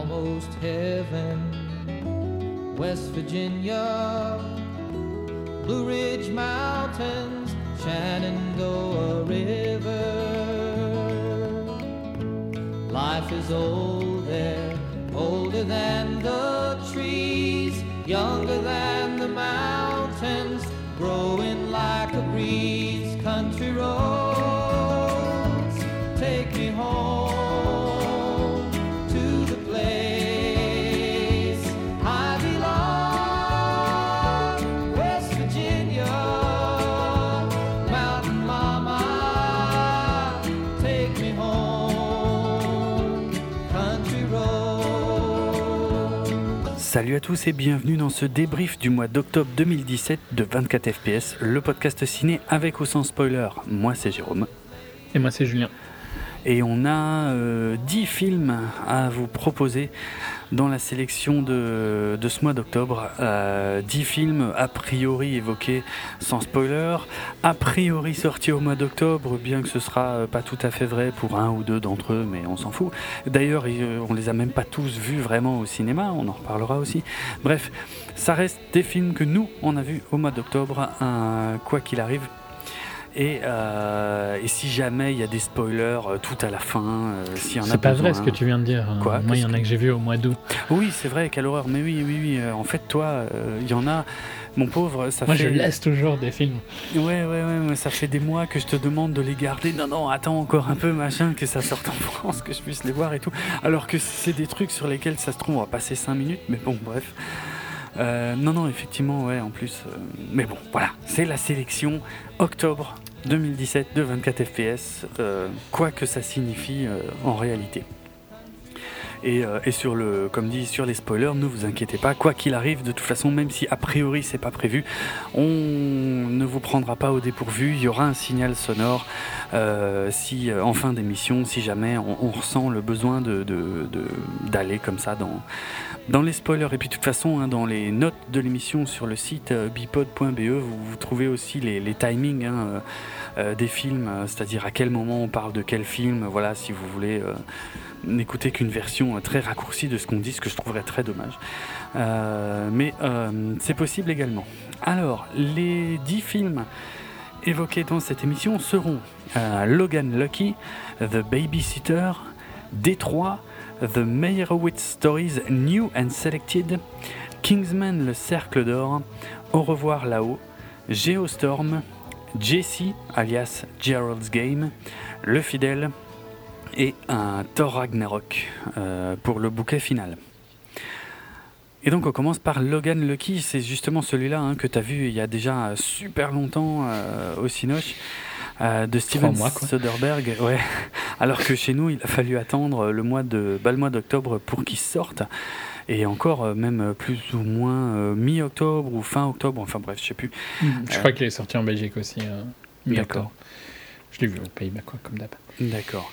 almost heaven. West Virginia, Blue Ridge Mountains, Shenandoah River. Life is old there, older than the trees, younger than Salut à tous et bienvenue dans ce débrief du mois d'octobre 2017 de 24 FPS, le podcast ciné avec ou sans spoiler. Moi c'est Jérôme. Et moi, c'est Julien. Et on a euh, 10 films à vous proposer dans la sélection de, ce mois d'octobre. Euh, 10 films a priori évoqués sans spoiler, a priori sortis au mois d'octobre, bien que ce sera euh, pas tout à fait vrai pour un ou deux d'entre eux, mais on s'en fout. D'ailleurs, euh, on les a même pas tous vus vraiment au cinéma, on en reparlera aussi. Bref, ça reste des films que nous, on a vus au mois d'octobre, quoi qu'il arrive. Et, euh, et si jamais il y a des spoilers euh, tout à la fin, euh, s'il y en a C'est pas vrai ce que tu viens de dire. Quoi Moi, il y en a que j'ai vu au mois d'août. Oui, c'est vrai, quelle horreur. Mais oui, oui, oui. En fait, toi, il y en a. Mon pauvre, ça Moi, fait. je laisse toujours des films. Ouais, ouais, ouais, mais ça fait des mois que je te demande de les garder. Non, non, attends encore un peu, machin, que ça sorte en France, que je puisse les voir et tout. Alors que c'est des trucs sur lesquels ça se trouve, on va passer 5 minutes, mais bon, bref. Euh, non, non, effectivement, ouais, en plus. euh, mais bon, voilà, c'est la sélection octobre 2017 de 24 FPS, euh, quoi que ça signifie euh, en réalité. Et, euh, et sur le, comme dit, sur les spoilers, ne vous inquiétez pas, quoi qu'il arrive, de toute façon, même si a priori c'est pas prévu, on ne vous prendra pas au dépourvu. Il y aura un signal sonore euh, si, euh, en fin d'émission, si jamais on, ressent le besoin de, d'aller comme ça dans, dans les spoilers. Et puis de toute façon, hein, dans les notes de l'émission sur le site bipod.be, vous, trouvez aussi les, timings hein, des films, c'est-à-dire à quel moment on parle de quel film. Voilà, si vous voulez n'écouter qu'une version euh, très raccourcie de ce qu'on dit, ce que je trouverais très dommage. Euh, mais euh, c'est possible également. Alors, les 10 films évoqués dans cette émission seront Logan Lucky, The Babysitter, Détroit, The Meyerowitz Stories New and Selected, Kingsman Le Cercle d'Or, Au revoir là-haut, Geostorm, Jesse alias Gerald's Game, Le Fidèle et un Thor Ragnarok euh, pour le bouquet final. Et donc on commence par Logan Lucky, c'est justement celui-là hein, que tu as vu il y a déjà super longtemps euh, au Cinoche. euh, de Steven mois. Soderbergh, ouais. Alors que chez nous, il a fallu attendre le mois de, bah, le mois d'octobre pour qu'il sorte, et encore même plus ou moins mi-octobre ou fin octobre, enfin bref, je sais plus. Je crois qu'il est sorti en Belgique aussi. euh, mi-octobre. D'accord. Je l'ai vu au Pays-Bas, quoi, comme d'hab. D'accord.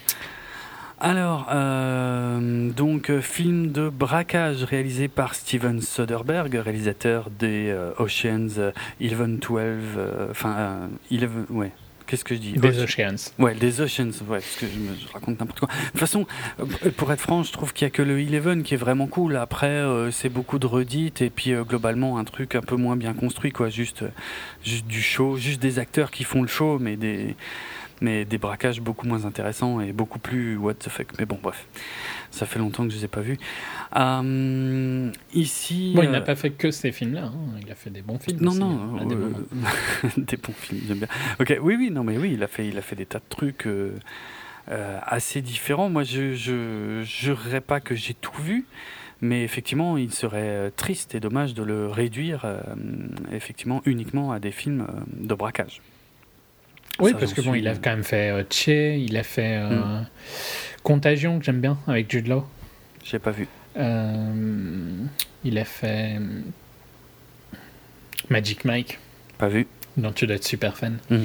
Alors, euh, donc, euh, film de braquage réalisé par Steven Soderbergh, réalisateur des euh, Oceans euh, 11, 12, euh, enfin, euh, 11, ouais. Qu'est-ce que je dis? Des Ocean- Oceans. Ouais, des Oceans, ouais, parce que je, me, je raconte n'importe quoi. De toute façon, pour être franc, je trouve qu'il y a que le 11 qui est vraiment cool. Après, euh, c'est beaucoup de redites et puis euh, globalement un truc un peu moins bien construit, quoi. Juste, juste du show, juste des acteurs qui font le show, mais des, mais des braquages beaucoup moins intéressants et beaucoup plus what the fuck. Mais bon, bref, ça fait longtemps que je les ai pas vus. Euh, ici, Bon, il euh, n'a pas fait que ces films-là. hein. Il a fait des bons films. non, aussi, non, hein, des euh, des bons films, j'aime bien. Ok, oui, oui, non, mais oui, il a fait, il a fait des tas de trucs euh, euh, assez différents. Moi, je, je jurerais pas que j'ai tout vu, mais effectivement, il serait euh, triste et dommage de le réduire, euh, effectivement, uniquement à des films euh, de braquage. Oui, Ça, parce que bon, suis- il a quand même fait euh, Che, il a fait euh, Contagion, que j'aime bien, avec Jude Law. J'ai pas vu. Euh, il a fait euh, Magic Mike, Pas vu. dont tu dois être super fan. Je,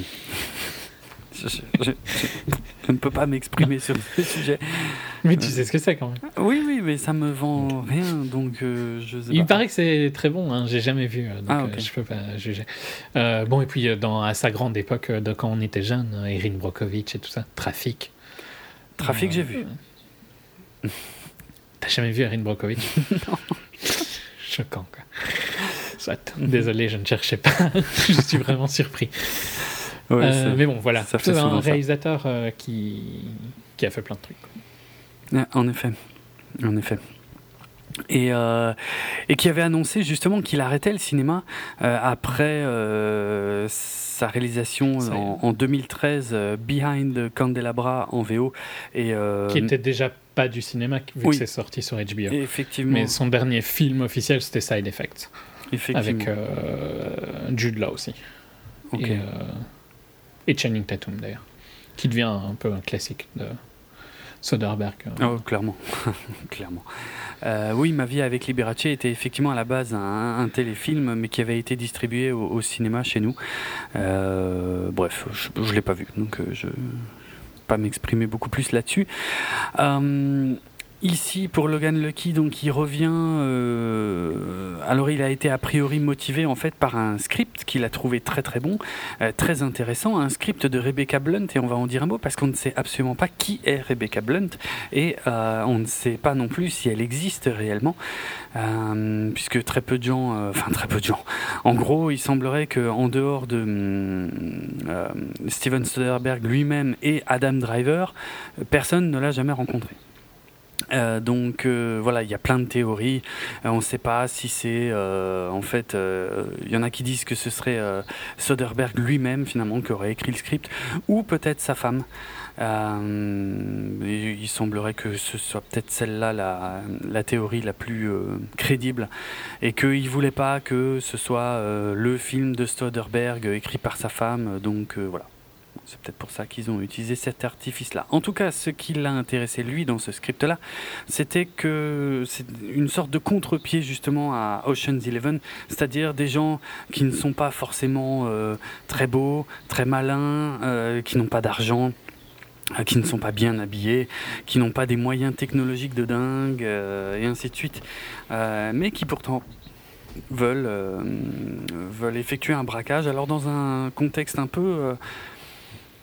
je- je- je ne peux pas m'exprimer sur ce sujet. Mais tu sais ce que c'est quand même. Oui, oui, mais ça me vend rien, donc euh, je sais Il pas. paraît que c'est très bon, hein, j'ai jamais vu, euh, donc Ah, euh, ok. je peux pas juger. Euh, bon, et puis dans, à sa grande époque de quand on était jeune, Erin Brockovich et tout ça, Trafic. Trafic, j'ai vu. T'as jamais vu Erin Brockovich? Non. Choquant, quoi. Soit. Désolé, je ne cherchais pas. je suis vraiment surpris. Ouais, Euh, mais bon, voilà. C'est un réalisateur euh, qui... qui a fait plein de trucs. Ouais, En effet, en effet. Et, euh, et qui avait annoncé justement qu'il arrêtait le cinéma euh, après euh, sa réalisation en, en 2013, euh, Behind Candelabra en VO. Et, Qui était déjà pas du cinéma, vu oui. que c'est sorti sur HBO. Effectivement. Mais son dernier film officiel, c'était Side Effects. effectivement. Avec Jude Law aussi. Ok. Et, euh, et Channing Tatum, d'ailleurs. Qui devient un peu un classique de Soderbergh. Oh, clairement, clairement. Euh, oui, Ma vie avec Liberace était effectivement à la base un, téléfilm, mais qui avait été distribué au, cinéma chez nous. Euh, bref, je ne l'ai pas vu, donc euh, je ne vais pas m'exprimer beaucoup plus là-dessus. Ici, pour Logan Lucky, donc il revient. euh, alors, il a été a priori motivé en fait par un script qu'il a trouvé très très bon, euh, très intéressant, un script de Rebecca Blunt, et on va en dire un mot parce qu'on ne sait absolument pas qui est Rebecca Blunt, et euh, on ne sait pas non plus si elle existe réellement, puisque très peu de gens, enfin très peu de gens. En gros, il semblerait que en dehors de euh, Steven Soderbergh lui-même et Adam Driver, personne ne l'a jamais rencontré. Euh, donc euh, voilà, il y a plein de théories. Euh, on ne sait pas si c'est en fait, il y en a qui disent que ce serait Soderbergh lui-même finalement qui aurait écrit le script, ou peut-être sa femme. Il semblerait que ce soit peut-être celle-là la, théorie la plus crédible, et qu'il voulait pas que ce soit le film de Soderbergh écrit par sa femme. Donc voilà. C'est peut-être pour ça qu'ils ont utilisé cet artifice-là. En tout cas, ce qui l'a intéressé, lui, dans ce script-là, c'était que c'est une sorte de contre-pied, justement, à Ocean's Eleven, c'est-à-dire des gens qui ne sont pas forcément euh, très beaux, très malins, euh, qui n'ont pas d'argent, euh, qui ne sont pas bien habillés, qui n'ont pas des moyens technologiques de dingue, et ainsi de suite, mais qui pourtant veulent, effectuer un braquage, alors dans un contexte un peu...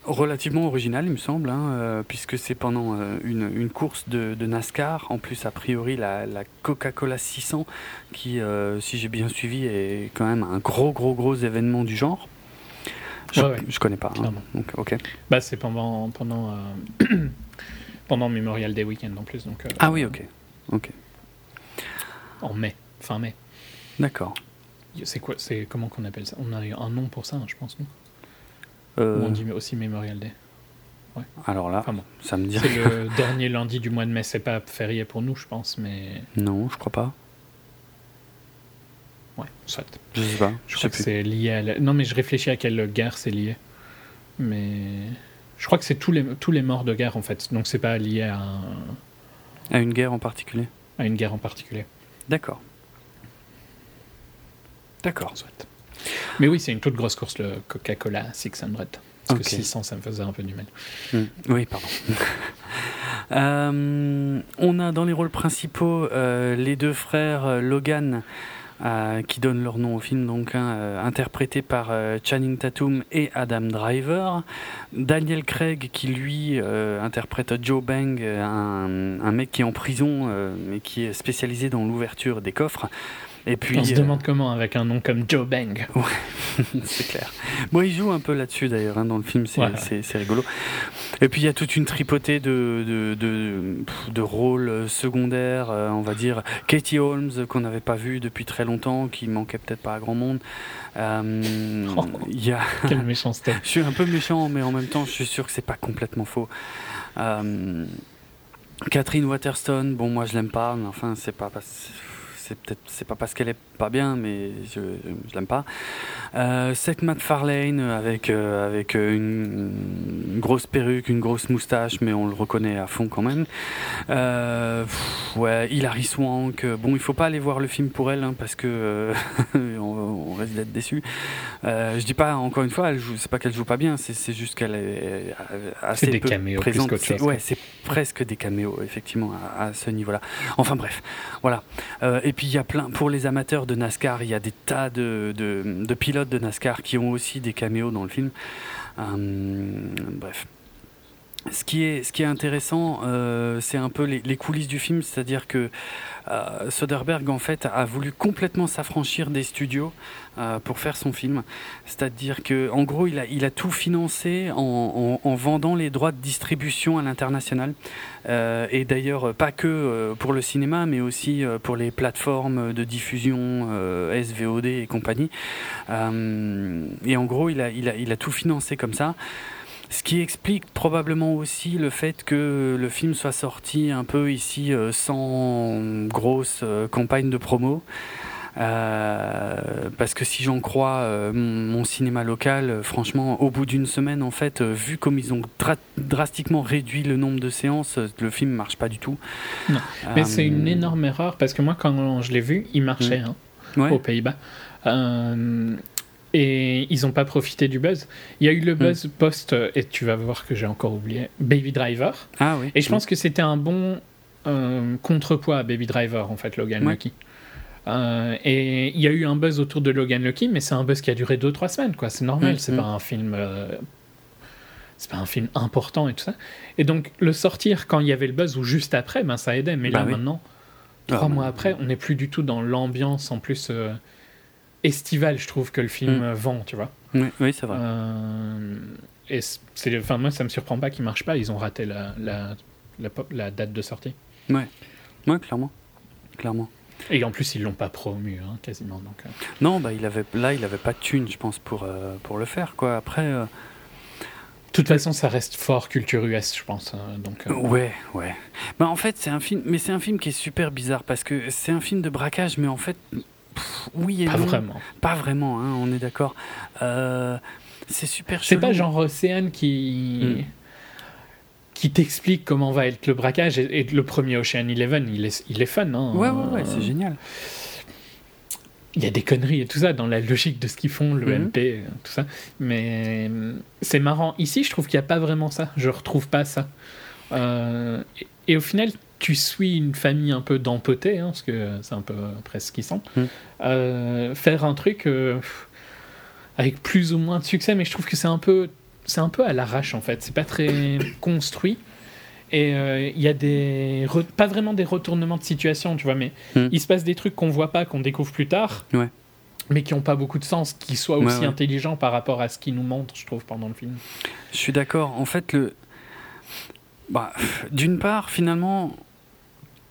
relativement original, il me semble, hein, euh, puisque c'est pendant euh, une, une course de, de NASCAR, en plus a priori la, la Coca-Cola 600, qui, euh, si j'ai bien suivi, est quand même un gros, gros, gros événement du genre. Je, Ouais, ouais. je connais pas. hein, donc, ok. Bah, c'est pendant, pendant, euh, pendant Memorial Day weekend en plus. Donc, euh, Ah oui, ok. Ok. En mai, fin mai. D'accord. C'est quoi C'est comment qu'on appelle ça? On a un nom pour ça, hein, je pense. Non? Euh, on dit aussi Memorial Day. alors là, Enfin bon. ça me dit C'est le dernier lundi du mois de mai. C'est pas férié pour nous, je pense, mais Non, je crois pas. ouais, soit. Je sais pas. Je Je, crois sais que plus. c'est lié à la... Non, mais je réfléchis à quelle guerre c'est lié. Mais je crois que c'est tous les, tous les morts de guerre, en fait. Donc c'est pas lié à, un- À une guerre en particulier. à une guerre en particulier. D'accord. D'accord. Soit. Mais oui, c'est une toute grosse course, le Coca-Cola 600. Parce Ok. que 600, ça me faisait un peu du mal. Mm. Oui, pardon. Euh, on a dans les rôles principaux euh, les deux frères euh, Logan, euh, qui donnent leur nom au film, donc hein, interprétés par Channing Tatum et Adam Driver. Daniel Craig, qui lui interprète Joe Bang, un, un mec qui est en prison, mais qui est spécialisé dans l'ouverture des coffres. Et puis, On se euh, demande comment avec un nom comme Joe Bang. c'est clair. Bon, il joue un peu là-dessus d'ailleurs hein, dans le film, c'est Ouais, ouais. rigolo. Et puis il y a toute une tripotée de, de, de, rôles secondaires, euh, on va dire. Katie Holmes, qu'on n'avait pas vu depuis très longtemps, qui manquait peut-être pas à grand monde. Euh, Oh. Y a... Quelle méchanceté. Je suis un peu méchant, mais en même temps, je suis sûr que c'est pas complètement faux. Euh, Catherine Waterstone, bon, moi je l'aime pas, mais enfin, c'est pas parce c'est peut-être c'est pas parce qu'elle est pas bien, mais je, je l'aime pas. Euh, Seth MacFarlane avec euh, avec euh, une, une grosse perruque, une grosse moustache, mais on le reconnaît à fond quand même. Euh, pff, ouais, Hilary Swank. euh, Bon, il faut pas aller voir le film pour elle, hein, parce que euh, on, on risque d'être déçu. Euh, je dis pas encore une fois, elle joue, c'est pas qu'elle joue pas bien, c'est c'est juste qu'elle est euh, assez C'est des peu caméos présente. C'est- Ouais, c'est presque des caméos effectivement à, à ce niveau-là. Enfin bref, voilà. Euh, et puis il y a plein pour les amateurs de NASCAR, il y a des tas de, pilotes de NASCAR qui ont aussi des caméos dans le film. Euh, bref. ce qui est, intéressant, euh, c'est un peu les, les coulisses du film, c'est-à-dire que euh, Soderbergh en fait a voulu complètement s'affranchir des studios euh, pour faire son film. C'est-à-dire que, en gros, il a, tout financé en, en- en vendant les droits de distribution à l'international. Euh, et d'ailleurs, pas que euh, pour le cinéma, mais aussi pour les plateformes de diffusion SVOD et compagnie. Et en gros, il a, il, a, tout financé comme ça. Ce qui explique probablement aussi le fait que le film soit sorti un peu ici sans grosse campagne de promo. Euh, parce que si j'en crois euh, mon, mon cinéma local, euh, franchement, au bout d'une semaine, en fait, vu comme ils ont dra- drastiquement réduit le nombre de séances, le film marche pas du tout. Non. Mais c'est une énorme erreur parce que moi, quand je l'ai vu, il marchait hein, Ouais. aux Pays-Bas. Et ils n'ont pas profité du buzz. Il y a eu le buzz post, et tu vas voir que j'ai encore oublié, Baby Driver. Ah oui. Et je pense que c'était un bon euh, contrepoids à Baby Driver, en fait, Logan Ouais. Lucky. Euh, et il y a eu un buzz autour de Logan Lucky, mais c'est un buzz qui a duré 2-3 semaines, quoi. C'est normal, Mm, c'est mm. pas un film. euh, c'est pas un film important et tout ça. Et donc, le sortir quand il y avait le buzz ou juste après, ben ça aidait. Mais Bah là, oui. maintenant, Ah, trois bah, mois après, on n'est plus du tout dans l'ambiance en plus euh, estivale, je trouve, que le film Mm. vend, tu vois. Oui, oui, c'est vrai. Et c'est, enfin, moi, ça me surprend pas qu'il marche pas. Ils ont raté la, la, la, pop- la date de sortie. Ouais, clairement. Clairement. Et en plus, ils l'ont pas promu, hein, quasiment. Donc, euh. Non, bah, il avait, là, il avait pas de thune, je pense, pour, euh, pour le faire. Quoi. Après, euh, De toute façon, ça reste fort culture US, je pense. euh, donc, ouais, ouais. Bah, en fait, c'est un film, mais c'est un film qui est super bizarre parce que c'est un film de braquage, mais en fait, pff, oui et pas non. vraiment. Pas vraiment, hein, on est d'accord. C'est super C'est pas genre Océane qui. Mm. Qui t'explique comment va être le braquage et, et le premier Ocean Eleven il est, il est fun hein. Ouais, ouais, ouais, c'est Euh, génial. il y a des conneries et tout ça dans la logique de ce qu'ils font, le Mhm. MP, euh, tout ça. Mais euh, c'est marrant. Ici, je trouve qu'il n'y a pas vraiment ça. Je retrouve pas ça. Euh, et, et au final, tu suis une famille un peu d'empotée, hein, parce que c'est un peu presque ce qu'ils sont. Mhm. Euh, faire un truc euh, avec plus ou moins de succès, mais je trouve que c'est un peu, c'est un peu à l'arrache en fait. C'est pas très construit. Et euh, il y a des. pas vraiment des retournements de situation, tu vois, mais Mhm. il se passe des trucs qu'on voit pas, qu'on découvre plus tard Ouais. mais qui n'ont pas beaucoup de sens, qui soient aussi ouais. intelligents par rapport à ce qu'ils nous montrent, je trouve, pendant le film. Je suis d'accord. En fait, le. Bah, d'une part, finalement,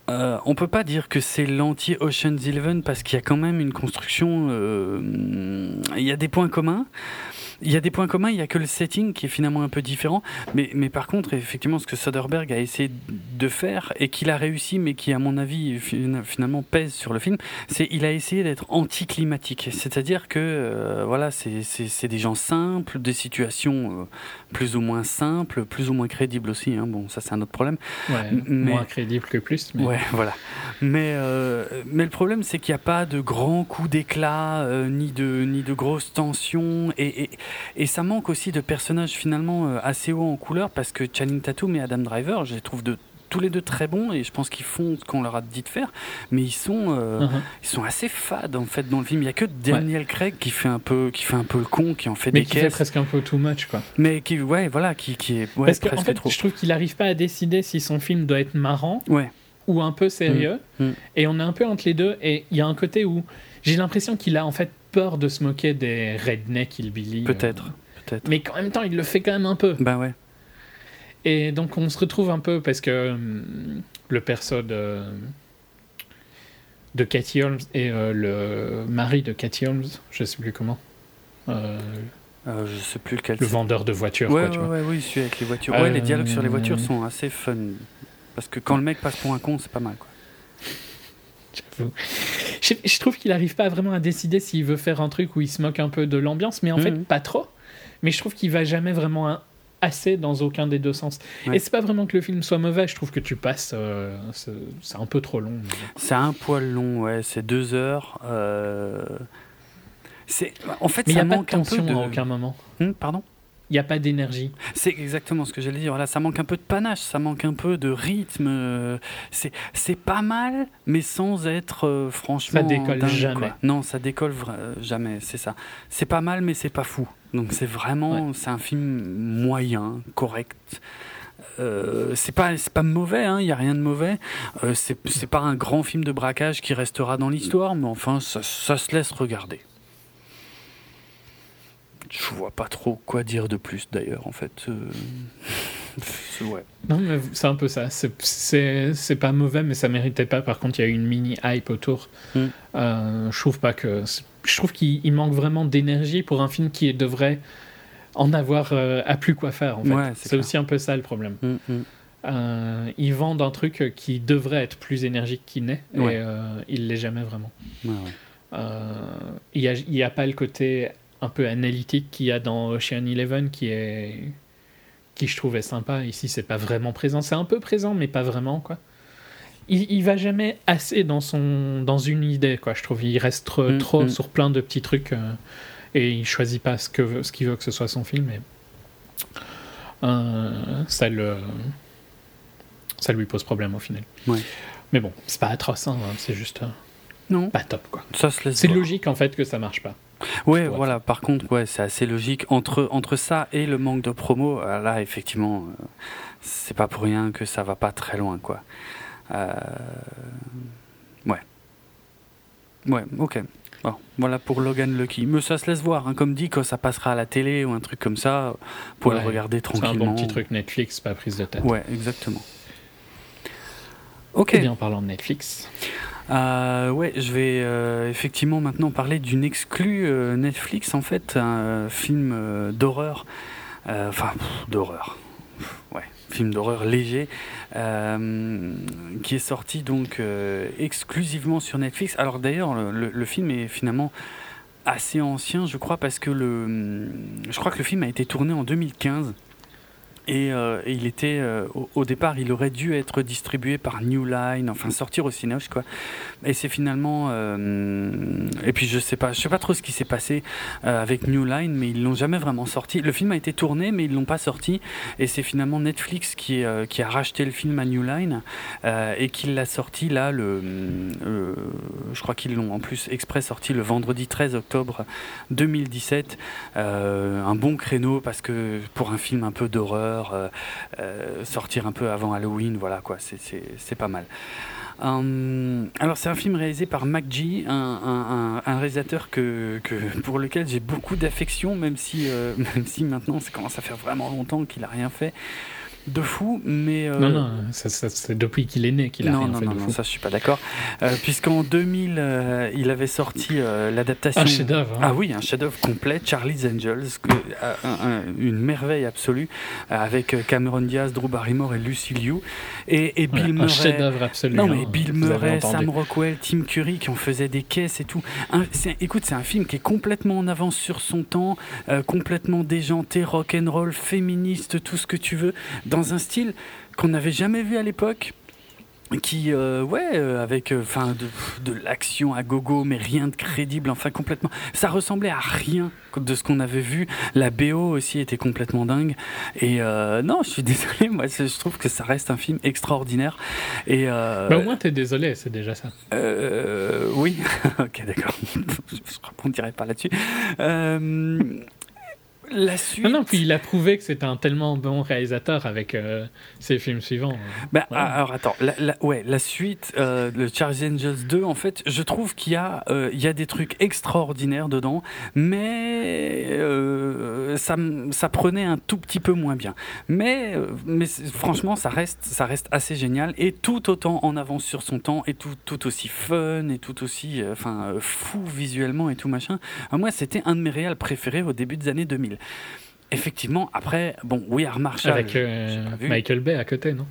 euh, on peut pas dire que c'est l'anti-Ocean's Eleven parce qu'il y a quand même une construction. euh, Il y a des points communs. Il y a des points communs, il y a que le setting qui est finalement un peu différent. Mais, mais par contre, effectivement, ce que Soderbergh a essayé de faire et qu'il a réussi, mais qui, à mon avis, fina- finalement pèse sur le film, c'est il a essayé d'être anticlimatique. C'est-à-dire que, euh, voilà, c'est- c'est c'est des gens simples, des situations euh, plus ou moins simples, plus ou moins crédibles aussi. hein. Bon, ça, c'est un autre problème. Ouais, Mais- moins crédible que plus. Mais... Ouais, voilà. Mais, euh, mais le problème, c'est qu'il n'y a pas de grands coups d'éclat, euh, ni, de, ni de grosses tensions. Et, et, et ça manque aussi de personnages finalement euh, assez hauts en couleur, parce que Channing Tatum et Adam Driver, je les trouve de, tous les deux très bons, et je pense qu'ils font ce qu'on leur a dit de faire, mais ils sont, euh, Mhm. ils sont assez fades en fait dans le film. Il n'y a que Daniel Craig qui fait, un peu, qui fait un peu le con, qui en fait Mais des qui fait presque un peu too much, quoi. Mais qui, ouais, voilà, qui, qui est ouais, Parce presque fait, trop. je trouve qu'il n'arrive pas à décider si son film doit être marrant Ouais, ou un peu sérieux. Mm. Mm. Et on est un peu entre les deux. Et il y a un côté où j'ai l'impression qu'il a en fait peur de se moquer des rednecks hillbilly. euh, peut-être. Peut-être. Mais qu'en même temps, il le fait quand même un peu. Bah ouais. Et donc on se retrouve un peu parce que hum, le perso de, de Cathy Holmes et euh, le mari de Cathy Holmes, je sais plus comment, euh, Euh, je sais plus lequel le vendeur de voitures, Ouais, quoi, tu ouais, vois. ouais, oui, celui avec les voitures. Ouais, les dialogues sur les voitures Euh, sont assez fun. Parce que quand le mec passe pour un con, c'est pas mal. Quoi. Je, je trouve qu'il arrive pas vraiment à décider s'il veut faire un truc où il se moque un peu de l'ambiance, mais en fait Mhm. pas trop. Mais je trouve qu'il va jamais vraiment un- assez dans aucun des deux sens. Ouais. Et c'est pas vraiment que le film soit mauvais, je trouve que tu passes, euh, c'est un peu trop long. mais- C'est un poil long, ouais, c'est deux heures. euh, C'est... En fait, Mais il n'y a pas de manque un peu tension de. à aucun moment. Hum, pardon? Il n'y a pas d'énergie. C'est exactement ce que j'allais dire. Voilà, ça manque un peu de panache, ça manque un peu de rythme. euh, C'est, c'est pas mal, mais sans être euh, franchement. Ça décolle dingue, jamais. quoi. Non, ça décolle vra- jamais, c'est ça. C'est pas mal, mais c'est pas fou. Donc c'est vraiment. C'est un film moyen, correct. euh, c'est pas c'est pas mauvais, il y a rien de mauvais. Euh, c'est c'est pas un grand film de braquage qui restera dans l'histoire, mais enfin ça, ça se laisse regarder. Je vois pas trop quoi dire de plus d'ailleurs en fait. Euh, c'est- ouais. Non, mais c'est un peu ça. C'est- C'est c'est pas mauvais, mais ça méritait pas. Par contre, il y a eu une mini hype autour. Mm. Euh, je trouve pas que. Je trouve qu'il il manque vraiment d'énergie pour un film qui devrait en avoir euh, à plus quoi faire. En fait. Ouais, c'est aussi un peu ça le problème. Mm, mm. Euh, ils vendent un truc qui devrait être plus énergique qu'il n'est, Ouais. et euh, il l'est jamais vraiment. Ouais, ouais. Euh, Il n'y a, il y a pas le côté un peu analytique qu'il y a dans Ocean Eleven qui est qui je trouvais sympa. Ici, c'est pas vraiment présent. C'est un peu présent, mais pas vraiment quoi. Il, il va jamais assez dans son dans une idée quoi. Je trouve il reste trop, Mm, trop mm. sur plein de petits trucs euh, et il choisit pas ce que ce qu'il veut que ce soit son film. Et, euh, ça le ça lui pose problème au final. Ouais. Mais bon, c'est pas atroce, hein, c'est juste euh, Non, pas top quoi. C'est logique en fait que ça marche pas. Ouais, voilà. Par contre, ouais, c'est assez logique entre entre ça et le manque de promo. euh, Là, effectivement, euh, c'est pas pour rien que ça va pas très loin, quoi. Euh, Ouais. Ouais, ok. Bon, voilà pour Logan Lucky. Mais ça se laisse voir, hein, comme dit, quand ça passera à la télé ou un truc comme ça, pour Ouais, le regarder C'est un tranquillement. bon petit truc Netflix, pas prise de tête. Ouais, exactement. Ok. Eh bien, en parlant de Netflix, Euh, ouais, je vais euh, effectivement maintenant parler d'une exclue euh, Netflix, en fait, un film d'horreur, enfin d'horreur, ouais, film d'horreur léger, qui est sorti donc exclusivement sur Netflix. Alors d'ailleurs, le, le- le film est finalement assez ancien, je crois, parce que le, je crois que le film a été tourné en 2015. Et, euh, et il était euh, au, au départ, il aurait dû être distribué par New Line, enfin sortir au Cinoche quoi. Et c'est finalement, euh, et puis je sais pas, je sais pas trop ce qui s'est passé euh, avec New Line, mais ils l'ont jamais vraiment sorti. Le film a été tourné, mais ils l'ont pas sorti. Et c'est finalement Netflix qui, euh, qui a racheté le film à New Line et qui l'a sorti là, le, je crois qu'ils l'ont en plus exprès sorti le vendredi 13 octobre 2017. Euh, un bon créneau parce que pour un film un peu d'horreur, sortir un peu avant Halloween, voilà quoi, c'est pas mal. Hum, alors c'est un film réalisé par McG, un, un- réalisateur pour lequel j'ai beaucoup d'affection, même si, euh, même si maintenant ça commence à faire vraiment longtemps qu'il a rien fait de fou, mais euh, non, non, c'est depuis qu'il est né qu'il a non, rien non, fait non, de non, fou. ça je suis pas d'accord. Euh, Puisqu'en 2000, euh, il avait sorti l'adaptation. Un chef-d'œuvre. hein. Ah oui, un chef-d'œuvre complet, Charlie's Angels, un- un- une merveille absolue, avec Cameron Diaz, Drew Barrymore et Lucy Liu, et, et Ouais, Bill un Murray. chef-d'œuvre absolu. Non mais hein, Bill vous avez Murray. Sam Rockwell, Tim Curry qui en faisaient des caisses et tout. Un- écoute, c'est un film qui est complètement en avance sur son temps, complètement déjanté, rock and roll, féministe, tout ce que tu veux, dans un style qu'on n'avait jamais vu à l'époque. Qui, euh, ouais, euh, avec euh, enfin de, de l'action à gogo, mais rien de crédible, enfin complètement. Ça ressemblait à rien de ce qu'on avait vu. La BO aussi était complètement dingue. Et non, je suis désolé, moi je trouve que ça reste un film extraordinaire. Et Bah, au moins, t'es désolé, c'est déjà ça. oui, ok, d'accord. je rebondirai pas là-dessus. La suite. Non, non, puis il a prouvé que c'était un tellement bon réalisateur avec euh, ses films suivants. Bah, Voilà. Alors attends, la, la- ouais, la suite, euh, le Charles Angels 2, en fait, je trouve qu'il y, a, euh, il y a des trucs extraordinaires dedans, mais euh, ça, ça prenait un tout petit peu moins bien. Mais, mais c'est- franchement, ça reste, ça reste assez génial et tout autant en avance sur son temps et tout, tout aussi fun et tout aussi enfin, fou visuellement et tout machin. Ah, moi, c'était un de mes réals préférés au début des années 2000. Effectivement, après, bon, We Are Marshall. avec euh. Michael Bay à côté, non?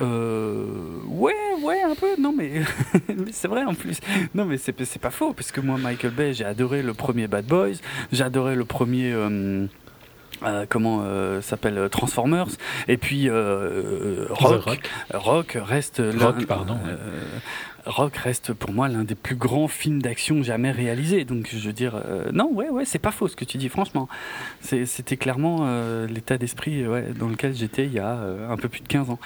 Euh, ouais, ouais, un peu. Non, mais, mais c'est vrai en plus. Non, mais c'est c'est pas faux, parce que moi, Michael Bay, j'ai adoré le premier Bad Boys, j'ai adoré le premier. euh, euh, comment euh, s'appelle Transformers et puis euh, Rock, Rock. Rock reste Rock, pardon, Rock reste pour moi l'un des plus grands films d'action jamais réalisés donc je veux dire euh, non ouais ouais c'est pas faux ce que tu dis franchement c'était clairement euh, l'état d'esprit euh, ouais, dans lequel j'étais il y a euh, un peu plus de 15 ans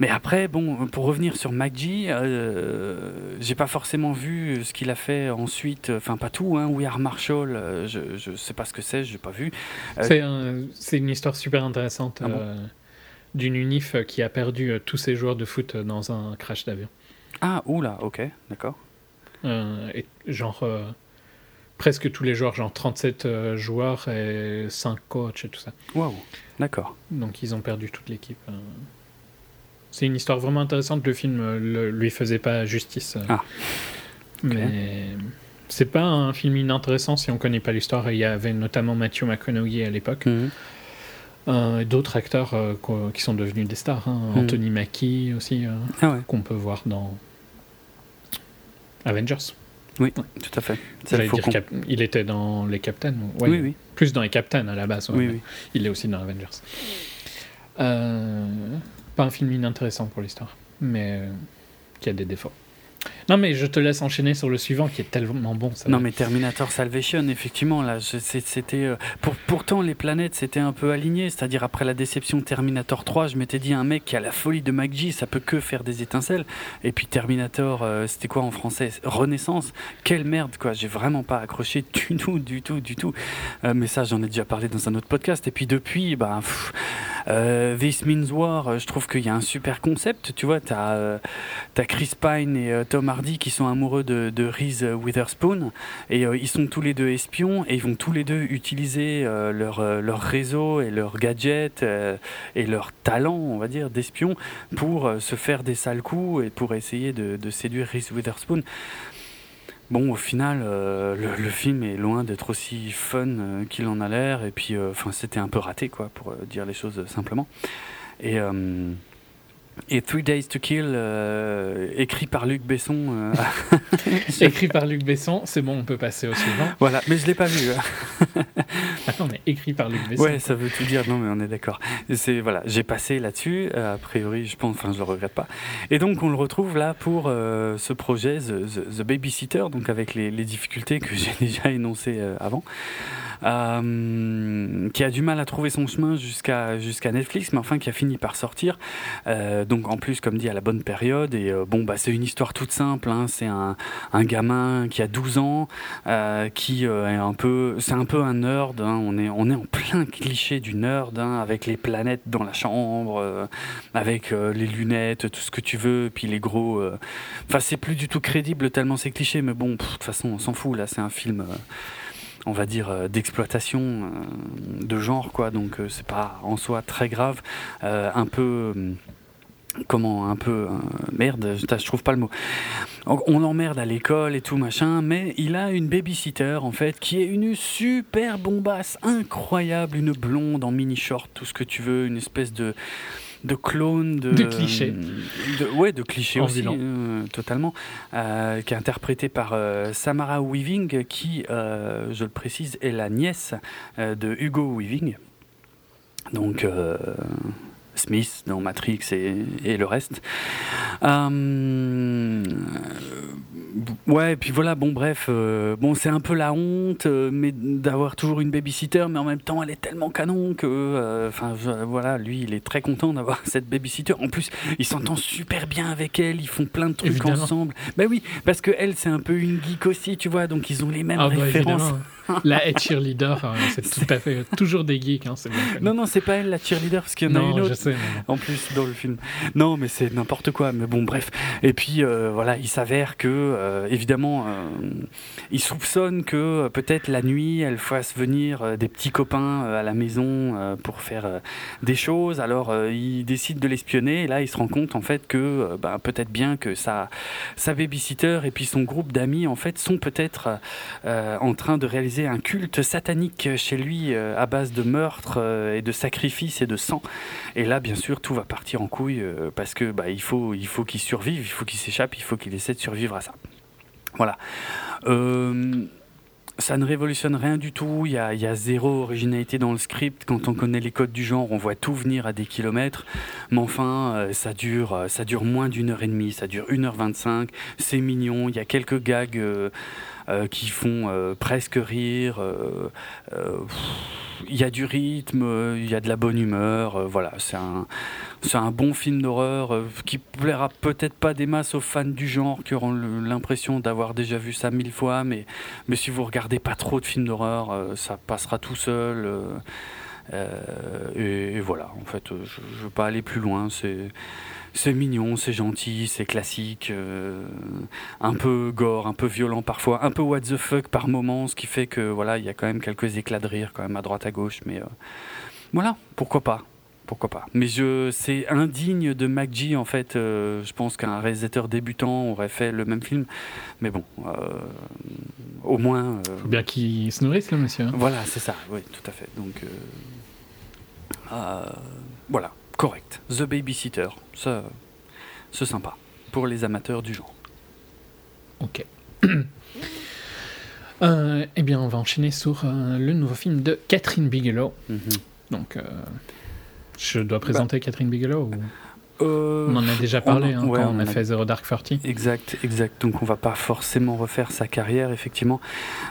mais après, bon, pour revenir sur McG, euh, j'ai pas forcément vu ce qu'il a fait ensuite, enfin pas tout, hein, We Are Marshall, euh, je, je sais pas ce que c'est, j'ai pas vu. Euh, C'est un- c'est une histoire super intéressante. Ah bon d'une unif qui a perdu tous ses joueurs de foot dans un crash d'avion. Ah, oula, ok, d'accord. Euh, et genre, euh, presque tous les joueurs, genre 37 euh, joueurs et 5 coachs et tout ça. Waouh, d'accord. Donc ils ont perdu toute l'équipe. C'est une histoire vraiment intéressante. Le film le- lui faisait pas justice. Ah. Mais c'est pas un film inintéressant si on connaît pas l'histoire. Il y avait notamment Matthew McConaughey à l'époque. Euh, et D'autres acteurs euh, qui sont devenus des stars. hein. Mhm. Anthony Mackie aussi, euh, Ah ouais, qu'on peut voir dans Avengers. tout à fait. Le dire il était dans les Captains. ouais. Oui, oui, Plus dans les Captains à la base. ouais, oui, oui. Il est aussi dans Avengers. Euh, pas un film inintéressant pour l'histoire, mais euh, qui a des défauts. Non, mais je te laisse enchaîner sur le suivant qui est tellement bon. Non mais Terminator Salvation, effectivement, là, c'était. euh, pour, pourtant, les planètes s'étaient un peu alignées. C'est-à-dire, après la déception Terminator 3, je m'étais dit, un mec qui a la folie de McG, ça peut que faire des étincelles. Et puis Terminator, euh, c'était quoi en français Renaissance? Quelle merde, quoi. J'ai vraiment pas accroché du tout, du tout, du tout. Euh, mais ça, j'en ai déjà parlé dans un autre podcast. Et puis depuis, bah. pff, This Means War, je trouve qu'il y a un super concept. Tu vois, t'as t'as Chris Pine et Tom Hardy qui sont amoureux de, de Reese Witherspoon et euh, ils sont tous les deux espions et ils vont tous les deux utiliser euh, leur, euh, leur réseau et leurs gadgets et leur talent, on va dire, d'espions pour se faire des sales coups et pour essayer de, séduire Reese Witherspoon. Bon, au final, le, film est loin d'être aussi fun qu'il en a l'air, et puis, enfin, c'était un peu raté, quoi, pour dire les choses simplement. Et, et Three Days to Kill, euh, écrit par Luc Besson. euh, Écrit par Luc Besson, c'est bon, on peut passer au suivant. voilà, mais je l'ai pas vu. hein. Attends, mais écrit par Luc Besson. Ouais, ça veut tout dire. Non, mais on est d'accord. C'est voilà, j'ai passé là-dessus. euh, a priori, je pense, enfin, je le regrette pas. Et donc, on le retrouve là pour euh, ce projet The, The- Babysitter, donc avec les, les difficultés que j'ai déjà énoncées avant, qui a du mal à trouver son chemin jusqu'à jusqu'à Netflix, mais enfin qui a fini par sortir. Euh, donc, en plus, comme dit, à la bonne période. Et euh, bon, bah, c'est une histoire toute simple. hein. C'est un, gamin qui a 12 ans, euh, qui euh, est un peu, c'est un peu un nerd. hein. On est, en plein cliché du nerd, hein, avec les planètes dans la chambre, euh, avec euh, les lunettes, tout ce que tu veux, puis les gros. euh, Enfin, c'est plus du tout crédible tellement c'est cliché, mais bon, de toute façon, on s'en fout. Là, c'est un film. euh, on va dire euh, d'exploitation euh, de genre quoi donc euh, c'est pas en soi très grave Euh, un peu euh, comment un peu euh, merde je, je trouve pas le mot. On l'emmerde à l'école et tout machin, mais il a une babysitter en fait qui est une super bombasse incroyable, une blonde en mini short, tout ce que tu veux, une espèce de de clone de De cliché. de, ouais de cliché aussi euh, totalement euh, qui est interprétée par euh, Samara Weaving qui je le précise est la nièce de Hugo Weaving. Donc Smith dans Matrix et, et le reste. Euh, ouais, et puis voilà, bon, bref, euh, bon, c'est un peu la honte, euh, mais d'avoir toujours une babysitter, mais en même temps, elle est tellement canon que, enfin, voilà, lui, il est très content d'avoir cette babysitter. En plus, il s'entend super bien avec elle, ils font plein de trucs Évidemment. ensemble. Ben oui, parce que elle, c'est un peu une geek aussi, tu vois, donc ils ont les mêmes Ah bah références. La head cheerleader, euh, c'est tout à fait toujours des geeks. Hein. Non, non, c'est pas elle la cheerleader, parce qu'il y en a une autre. je sais. en plus dans le film. Non, mais c'est n'importe quoi. Mais bon, bref. Et puis euh, voilà, il s'avère que euh, évidemment, euh, il soupçonne que euh, peut-être la nuit, elle fasse venir euh, des petits copains euh, à la maison euh, pour faire euh, des choses. Alors euh, il décide de l'espionner. Et là, il se rend compte en fait que euh, ben, peut-être bien que sa sa babysitter et puis son groupe d'amis en fait sont peut-être euh, en train de réaliser un culte satanique chez lui euh, à base de meurtres euh, et de sacrifices et de sang. Et là, bien sûr, tout va partir en couille euh, parce que bah, il faut, il faut qu'il survive, il faut qu'il s'échappe, il faut qu'il essaie de survivre à ça. Voilà. Ça ne révolutionne rien du tout. Il y, a, zéro originalité dans le script. Quand on connaît les codes du genre, on voit tout venir à des kilomètres. Mais enfin, ça dure, ça dure moins d'une heure et demie. Ça dure 1h25. C'est mignon. Il y a quelques gags qui font euh, presque rire. euh, euh, il y a du rythme, euh, il y a de la bonne humeur. euh, voilà, c'est un, c'est un bon film d'horreur euh, qui plaira peut-être pas des masses aux fans du genre qui auront l'impression d'avoir déjà vu ça mille fois, mais, mais si vous regardez pas trop de films d'horreur, euh, ça passera tout seul. euh, Euh, et, voilà, en fait, euh, je ne veux pas aller plus loin. C'est c'est mignon, c'est gentil, c'est classique, euh, un peu gore, un peu violent parfois, un peu what the fuck par moments, ce qui fait que voilà, il y a quand même quelques éclats de rire quand même à droite à gauche, mais euh, voilà, pourquoi pas. Pourquoi pas Mais je, c'est indigne de McG en fait. euh, je pense qu'un réalisateur débutant aurait fait le même film. Mais bon, au moins. Faut bien qu'il se nourrisse, le monsieur. hein. voilà, c'est ça, oui, tout à fait. Donc, voilà, correct. The Babysitter, ça, c'est sympa pour les amateurs du genre. Ok. Euh, eh bien, on va enchaîner sur euh, le nouveau film de Catherine Bigelow. Mhm. Donc, euh, je dois présenter Catherine Bigelow ou- Euh, On en a déjà on parlé en- hein, ouais, quand on, on a fait Zero Dark Thirty. Exact, exact. Donc on va pas forcément refaire sa carrière, effectivement.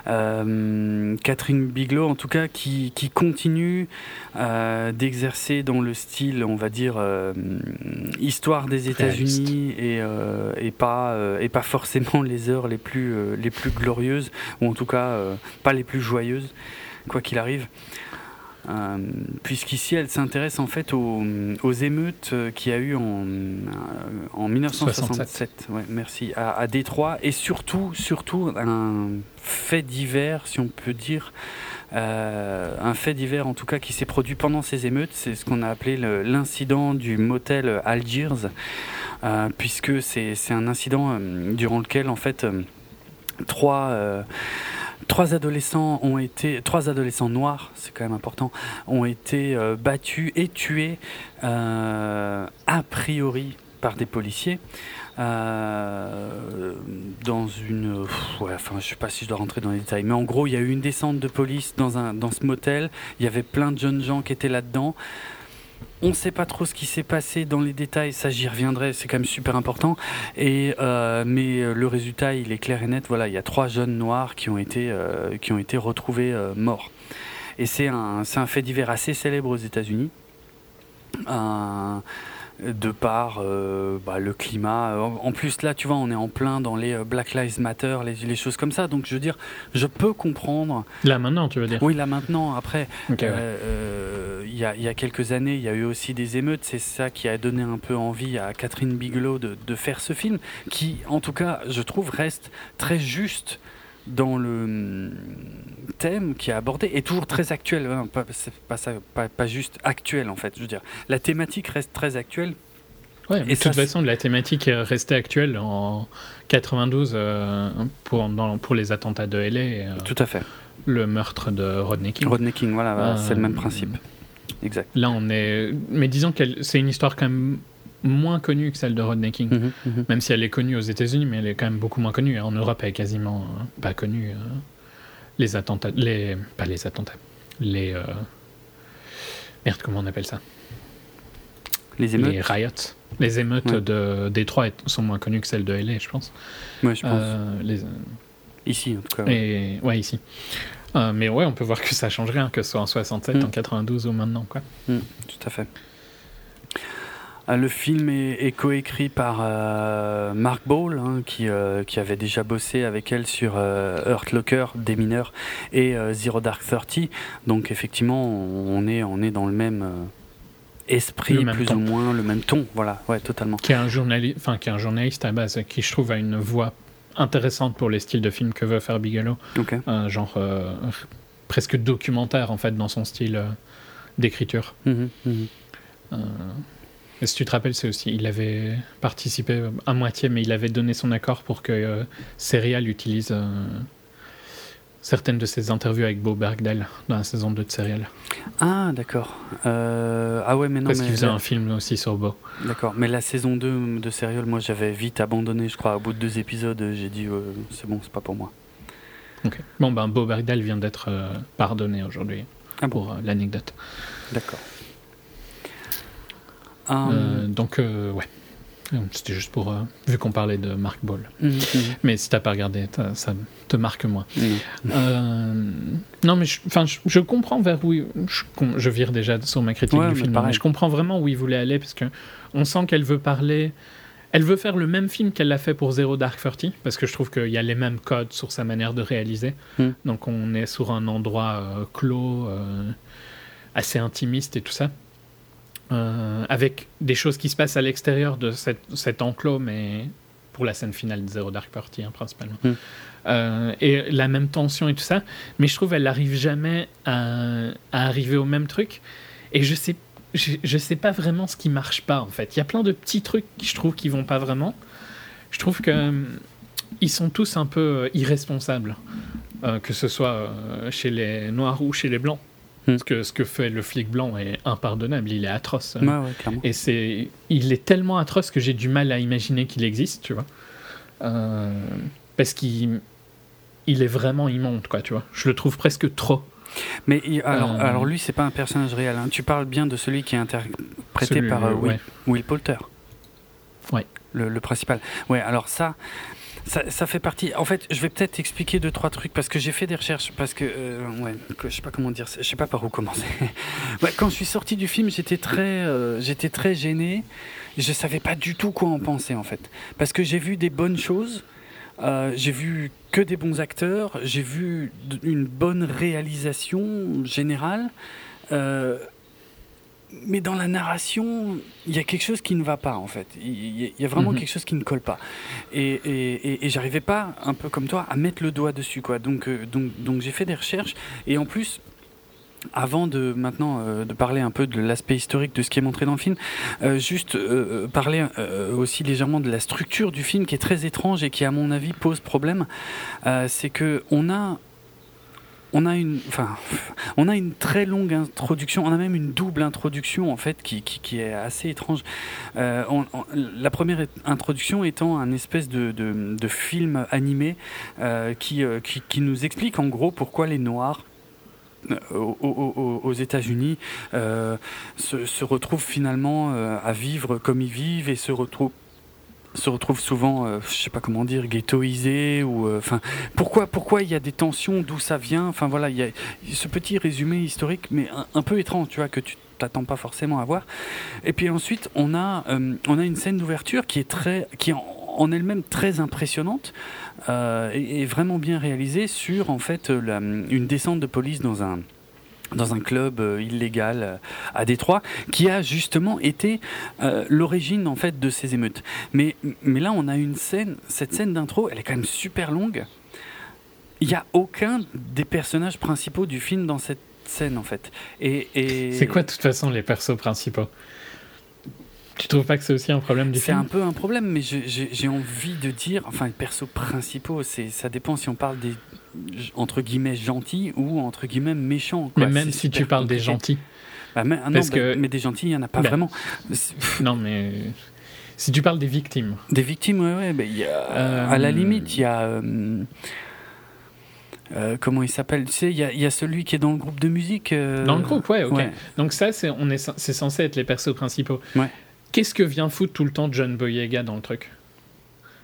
Euh, Catherine Bigelow, en tout cas, qui, qui continue euh, d'exercer dans le style, on va dire, euh, histoire des États-Unis et, euh, et pas euh, et pas forcément les heures les plus euh, les plus glorieuses ou en tout cas euh, pas les plus joyeuses, quoi qu'il arrive. Euh, puisqu'ici elle s'intéresse en fait aux, aux émeutes euh, qu'il y a eu en, euh, en 1967 ouais, merci. À, à Détroit. Et surtout surtout un fait divers si on peut dire euh, un fait divers en tout cas qui s'est produit pendant ces émeutes. C'est ce qu'on a appelé l'incident du motel Algiers euh, puisque c'est c'est un incident euh, durant lequel en fait euh, trois euh, Trois adolescents ont été, trois adolescents noirs, c'est quand même important, ont été euh, battus et tués euh, a priori par des policiers euh, dans une, ouais, enfin je sais pas si je dois rentrer dans les détails, mais en gros il y a eu une descente de police dans un dans ce motel, il y avait plein de jeunes gens qui étaient là-dedans. On ne sait pas trop ce qui s'est passé dans les détails, ça j'y reviendrai, c'est quand même super important. Et euh, mais euh, le résultat, il est clair et net. Voilà, il y a trois jeunes noirs qui ont été euh, retrouvés morts. Et c'est un fait divers assez célèbre aux États-Unis. Un- de par euh, bah, le climat. En plus, là, tu vois, on est en plein dans les euh, Black Lives Matter, les, les choses comme ça. Donc, je veux dire, je peux comprendre. Là, maintenant, tu veux dire? Oui, là maintenant, après, ouais. euh, euh, il y, a, y a quelques années, il y a eu aussi des émeutes. C'est ça qui a donné un peu envie à Catherine Bigelow de, de faire ce film, qui, en tout cas, je trouve, reste très juste dans le hum, thème qui est abordé et toujours très actuel. hein, pas, pas, ça, pas, pas juste actuel, en fait. Je veux dire, la thématique reste très actuelle. Ouais, mais Et de toute façon, la thématique est restée actuelle en 92 euh, pour, dans- pour les attentats de LA et euh, Tout à fait. le meurtre de Rodney King. Rodney King, voilà, voilà, Euh, c'est le même principe. Exact. Là, on est. Mais disons que c'est une histoire quand même moins connue que celle de Rodney King. Mhm, mhm. Même si elle est connue aux États-Unis, mais elle est quand même beaucoup moins connue. En Europe, elle est quasiment euh, pas connue. euh, les attentats. Les... Pas les attentats. Les. euh, Merde, comment on appelle ça? Les émeutes, Les riots. Les émeutes Ouais. de Détroit sont moins connues que celles de LA, je pense. ouais, je pense. Euh, les... Ici, en tout cas. ouais. Et ouais, ici. Euh, mais ouais, on peut voir que ça change rien, que ce soit en 67, Mm. en 92 ou maintenant, quoi. Mm, tout à fait. Ah, Le film est, est coécrit par euh, Mark Ball, hein, qui, euh, qui avait déjà bossé avec elle sur euh, Hurt Locker, des mineurs, et euh, Zero Dark Thirty. Donc effectivement, on est, on est dans le même esprit, Le plus ton. ou moins, le même ton. Voilà, ouais, totalement. Qui est un journaliste, enfin, qui est un journaliste à base, qui je trouve a une voix intéressante pour les styles de films que veut faire Bigelow. Un genre presque documentaire, en fait, dans son style d'écriture. Mhm, mhm. Et si tu te rappelles, c'est aussi, il avait participé à moitié, mais il avait donné son accord pour que euh, Serial utilise euh, certaines de ses interviews avec Bo Bergdahl dans la saison 2 de Serial. Ah, d'accord. Euh, ah ouais, mais non, Parce mais qu'il faisait un film aussi sur Bo. D'accord, mais la saison 2 de Serial, moi j'avais vite abandonné, je crois, au bout de deux épisodes, j'ai dit c'est bon, c'est pas pour moi. Ok. Bon, ben, Bo Bergdahl vient d'être pardonné aujourd'hui, Ah bon, pour l'anecdote. d'accord. Euh, Hum, donc, euh, ouais. Euh, C'était juste pour. euh, vu qu'on parlait de Mark Ball. hum, hum, Mais si t'as pas regardé, ça te marque moins. Euh, non, mais je, je, je comprends vers où. il- Je, vire déjà sur ma critique Ouais, du film. Mais je comprends vraiment où il voulait aller parce que on sent qu'elle veut parler. Elle veut faire le même film qu'elle l'a fait pour Zero Dark Thirty parce que je trouve qu'il y a les mêmes codes sur sa manière de réaliser. Mm. Donc on est sur un endroit euh, clos. euh, assez intimiste et tout ça. Euh, avec des choses qui se passent à l'extérieur de cette, cet enclos, mais pour la scène finale de Zero Dark Party, hein, principalement. Mm. Euh, et la même tension et tout ça. Mais je trouve qu'elle n'arrive jamais à, à arriver au même truc. Et je sais, je, je sais pas vraiment ce qui marche pas, en fait. Il y a plein de petits trucs qui je trouve qui vont pas vraiment. Je trouve que euh, ils sont tous un peu irresponsables, euh, que ce soit chez les noirs ou chez les blancs. Hmm. Parce que ce que fait le flic blanc est impardonnable, il est atroce. Ouais, ouais, clairement. Et c'est, il est tellement atroce que j'ai du mal à imaginer qu'il existe, tu vois. Euh, parce qu'il il est vraiment immonde, quoi, tu vois. Je le trouve presque trop. Mais alors, Euh, alors lui, c'est pas un personnage réel. hein. Tu parles bien de celui qui est interprété Celui- par euh, Will, ouais. Will Poulter. Ouais. Le, le principal. Ouais, alors ça, ça, fait partie. En fait, je vais peut-être expliquer deux trois trucs parce que j'ai fait des recherches parce que euh, ouais, je sais pas comment dire, je sais pas par où commencer. quand je suis sorti du film, j'étais très, euh, j'étais très gêné. Je savais pas du tout quoi en penser en fait, parce que j'ai vu des bonnes choses. Euh, j'ai vu que des bons acteurs, j'ai vu une bonne réalisation générale, euh, mais dans la narration, il y a quelque chose qui ne va pas en fait. Il y, a- vraiment Mhm. quelque chose qui ne colle pas. Et, et, et, et j'arrivais pas, un peu comme toi, à mettre le doigt dessus quoi. Donc, euh, donc, donc j'ai fait des recherches et en plus. Avant de maintenant euh, de parler un peu de l'aspect historique de ce qui est montré dans le film, euh, juste parler aussi légèrement de la structure du film qui est très étrange et qui à mon avis pose problème. C'est que on a on a une très longue introduction, on a même une double introduction en fait qui, est assez étrange. Euh, la première introduction étant un espèce de, film animé euh, qui, euh, qui, nous explique en gros pourquoi les Noirs aux, États-Unis se, retrouvent finalement à vivre comme ils vivent et se retrouvent se retrouvent souvent, euh, je sais pas comment dire, ghettoisés ou, euh, enfin, pourquoi, pourquoi il y a des tensions, d'où ça vient, enfin voilà, il y a ce petit résumé historique, mais un, peu étrange, tu vois, que tu t'attends pas forcément à voir. Et puis ensuite, on a, euh, on a une scène d'ouverture qui est très, qui en, elle-même très impressionnante euh, et, vraiment bien réalisée sur en fait une descente de police dans un dans un club euh, illégal euh, à Détroit, qui a justement été euh, l'origine en fait de ces émeutes. Mais, mais là, on a une scène, cette scène d'intro, elle est quand même super longue. Il n'y a aucun des personnages principaux du film dans cette scène en fait. Et, et C'est quoi, de toute façon, les persos principaux? Tu trouves pas que c'est aussi un problème du C'est un peu un problème, mais j'ai envie de dire, enfin, les persos principaux, ça dépend si on parle des entre guillemets gentils ou entre guillemets méchants. quoi. Mais même si tu parles des gentils. Bah, mais, ah non, Parce bah, que- mais des gentils, il n'y en a pas Ben. vraiment. Non, mais si tu parles des victimes, Des victimes, ouais, ouais. bah, y a- Euh, À la limite, il y a. euh, euh, comment il s'appelle Tu sais, il y, a- il y a celui qui est dans le groupe de musique. euh, dans le groupe, ouais, ok. ouais. Donc ça, c'est on est c'est censé être les persos principaux. Ouais. Qu'est-ce que vient foutre tout le temps John Boyega dans le truc?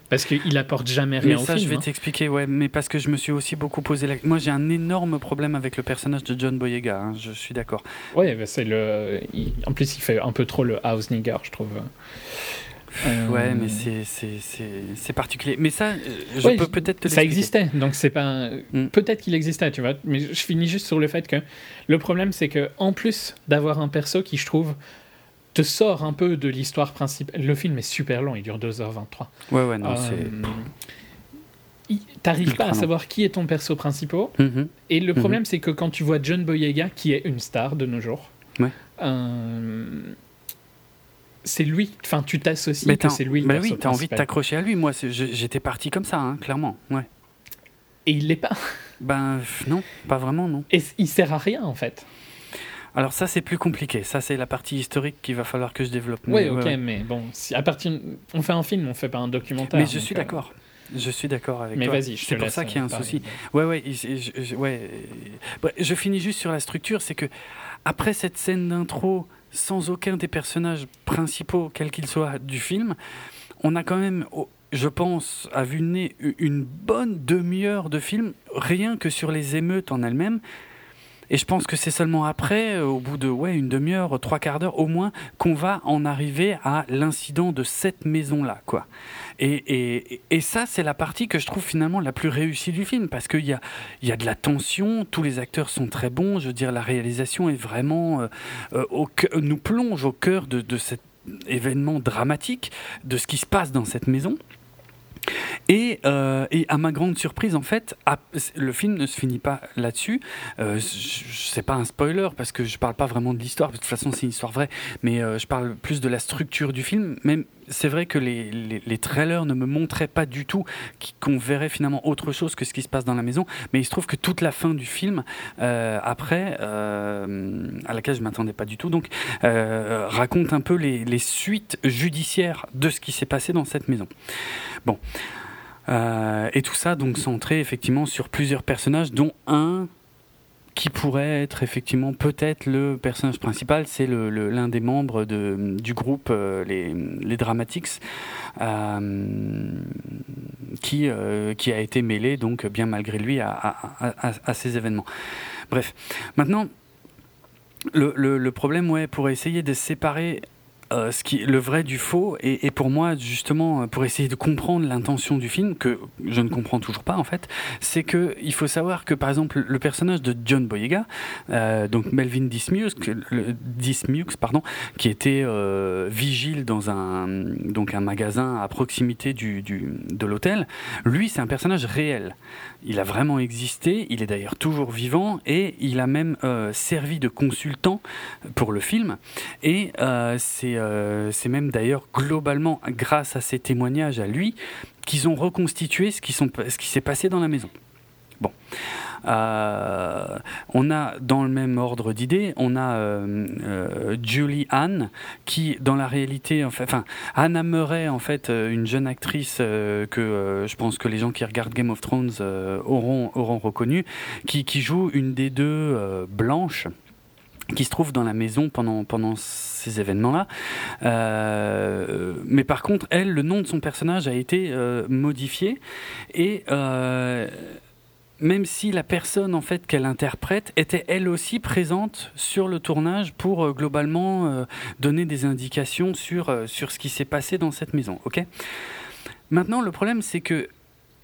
Parce qu'il apporte jamais rien Mais au ça, film. je vais hein. t'expliquer, ouais, mais parce que je me suis aussi beaucoup posé la. Moi, j'ai un énorme problème avec le personnage de John Boyega, hein, je suis d'accord. Ouais, bah, c'est le. il- En plus, il fait un peu trop le house nigger, je trouve. Euh, Ouais, mais c'est- particulier. Mais ça, euh, je Ouais, peux peut-être te Ça existait, donc c'est pas. Mm. Peut-être qu'il existait, tu vois. Mais je finis juste sur le fait que le problème, c'est que en plus d'avoir un perso qui, je trouve, te sort un peu de l'histoire principale. Le film est super long, il dure 2h23. Ouais, ouais, non, Euh, T'arrives pas à savoir qui est ton perso principal. Mhm. Et le Mhm. problème, c'est que quand tu vois John Boyega, qui est une star de nos jours, Ouais. euh, c'est lui. Enfin, tu t'associes Mais que c'est lui bah perso oui, t'as envie de t'accrocher à lui. Moi, j'étais parti comme ça, hein, clairement. Ouais. Et il l'est pas. Ben non, pas vraiment, non. Et il sert à rien, en fait. Alors ça, c'est plus compliqué. Ça, c'est la partie historique qu'il va falloir que je développe. Mais, ok, ouais. mais bon, si à partir, on fait un film, on fait pas un documentaire. Mais je suis euh, d'accord. Je suis d'accord avec Mais toi. vas-y, je te C'est pour ça qu'il y a un euh, parler. souci. Ouais, ouais, je, je- ouais. je finis juste sur la structure, c'est que après cette scène d'intro, sans aucun des personnages principaux, quels qu'ils soient, du film, on a quand même, je pense, à vue nez, une bonne demi-heure de film, rien que sur les émeutes en elles-mêmes. Et je pense que c'est seulement après, euh, au bout de ouais, une demi-heure, trois quarts d'heure au moins, qu'on va en arriver à l'incident de cette maison-là. quoi. Et, et, et ça, c'est la partie que je trouve finalement la plus réussie du film, parce qu'il y a, y a de la tension, tous les acteurs sont très bons, je veux dire, la réalisation est vraiment... euh, euh, nous plonge au cœur de, de cet événement dramatique, de ce qui se passe dans cette maison. Et, euh, et à ma grande surprise, en fait, le film ne se finit pas là-dessus. Euh, c'est pas un spoiler parce que je parle pas vraiment de l'histoire. De toute façon, c'est une histoire vraie, mais euh, je parle plus de la structure du film. Même c'est vrai que les, les, les trailers ne me montraient pas du tout qu'on verrait finalement autre chose que ce qui se passe dans la maison. Mais il se trouve que toute la fin du film, euh, après, euh, à laquelle je m'attendais pas du tout, donc euh, raconte un peu les, les suites judiciaires de ce qui s'est passé dans cette maison. Bon. Euh, et tout ça donc centré effectivement sur plusieurs personnages, dont un qui pourrait être effectivement peut-être le personnage principal, c'est l'un des membres de, du groupe euh, les, les Dramatics, euh, qui, qui a été mêlé donc bien malgré lui à, à- ces événements. Bref, maintenant le- le problème, ouais, pour essayer de séparer euh, ce qui, le vrai du faux, et, et pour moi, justement, euh, pour essayer de comprendre l'intention du film, que je ne comprends toujours pas en fait, c'est que il faut savoir que par exemple le personnage de John Boyega, euh, donc Melvin Dismukes, pardon, qui était euh, vigile dans un donc un magasin à proximité du, du- de l'hôtel, lui c'est un personnage réel. Il a vraiment existé, il est d'ailleurs toujours vivant et il a même euh, servi de consultant pour le film. Et euh, c'est euh, c'est même d'ailleurs globalement grâce à ces témoignages à lui qu'ils ont reconstitué ce qui, sont- ce qui s'est passé dans la maison. Bon. Euh, on a dans le même ordre d'idées, on a euh, euh, Julie Anne qui, dans la réalité, fait, enfin Anna Murray, en fait, une jeune actrice que je pense que les gens qui regardent Game of Thrones auront auront reconnu, qui, qui joue une des deux blanches qui se trouve dans la maison pendant, pendant ces événements-là. Mais par contre, elle, le nom de son personnage a été modifié et même si la personne en fait qu'elle interprète était elle aussi présente sur le tournage pour euh, globalement euh, donner des indications sur, euh, sur ce qui s'est passé dans cette maison. Maintenant, le problème, c'est que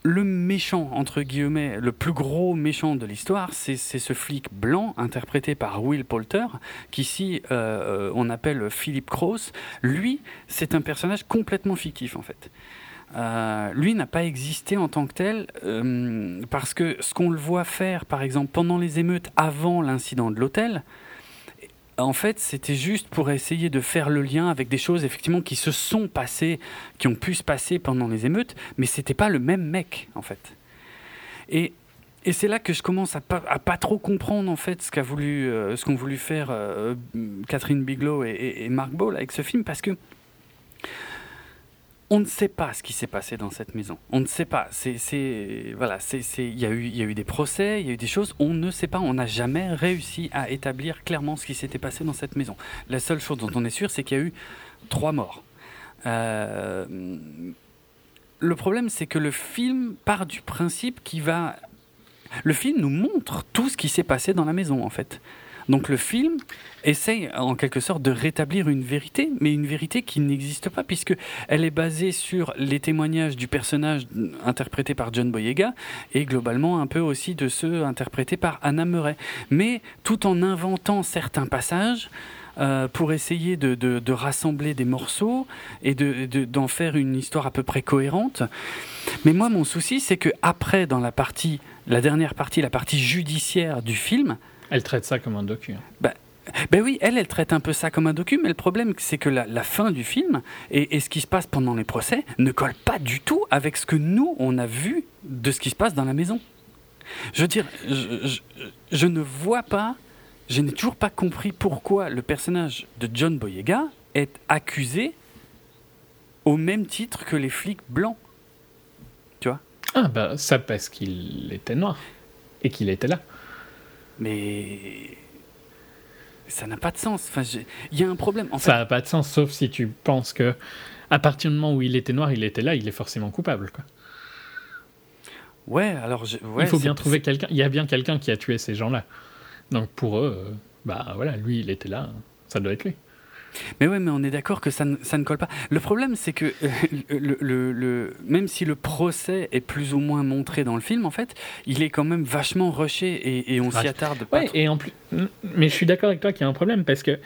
le méchant, entre guillemets, le plus gros méchant de l'histoire, c'est ce flic blanc interprété par Will Poulter, qu'ici on appelle Philip Cross. Lui, c'est un personnage complètement fictif en fait. Euh, lui n'a pas existé en tant que tel euh, parce que ce qu'on le voit faire, par exemple, pendant les émeutes avant l'incident de l'hôtel, en fait, c'était juste pour essayer de faire le lien avec des choses effectivement qui se sont passées, qui ont pu se passer pendant les émeutes, mais c'était pas le même mec en fait. Et, et c'est là que je commence à pas, à pas trop comprendre en fait ce qu'a voulu, euh, ce qu'ont voulu faire Catherine Bigelow et, et- et Mark Ball avec ce film, parce que on ne sait pas ce qui s'est passé dans cette maison. On ne sait pas. C'est, voilà, c'est, il y a eu, il y a eu des procès, il y a eu des choses. On ne sait pas. On n'a jamais réussi à établir clairement ce qui s'était passé dans cette maison. La seule chose dont on est sûr, c'est qu'il y a eu trois morts. Euh, le problème, c'est que le film part du principe qui va. Le film nous montre tout ce qui s'est passé dans la maison, en fait. Donc le film essaye en quelque sorte de rétablir une vérité, mais une vérité qui n'existe pas puisque elle est basée sur les témoignages du personnage interprété par John Boyega et globalement un peu aussi de ceux interprétés par Anna Murray, mais tout en inventant certains passages. euh, pour essayer de, rassembler des morceaux et de- de- d'en faire une histoire à peu près cohérente. Mais moi, mon souci, c'est que après, dans la partie, la dernière partie, la partie judiciaire du film, Elle traite ça comme un docu. hein. ben oui, elle, elle traite un peu ça comme un docu, mais le problème, c'est que la, la fin du film et, et ce qui se passe pendant les procès ne colle pas du tout avec ce que nous, on a vu de ce qui se passe dans la maison. Je veux dire, je, je- je ne vois pas, je n'ai toujours pas compris pourquoi le personnage de John Boyega est accusé au même titre que les flics blancs. Ah, bah, ça parce qu'il était noir. Et qu'il était là. Mais ça n'a pas de sens. Enfin, il y a un problème. En fait, Ça n'a pas de sens, sauf si tu penses que, à partir du moment où il était noir, il était là, il est forcément coupable. Quoi. ouais, alors je- ouais, il faut bien trouver quelqu'un. Il y a bien quelqu'un qui a tué ces gens-là. Donc pour eux, euh, bah voilà, lui, il était là, ça doit être lui. Mais ouais, mais on est d'accord que ça ne, ça ne colle pas. Le problème, c'est que euh, le, le- le- même si le procès est plus ou moins montré dans le film, en fait, il est quand même vachement rushé et, et on s'y attarde pas. Ouais, trop. et en plus, mais je suis d'accord avec toi qu'il y a un problème parce que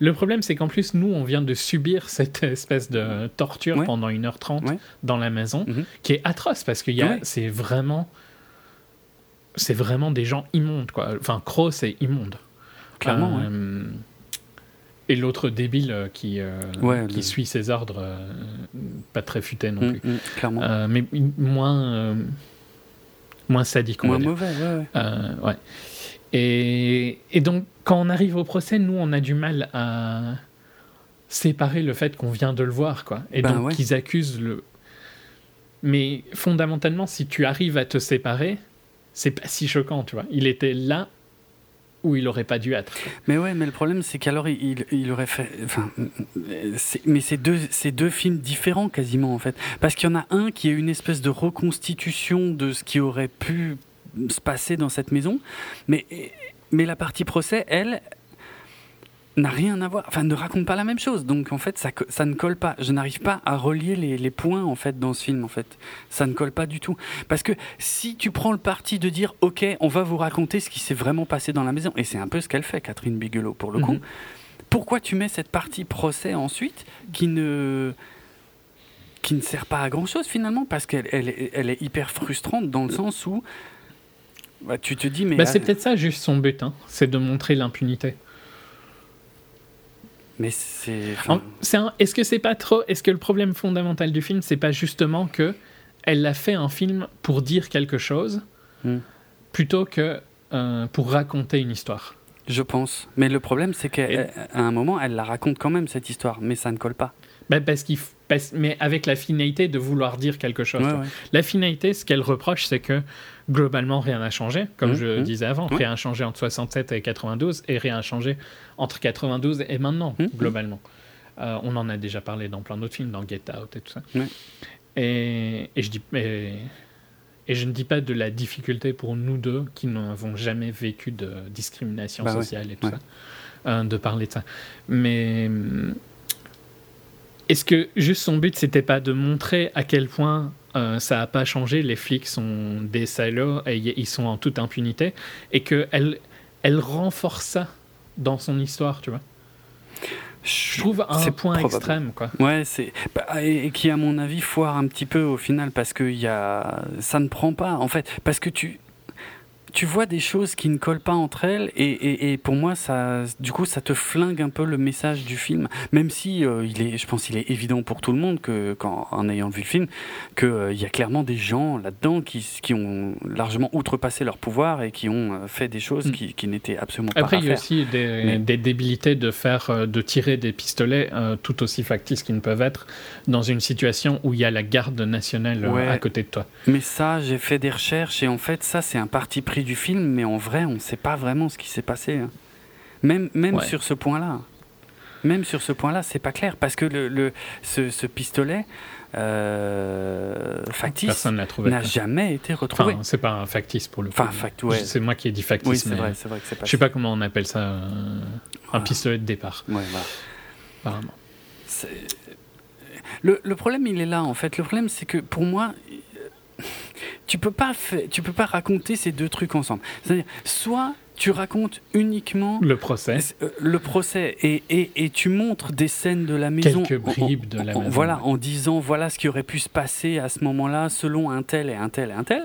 le problème, c'est qu'en plus, nous, on vient de subir cette espèce de torture Ouais. pendant 1h30 Ouais. dans la maison Mhm. qui est atroce parce a, Ouais. c'est vraiment, c'est vraiment des gens immondes, quoi. Enfin, Crow, c'est immonde. Clairement. Euh, Et l'autre débile euh, qui, euh, Ouais, qui le- suit ses ordres, euh, pas très futé non Mm, plus. mm, clairement. Euh, mais moins, moins sadique, Moins mauvais, ouais, ouais. Ouais. Et, et donc, quand on arrive au procès, nous, on a du mal à séparer le fait qu'on vient de le voir, quoi. Et Ben donc, ouais. qu'ils accusent le. Mais fondamentalement, si tu arrives à te séparer, c'est pas si choquant, tu vois. Il était là où il aurait pas dû être. Mais ouais, mais le problème, c'est qu'alors il, il- aurait fait. Enfin, mais c'est deux, c'est deux films différents quasiment en fait, parce qu'il y en a un qui est une espèce de reconstitution de ce qui aurait pu se passer dans cette maison, mais mais la partie procès, elle n'a rien à voir, enfin ne raconte pas la même chose. Donc en fait, ça, ça ne colle pas. Je n'arrive pas à relier les, les points en fait dans ce film en fait. Ça ne colle pas du tout. Parce que si tu prends le parti de dire ok, on va vous raconter ce qui s'est vraiment passé dans la maison, et c'est un peu ce qu'elle fait, Catherine Bigelow pour le coup. Mhm. Pourquoi tu mets cette partie procès ensuite qui ne qui ne sert pas à grand chose finalement? Parce qu'elle elle, est- elle est hyper frustrante dans le sens où bah, tu te dis mais Bah, c'est peut-être ça juste son but, hein, c'est de montrer l'impunité. Mais c'est enfin, Est-ce que c'est pas trop Est-ce que le problème fondamental du film, c'est pas justement que elle a fait un film pour dire quelque chose Hmm. plutôt que euh, pour raconter une histoire? Je pense. Mais le problème, c'est qu'à Et- un moment, elle la raconte quand même, cette histoire, mais ça ne colle pas. Bah, parce qu'il f- mais avec la finalité de vouloir dire quelque chose. Ouais, quoi. ouais. La finalité, ce qu'elle reproche, c'est que globalement rien n'a changé, comme Mhm, je mhm. disais avant. Rien n'a changé entre 67 et 92 et rien n'a changé entre 92 et maintenant, Mhm. globalement. Euh, on en a déjà parlé dans plein d'autres films, dans Get Out et tout ça. Et, et je dis, et, et je ne dis pas de la difficulté pour nous deux qui n'avons jamais vécu de discrimination Bah ouais, sociale et tout ouais. ça, euh, de parler de ça. Mais hum, est-ce que juste son but, c'était pas de montrer à quel point euh, ça n'a pas changé, les flics sont des salauds et ils sont en toute impunité, et qu'elle elle renforce ça dans son histoire, tu vois Je trouve un point probable. extrême, quoi. Ouais, c'est bah, et, et qui à mon avis foire un petit peu au final parce que y a ça ne prend pas en fait parce que tu tu vois des choses qui ne collent pas entre elles et, et, et pour moi ça du coup ça te flingue un peu le message du film même si euh, il est je pense il est évident pour tout le monde que quand en ayant vu le film que euh, il y a clairement des gens là-dedans qui, qui ont largement outrepassé leur pouvoir et qui ont euh, fait des choses Mm. qui, qui n'étaient absolument pas Après, il y a aussi des, Mais- des débilités de faire, euh, de tirer des pistolets euh, tout aussi factices qu'ils ne peuvent être dans une situation où il y a la garde nationale euh, Ouais. à côté de toi. Mais ça, j'ai fait des recherches et en fait, ça, c'est un parti pris du film, mais en vrai, on ne sait pas vraiment ce qui s'est passé. hein. Même, même Ouais. sur ce point-là. Même sur ce point-là, c'est pas clair parce que le, le- ce, ce pistolet euh, factice n'a jamais été retrouvé. Enfin, c'est pas un factice pour le coup. Enfin, fact, ouais. C'est moi qui ai dit factice, oui, c'est vrai, c'est vrai que c'est pas. je sais pas comment on appelle ça, euh, un Ah. pistolet de départ, Ouais, voilà. apparemment. Le, le problème, il est là, en fait. Le problème, c'est que pour moi, tu peux pas tu peux pas raconter ces deux trucs ensemble. C'est-à-dire, soit tu racontes uniquement Le procès. Euh, le procès et, et, et tu montres des scènes de la maison Quelques en- en- bribes de la maison. voilà en disant voilà ce qui aurait pu se passer à ce moment-là selon un tel et un tel et un tel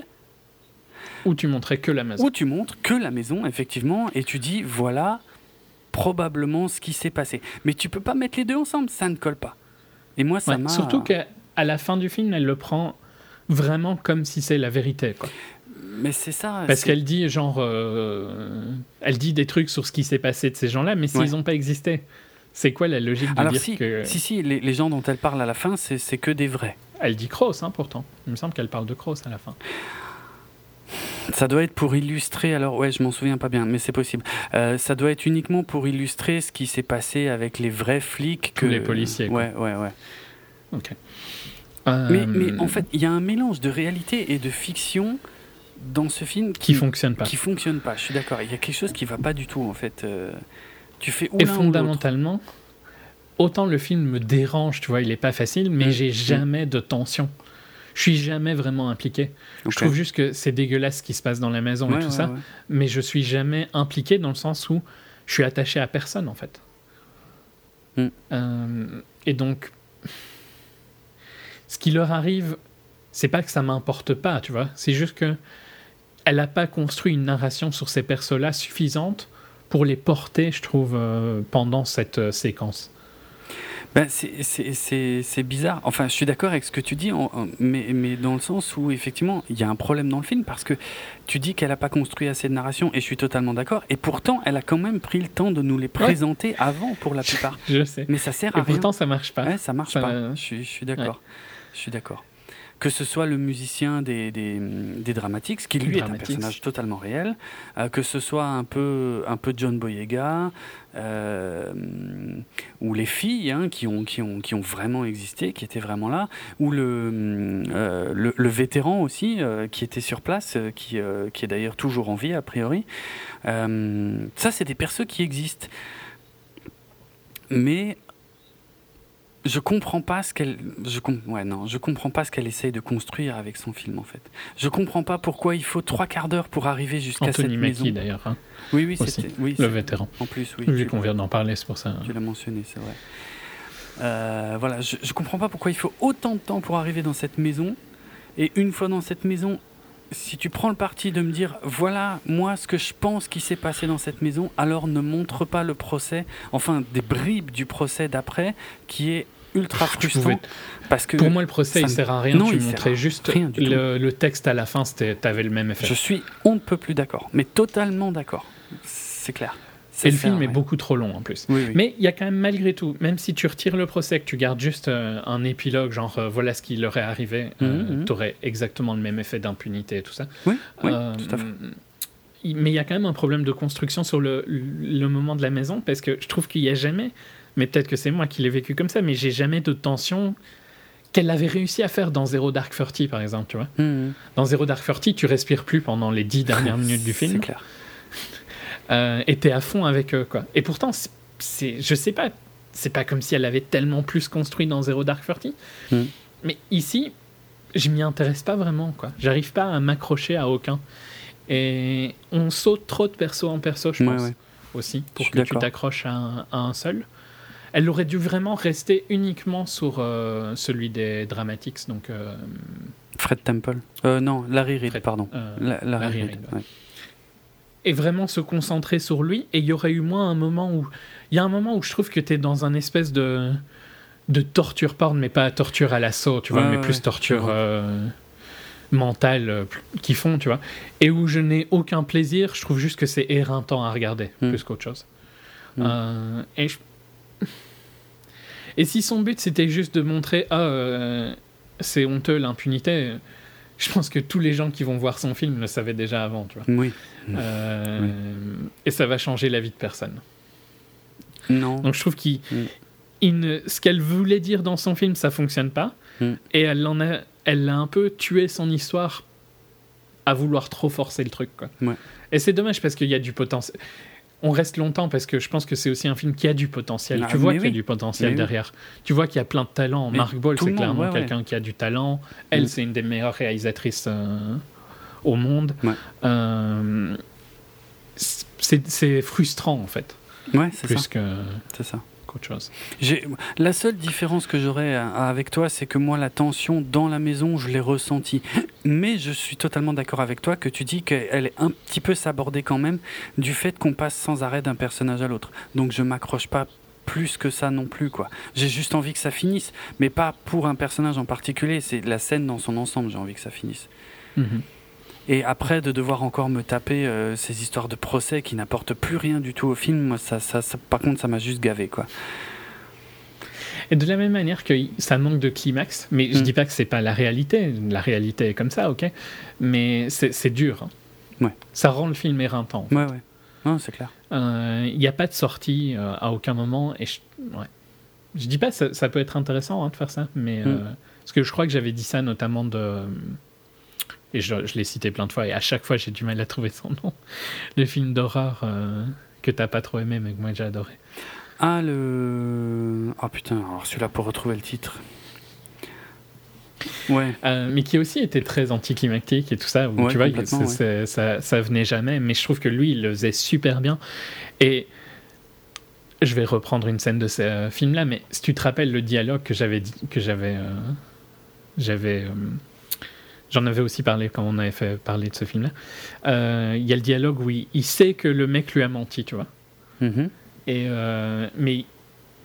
Où tu montrais que la maison. ou tu montres que la maison effectivement et tu dis voilà probablement ce qui s'est passé mais tu peux pas mettre les deux ensemble ça ne colle pas et moi ça Ouais, m'a Surtout qu'à la fin du film, elle le prend vraiment comme si c'est la vérité. Quoi. mais c'est ça Parce qu'elle dit, genre, euh, elle dit des trucs sur ce qui s'est passé de ces gens-là, mais s'ils Ouais. n'ont pas existé, c'est quoi la logique de alors dire si, que. si si les, les gens dont elle parle à la fin c'est que des vrais Elle dit Cross, hein, pourtant. Il me semble qu'elle parle de Cross à la fin. Ça doit être pour illustrer, alors ouais, je m'en souviens pas bien, mais c'est possible. Euh, ça doit être uniquement pour illustrer ce qui s'est passé avec les vrais flics. Tous que... les policiers, quoi. Ouais, ouais, ouais. Ok. Mais, Euh, mais en fait, il y a un mélange de réalité et de fiction dans ce film qui fonctionne pas. qui fonctionne pas. Je suis d'accord. Il y a quelque chose qui va pas du tout en fait. Euh, tu fais ou Et ou fondamentalement, autant le film me dérange, tu vois, il est pas facile, mais Mm. j'ai jamais de tension. Je suis jamais vraiment impliqué. Je trouve juste que c'est dégueulasse ce qui se passe dans la maison Ouais, et tout ouais, ça, ouais. mais je suis jamais impliqué dans le sens où je suis attaché à personne en fait. Mm. Euh, et donc, ce qui leur arrive, c'est pas que ça m'importe pas, tu vois. C'est juste que elle n'a pas construit une narration sur ces persos-là suffisante pour les porter, je trouve, euh, pendant cette euh, séquence. Ben, c'est- bizarre. Enfin, je suis d'accord avec ce que tu dis, en- en- mais, mais dans le sens où, effectivement, il y a un problème dans le film parce que tu dis qu'elle n'a pas construit assez de narration, et je suis totalement d'accord. Et pourtant, elle a quand même pris le temps de nous les présenter avant pour la plupart. Je sais. Mais ça sert à Et rien. pourtant, ça marche pas. Ouais, ça marche Ça- pas. Je suis, je suis d'accord. Je suis d'accord. Que ce soit le musicien des, des, des Dramatics, qui lui est un personnage totalement réel, euh, que ce soit un peu, un peu John Boyega, euh, ou les filles hein, qui, ont, qui, ont, qui ont vraiment existé, qui étaient vraiment là, ou le, euh, le, le vétéran aussi, euh, qui était sur place, qui, qui est d'ailleurs toujours en vie a priori. Ça, c'est des persos qui existent. Mais je comprends pas ce qu'elle je com- ouais non je comprends pas ce qu'elle essaye de construire avec son film en fait. Je comprends pas pourquoi il faut trois quarts d'heure pour arriver jusqu'à cette Anthony maison. Mackie, d'ailleurs, hein, oui oui c'était oui le vétéran. en plus oui Vu qu'on vient d'en parler, c'est pour ça. tu l'as mentionné c'est vrai. Euh, voilà je, je comprends pas pourquoi il faut autant de temps pour arriver dans cette maison. Et une fois dans cette maison si tu prends le parti de me dire voilà moi ce que je pense qui s'est passé dans cette maison alors ne montre pas le procès enfin des bribes du procès d'après qui est ultra frustrant pouvais- parce que Pour moi, le procès, il sert à rien. Non, tu il montrais juste le, le texte à la fin, c'était- t'avais le même effet. je suis on ne peut plus d'accord mais totalement d'accord c'est clair Et le film est beaucoup trop long en plus. oui, oui. Mais il y a quand même malgré tout, même si tu retires le procès, que tu gardes juste euh, un épilogue, genre euh, voilà ce qui leur est arrivé, euh, Mhm, mhm. t'aurais exactement le même effet d'impunité et tout ça. oui, oui, Euh, tout à fait Mais il y a quand même un problème de construction sur le, le moment de la maison, parce que je trouve qu'il n'y a jamais, mais peut-être que c'est moi qui l'ai vécu comme ça, mais j'ai jamais de tension qu'elle avait réussi à faire dans Zero Dark Thirty, par exemple, tu vois. Mhm. Dans Zero Dark Thirty, tu respires plus pendant les dix dernières minutes du film. c'est clair Euh, et t'es à fond avec eux, quoi. Et pourtant, c'est- je sais pas, c'est pas comme si elle avait tellement plus construit dans Zero Dark Thirty. Mm. Mais ici, je m'y intéresse pas vraiment, quoi. J'arrive pas à m'accrocher à aucun. Et on saute trop de perso en perso, je Ouais, pense, ouais. aussi, pour que tu t'accroches à, un- à un seul. Elle aurait dû vraiment rester uniquement sur euh, celui des Dramatics, donc euh, Fred Temple euh, non Larry Reed Fred- pardon La- Larry, Larry Reed, Reed, ouais. Et vraiment se concentrer sur lui. Et il y aurait eu moins un moment où. Il y a un moment où je trouve que tu es dans un espèce de. de torture porn, mais pas torture à l'assaut, tu vois, Ouais, mais ouais, plus torture euh, mentale euh, qu'ils font, tu vois. Et où je n'ai aucun plaisir, je trouve juste que c'est éreintant à regarder, Mm. plus qu'autre chose. Mm. Euh, et, je- et si son but c'était juste de montrer, ah, c'est honteux l'impunité, je pense que tous les gens qui vont voir son film le savaient déjà avant, tu vois. oui Euh, Et ça va changer la vie de personne. non Donc je trouve qu'il Mm. ce qu'elle voulait dire dans son film, ça fonctionne pas. Mm. Et elle en a, elle a un peu tué son histoire à vouloir trop forcer le truc. Quoi. Ouais. Et c'est dommage parce qu'il y a du potentiel. On reste longtemps parce que je pense que c'est aussi un film qui a du potentiel. Ah, tu vois qu'il y a du potentiel Mais oui. derrière. Tu vois qu'il y a plein de talents. Mais Mark Ball, c'est clairement ouais, ouais. quelqu'un qui a du talent. Elle, Mm. c'est une des meilleures réalisatrices euh, au monde. Ouais. Euh, c'est frustrant en fait, ouais c'est ça que c'est ça qu'autre chose. La seule différence que j'aurais euh, avec toi, c'est que moi, la tension dans la maison, je l'ai ressentie. Mais je suis totalement d'accord avec toi que tu dis qu'elle est un petit peu sabordée quand même du fait qu'on passe sans arrêt d'un personnage à l'autre. Donc je m'accroche pas plus que ça non plus quoi. J'ai juste envie que ça finisse, mais pas pour un personnage en particulier, c'est la scène dans son ensemble, j'ai envie que ça finisse. Mhm. Et après, de devoir encore me taper euh, ces histoires de procès qui n'apportent plus rien du tout au film, moi, ça, ça, ça- par contre, ça m'a juste gavé, quoi. Et de la même manière que ça manque de climax, mais je Mm. dis pas que c'est pas la réalité, la réalité est comme ça, ok, mais c'est dur. hein. Ouais. Ça rend le film éreintant. Ouais, ouais. Non, c'est clair. Euh, Il n'y a pas de sortie euh, à aucun moment, et je, ouais. je dis pas ça, ça peut être intéressant hein, de faire ça, mais euh, Mm. parce que je crois que j'avais dit ça notamment de Et je, je l'ai cité plein de fois, et à chaque fois, j'ai du mal à trouver son nom. Le film d'horreur euh, que t'as pas trop aimé, mais que moi j'ai adoré. Ah, le. Ah putain, alors celui-là pour retrouver le titre. Ouais. Euh, mais qui aussi était très anticlimactique et tout ça. Où, Ouais, tu vois, ça, ça venait jamais. Mais je trouve que lui, il le faisait super bien. Et je vais reprendre une scène de ce euh, film-là. Mais si tu te rappelles le dialogue que j'avais dit, que j'avais, j'avais, j'en avais aussi parlé quand on avait fait parler de ce film-là. Euh, Il y a le dialogue où il, il sait que le mec lui a menti, tu vois. Mhm. Et euh, mais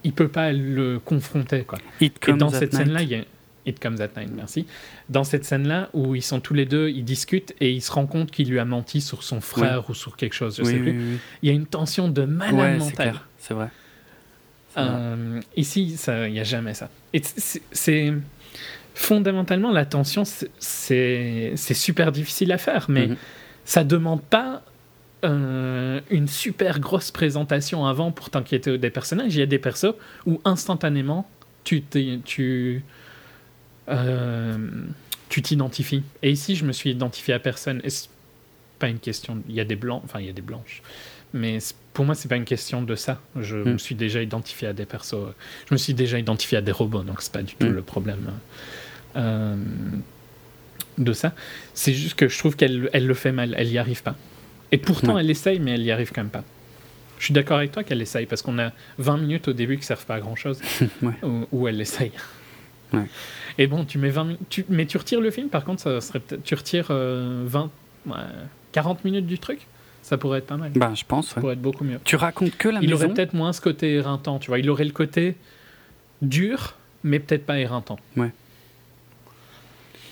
il peut pas le confronter, quoi. It Et dans cette scène-là, il y a It Comes at Night, merci. Dans cette scène-là où ils sont tous les deux, ils discutent et ils se rendent compte qu'il lui a menti sur son frère ou sur quelque chose, je oui, sais oui, plus. Il y a une tension de malade Ouais, c'est mentale. c'est vrai. Euh, ici, il n'y a jamais ça. C'est fondamentalement la tension, c'est- super difficile à faire, mais Mhm. ça demande pas euh, une super grosse présentation avant pour t'inquiéter des personnages. Il y a des persos où instantanément tu euh, tu t'identifies. Et ici, je me suis identifié à personne. Et pas une question. Il y a des blancs, enfin il y a des blanches, mais pour moi, c'est pas une question de ça. Je Mm. me suis déjà identifié à des persos. Je me suis déjà identifié à des robots, donc c'est pas du tout Mm. le problème. Euh, de ça. C'est juste que je trouve qu'elle elle le fait mal, elle y arrive pas. Et pourtant, Ouais. elle essaye, mais elle y arrive quand même pas. Je suis d'accord avec toi qu'elle essaye, parce qu'on a 20 minutes au début qui servent pas à grand chose, Ouais. où, où elle essaye. Ouais. Et bon, tu mets 20 minutes, tu, mais tu retires le film, par contre, ça serait tu retires euh, 20, ouais, 40 minutes du truc, ça pourrait être pas mal. Bah, je pense. Ça ouais. pourrait être beaucoup mieux. Tu racontes que la Il aurait maison. peut-être moins ce côté éreintant, tu vois. Il aurait le côté dur, mais peut-être pas éreintant.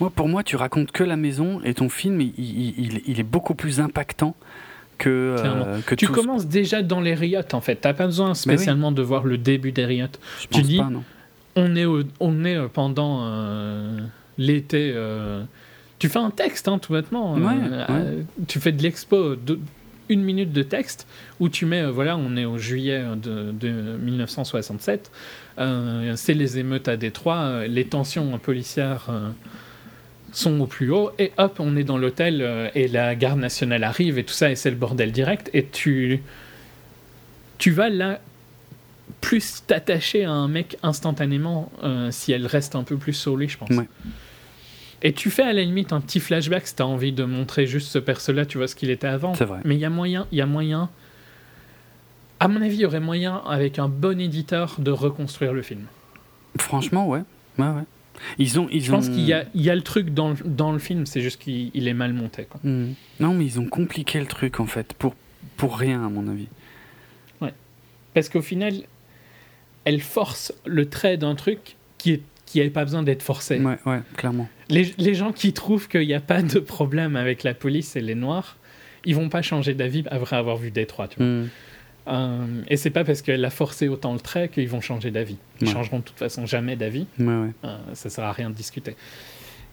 Moi, pour moi, tu racontes que la maison et ton film, il, il- il- il est beaucoup plus impactant que, euh, que Tu tout- commences déjà dans les riots, en fait. T'as pas besoin spécialement de voir le début des riots. Je tu dis- pas, non. On est, au- on est euh, pendant euh, l'été. euh, tu fais un texte, hein, tout bêtement. Ouais, tu fais de l'expo, une minute de texte où tu mets, voilà, on est au juillet de, de 1967. euh, c'est les émeutes à Détroit. les tensions policières sont au plus haut. Et hop, on est dans l'hôtel euh, et la garde nationale arrive et tout ça, et c'est le bordel direct. Et tu, tu vas là plus t'attacher à un mec instantanément euh, si elle reste un peu plus sur lui, je pense. Ouais. Et tu fais à la limite un petit flashback si t'as envie de montrer juste ce perso-là, tu vois ce qu'il était avant. Vrai. Mais il y a moyen, il y a moyen. À mon avis, il y aurait moyen, avec un bon éditeur, de reconstruire le film. Franchement, ouais. Ouais, ouais. Ils ont, ils Je pense qu'il y a, il y a le truc dans le, dans le film, c'est juste qu'il il est mal monté. Quoi. Hmm. Non, mais ils ont compliqué le truc en fait pour pour rien à mon avis. Parce qu'au final, elle force le trait d'un truc qui est qui n'avait pas besoin d'être forcé. Ouais, ouais, clairement. Les, les gens qui trouvent qu'il n'y a pas de problème avec la police et les noirs, ils vont pas changer d'avis après avoir vu Détroit. Tu vois. Hmm. Euh, et c'est pas parce qu'elle a forcé autant le trait qu'ils vont changer d'avis. Ils Ouais. changeront de toute façon jamais d'avis. Ouais, ouais. Euh, ça sert à rien de discuter.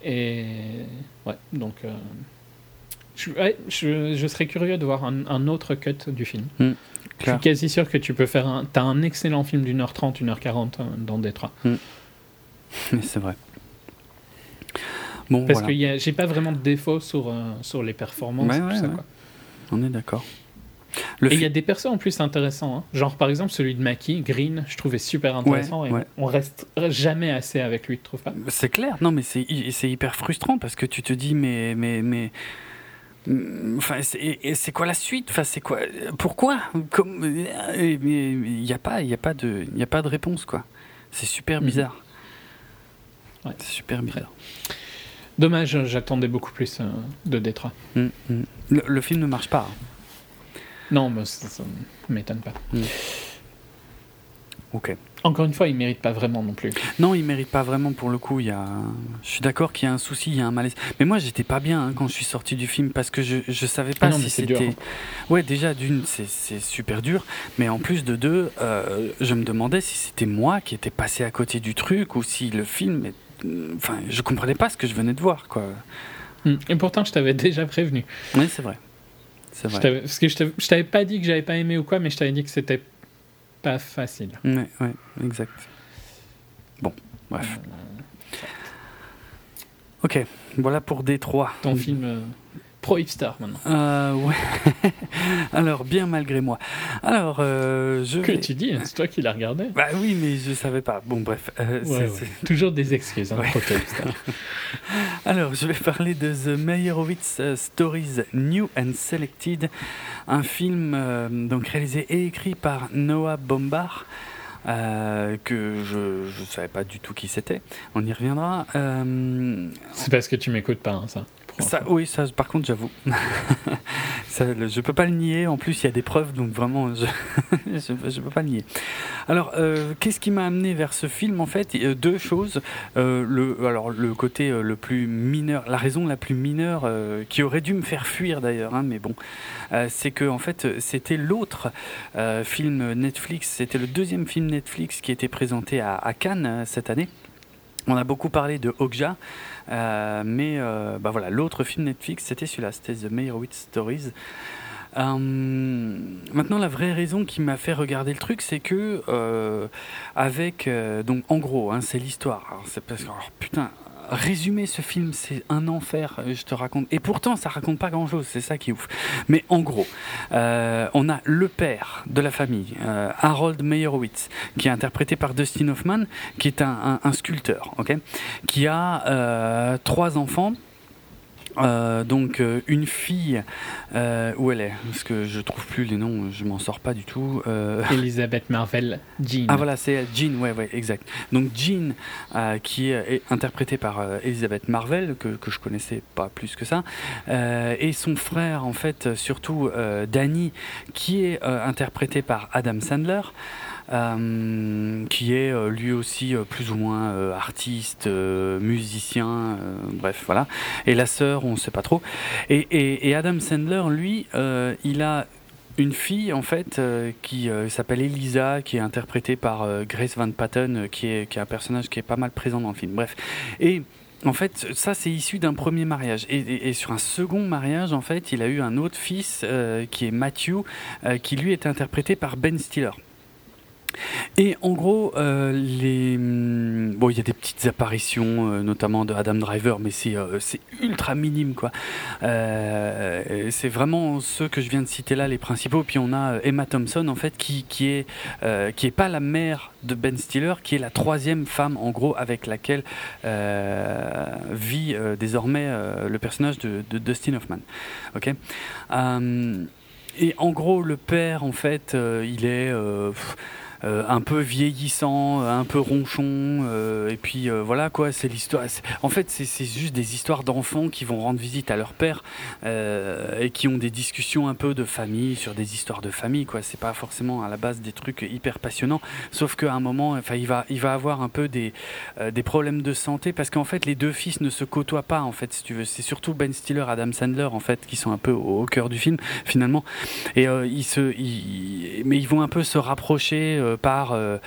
Et ouais, donc euh, je, je, je serais curieux de voir un, un autre cut du film. Je Clair. suis quasi sûr que tu peux faire un. T'as un excellent film d'une heure trente, une heure quarante euh, dans Détroit. Mais c'est vrai. Bon, Parce voilà. que j'ai pas vraiment de défaut sur, sur les performances tout ça. quoi. On est d'accord. Le Et il y a des persos en plus intéressants. hein. Genre par exemple celui de Mackie, Green, je trouvais super intéressant. et ouais. on reste jamais assez avec lui, tu trouves pas? C'est clair, non mais c'est hy- c'est hyper frustrant parce que tu te dis mais mais mais mm, enfin c'est quoi la suite? Enfin c'est quoi pourquoi? Comme euh, il y a pas il a pas de il a pas de réponse quoi c'est super Mhm. bizarre Ouais. c'est super bizarre Dommage, j'attendais beaucoup plus euh, de Détroit. Mm, mm. le, le film ne marche pas hein. Non, mais ça, ça m'étonne pas. ok Encore une fois, il mérite pas vraiment non plus. non il mérite pas vraiment pour le coup il y a je suis d'accord qu'il y a un souci il y a un malaise mais moi j'étais pas bien hein, quand je suis sorti du film parce que je je savais pas Ah non, si c'était hein. Ouais, déjà, d'une, c'est c'est super dur. Mais en plus de deux, euh, je me demandais si c'était moi qui étais passé à côté du truc ou si le film. Enfin, je comprenais pas ce que je venais de voir, quoi. Hmm. Et pourtant, je t'avais déjà prévenu. Oui, c'est vrai. Vrai. parce que je t'avais- je t'avais pas dit que j'avais pas aimé ou quoi, mais je t'avais dit que c'était pas facile. Ouais, ouais, exact. Bon, bref. Ok, voilà pour Détroit. Ton film euh, pro hipster maintenant. Euh, ouais. Alors, bien malgré moi. Alors, euh, je. Que vais- tu dis, hein, c'est toi qui l'as regardé. Bah oui, mais je savais pas. Bon, bref. euh, Ouais, ouais. Toujours des excuses, hein, Ouais. pro hipster. Alors, je vais parler de The Meyerowitz euh, Stories New and Selected, un film euh, donc réalisé et écrit par Noah Bombard. euh, que je ne savais pas du tout qui c'était, on y reviendra. Euh, C'est parce que tu m'écoutes pas, hein, ça. Ça, oui, ça, par contre, j'avoue. Ça, je peux pas le nier. En plus, il y a des preuves, donc vraiment, je je, peux pas le nier. Alors, euh, qu'est-ce qui m'a amené vers ce film En fait, Euh, deux choses. Euh, le, alors, le côté euh, le plus mineur, la raison la plus mineure, euh, qui aurait dû me faire fuir d'ailleurs, hein, mais bon, c'est que en fait, c'était l'autre film Netflix. C'était le deuxième film Netflix qui était présenté à, à Cannes cette année. On a beaucoup parlé de Okja, euh, mais euh, bah l'autre film Netflix, c'était celui-là, c'était The Meyerowitz Stories. Euh, maintenant, la vraie raison qui m'a fait regarder le truc, c'est que avec donc en gros, hein, c'est l'histoire. Alors, C'est parce que alors, putain. Résumer ce film, c'est un enfer, euh, je te raconte. Et pourtant, ça raconte pas grand-chose, c'est ça qui est ouf. Mais en gros, euh, on a le père de la famille, euh, Harold Meyerowitz, qui est interprété par Dustin Hoffman, qui est un, sculpteur, qui a trois enfants. Euh, donc euh, une fille, euh, où elle est? Parce que je trouve plus les noms, je m'en sors pas du tout. Euh, Elisabeth Marvel, Jean. ah voilà, c'est Jean, ouais, ouais, exact. Donc Jean, euh, qui est, interprétée par Elisabeth Marvel, que, que je connaissais pas plus que ça, euh, et son frère, en fait, surtout euh, Danny, qui est interprété par Adam Sandler. Euh, qui est euh, lui aussi euh, plus ou moins artiste, musicien, bref, voilà. Et la sœur, on ne sait pas trop. Et, Adam Sandler, lui, il a une fille en fait qui s'appelle Elisa, qui est interprétée par Grace Van Patten, qui, est, qui est un personnage qui est pas mal présent dans le film. Bref. Et en fait, ça c'est issu d'un premier mariage. Et, sur un second mariage, en fait, il a eu un autre fils qui est Matthew, qui lui est interprété par Ben Stiller. Et en gros, euh, hum, bon, il y a des petites apparitions, euh, notamment de Adam Driver, mais c'est euh, ultra minime quoi. C'est vraiment ceux que je viens de citer là, les principaux. Puis on a Emma Thompson en fait qui qui est qui est pas la mère de Ben Stiller, qui est la troisième femme en gros avec laquelle vit désormais le personnage de, de Dustin Hoffman. Ok? Et en gros, le père, en fait, il est un peu vieillissant, un peu ronchon, euh, et puis euh, voilà quoi, c'est l'histoire. En fait, c'est juste des histoires d'enfants qui vont rendre visite à leur père euh, et qui ont des discussions un peu de famille sur des histoires de famille quoi. C'est pas forcément à la base des trucs hyper passionnants, sauf qu'à un moment, enfin, il va, il va avoir un peu des, euh, des problèmes de santé parce qu'en fait, les deux fils ne se côtoient pas en fait, si tu veux. C'est surtout Ben Stiller, Adam Sandler en fait, qui sont un peu au, cœur du film finalement. Et euh, ils se, mais ils vont un peu se rapprocher euh, par euh,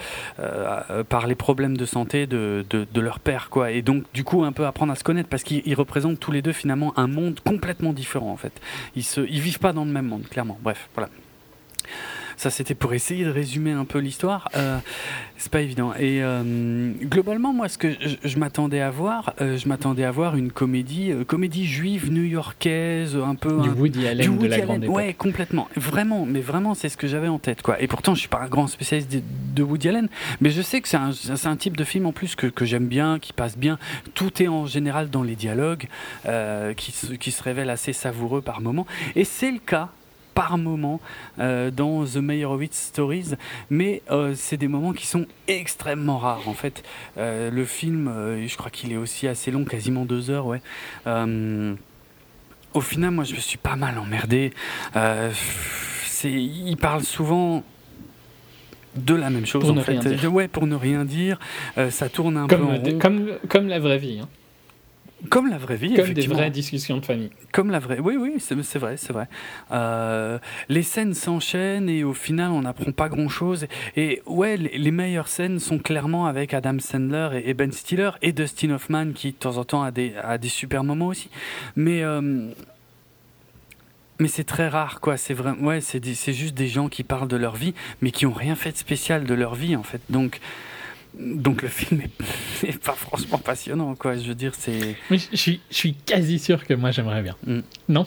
euh, par les problèmes de santé de, leur père, quoi. Et donc du coup un peu apprendre à se connaître parce qu'ils ils représentent tous les deux finalement un monde complètement différent en fait. Ils se, ils vivent pas dans le même monde, clairement. Bref, voilà. Ça, c'était pour essayer de résumer un peu l'histoire. Euh, c'est pas évident. Et euh, globalement, moi, ce que je, je m'attendais à voir, euh, je m'attendais à voir une comédie, comédie juive new-yorkaise, un peu Du un- Woody Allen du de la grande époque. Ouais, complètement. Vraiment, mais vraiment, c'est ce que j'avais en tête, quoi. Et pourtant, je suis pas un grand spécialiste de, de Woody Allen, mais je sais que c'est un, type de film en plus que, que j'aime bien, qui passe bien. Tout est en général dans les dialogues, qui, se- qui se révèlent assez savoureux par moments. Et c'est le cas par moment euh, dans The Meyerowitz Stories, mais euh, c'est des moments qui sont extrêmement rares en fait. Euh, le film, je crois qu'il est aussi assez long, quasiment deux heures, ouais. Au final, moi, je me suis pas mal emmerdé. Il parle souvent de la même chose Pour en fait. Ouais, pour ne rien dire. Ça tourne un peu en rond. comme, comme la vraie vie, hein. Comme la vraie vie, comme des vraies discussions de famille. Comme la vraie. Oui, oui, c'est vrai, c'est vrai. Euh, les scènes s'enchaînent et au final, on n'apprend pas grand-chose. Et ouais, les, les meilleures scènes sont clairement avec Adam Sandler et, et Ben Stiller et Dustin Hoffman qui de temps en temps a des, a des super moments aussi. Mais euh, mais c'est très rare, quoi. C'est vrai. Ouais, c'est juste des gens qui parlent de leur vie, mais qui ont rien fait de spécial de leur vie, en fait. Donc donc le film est il est pas franchement passionnant, quoi. Je veux dire, c'est. Mais je suis, je suis quasi sûr que moi j'aimerais bien. Mm. Non?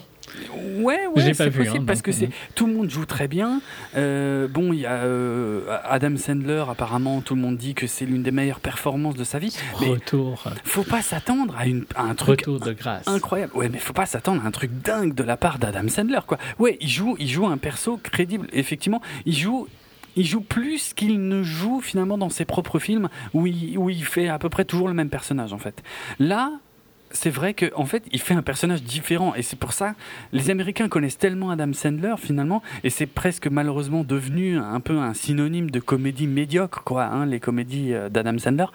Ouais, ouais, c'est possible hein, parce que c'est euh. tout le monde joue très bien. Euh, bon, il y a euh, Adam Sandler, apparemment, tout le monde dit que c'est l'une des meilleures performances de sa vie. Mais Retour, faut pas s'attendre à, une, à un truc retour de grâce. incroyable. Ouais, mais faut pas s'attendre à un truc dingue de la part d'Adam Sandler, quoi. Ouais, il joue, il joue un perso crédible. Effectivement, il joue. Il joue plus qu'il ne joue finalement dans ses propres films où il, où il fait à peu près toujours le même personnage en fait. Là, c'est vrai que en fait, il fait un personnage différent et c'est pour ça les Américains connaissent tellement Adam Sandler finalement et c'est presque malheureusement devenu un peu un synonyme de comédie médiocre quoi, hein, les comédies euh, d'Adam Sandler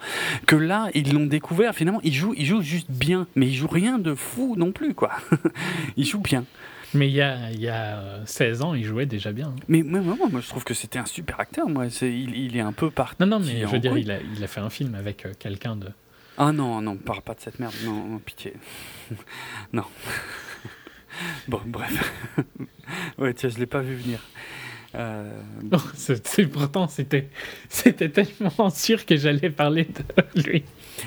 que là ils l'ont découvert finalement il joue il joue juste bien mais il joue rien de fou non plus quoi. il joue bien. Mais il y a, il y a euh, 16 ans, il jouait déjà bien. Mais moi, moi, moi, je trouve que c'était un super acteur moi, il, il est un peu parti. Non, non, mais je veux dire, il a, il a fait un film avec euh, quelqu'un de. Ah non, non, parle pas de cette merde, non, non, pitié. non. bon, bref. ouais, tiens, je l'ai pas vu venir. Euh, c'est- c'est- pourtant, c'était, c'était tellement sûr que j'allais parler de lui.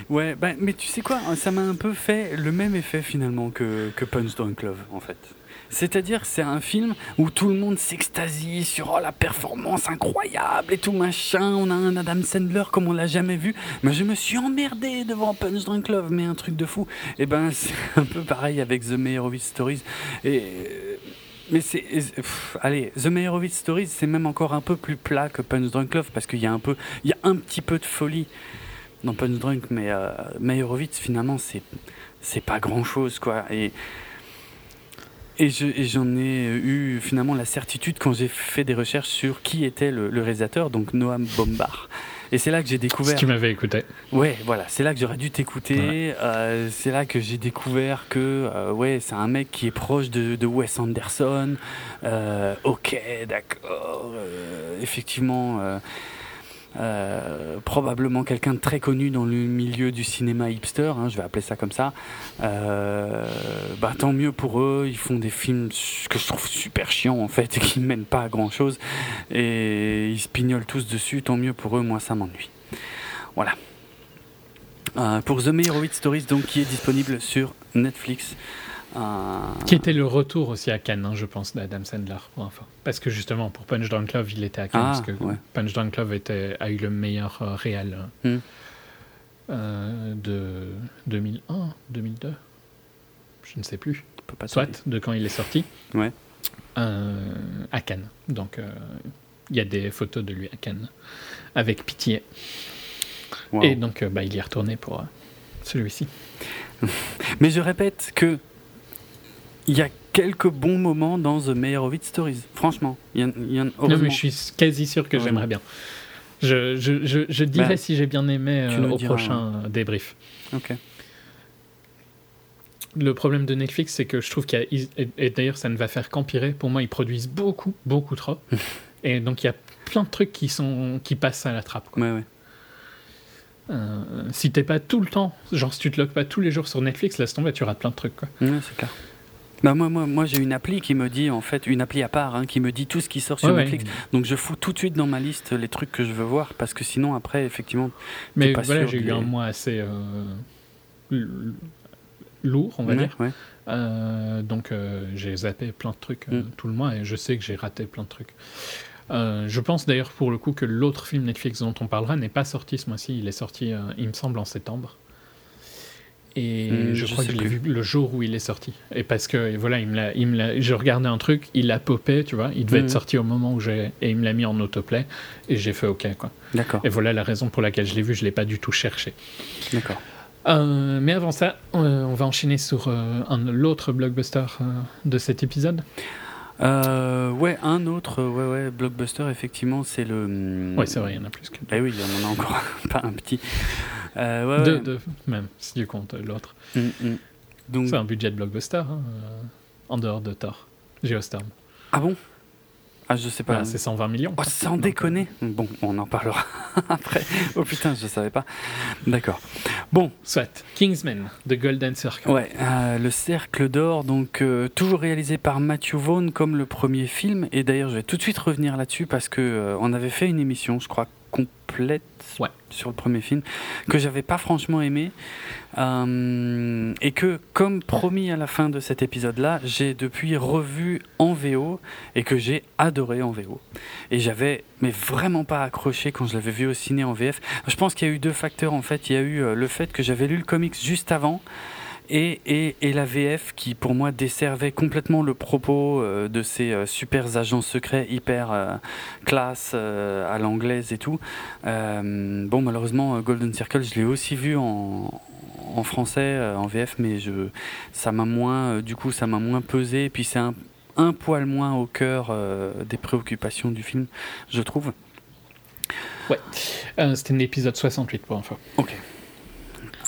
ouais, bah, mais tu sais quoi, ça m'a un peu fait le même effet finalement que, que Punch Drunk Love, en fait. C'est-à-dire, c'est un film où tout le monde s'extasie sur oh, la performance incroyable et tout machin. On a un Adam Sandler comme on l'a jamais vu. Mais je me suis emmerdé devant Punch Drunk Love, mais un truc de fou. Et ben, c'est un peu pareil avec The Meyerowitz Stories. Et. euh, Mais c'est. Allez, The Meyerowitz Stories, c'est même encore un peu plus plat que Punch Drunk Love parce qu'il y a un peu. Il y a un petit peu de folie dans Punch Drunk, mais euh, Meyerowitz, finalement, c'est. C'est pas grand chose, quoi. Et. Et je- et j'en ai eu finalement la certitude quand j'ai fait des recherches sur qui était le, le réalisateur, donc Noam Bombard. Et c'est là que j'ai Si découvert. tu m'avais écouté. Ouais, voilà, c'est là que j'aurais dû t'écouter. Euh, c'est là que j'ai découvert que euh, ouais, c'est un mec qui est proche de, de Wes Anderson. Euh, ok, d'accord. euh, effectivement, euh, probablement quelqu'un de très connu dans le milieu du cinéma hipster. hein, je vais appeler ça comme ça. Euh, bah tant mieux pour eux. Ils font des films que je trouve super chiants en fait qui mènent pas à grand chose. Et ils se pignolent tous dessus. Tant mieux pour eux. Moi, ça m'ennuie. Voilà. Euh, pour The Meyerowitz Stories, donc, qui est disponible sur Netflix. Euh, Qui était le retour aussi à Cannes, hein, je pense, d'Adam Sandler. info. Parce que justement, pour Punch Drunk Love, il était à Cannes. Ah, parce que ouais. Punch Drunk Love était, a eu le meilleur euh, réel euh, Hmm. euh, de 2001, 2002. Je ne sais plus. on peut pas Soit de quand il est sorti. Ouais. Euh, à Cannes. Donc, il y a des photos de lui à Cannes. Avec Pitié. Wow. Et donc, bah, il y est retourné pour celui-ci. Mais je répète que il y a quelques bons moments dans The Meyerowitz Stories. Franchement, il y en, il y en- je suis quasi sûr que j'aimerais bien. Je, je, je, je dirai Bah, si j'ai bien aimé euh, au diras, prochain euh, débrief. Ok. Le problème de Netflix, c'est que je trouve qu'il y a. Et, et d'ailleurs, ça ne va faire qu'empirer. Pour moi, ils produisent beaucoup, beaucoup trop. et donc, il y a plein de trucs qui, sont, qui passent à la trappe. quoi. Ouais, ouais. Euh, si t'es pas tout le temps, genre si tu te logs pas tous les jours sur Netflix, laisse tomber, tu rates plein de trucs. Quoi. Ouais, c'est clair. Bah moi, moi, moi j'ai une appli qui me dit, en fait, une appli à part, hein, qui me dit tout ce qui sort sur Ouais, ouais. Netflix. Donc je fous tout de suite dans ma liste les trucs que je veux voir, parce que sinon, après, effectivement, Mais pas voilà, j'ai eu un mois assez euh, lourd, on va ouais, dire. Euh, donc euh, j'ai zappé plein de trucs Mm. tout le mois et je sais que j'ai raté plein de trucs. Euh, je pense d'ailleurs pour le coup que l'autre film Netflix dont on parlera n'est pas sorti ce mois-ci. Il est sorti, euh, il me semble, en septembre. Et Mm, je, je crois que je l'ai vu le jour où il est sorti. Et parce que et voilà, il me l'a, il me l'a- je regardais un truc, il a popé, tu vois. Il devait être sorti au moment où j'ai et il me l'a mis en autoplay et j'ai fait OK quoi. D'accord, Et voilà la raison pour laquelle je l'ai vu. Je l'ai pas du tout cherché. d'accord. Euh, mais avant ça, euh, on va enchaîner sur euh, l'autre blockbuster euh, de cet épisode. Euh, ouais, un autre, ouais, ouais, blockbuster, effectivement, c'est le. hum, Ouais, c'est vrai, il y en a plus que Bah oui, il y en a encore pas un petit. Euh, ouais, deux, ouais. deux, même, si tu comptes l'autre. Hum, hum. Donc, C'est un budget de blockbuster, hein, euh, en dehors de Thor. Geostorm. ah bon? Ah, je sais pas. C'est 120 millions. Oh, sans déconner Bon, on en parlera après. Oh putain, je savais pas. D'accord. Bon, euh, Soit. Kingsman, The Golden Circle. ouais, euh, le Cercle d'Or, donc euh, toujours réalisé par Matthew Vaughn comme le premier film. Et d'ailleurs, je vais tout de suite revenir là-dessus parce que euh, on avait fait une émission, je crois, complète complète Ouais. sur le premier film que j'avais pas franchement aimé Euh, et que comme promis à la fin de cet épisode-là, j'ai depuis revu en VO et que j'ai adoré en VO. Et j'avais mais vraiment pas accroché quand je l'avais vu au ciné en VF. Je pense qu'il y a eu deux facteurs en fait. Il y a eu euh, le fait que j'avais lu le comics juste avant et, et, et la VF qui pour moi desservait complètement le propos euh, de ces euh, super agents secrets hyper euh, classe euh, à l'anglaise et tout. Bon malheureusement Golden Circle je l'ai aussi vu en, en français en VF mais je ça m'a moins du coup ça m'a moins pesé et puis c'est un, un poil moins au cœur des préoccupations du film je trouve. Euh, C'était l'épisode 68 pour info. Ok.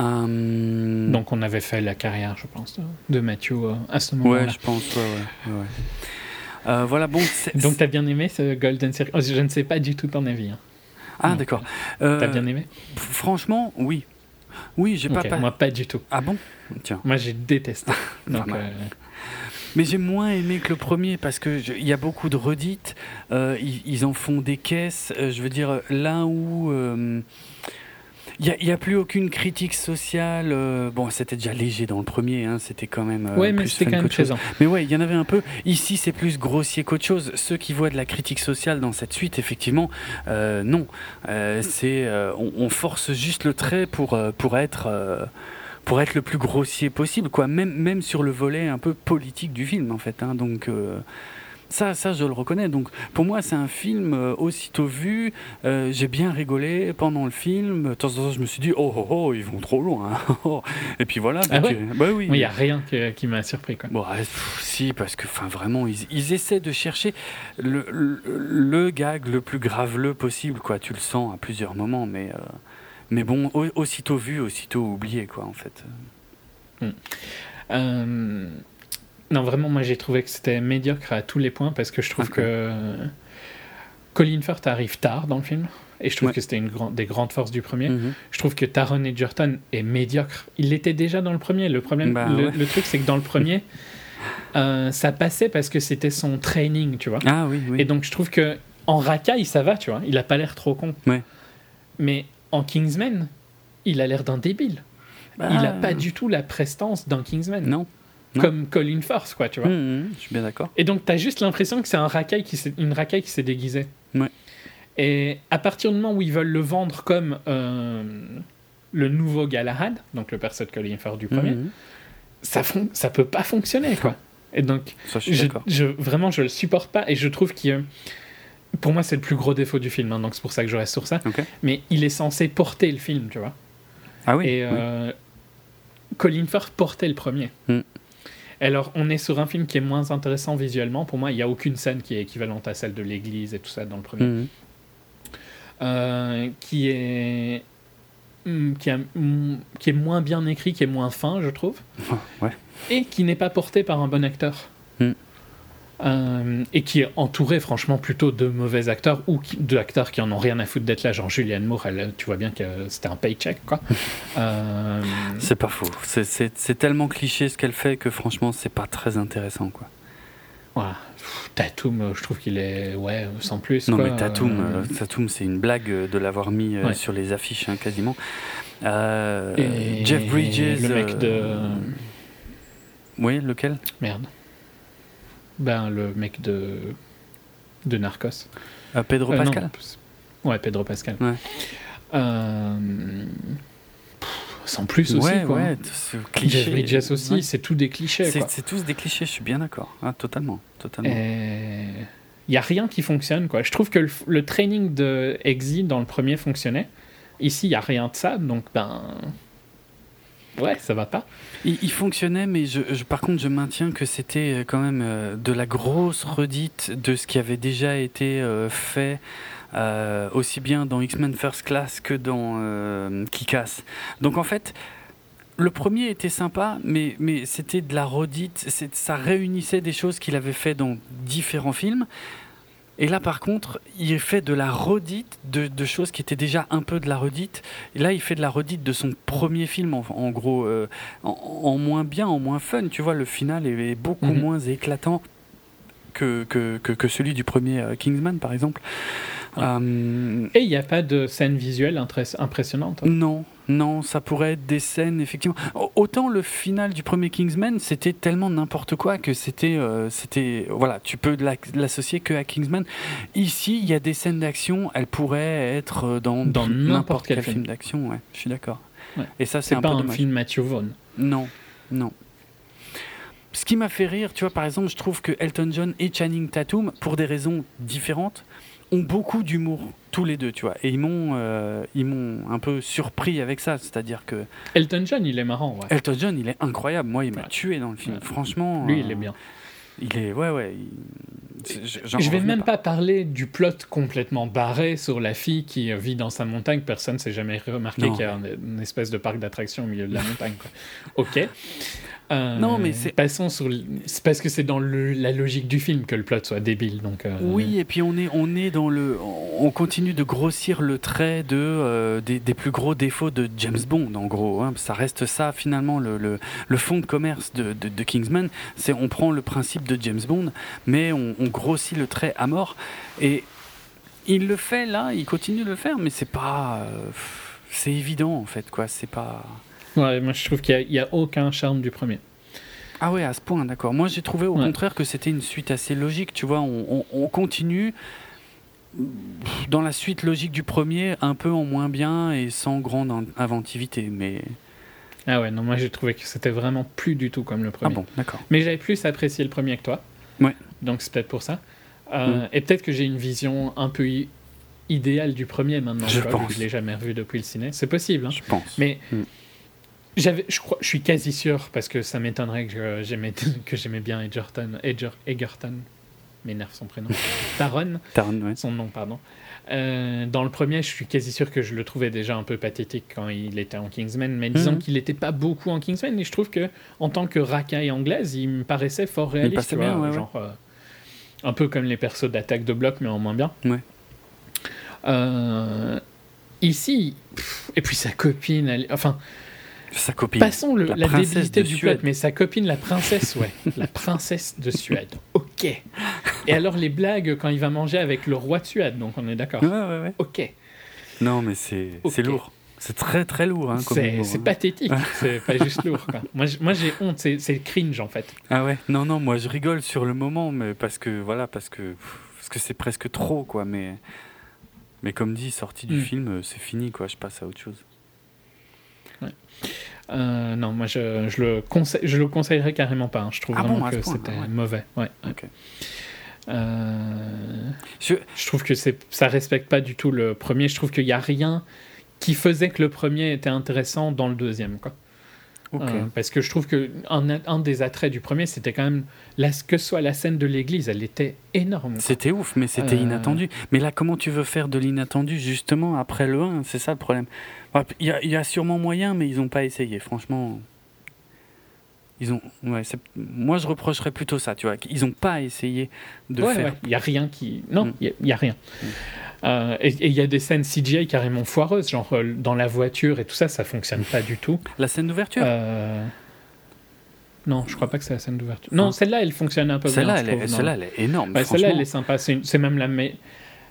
Euh, Donc on avait fait la carrière, je pense, de, Matthew euh, à ce moment-là. Ouais, je pense, ouais, ouais. Euh, voilà, bon. Donc t'as bien aimé ce Golden Circle? Oh, Je ne sais pas du tout ton avis. hein. Ah, d'accord. Euh, T'as bien aimé? Franchement, oui. Oui, j'ai Ok, pas, pas. Moi pas du tout. Ah bon? Tiens. Moi j'ai détesté. Donc, euh, Mais j'ai moins aimé que le premier parce que il y a beaucoup de redites. ils, ils en font des caisses. je veux dire, là où. Il n'y a, a plus aucune critique sociale. euh, bon, c'était déjà léger dans le premier, hein, c'était quand même. euh, ouais, mais plus c'était quand même présent. Mais ouais, il y en avait un peu. Ici, c'est plus grossier qu'autre chose. Ceux qui voient de la critique sociale dans cette suite, effectivement, euh, non. Euh, c'est, euh, on, on force juste le trait pour, euh, pour être. euh, pour être le plus grossier possible, quoi. Même, même sur le volet un peu politique du film, en fait. hein. Donc, euh, ça, ça, je le reconnais. Donc, pour moi, c'est un film euh, aussitôt vu. euh, j'ai bien rigolé pendant le film. De temps en temps, je me suis dit, oh, oh, oh, ils vont trop loin. hein. Et puis voilà. Ah ouais euh, bah oui. Il n'y a rien que- qui m'a surpris. Quoi. Bon, ouais, pff, si, parce que, enfin, vraiment, ils, ils essaient de chercher le, le, le gag le plus graveleux possible, quoi. Tu le sens à plusieurs moments, mais, euh, mais bon, au- aussitôt vu, aussitôt oublié, quoi, en fait. Euh, Non, vraiment, moi j'ai trouvé que c'était médiocre à tous les points parce que je trouve que Colin Firth arrive tard dans le film. Et je trouve Ouais. que c'était une grande des grandes forces du premier. Mhm. Je trouve que Taron Egerton est médiocre. Il l'était déjà dans le premier. Le problème, Bah, le, ouais. le truc, c'est que dans le premier, euh, ça passait parce que c'était son training, tu vois. Ah oui, oui. Et donc je trouve que en racaille, ça va, tu vois. Il a pas l'air trop con. Ouais. Mais en Kingsman, il a l'air d'un débile. Bah, Il a pas du tout la prestance d'un Kingsman. Non. Comme Colin Firth, quoi, tu vois. Mhm, je suis bien d'accord. Et donc, t'as juste l'impression que c'est un racaille qui s'est- une racaille qui s'est déguisée. Ouais. Et à partir du moment où ils veulent le vendre comme euh, le nouveau Galahad, donc le perso de Colin Firth du premier, Mhm. ça, fon- ça peut pas fonctionner, quoi. Et donc, Ça, je je, vraiment, je le supporte pas et je trouve que pour moi, c'est le plus gros défaut du film, hein, donc c'est pour ça que je reste sur ça. Ok. Mais il est censé porter le film, tu vois. Ah oui. Et oui. euh, Colin Firth portait le premier. Mm. Alors, on est sur un film qui est moins intéressant visuellement. Pour moi, il n'y a aucune scène qui est équivalente à celle de l'église et tout ça dans le premier. Mhm. Euh, qui est. mm, Qui, a- mm, qui est moins bien écrit, qui est moins fin, je trouve, Ouais. et qui n'est pas porté par un bon acteur. Mm. Euh, et qui est entouré, franchement, plutôt de mauvais acteurs ou qui- d'acteurs qui en ont rien à foutre d'être là. Genre Julianne Moore, elle, tu vois bien que c'était un paycheck, quoi. Euh, C'est pas faux. C'est- tellement cliché ce qu'elle fait que franchement, c'est pas très intéressant, quoi. Voilà. Tatum, euh, je trouve qu'il est ouais sans plus. Non quoi. mais Tatum, Euh, Tatum, c'est une blague de l'avoir mis Ouais. sur les affiches hein, quasiment. Et Jeff Bridges, le mec de oui, lequel? Merde. Ben le mec de de Narcos. Euh, Pedro Euh, non. Pascal. Ouais, Pedro Pascal. Ouais. Euh, pff, sans plus aussi ouais, quoi. ouais, ce cliché. Bridges aussi, Ouais. c'est tout des clichés. C'est tous des clichés. Je suis bien d'accord. Ah, totalement, totalement. Il n'y a rien qui fonctionne. Quoi. Je trouve que le, le training de Exit dans le premier fonctionnait. Ici, il n'y a rien de ça. Donc, ben. Ouais, ça va pas. Il, fonctionnait, mais je, par contre, je maintiens que c'était euh, quand même euh, de la grosse redite de ce qui avait déjà été euh, fait, aussi bien dans X-Men First Class que dans euh, Kick-Ass. Donc en fait, le premier était sympa, mais, mais c'était de la redite, ça réunissait des choses qu'il avait fait dans différents films. Et là, par contre, il fait de la redite de, de choses qui étaient déjà un peu de la redite. Et là, il fait de la redite de son premier film, en, en gros, euh, en, en moins bien, en moins fun. Tu vois, le final est, est beaucoup Mhm. moins éclatant que, que, que, que celui du premier euh, Kingsman, par exemple. Euh, Et il n'y a pas de scène visuelle impressionnante. hein. Non, non, ça pourrait être des scènes, effectivement. Au- Autant le final du premier Kingsman, c'était tellement n'importe quoi que c'était. euh, c'était voilà, tu peux la- l'associer que à Kingsman. Ici, il y a des scènes d'action, elles pourraient être euh, dans, Dans n'importe quel film, film. d'action, ouais, je suis d'accord. Ouais. Et ça, c'est C'est un pas peu un dommage. film Matthew Vaughn. Non, non. Ce qui m'a fait rire, tu vois, par exemple, je trouve que Elton John et Channing Tatum, pour des raisons différentes, ont beaucoup d'humour tous les deux, tu vois. Et ils m'ont, euh, ils m'ont un peu surpris avec ça. C'est-à-dire que Elton John, il est marrant, ouais. Elton John, il est incroyable. Moi, il m'a Ouais. tué dans le film. Ouais. Franchement, Lui, euh, il est bien. Il est, ouais, ouais. il- Je vais même pas parler du plot complètement barré sur la fille qui euh, vit dans sa montagne. Personne s'est jamais remarqué qu'il y a un- une espèce de parc d'attractions au milieu de la montagne. quoi. Ok. Euh, Non, mais c'est- Passons sur. C'est parce que c'est dans le- la logique du film que le plot soit débile. Donc, euh, Oui, et puis on est, on est dans le, on continue de grossir le trait de euh, des, des plus gros défauts de James Bond, en gros. hein. Ça reste ça finalement le, le, le fond de commerce de, de, de Kingsman. C'est on prend le principe de James Bond, mais on, on grossit le trait à mort. Et il le fait là, il continue de le faire, mais c'est pas, c'est évident en fait quoi. C'est pas. Ouais, moi je trouve qu'il n'y a, aucun charme du premier. Ah ouais, à ce point, d'accord. Moi, j'ai trouvé au Ouais. contraire que c'était une suite assez logique. Tu vois, on, on- on continue dans la suite logique du premier, un peu en moins bien et sans grande in- inventivité. Mais Ah ouais, non, moi j'ai trouvé que c'était vraiment plus du tout comme le ah premier. bon, d'accord. Mais j'avais plus apprécié le premier que toi. Ouais. Donc c'est peut-être pour ça. Euh, Mm. Et peut-être que j'ai une vision un peu idéale du premier maintenant. Je pense. Je l'ai jamais revu depuis le ciné. C'est possible. hein. Je pense. Mais Mm. J'avais, je crois, je suis quasi sûr parce que ça m'étonnerait que j'aimais que j'aimais bien Edgerton, Edger, Egerton. M'énerve son prénom. Taron, Taron, ouais. son nom, pardon. Euh, dans le premier, je suis quasi sûr que je le trouvais déjà un peu pathétique quand il était en Kingsman, mais disons Mhm. qu'il n'était pas beaucoup en Kingsman, et je trouve que en tant que racaille anglaise, il me paraissait fort réaliste, tu vois, bien, ouais, ouais. genre euh, un peu comme les persos d'attaque de bloc, mais en moins bien. Ouais. Euh, ici, pff, et puis sa copine, elle- enfin, Sa copine. passons le- la la, débilité du Suède. plot, mais sa copine, la princesse, ouais, la princesse de Suède, ok. Et alors les blagues quand il va manger avec le roi de Suède, donc on est d'accord. Ouais, ouais, ouais. Ok. Non, mais c'est lourd. C'est très très lourd. Hein, C'est hein. pathétique, c'est pas juste lourd. Quoi. Moi, j'ai honte, c'est cringe en fait. Ah ouais. Non, non, moi je rigole sur le moment, mais parce que voilà, parce que parce que c'est presque trop, quoi. Mais mais comme dit, sorti du Mm. film, euh, c'est fini, quoi. Je passe à autre chose. Euh, non, moi je, je, le conseille, je le conseillerais carrément pas. hein. Je trouve Ah vraiment que c'était ouais. mauvais. Ouais. Euh, Je- je trouve que c'est ça respecte pas du tout le premier. Je trouve qu'il y a rien qui faisait que le premier était intéressant dans le deuxième. Quoi. Ok. Euh, parce que je trouve que un, un des attraits du premier, c'était quand même la, que ce soit la scène de l'église, elle était énorme. C'était ouf, mais c'était Euh. inattendu. Mais là, comment tu veux faire de l'inattendu justement après le 1 C'est ça le problème. Enfin, Il y, a- il y a sûrement moyen, mais ils n'ont pas essayé. Franchement, ils ont. Ouais, moi, je reprocherais plutôt ça. Tu vois, ils n'ont pas essayé de Ouais, faire. ouais, Il y a rien qui. Non, Mm. il y a- il y, a rien. Mm. Euh, et il y a des scènes CGI carrément foireuses, genre euh, dans la voiture et tout ça, ça fonctionne pas du tout. La scène d'ouverture? Euh, Non, je crois pas que c'est la scène d'ouverture. Non, Ah. celle-là, elle fonctionne un peu celle-là, elle, est- celle-là, elle est énorme. Ouais, celle-là, elle est sympa. C'est une- même la. Mais...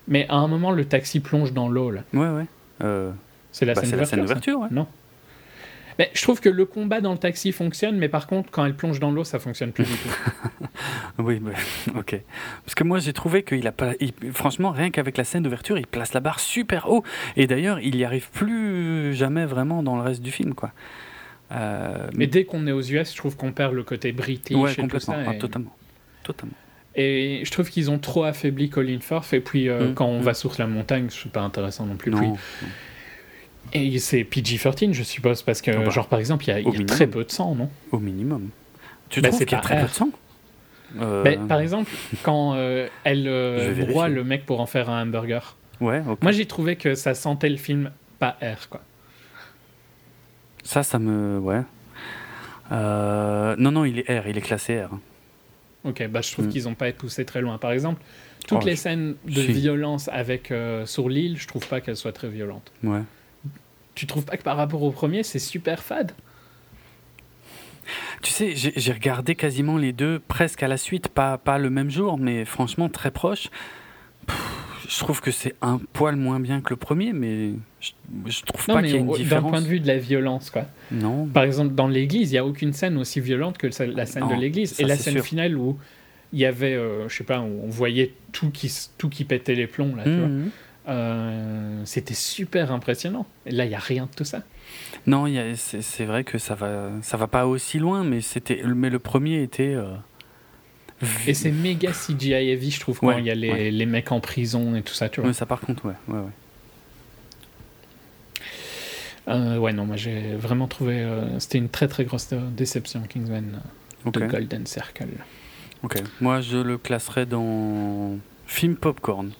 mais à un moment, le taxi plonge dans l'eau. là. Ouais, ouais. Euh, C'est la bah, scène c'est la scène d'ouverture. ouais. Non. Mais je trouve que le combat dans le taxi fonctionne, mais par contre, quand elle plonge dans l'eau, ça fonctionne plus du tout. Oui, bah, ok. Parce que moi, j'ai trouvé qu'il a pas. il- franchement, rien qu'avec la scène d'ouverture, il place la barre super haut. Et d'ailleurs, il y arrive plus jamais vraiment dans le reste du film, quoi. Euh, Mais dès qu'on est aux US, je trouve qu'on perd le côté british ouais, et tout complètement. Ah, totalement. Totalement. Et je trouve qu'ils ont trop affaibli Colin Firth. Et puis, euh, Mm, quand on mm. va sur la montagne, c'est pas intéressant non plus. Non. Puis- Et c'est PG-13, je suppose, parce que, Ah bah, genre, par exemple, il y a, il y a au minimum. très peu de sang, non? Au minimum. Tu Bah, trouves qu'il y a très peu R. de sang? Euh, Mais, Par exemple, quand euh, elle euh, broie le mec pour en faire un hamburger, Ouais, moi j'ai trouvé que ça sentait le film pas air, quoi. Ça, ça me. Ouais. Euh, Non, non, il est R, il est classé R. Ok, bah je trouve Mm. qu'ils ont pas poussé très loin. Par exemple, toutes Oh, les scènes de si. violence avec euh, sur l'île, je trouve pas qu'elles soient très violentes. Ouais. Tu trouves pas que par rapport au premier, c'est super fade Tu sais, j'ai regardé quasiment les deux presque à la suite, pas, pas le même jour, mais franchement très proche. Pff, je trouve que c'est un poil moins bien que le premier, mais je, je trouve Non, pas qu'il y ait une au- d'un différence. point de vue de la violence, quoi. Non. Par exemple, dans l'église, il n'y a aucune scène aussi violente que la scène Non, de l'église. Et la scène sûr. finale où il y avait, euh, je sais pas, où on voyait tout qui, tout qui pétait les plombs, là, tu vois. Euh, c'était super impressionnant. Et là, il n'y a rien de tout ça. Non, c'est vrai que ça va, ça va pas aussi loin, mais c'était, mais le premier était. euh, Et c'est méga CGI heavy, je trouve, quand il y a les, ouais. les mecs en prison et tout ça, tu vois. Ouais, ça par contre, ouais, ouais, ouais. Euh, ouais, non, moi j'ai vraiment trouvé. C'était une très très grosse déception, Kingsman euh, Ok. de Golden Circle. Ok. Moi, je le classerais dans film popcorn.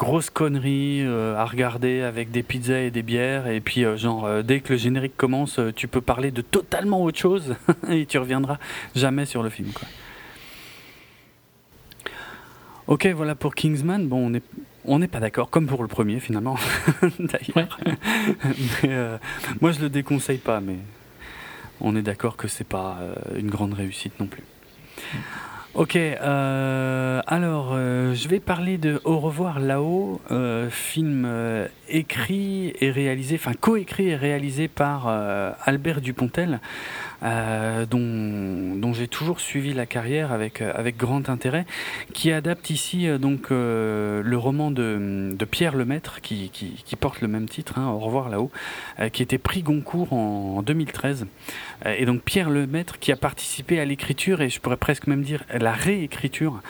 Grosse connerie euh, à regarder avec des pizzas et des bières. Et puis, euh, genre, euh, dès que le générique commence, tu peux parler de totalement autre chose et tu reviendras jamais sur le film. Quoi. Ok, voilà pour Kingsman. Bon, on n'est on n'est pas d'accord, comme pour le premier finalement, d'ailleurs. Mais, euh, moi, je le déconseille pas, mais on est d'accord que c'est pas euh, une grande réussite non plus. Ok, euh, alors euh, je vais parler de Au revoir là-haut, euh, film euh, écrit et réalisé, enfin coécrit et réalisé par euh, Albert Dupontel, euh, dont, dont j'ai toujours suivi la carrière avec, euh, avec grand intérêt, qui adapte ici euh, donc euh, le roman de, de Pierre Lemaître, qui, qui, qui porte le même titre, hein, Au revoir là-haut, qui était prix Goncourt en 2013. Euh, Et donc Pierre Lemaître qui a participé à l'écriture et je pourrais presque même dire la réécriture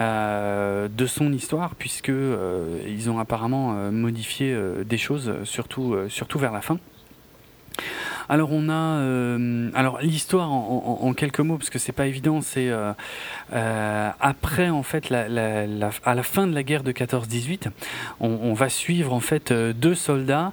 euh, de son histoire puisque euh, ils ont apparemment euh, modifié des choses surtout surtout vers la fin. Alors on a euh, l'histoire en, quelques mots parce que c'est pas évident c'est euh, euh, après en fait à la fin de la guerre de 14-18 on, va suivre en fait deux soldats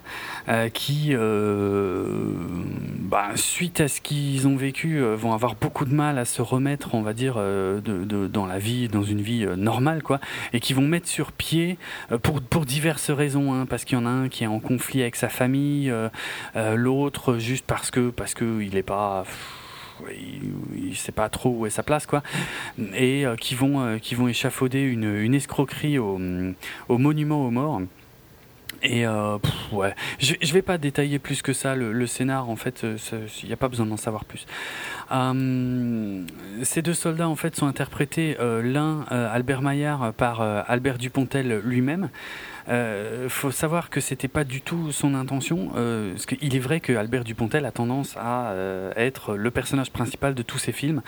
qui bah, suite à ce qu'ils ont vécu vont avoir beaucoup de mal à se remettre on va dire dans la vie dans une vie normale quoi et qui vont mettre sur pied pour, pour diverses raisons hein, parce qu'il y en a un qui est en conflit avec sa famille l'autre juste parce que parce que il est pas il, il sait pas trop où est sa place quoi et euh, qui vont euh, qui vont échafauder une, une escroquerie au, au monument aux morts et euh, ouais, je, je vais pas détailler plus que ça le, scénar. En fait, il n'y a pas besoin d'en savoir plus. Ces deux soldats en fait sont interprétés l'un Albert Maillard par Albert Dupontel lui-même. Euh, faut savoir que c'était pas du tout son intention. Euh, parce qu'il est vrai que Albert Dupontel a tendance à euh, être le personnage principal de tous ses films,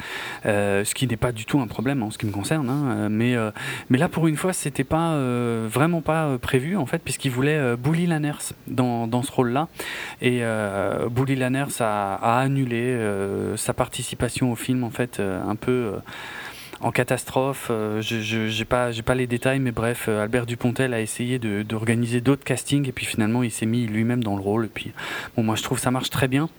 euh, ce qui n'est pas du tout un problème en ce qui me concerne. hein. Euh, mais là, pour une fois, c'était pas vraiment pas prévu en fait, puisqu'il voulait Bully Lanners dans, ce rôle-là. Et Bully Lanners a, a annulé sa participation au film en fait un peu. En catastrophe, euh, je j'ai pas pas les détails, mais bref, euh, Albert Dupontel a essayé d'organiser d'autres castings et puis finalement il s'est mis lui-même dans le rôle. Et puis bon, moi je trouve ça marche très bien.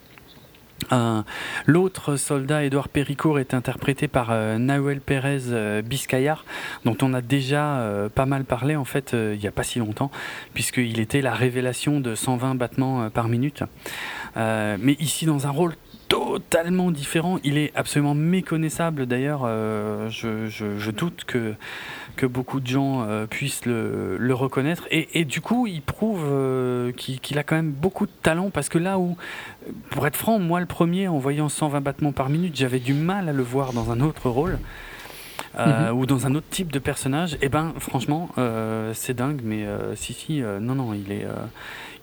Euh, L'autre soldat, Édouard Péricourt, est interprété par euh, Nahuel Pérez euh, dont on a déjà pas mal parlé en fait il n'y a pas si longtemps, puisqu'il était la révélation de 120 battements par minute. Mais ici dans un rôle totalement différent, il est absolument méconnaissable. D'ailleurs, euh, je, doute que, que beaucoup de gens euh, puissent le, reconnaître, et, du coup il prouve euh, qu'il a quand même beaucoup de talent, parce que là où pour être franc, moi le premier, en voyant 120 battements par minute, j'avais du mal à le voir dans un autre rôle. Euh, ou dans un autre type de personnage, et ben franchement euh, c'est dingue, mais euh, si si euh, non non il est euh,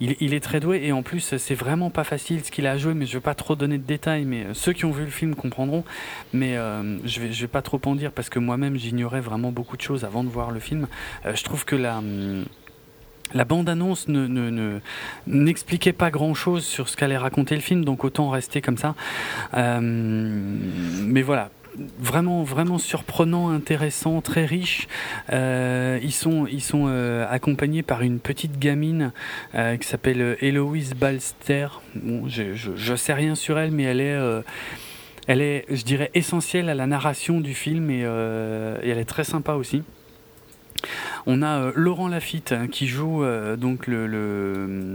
il, il est très doué et en plus c'est vraiment pas facile ce qu'il a à jouer, mais je vais pas trop donner de détails, mais euh, ceux qui ont vu le film comprendront, mais euh, je vais je vais pas trop en dire parce que moi-même j'ignorais vraiment beaucoup de choses avant de voir le film. Euh, je trouve que la hum, la bande-annonce ne, ne, ne- n'expliquait pas grand-chose sur ce qu'allait raconter le film, donc autant rester comme ça. Euh, mais voilà, vraiment, vraiment surprenant, intéressant, très riche. Euh, ils sont, ils sont euh, accompagnés par une petite gamine euh, qui s'appelle Héloïse Balster. Je, je, sais rien sur elle, mais elle est... elle est, je dirais, essentielle à la narration du film et elle est très sympa aussi. On a euh, Laurent Lafitte hein, qui joue euh, donc le, le-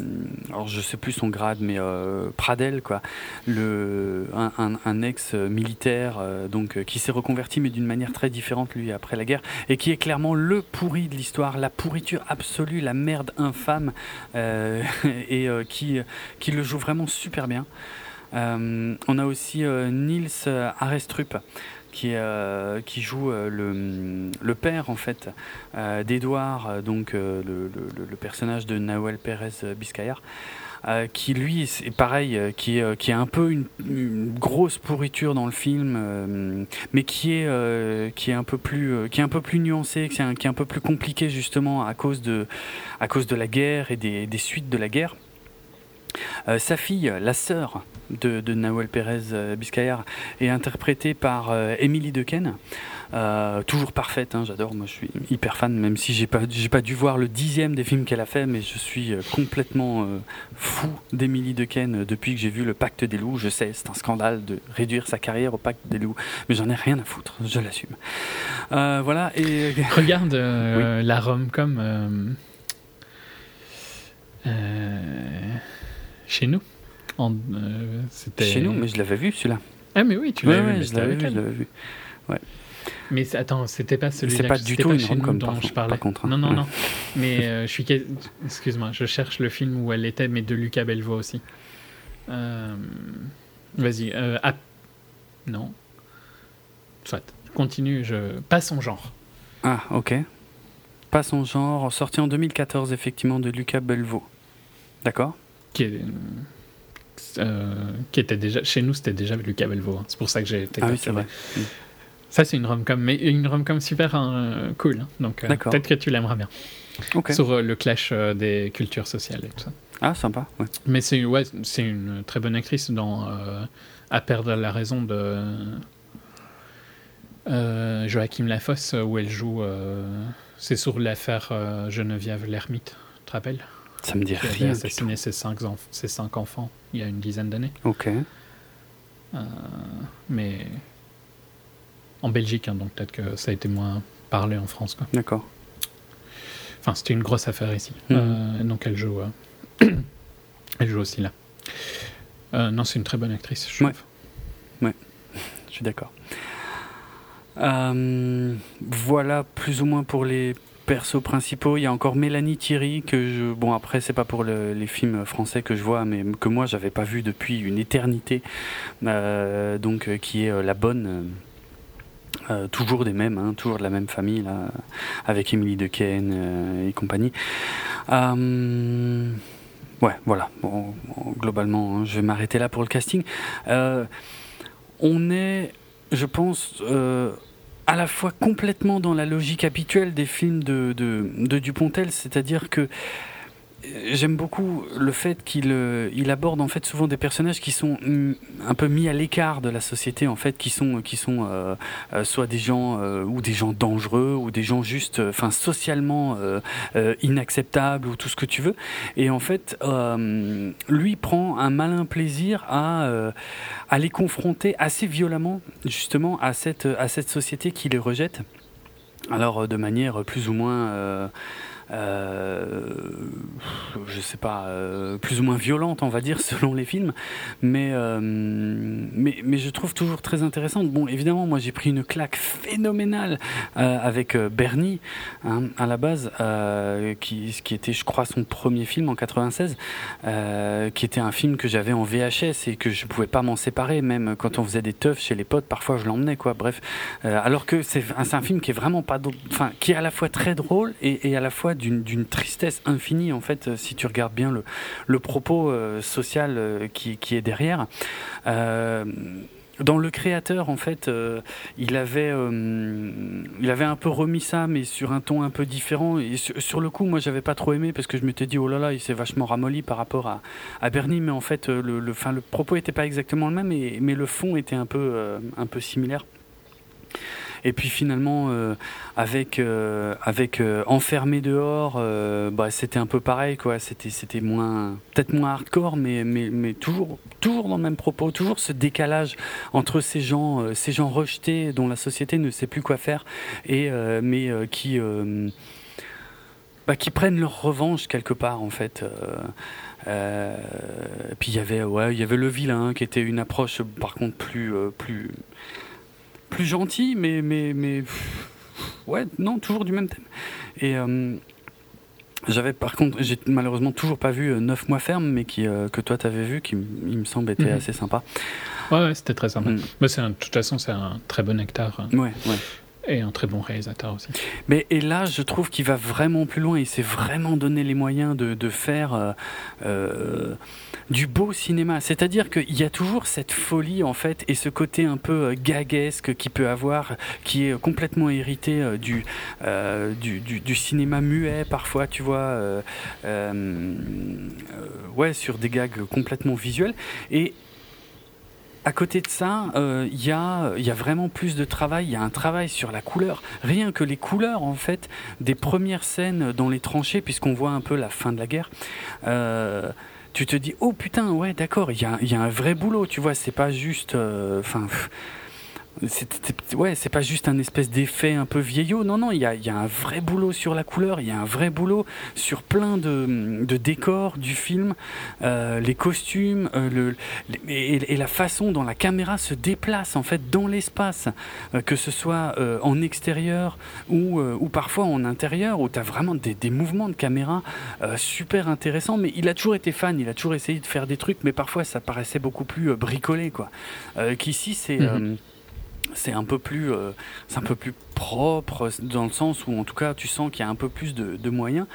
alors je sais plus son grade, mais euh, Pradel quoi, le un, un- ex militaire donc qui s'est reconverti mais d'une manière très différente lui après la guerre et qui est clairement le pourri de l'histoire, la pourriture absolue, la merde infâme et qui qui le joue vraiment super bien. On a aussi Niels Arestrup qui, est, euh, qui joue euh, le, père en fait euh, d'Edouard, donc le, personnage de Nahuel Pérez Biscayar. qui lui c'est pareil qui est, euh, qui est un peu une, grosse pourriture dans le film mais qui est est un peu plus est nuancé qui est un, est peu plus compliqué justement à cause de la guerre et des suites de la guerre euh, sa fille, la sœur de, de Nahuel Pérez euh, Biscayar, est interprétée par euh, Émilie Dequesne. Euh, toujours parfaite, hein, j'adore, moi je suis hyper fan, même si j'ai pas, j'ai pas dû voir le dixième des films qu'elle a fait, mais je suis euh, complètement fou d'Émilie Dequesne depuis que j'ai vu Le Pacte des loups. Je sais, c'est un scandale de réduire sa carrière au Pacte des loups, mais j'en ai rien à foutre, je l'assume. Voilà, et Regarde la rom-com euh, chez nous. En, euh, chez nous, mais je l'avais vu celui-là. Ah, mais oui, tu Ouais, l'as vu. ouais, je l'avais vu, je elle. l'avais vu. Mais attends, c'était pas celui-là. C'est pas du tout une chez nous rom-com, dont par je parlais. par contre, hein. Non, non, Ouais. non. mais euh, je suis. Excuse-moi, je cherche le film où elle était, mais de Lucas Belvaux aussi. Euh, Vas-y. Euh, Non. Soit. Continue. Je pas son genre. Ah, ok. Pas son genre, sorti en 2014, effectivement, de Lucas Belvaux. D'accord? Qui, est, euh, qui était déjà chez nous, c'était déjà Lucas Belvaux. hein. C'est pour ça que j'ai été. Ah oui, c'est vrai. Ça, c'est une rom-com, mais une rom-com super hein, cool. hein. Donc, euh, peut-être que tu l'aimeras bien. Ok. Sur euh, le clash des cultures sociales et tout ça. Ah, sympa, ouais. Mais c'est ouais, c'est une très bonne actrice dans À perdre la raison de Joachim Lafosse, où elle joue. c'est sur l'affaire Geneviève l'ermite, tu te rappelles? Ça me dit Qui avait rien. du assassiné ses cinq, enf- ses cinq enfants il y a une dizaine d'années. Ok. Euh, mais en Belgique, hein, donc peut-être que ça a été moins parlé en France. Quoi. D'accord. Enfin, c'était une grosse affaire ici. Mhm. Euh, donc elle joue, euh, elle joue aussi là. Non, c'est une très bonne actrice, je Ouais. trouve. Je suis d'accord. Voilà plus ou moins pour les persos principaux. Il y a encore Mélanie Thierry que je bon après c'est pas pour le- les films français que je vois mais que moi j'avais pas vu depuis une éternité. Euh, donc euh, qui est euh, la bonne. toujours des mêmes, hein, toujours de la même famille là, avec Émilie euh, et compagnie. Ouais, voilà. Bon, globalement, hein, je vais m'arrêter là pour le casting. On est, je pense, à la fois complètement dans la logique habituelle des films de, de, Dupontel, c'est-à-dire que j'aime beaucoup le fait qu'il euh, aborde en fait souvent des personnages qui sont mm, un peu mis à l'écart de la société en fait qui sont qui sont euh, euh, soit des gens ou des gens dangereux ou des gens juste enfin socialement inacceptables ou tout ce que tu veux. Et en fait lui prend un malin plaisir à à les confronter assez violemment justement à cette à cette société qui les rejette. Alors de manière plus ou moins je sais pas, euh, plus ou moins violente, on va dire, selon les films, mais, euh, mais, mais je trouve toujours très intéressante. Bon, évidemment, moi j'ai pris une claque phénoménale euh, avec euh, Bernie, hein, à la base, euh, qui, qui était, je crois, son premier film en 96, euh, qui était un film que j'avais en VHS et que je pouvais pas m'en séparer, même quand on faisait des teufs chez les potes, parfois je l'emmenais, quoi. Bref, euh, alors que c'est un, film qui est vraiment pas, enfin, qui est à la fois très drôle et, et à la fois d'une d'une tristesse infinie, en fait, euh, si tu regardes bien le, le propos euh, social euh, qui, qui est derrière. Dans le créateur, en fait, il avait, il avait un peu remis ça, mais sur un ton un peu différent. Et sur, le coup, moi, j'avais pas trop aimé parce que je m'étais dit, oh là là, il s'est vachement ramolli par rapport à, à Bernie, mais en fait, le, fin, le propos était pas exactement le même, mais le fond était un peu, un peu similaire. Et puis finalement, euh, avec euh, avec euh, enfermé dehors, euh, bah, c'était un peu pareil, quoi. C'était c'était moins peut-être moins hardcore, mais mais mais toujours toujours dans le même propos, toujours ce décalage entre ces gens euh, ces gens rejetés dont la société ne sait plus quoi faire et mais qui bah, qui prennent leur revanche quelque part en fait. Euh, euh, puis il y avait ouais, il y avait le vilain qui était une approche par contre plus euh, plus plus gentille, mais mais mais pff, ouais non toujours du même thème. Et euh, j'avais par contre, j'ai malheureusement toujours pas vu euh, 9 mois ferme, mais qui, euh, que toi t'avais vu, qui il me semble était Mhm. assez sympa. Ouais, ouais, c'était très sympa. Mm. Mais c'est de toute façon, c'est un très bon acteur hein, Ouais, ouais. Et un très bon réalisateur aussi. Mais et là, je trouve qu'il va vraiment plus loin. Il s'est vraiment donné les moyens de, faire euh, euh, du beau cinéma. C'est-à-dire qu'il y a toujours cette folie en fait et ce côté un peu euh, gaguesque qu'il peut avoir, qui est complètement hérité du, du, cinéma muet parfois. Tu vois, ouais, sur des gags complètement visuels et à côté de ça, euh, il y, a, vraiment plus de travail. Il y a un travail sur la couleur. Rien que les couleurs, en fait, des premières scènes dans les tranchées, puisqu'on voit un peu la fin de la guerre. euh, tu te dis, oh putain, ouais, d'accord, il y a, un vrai boulot, tu vois, c'est pas juste. euh, c'est ouais, c'est pas juste un espèce d'effet un peu vieillot. Non, non, il y a, y a un vrai boulot sur la couleur, il y a un vrai boulot sur plein de, de décors du film, euh, les costumes, euh, le, et, et la façon dont la caméra se déplace en fait dans l'espace, euh, que ce soit en extérieur ou, ou parfois en intérieur, où tu as vraiment des, des mouvements de caméra super intéressants. Mais il a toujours été fan, il a toujours essayé de faire des trucs, mais parfois ça paraissait beaucoup plus bricolé, quoi. Qu'ici, c'est. Mhm. euh, c'est un peu plus euh, c'est un peu plus propre dans le sens où en tout cas tu sens qu'il y a un peu plus de, de moyens.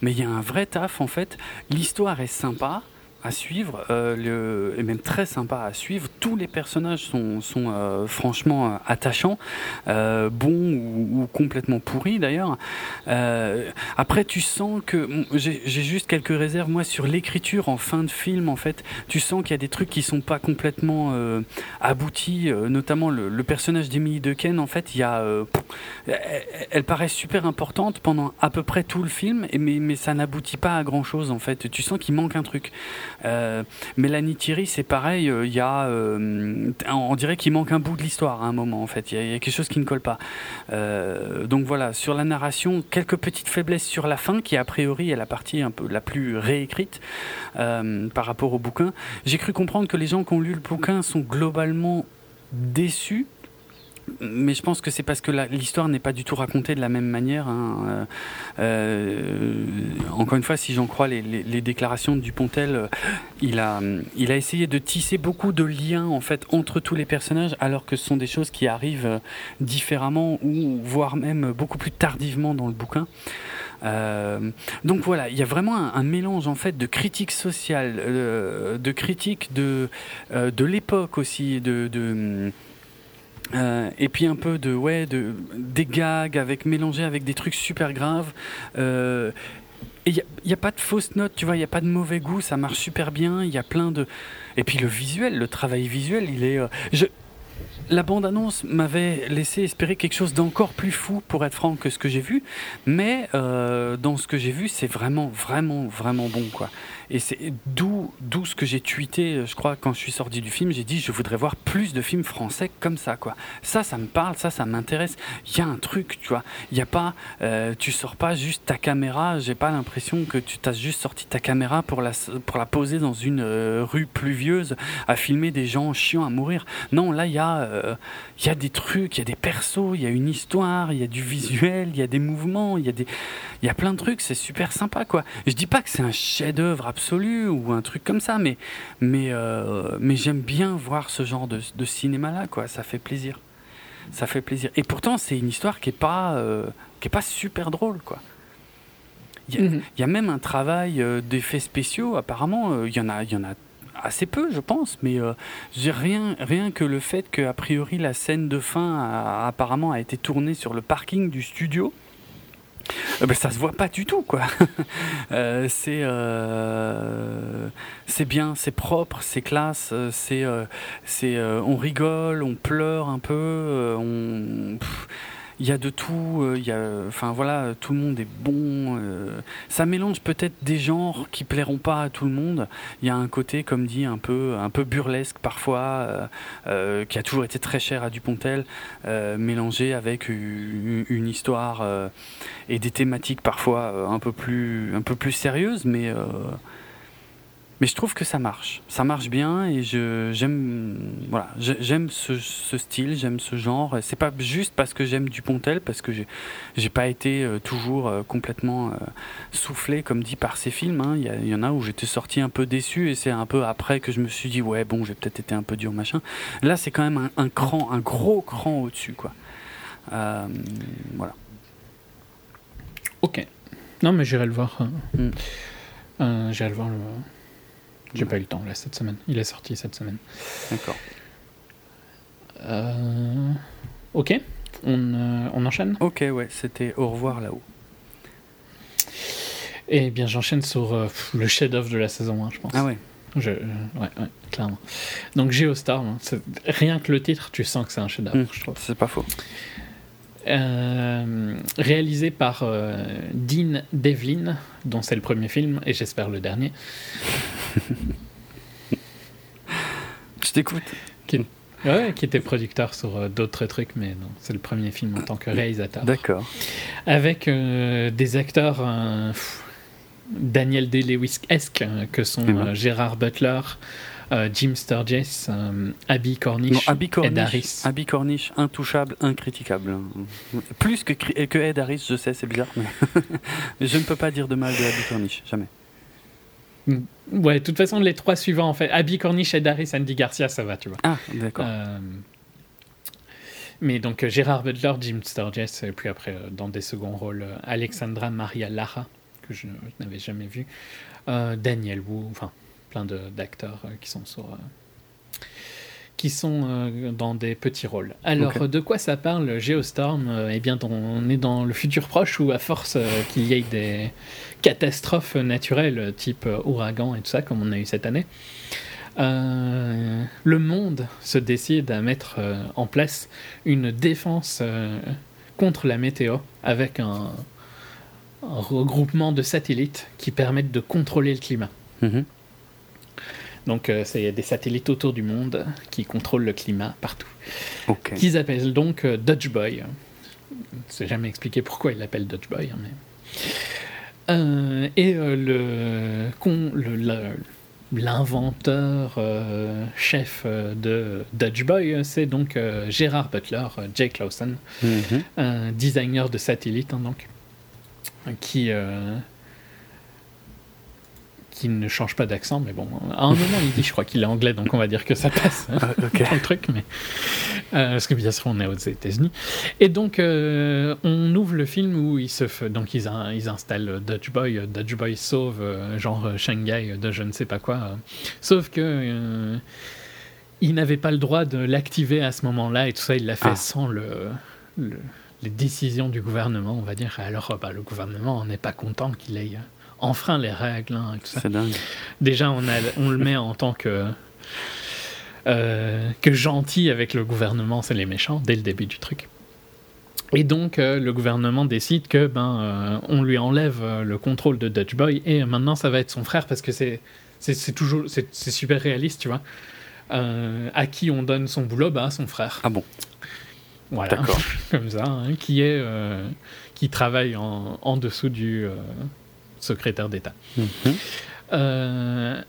Mais il y a un vrai taf en fait. L'histoire est sympa à suivre euh, et même très sympa à suivre. Tous les personnages sont, euh, franchement euh, attachants bons ou, complètement pourris d'ailleurs. Après tu sens que j'ai juste quelques réserves moi sur l'écriture en fin de film en fait. Tu sens qu'il y a des trucs qui sont pas complètement aboutis notamment le, personnage d'Emily Dequesne en fait il y a elle, paraît super importante pendant à peu près tout le film mais, ça n'aboutit pas à grand chose en fait. Tu sens qu'il manque un truc Mélanie Thierry c'est pareil euh, il y a euh, on dirait qu'il manque un bout de l'histoire à un moment en fait. Il y, y a quelque chose qui ne colle pas. Euh, donc voilà sur la narration quelques petites faiblesses sur la fin qui a priori est la partie un peu la plus réécrite euh, par rapport au bouquin. J'ai cru comprendre que les gens qui ont lu le bouquin sont globalement déçus mais je pense que c'est parce que l'histoire n'est pas du tout racontée de la même manière. hein. Euh, euh, encore une fois, si j'en crois les, déclarations de Dupontel, euh, il a, essayé de tisser beaucoup de liens en fait entre tous les personnages, alors que ce sont des choses qui arrivent différemment ou voire même beaucoup plus tardivement dans le bouquin. Donc voilà, il y a vraiment un, mélange en fait de critique sociale, de critique de de l'époque aussi, de euh, et puis un peu de ouais de des gags avec mélangés avec des trucs super graves. Euh, et il n'y a, pas de fausses notes, tu vois, il n'y a pas de mauvais goût, ça marche super bien, il y a plein de... Et puis le visuel, le travail visuel, il est... euh, je... La bande-annonce m'avait laissé espérer quelque chose d'encore plus fou, pour être franc, que ce que j'ai vu, mais euh, dans ce que j'ai vu, c'est vraiment, vraiment, vraiment bon, quoi. Et c'est d'où, d'où ce que j'ai tweeté, euh, je crois, quand je suis sorti du film, j'ai dit, je voudrais voir plus de films français comme ça, quoi. Ça, ça me parle, ça, ça m'intéresse. Il y a un truc, tu vois. Il a pas, euh, tu sors pas juste ta caméra. J'ai pas l'impression que tu t'as juste sorti ta caméra pour la pour la poser dans une euh, rue pluvieuse à filmer des gens chiants à mourir. Non, là il y a il y a des trucs, il y a des persos, il y a une histoire, il y a du visuel, il y a des mouvements, il y a des il y a plein de trucs. C'est super sympa quoi. Je dis pas que c'est un chef-d'œuvre absolu ou un truc comme ça, mais mais euh, mais j'aime bien voir ce genre de, de cinéma là quoi. Ça fait plaisir. Ça fait plaisir. Et pourtant, c'est une histoire qui est pas, euh, qui est pas super drôle, quoi. Il y, a- Mhm. il y a même un travail euh, d'effets spéciaux. Apparemment, il y en a, il y en a assez peu, je pense. Mais euh, rien, rien que le fait que a priori la scène de fin a- apparemment a été tournée sur le parking du studio. Euh, ben, ça se voit pas du tout, quoi. Euh, c'est euh, c'est bien, c'est propre, c'est classe, c'est c'est on rigole, on pleure un peu, on il y a de tout. euh, Il y a, enfin voilà, tout le monde est bon. euh, ça mélange peut-être des genres qui plairont pas à tout le monde. Il y a un côté, comme dit, un peu, un peu burlesque parfois, euh, qui a toujours été très cher à Dupontel, mélangé avec une, histoire et des thématiques parfois un peu plus, un peu plus sérieuses, mais mais je trouve que ça marche. Ça marche bien et je j'aime voilà, j'aime ce, ce style, j'aime ce genre. C'est pas juste parce que j'aime Dupontel, parce que j'ai pas été euh, toujours euh, complètement euh, soufflé comme dit par ces films. hein. Il y, a- il y en a où j'étais sorti un peu déçu et c'est un peu après que je me suis dit ouais bon j'ai peut-être été un peu dur machin. Là c'est quand même un, un cran, un gros cran au-dessus quoi. Euh, voilà. Ok. Non, mais j'irai le voir. euh, Mm. euh, j'irai le voir. Le... J'ai pas eu le temps là cette semaine. Il est sorti cette semaine. D'accord. Euh, Ok. On, euh, on enchaîne? Ok ouais c'était au revoir là-haut. Eh bien, j'enchaîne sur euh, le chef-d'œuvre de la saison 1, je pense. Ah ouais. Je, ouais, ouais, clairement. Donc, Geostorm, hein, rien que le titre, tu sens que c'est un chef-d'œuvre, Mm. je trouve. C'est pas faux. Euh, réalisé par euh, Dean Devlin, dont c'est le premier film, et j'espère le dernier. Je t'écoute. Ouais, qui était producteur sur euh, d'autres trucs, mais non, c'est le premier film en tant que réalisateur. D'accord. Avec des acteurs Daniel Day-Lewis-esque, euh, que sont Gérard Butler, Jim Sturgess, euh, Abby Cornish, Non, Abby Ed Cornish, Harris. Abby Cornish, intouchable, incritiquable. Plus que, que Ed Harris, je sais, c'est bizarre, mais je ne peux pas dire de mal de Abby Cornish, jamais. Ouais, de toute façon, les trois suivants, en fait, Abby Cornish, Ed Harris, Andy Garcia, ça va, tu vois. Ah, d'accord. Euh, mais donc euh, Gérard Butler, Jim Sturgess, et puis après euh, dans des seconds rôles, euh, Alexandra Maria Lara, que je, je n'avais jamais vu, euh, Daniel Wu, enfin plein d'acteurs euh, qui sont sur. euh, qui sont euh, dans des petits rôles. Alors, de quoi ça parle Geostorm Eh bien, on est dans le futur proche où, à force qu'il y ait des catastrophes naturelles, type ouragan et tout ça, comme on a eu cette année, euh, le monde se décide à mettre en place une défense contre la météo avec un, un regroupement de satellites qui permettent de contrôler le climat. Mhm. Donc, euh, c'est- des satellites autour du monde qui contrôlent le climat partout. Ok. Qu'ils appellent donc euh, Dutch Boy. Je ne sais jamais expliqué pourquoi ils l'appellent Dutch Boy. hein, mais... Euh, et euh, le, con- le- l'inventeur euh, chef de Dutch Boy, c'est donc euh, Gérard Butler, euh, Jake Lawson, Mhm. un designer de satellites, hein, donc, qui, euh, qui ne change pas d'accent, mais bon, à un moment il dit, je crois qu'il est anglais, donc on va dire que ça passe hein, Ah, ok. dans le truc, mais euh, parce que bien sûr on est aux États-Unis. Et donc euh, on ouvre le film où ils se, f- donc ils, in- ils installent Dutch Boy, euh, Dutch Boy sauve euh, genre Shanghai de je ne sais pas quoi, sauf que il n'avait pas le droit de l'activer à ce moment-là et tout ça, il l'a fait Ah. sans le, le- les décisions du gouvernement, on va dire. Alors bah, le gouvernement n'est pas content qu'il ait enfreint les règles hein. C'est dingue. Déjà, on, a, on le met en tant que, euh, que gentil avec le gouvernement, c'est les méchants, dès le début du truc. Et donc, euh, le gouvernement décide que ben, euh, on lui enlève le contrôle de Dutch Boy et maintenant, ça va être son frère parce que c'est toujours c'est super réaliste, tu vois. À qui on donne son boulot? Bah, son frère. Ah bon, Voilà, d'accord. comme ça, hein, qui est qui travaille en, en dessous du secrétaire d'État. Mhm. Euh,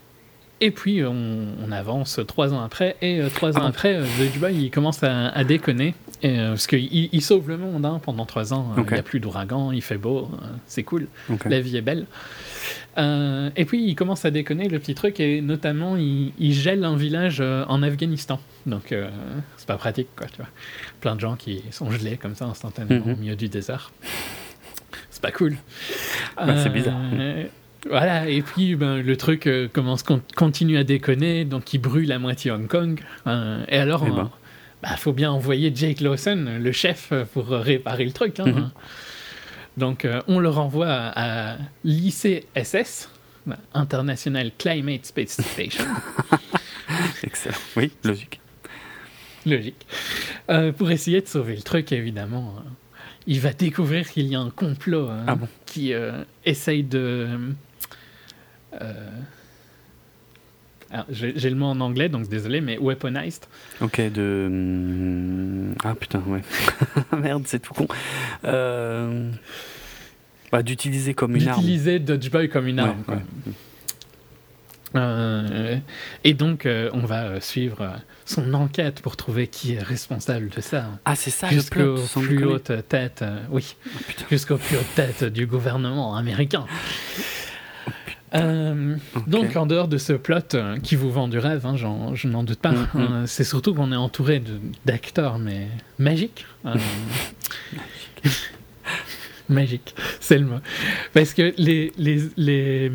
et puis on, on avance trois ans après, et euh, trois Ah ans après, euh, The Dubai il commence à, à déconner, et, euh, parce qu'il il sauve le monde hein, pendant trois ans. euh, Il n'y a plus d'ouragan, il fait beau, euh, c'est cool, la vie est belle. Euh, et puis il commence à déconner le petit truc, et notamment il, il gèle un village euh, en Afghanistan. Donc euh, c'est pas pratique, quoi, tu vois. Plein de gens qui sont gelés comme ça instantanément Mhm. au milieu du désert. C'est pas cool. Bah, c'est bizarre. Euh, Voilà, et puis ben, le truc euh, commence con- continue à déconner, donc il brûle la moitié Hong Kong. Euh, et alors, Eh il ben. faut bien envoyer Jake Lawson, le chef, pour réparer le truc. hein. Mhm. Donc euh, on le renvoie à, à l'ICSS, International Climate Space Station. Excellent. Oui, logique. Logique. Euh, pour essayer de sauver le truc, évidemment. Il va découvrir qu'il y a un complot hein, Ah bon qui euh, essaye de. euh, J'ai le mot en anglais, donc désolé, mais weaponized. Ok, de. hum, Ah putain, ouais. Merde, c'est tout con. Euh, bah, D'utiliser comme une arme. D'utiliser Dodge Boy comme une Ouais, arme. quoi. ouais. Euh, et donc, euh, on va euh, suivre euh, son enquête pour trouver qui est responsable de ça. Ah, c'est ça, Jusqu'aux plus hautes têtes, euh, oui, Oh, jusqu'aux plus hautes têtes du gouvernement américain. Euh, Ok. Donc, en dehors de ce plot euh, qui vous vend du rêve, hein, je n'en doute pas, Mhm. euh, c'est surtout qu'on est entouré d'acteurs, mais magiques. euh, Magique, c'est le mot. Parce que les, les, les,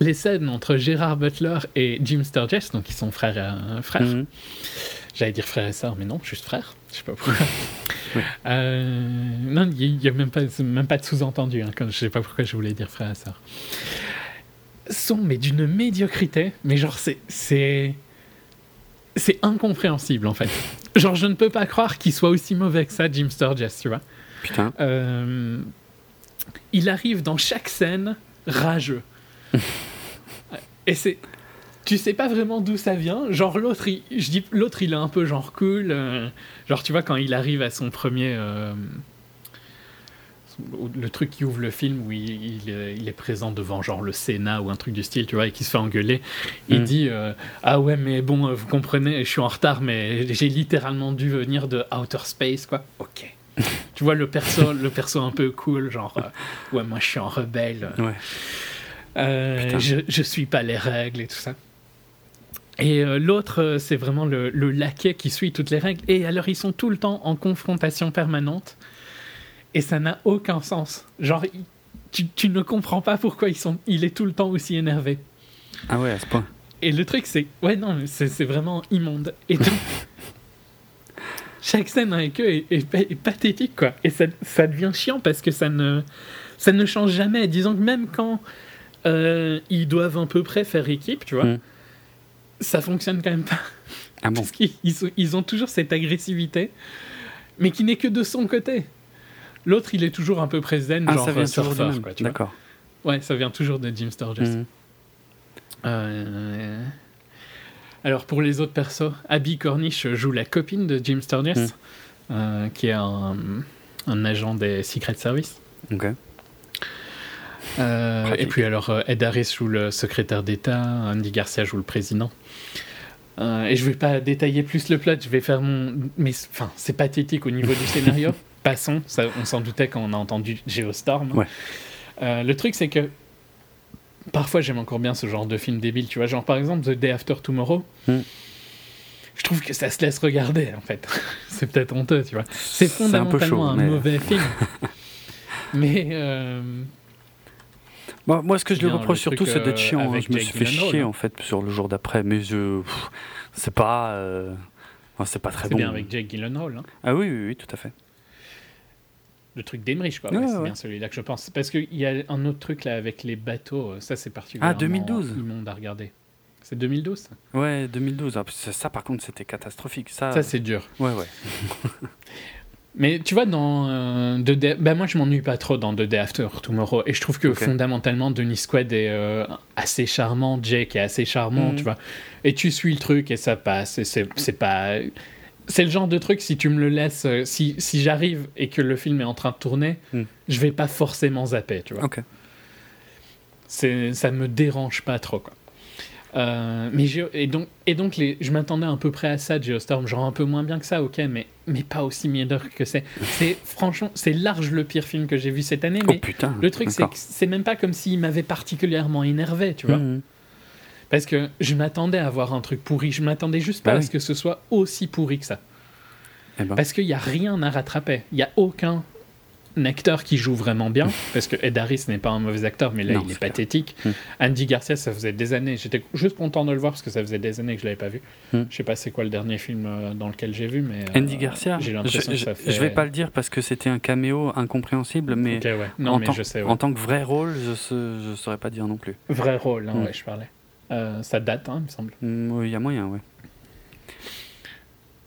les scènes entre Gérard Butler et Jim Sturgess, donc ils sont frères, euh, frères Mhm. J'allais dire frère et sœur, mais non, juste frère. Je sais pas pourquoi. Oui. Euh, non, il n'y a, même pas, même pas de sous-entendu. Hein, je sais pas pourquoi je voulais dire frère et sœur. Sont, mais d'une médiocrité. Mais genre, c'est. C'est c'est incompréhensible, en fait. Genre, je ne peux pas croire qu'il soit aussi mauvais que ça, Jim Sturgess, tu vois. Putain. Euh, il arrive dans chaque scène rageux. Et c'est. Tu sais pas vraiment d'où ça vient. Genre, l'autre, il- je dis, l'autre, il est un peu genre cool. euh, genre, tu vois, quand il arrive à son premier. euh, le truc qui ouvre le film où il, il est- il est présent devant genre le Sénat ou un truc du style, tu vois, et qui se fait engueuler. Il Mm. dit euh, Ah ouais, mais bon, euh, vous comprenez, je suis en retard, mais j'ai littéralement dû venir de Outer Space, quoi. Ok. tu vois le perso, le perso un peu cool, genre euh, Ouais, moi je suis en rebelle. Ouais. Euh, je, je suis pas les règles et tout ça. Et euh, l'autre, euh, c'est vraiment le, le laquais qui suit toutes les règles. Et alors, ils sont tout le temps en confrontation permanente. Et ça n'a aucun sens. Genre, il- tu, tu ne comprends pas pourquoi ils sont, il est tout le temps aussi énervé. Ah ouais, à ce point. Et le truc, c'est. Ouais, non, c'est vraiment immonde. Et donc, chaque scène avec eux est, est pathétique, quoi. Et ça, ça devient chiant parce que ça ne, ça ne change jamais. Disons que même quand euh, ils doivent à peu près faire équipe, tu vois, Mm. ça fonctionne quand même pas. Ah bon Parce qu'ils ils ont toujours cette agressivité, mais qui n'est que de son côté. L'autre, il est toujours un peu peu zen, Ah, genre ça vient euh, du quoi, tu vois. D'accord. Ouais, ça vient toujours de Jim Sturgess. Mhm. Euh, Alors pour les autres persos, Abby Cornish joue la copine de Jim Sturgess, Mm. euh, qui est un, un agent des Secret Service. Ok. Euh, et puis alors euh, Ed Harris joue le secrétaire d'État, Andy Garcia joue le président. Euh, et je vais pas détailler plus le plot, je vais faire mon... Mais enfin, c'est pathétique au niveau du scénario. Passons, ça, on s'en doutait quand on a entendu Geostorm. Ouais. Euh, le truc c'est que parfois j'aime encore bien ce genre de film débile, tu vois, genre par exemple The Day After Tomorrow. Mm. Je trouve que ça se laisse regarder en fait. c'est peut-être honteux, tu vois. C'est C'est un peu fondamentalement chaud. un mauvais film. mais euh, Bon, moi, ce que je lui reproche surtout, c'est d'être euh, chiant. hein. Je me suis fait chier, en fait, sur le jour d'après. Mais je. C'est pas. euh, enfin, c'est pas très c'est bon. bien avec Jake Gyllenhaal. Hein. Ah oui, oui, oui, tout à fait. Le truc d'Emmerich, quoi. Ouais, Ouais, c'est ouais. bien celui-là que je pense. Parce qu'il y a un autre truc là avec les bateaux. euh, Ça, c'est particulièrement Ah, 2012. immonde à regarder. C'est 2012 ça, Ouais, 2012. Ah, ça, ça, par contre, c'était catastrophique. Ça, Ça, c'est dur. Ouais, ouais. Mais tu vois, dans euh, The Day- ben, moi, je m'ennuie pas trop dans The Day After Tomorrow. Et je trouve que fondamentalement, Denis Squad est euh, assez charmant, Jake est assez charmant, Mhm. tu vois. Et tu suis le truc et ça passe. Et c'est pas. C'est le genre de truc, si tu me le laisses, euh, si, si j'arrive et que le film est en train de tourner, Mhm. je vais pas forcément zapper, tu vois. Ok. C'est, ça me dérange pas trop, quoi. Euh, mais Geo- et donc, et donc les, je m'attendais à peu près à ça, Geostorm, genre un peu moins bien que ça, ok, mais, mais pas aussi médiocre que c'est. C'est franchement, c'est large le pire film que j'ai vu cette année, Oh mais putain. le truc c'est que c'est même pas comme s'il m'avait particulièrement énervé, tu vois. Mhm. Parce que je m'attendais à voir un truc pourri, je m'attendais juste pas Bah à oui. ce que ce soit aussi pourri que ça. Eh ben. Parce qu'il n'y a rien à rattraper. Il n'y a aucun acteur qui joue vraiment bien. parce que Ed Harris n'est pas un mauvais acteur, mais là, Non, il est pathétique. Hmm. Andy Garcia, ça faisait des années. J'étais juste content de le voir parce que ça faisait des années que je l'avais pas vu. Hmm. Je sais pas c'est quoi le dernier film euh, dans lequel j'ai vu, mais. euh, Andy Garcia, J'ai l'impression que ça fait. je vais pas le dire parce que c'était un caméo incompréhensible, mais Ok, ouais. Non, en, mais tant, je sais. ouais. en tant que vrai rôle, je je saurais pas dire non plus. Vrai rôle, hein, Hmm. ouais, je parlais. Euh, ça date, hein, il me semble. Mm, oui, Il y a moyen, ouais.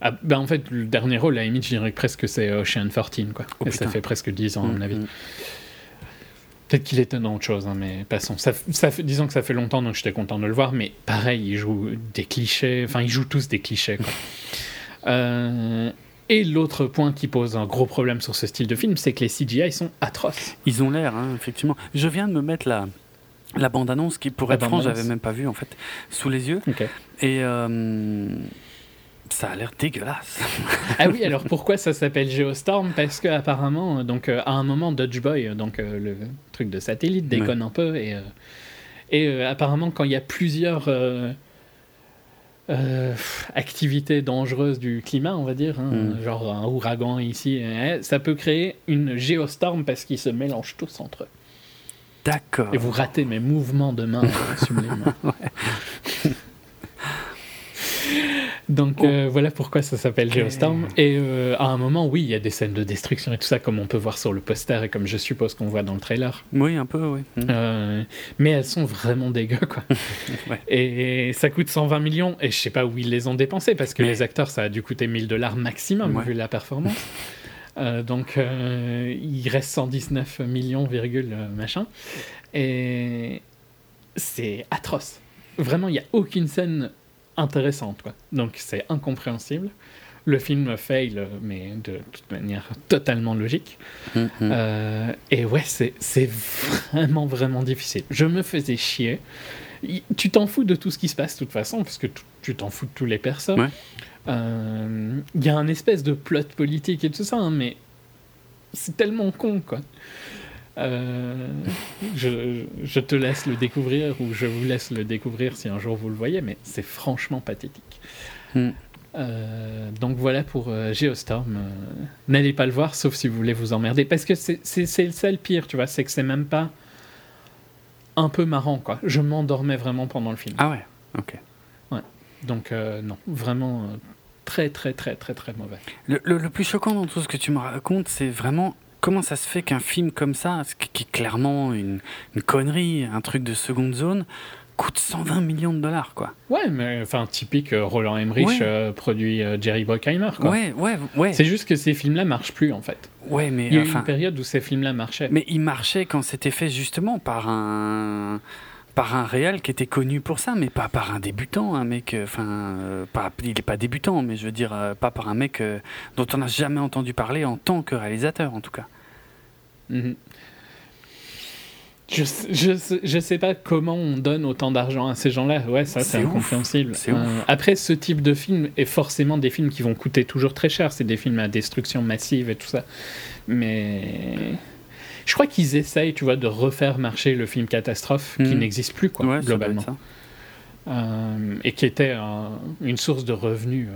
Ah, bah, en fait, le dernier rôle, à la limite, je dirais presque que c'est Ocean 14, quoi. Oh, Et ça fait presque 10 ans, à mon Mm, avis. mm. Peut-être qu'il était dans autre chose, hein, mais passons. Ça, ça fait, disons que ça fait longtemps, donc j'étais content de le voir, mais pareil, il joue des clichés, enfin, ils jouent tous des clichés, quoi. Euh, et l'autre point qui pose un gros problème sur ce style de film, c'est que les CGI sont atroces. Ils ont l'air, hein, effectivement. Je viens de me mettre la, la bande-annonce qui, pour La être franc, j'avais même pas vu en fait, sous les yeux. Et euh, ça a l'air dégueulasse. Ah oui, alors pourquoi ça s'appelle Geostorm? Parce que apparemment, donc euh, à un moment, Dodge Boy, euh, donc euh, le truc de satellite, déconne un peu et, euh, et apparemment quand il y a plusieurs activités dangereuses du climat, on va dire, hein, Mm. genre un ouragan ici, euh, ça peut créer une géostorm parce qu'ils se mélangent tous entre eux. D'accord. Et vous ratez mes mouvements de main sublimes. Donc euh, voilà pourquoi ça s'appelle Geostorm. Et euh, à un moment, oui, il y a des scènes de destruction et tout ça, comme on peut voir sur le poster et comme je suppose qu'on voit dans le trailer. Oui, un peu, oui. Mm. Euh, mais elles sont vraiment dégueu, quoi. Ouais. Et ça coûte 120 millions, et je sais pas où ils les ont dépensés, parce que Mais- les acteurs, ça a dû coûter 1000 dollars maximum, Ouais. vu la performance. Donc, il reste 119 millions, virgule, machin. Et c'est atroce. Vraiment, il n'y a aucune scène intéressante, quoi. Donc, c'est incompréhensible. Le film fail, mais de toute manière totalement logique. Mm, mm. Euh, et ouais, c'est c'est vraiment, vraiment difficile. Je me faisais chier. Tu t'en fous de tout ce qui se passe, de toute façon, parce que tu- t'en fous de tous les personnes. Ouais. Euh, Il y a un espèce de plot politique et tout ça, hein, mais c'est tellement con, quoi. Euh, je, je te laisse le découvrir ou je vous laisse le découvrir si un jour vous le voyez, mais c'est franchement pathétique. Mm. Euh, donc voilà pour euh, Geostorm. Euh, N'allez pas le voir sauf si vous voulez vous emmerder. Parce que c'est ça le pire, tu vois, c'est que c'est même pas un peu marrant, quoi. Je m'endormais vraiment pendant le film. Ah ouais, ok. Donc non, vraiment très très très très très mauvais. Le, le- le plus choquant dans tout ce que tu me racontes, c'est vraiment comment ça se fait qu'un film comme ça, qui est clairement une, une connerie, un truc de seconde zone, coûte 120 millions de dollars, quoi. Ouais, mais enfin typique euh, Roland Emmerich Ouais. euh, produit euh, Jerry Bruckheimer, quoi. Ouais, ouais, ouais. C'est juste que ces films-là marchent plus en fait. Ouais, mais Il y a eu une période où ces films-là marchaient. mais il marchait quand c'était fait justement par un par un réal qui était connu pour ça, mais pas par un débutant, un mec, euh, enfin, euh, pas, il est pas débutant, mais je veux dire, euh, pas par un mec euh, dont on n'a jamais entendu parler en tant que réalisateur, en tout cas. Mhm. Je, je, sais- je sais pas comment on donne autant d'argent à ces gens-là. Ouais, ça c'est incompréhensible. Après, ce type de film est forcément des films qui vont coûter toujours très cher. C'est des films à destruction massive et tout ça. Mais je crois qu'ils essayent, tu vois, de refaire marcher le film catastrophe qui Mhm. n'existe plus, quoi, ouais, globalement. Euh, et qui était un- une source de revenus euh,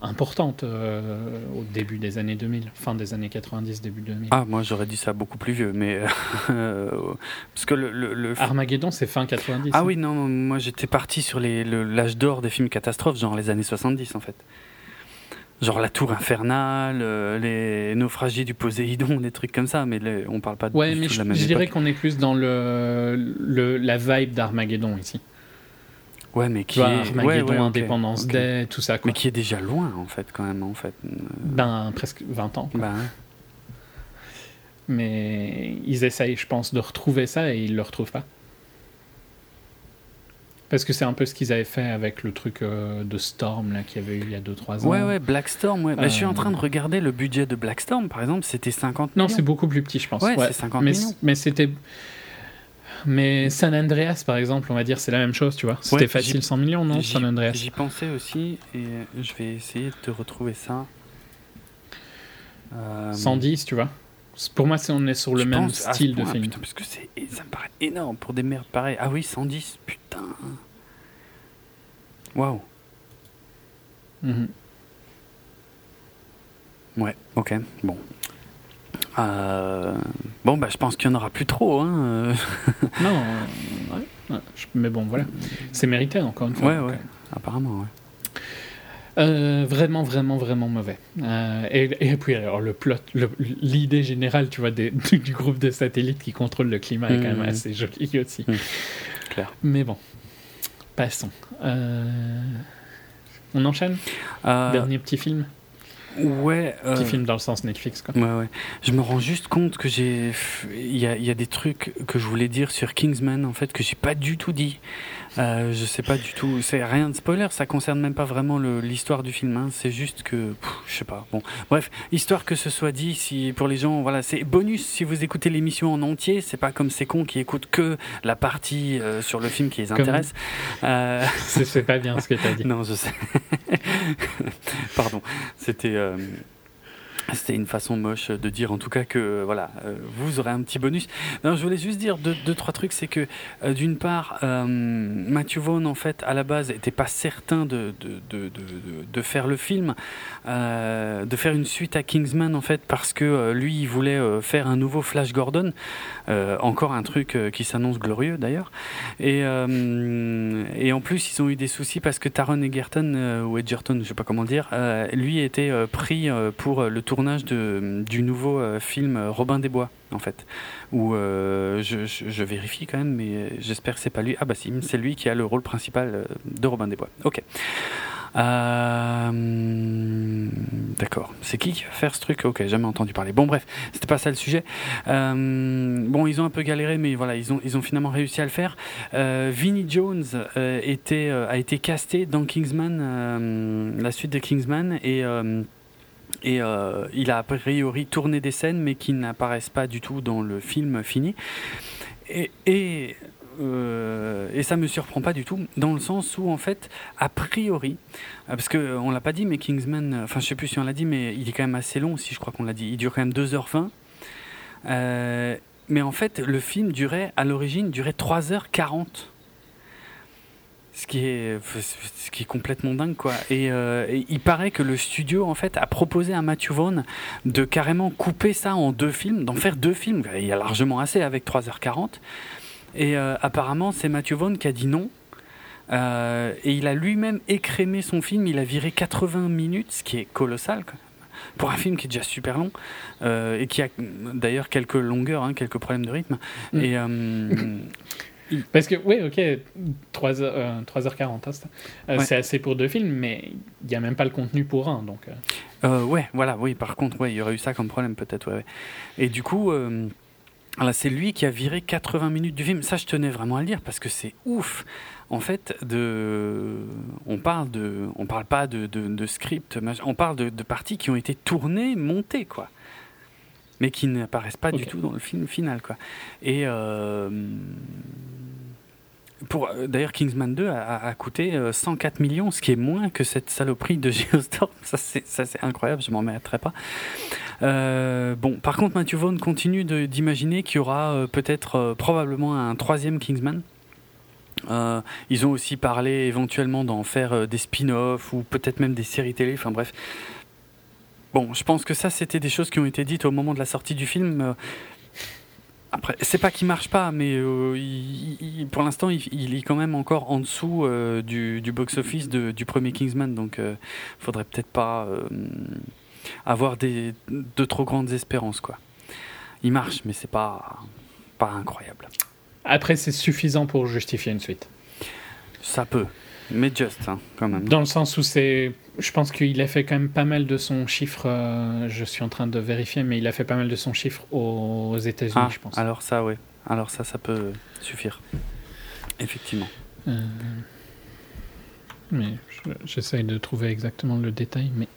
importante euh, au début des années 2000, fin des années 90, début 2000. Ah, moi j'aurais dit ça beaucoup plus vieux, mais parce que le, le, le- Armageddon, c'est fin 90. ah hein. oui non, moi j'étais parti sur l'âge d'or des films catastrophes, genre les années 70 en fait. Genre la tour infernale, euh, les naufragés du Poséidon, des trucs comme ça, mais les- on parle pas de, Ouais, mais tout de je, la même je dirais qu'on est plus dans le, le la vibe d'Armageddon ici. Ouais, mais qui est Armageddon, ouais, Indépendance ok. Day, tout ça, quoi. mais qui est déjà loin en fait quand même en fait. Euh, Ben, presque 20 ans. quoi. Ouais. Mais ils essayent, je pense, de retrouver ça et ils le retrouvent pas. Parce que c'est un peu ce qu'ils avaient fait avec le truc euh, de Storm là qu'il y avait eu il y a 2-3 ans. ouais, ouais, Blackstorm, ouais. Bah, je suis en Euh, train de regarder le budget de Blackstorm par exemple, c'était 50 Non, millions. c'est beaucoup plus petit, je pense. Ouais, c'est 50 mais, millions. Mais c'était. Mais San Andreas, par exemple, on va dire, c'est la même chose, tu vois. C'était Ouais, facile j'y- 100 millions, non San Andreas? J'y pensais aussi et je vais essayer de te retrouver ça. Euh, 110, tu vois. Pour moi, on est sur le je même pense style de film. putain, parce que ça me paraît énorme pour des merdes pareilles. Ah oui, 110, putain. Waouh. Mhm. Ouais, ok, bon. Euh, Bon, bah, je pense qu'il n'y en aura plus trop. Hein. euh. Non, euh, ouais, ouais, je- mais bon, voilà. C'est mérité, encore une fois. Ouais, ouais. Apparemment, ouais. Euh, vraiment, vraiment, vraiment mauvais. Euh, et, et puis, alors, le plot, l'idée générale, tu vois, des- du, du groupe de satellites qui contrôle le climat est quand même Mhm. assez jolie aussi. Clair. Mais bon, passons. Euh, On enchaîne? Dernier petit film? Ouais. euh, Petit film dans le sens Netflix, quoi. Ouais, ouais. Je me rends juste compte que j'ai. Il y a, il y a des trucs que je voulais dire sur Kingsman, en fait, que j'ai pas du tout dit. Euh, je sais pas du tout. C'est rien de spoiler, ça concerne même pas vraiment l'histoire du film. hein. C'est juste que. pff, je sais pas. Bon. Bref, histoire que ce soit dit, si pour les gens, voilà, c'est bonus si vous écoutez l'émission en entier. C'est pas comme ces cons qui écoutent que la partie euh, sur le film qui les Comme- intéresse. Euh, C'est pas bien ce que t'as dit. non, je sais. Pardon. C'était. C'était une façon moche de dire en tout cas que euh, voilà euh, vous aurez un petit bonus. Non, je voulais juste dire deux, deux trois trucs, c'est que euh, d'une part euh, Matthew Vaughn en fait à la base était pas certain de de, de, de, de- faire le film, de faire une suite à Kingsman en fait parce que lui il voulait faire un nouveau Flash Gordon, encore un truc qui s'annonce glorieux d'ailleurs. Et, et en plus, ils ont eu des soucis parce que Taron Egerton, ou Edgerton, je sais pas comment dire, lui était pris pour le tournage de, du nouveau euh, film Robin des Bois, en fait. Où euh, je, vérifie quand même, mais j'espère que c'est pas lui. Ah bah si, c'est lui qui a le rôle principal euh, de Robin des Bois. Ok. D'accord. C'est qui qui va faire ce truc? Ok, jamais entendu parler. Bon, bref, c'était pas ça le sujet. Bon, ils ont un peu galéré, mais voilà, ils ont, ils ont finalement réussi à le faire. Vinnie Jones était, a été casté dans Kingsman, la suite de Kingsman, et, et euh, il a a priori tourné des scènes, mais qui n'apparaissent pas du tout dans le film fini. Et, et, euh, ça me surprend pas du tout, dans le sens où, en fait, a priori, parce que on l'a pas dit, mais Kingsman, enfin, je sais plus si on l'a dit, mais il est quand même assez long, si je crois qu'on l'a dit. Il dure quand même 2h20. Euh, mais en fait, le film durait, à l'origine, durait 3h40. Ce qui est, ce qui est complètement dingue, quoi. Et, euh, et il paraît que le studio, en fait, a proposé à Matthew Vaughn de carrément couper ça en deux films, d'en faire deux films. Il y a largement assez avec 3h40. Et euh, apparemment, c'est Matthew Vaughn qui a dit non. Euh, et il a lui-même écrémé son film. Il a viré 80 minutes, ce qui est colossal, quoi. Pour un film qui est déjà super long euh, et qui a d'ailleurs quelques longueurs, hein, quelques problèmes de rythme. Mm. Et euh, Parce que, oui, ok, 3 heures, euh, 3h40, hein, c'est euh, Ouais. c'est assez pour deux films, mais il n'y a même pas le contenu pour un. Donc, euh, ouais, voilà, oui, par contre, ouais, il y aurait eu ça comme problème peut-être, ouais, ouais. Et du coup, c'est lui qui a viré 80 minutes du film. Ça, je tenais vraiment à le dire parce que c'est ouf. En fait, de, on parle de, on parle pas de, de, de script, on parle de, de parties qui ont été tournées, montées, quoi, mais qui n'apparaissent pas du tout dans le film final, quoi. Et euh, euh, d'ailleurs Kingsman 2 a, coûté euh, 104 millions, ce qui est moins que cette saloperie de Geostorm. Ça c'est incroyable, je m'en mettrai pas. Euh, bon, par contre Matthew Vaughn continue d'imaginer qu'il y aura euh, peut-être euh, probablement un troisième Kingsman. Euh, ils ont aussi parlé éventuellement d'en faire euh, des spin-offs ou peut-être même des séries télé. Enfin bref. Bon, je pense que ça c'était des choses qui ont été dites au moment de la sortie du film. Après, c'est pas qu'il marche pas, mais euh, il- il- pour l'instant, il, il est quand même encore en dessous euh, du, du box-office du premier Kingsman, donc euh, faudrait peut-être pas euh, avoir des, de trop grandes espérances, quoi. Il marche, mais c'est pas pas incroyable. Après, c'est suffisant pour justifier une suite. Ça peut, mais just, hein, quand même. Dans le sens où c'est. Je pense qu'il a fait quand même pas mal de son chiffre. euh, je suis en train de vérifier, mais il a fait pas mal de son chiffre aux États-Unis, Ah, je pense. alors ça, ouais. Alors ça, ça peut suffire. Effectivement. Euh, Mais je- j'essaye de trouver exactement le détail, mais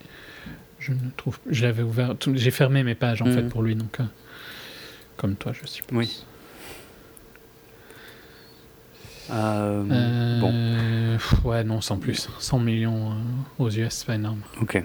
je ne trouve. Je l'avais ouvert. J'ai fermé mes pages en Mhm. fait pour lui, donc. euh, comme toi, je suppose. Oui. Euh, Euh, Bon, Ouais, non, sans plus. 100 millions euh, aux US, c'est pas énorme. ok.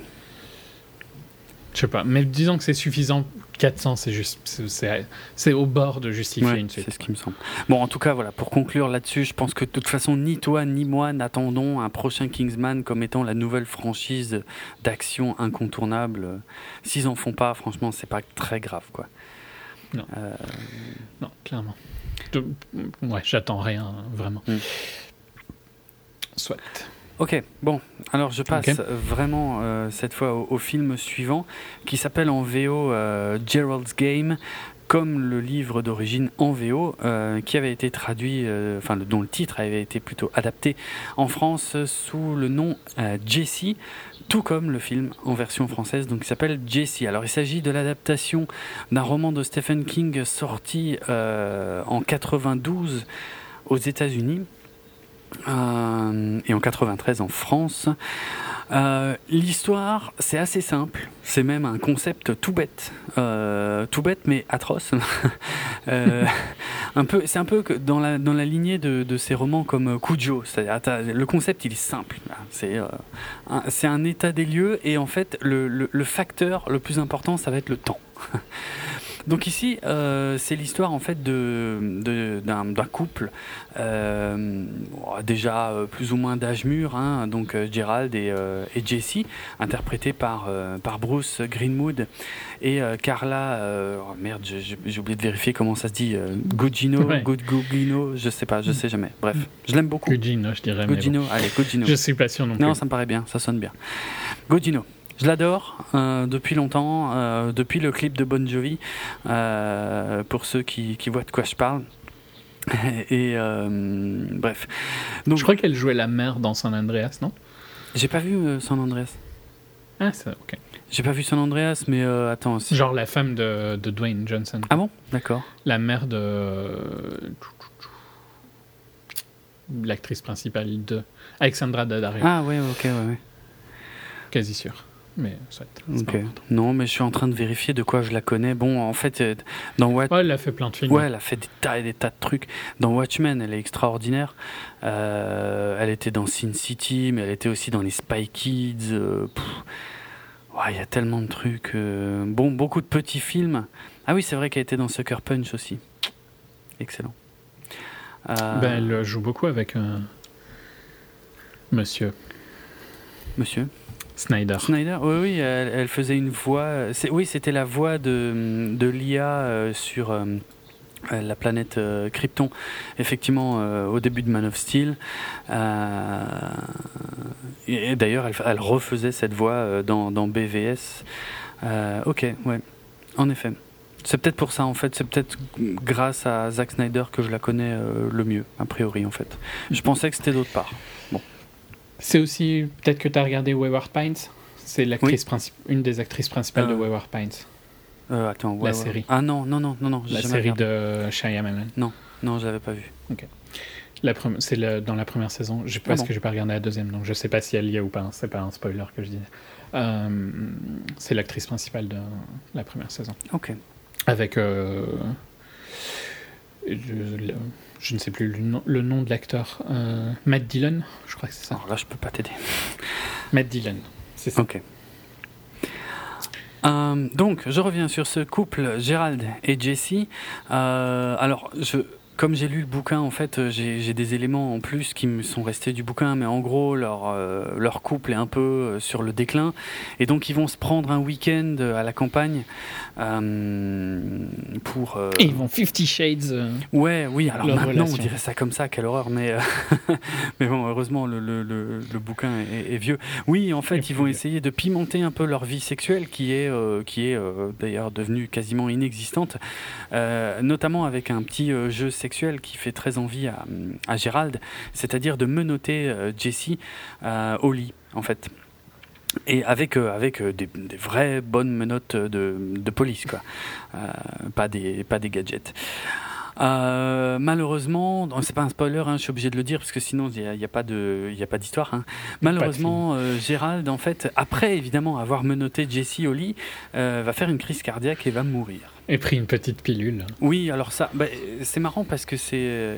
Je sais pas, mais disons que c'est suffisant. 400, c'est juste. c'est- C'est c'est au bord de justifier Ouais, une c'est suite. ce qui me semble. Bon, en tout cas, voilà, pour conclure là-dessus, je pense que de toute façon, ni toi ni moi n'attendons un prochain Kingsman comme étant la nouvelle franchise d'action incontournable. S'ils en font pas, franchement, c'est pas très grave, quoi. Non. Euh, Non, clairement. De- Ouais, j'attends rien, vraiment. Mm. Soit. Ok, bon, alors je passe vraiment euh, cette fois au, au film suivant qui s'appelle en VO euh, Gerald's Game comme le livre d'origine en VO, euh, qui avait été traduit, euh, enfin dont le titre avait été plutôt adapté en France sous le nom euh, Jessie, tout comme le film en version française, donc il s'appelle Jessie. Alors il s'agit de l'adaptation d'un roman de Stephen King sorti euh, en 92 aux États-Unis euh, et en 93 en France. Euh, L'histoire, c'est assez simple. C'est même un concept tout bête, Euh, tout bête mais atroce. Un peu, c'est un peu dans la dans la lignée de, de ces romans comme Cujo. C'est-à-dire, t'as- le concept, il est simple. C'est c'est un état des lieux et en fait, le, le facteur le plus important, ça va être le temps. Donc ici, euh, c'est l'histoire en fait de de- d'un d'un couple euh, bon, déjà euh, plus ou moins d'âge mûr, hein, donc Gerald et, euh, et Jessie, interprétés par par Bruce Greenwood et Carla. oh merde, j'ai- oublié de vérifier comment ça se dit. Gugino, Ouais. Good Gugino, je sais pas, je sais jamais. Bref, je l'aime beaucoup. Gugino, je dirais. Gugino, allez, Gugino. bon. Je suis pas sûr non plus. Non, ça me paraît bien, ça sonne bien. Gogino. Je l'adore euh, depuis longtemps, euh, depuis le clip de Bon Jovi, euh, pour ceux qui, qui voient de quoi je parle. Et bref. Donc, Je crois qu'elle jouait la mère dans San Andreas, non? J'ai pas vu San Andreas. Ah, ça, ok. J'ai pas vu San Andreas, mais attends. c'est- Genre la femme de, de Dwayne Johnson. Ah bon? D'accord. La mère de. L'actrice principale de. Alexandra Daddario. Ah ouais, ok, ouais, ouais. Quasi sûr. Mais important. Non, mais je suis en train de vérifier de quoi je la connais. Bon, en fait, euh, dans What Ouais, elle a fait plein de films. Ouais, elle a fait des tas et des tas de trucs. Dans Watchmen, elle est extraordinaire. Euh, elle était dans Sin City, mais elle était aussi dans les Spy Kids. euh. Ouais, il y a tellement de trucs. euh, Bon, beaucoup de petits films. Ah oui, c'est vrai qu'elle était dans Sucker Punch aussi. Excellent. Ben, elle joue beaucoup avec euh, Monsieur Monsieur Snyder. Snyder, oui, oui, elle, faisait une voix. Oui, c'était la voix de, de l'IA euh, sur euh, euh, la planète Krypton, effectivement, au début de Man of Steel. Et d'ailleurs, elle, refaisait cette voix dans, dans BVS. Ok, ouais, en effet. C'est peut-être pour ça, en fait. C'est peut-être grâce à Zack Snyder que je la connais le mieux, a priori, en fait. Je pensais que c'était d'autre part. C'est aussi. Peut-être que tu as regardé Wayward Pines C'est l'actrice princi- une des actrices principales de Euh, Wayward Pines. Euh, attends, ouais, La ouais. série. Ah non, non, non, non, non. La série regardé. de Shyamalan. Non, je l'avais pas vu. Premi- c'est dans la première saison. Je Ah parce bon. que j'ai pas regardé la deuxième, donc je sais pas si elle y est ou pas. hein. C'est pas un spoiler que je dis. Euh, c'est l'actrice principale de la première saison. Ok. Avec. euh, le- je ne sais plus le nom, le nom de l'acteur. Euh, Matt Dillon, je crois que c'est ça. Alors là, je peux pas t'aider. Matt Dillon, c'est ça. Ok. Euh, donc, je reviens sur ce couple, Gérald et Jessie. Euh, alors, je, comme j'ai lu le bouquin, en fait, euh, j'ai des éléments en plus qui me sont restés du bouquin, mais en gros, leur, euh, leur couple est un peu euh, sur le déclin. Et donc, ils vont se prendre un week-end à la campagne euh, pour. Et ils vont Fifty Shades. Ouais, oui, alors maintenant on dirait ça comme ça, quelle horreur, mais, mais bon, heureusement le, le, le, le bouquin est, est vieux. Oui, en fait, Et ils vont essayer de pimenter un peu leur vie sexuelle qui est, qui est d'ailleurs devenue quasiment inexistante, notamment avec un petit jeu qui fait très envie à, à Gérald, c'est-à-dire de menotter euh, Jessie euh, au lit, en fait. Et avec, euh, avec des, vraies bonnes menottes de, police, quoi. Pas des gadgets. Euh, malheureusement, c'est pas un spoiler, hein, je suis obligé de le dire parce que sinon il n'y a, pas de, il y a pas d'histoire. hein. Malheureusement, euh, Gérald, en fait, après évidemment avoir menotté Jessie au lit, euh, va faire une crise cardiaque et va mourir. Et pris une petite pilule. Oui, alors ça, bah, c'est marrant parce que c'est,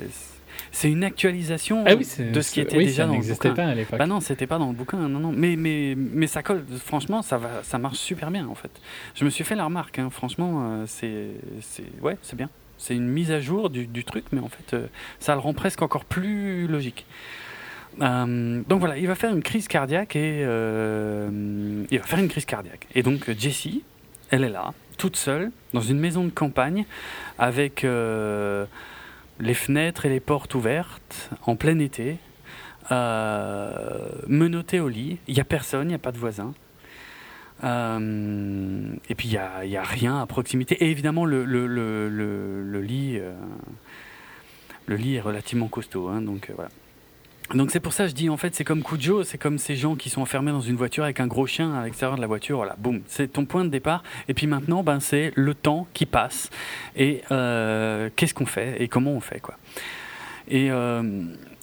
c'est une actualisation Ah oui, de ce qui était oui, déjà ça dans le n'existait bouquin. pas à l'époque. Bah non, c'était pas dans le bouquin, non, non. Mais, mais, mais ça colle, franchement, ça, va, ça marche super bien en fait. Je me suis fait la remarque, hein, franchement, c'est, c'est, ouais, c'est bien. C'est une mise à jour du, truc, mais en fait, euh, ça le rend presque encore plus logique. Euh, donc voilà, il va faire une crise cardiaque et euh, il va faire une crise cardiaque. Et donc Jessie, elle est là, toute seule, dans une maison de campagne, avec les fenêtres et les portes ouvertes, en plein été, menottée au lit. Il n'y a personne, il n'y a pas de voisin. Euh, et puis il n'y a, rien à proximité. Et évidemment, le, lit, euh, le lit est relativement costaud. hein, donc euh, voilà. Donc c'est pour ça que je dis en fait c'est comme Cujo, c'est comme ces gens qui sont enfermés dans une voiture avec un gros chien à l'extérieur de la voiture, voilà, boum, c'est ton point de départ. Et puis maintenant, ben c'est le temps qui passe et qu'est-ce qu'on fait? Et comment on fait quoi? Et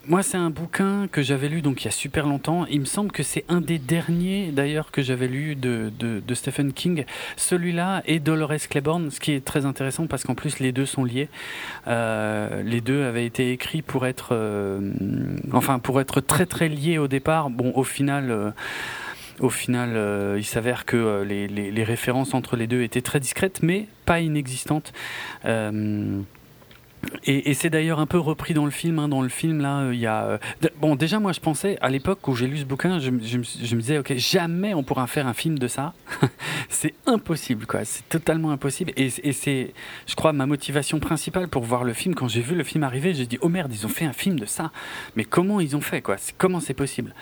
moi c'est un bouquin que j'avais lu donc il y a super longtemps. Il me semble que c'est un des derniers d'ailleurs que j'avais lu de, de, Stephen King. Celui-là et Dolores Claiborne, ce qui est très intéressant parce qu'en plus les deux sont liés. Euh, les deux avaient été écrits pour être, euh, enfin pour être très très liés au départ. Bon, au final. euh, au final, il s'avère que les, les- références entre les deux étaient très discrètes, mais pas inexistantes. Et, c'est d'ailleurs un peu repris dans le film. hein. Dans le film, là, euh, il y a. euh, Bon, déjà, moi, je pensais, à l'époque où j'ai lu ce bouquin, je, me- disais, OK, jamais on pourra faire un film de ça. c'est impossible, quoi. C'est totalement impossible. Et, c'est, je crois, ma motivation principale pour voir le film. Quand j'ai vu le film arriver, j'ai dit, oh merde, ils ont fait un film de ça. Mais comment ils ont fait, quoi? Comment c'est possible?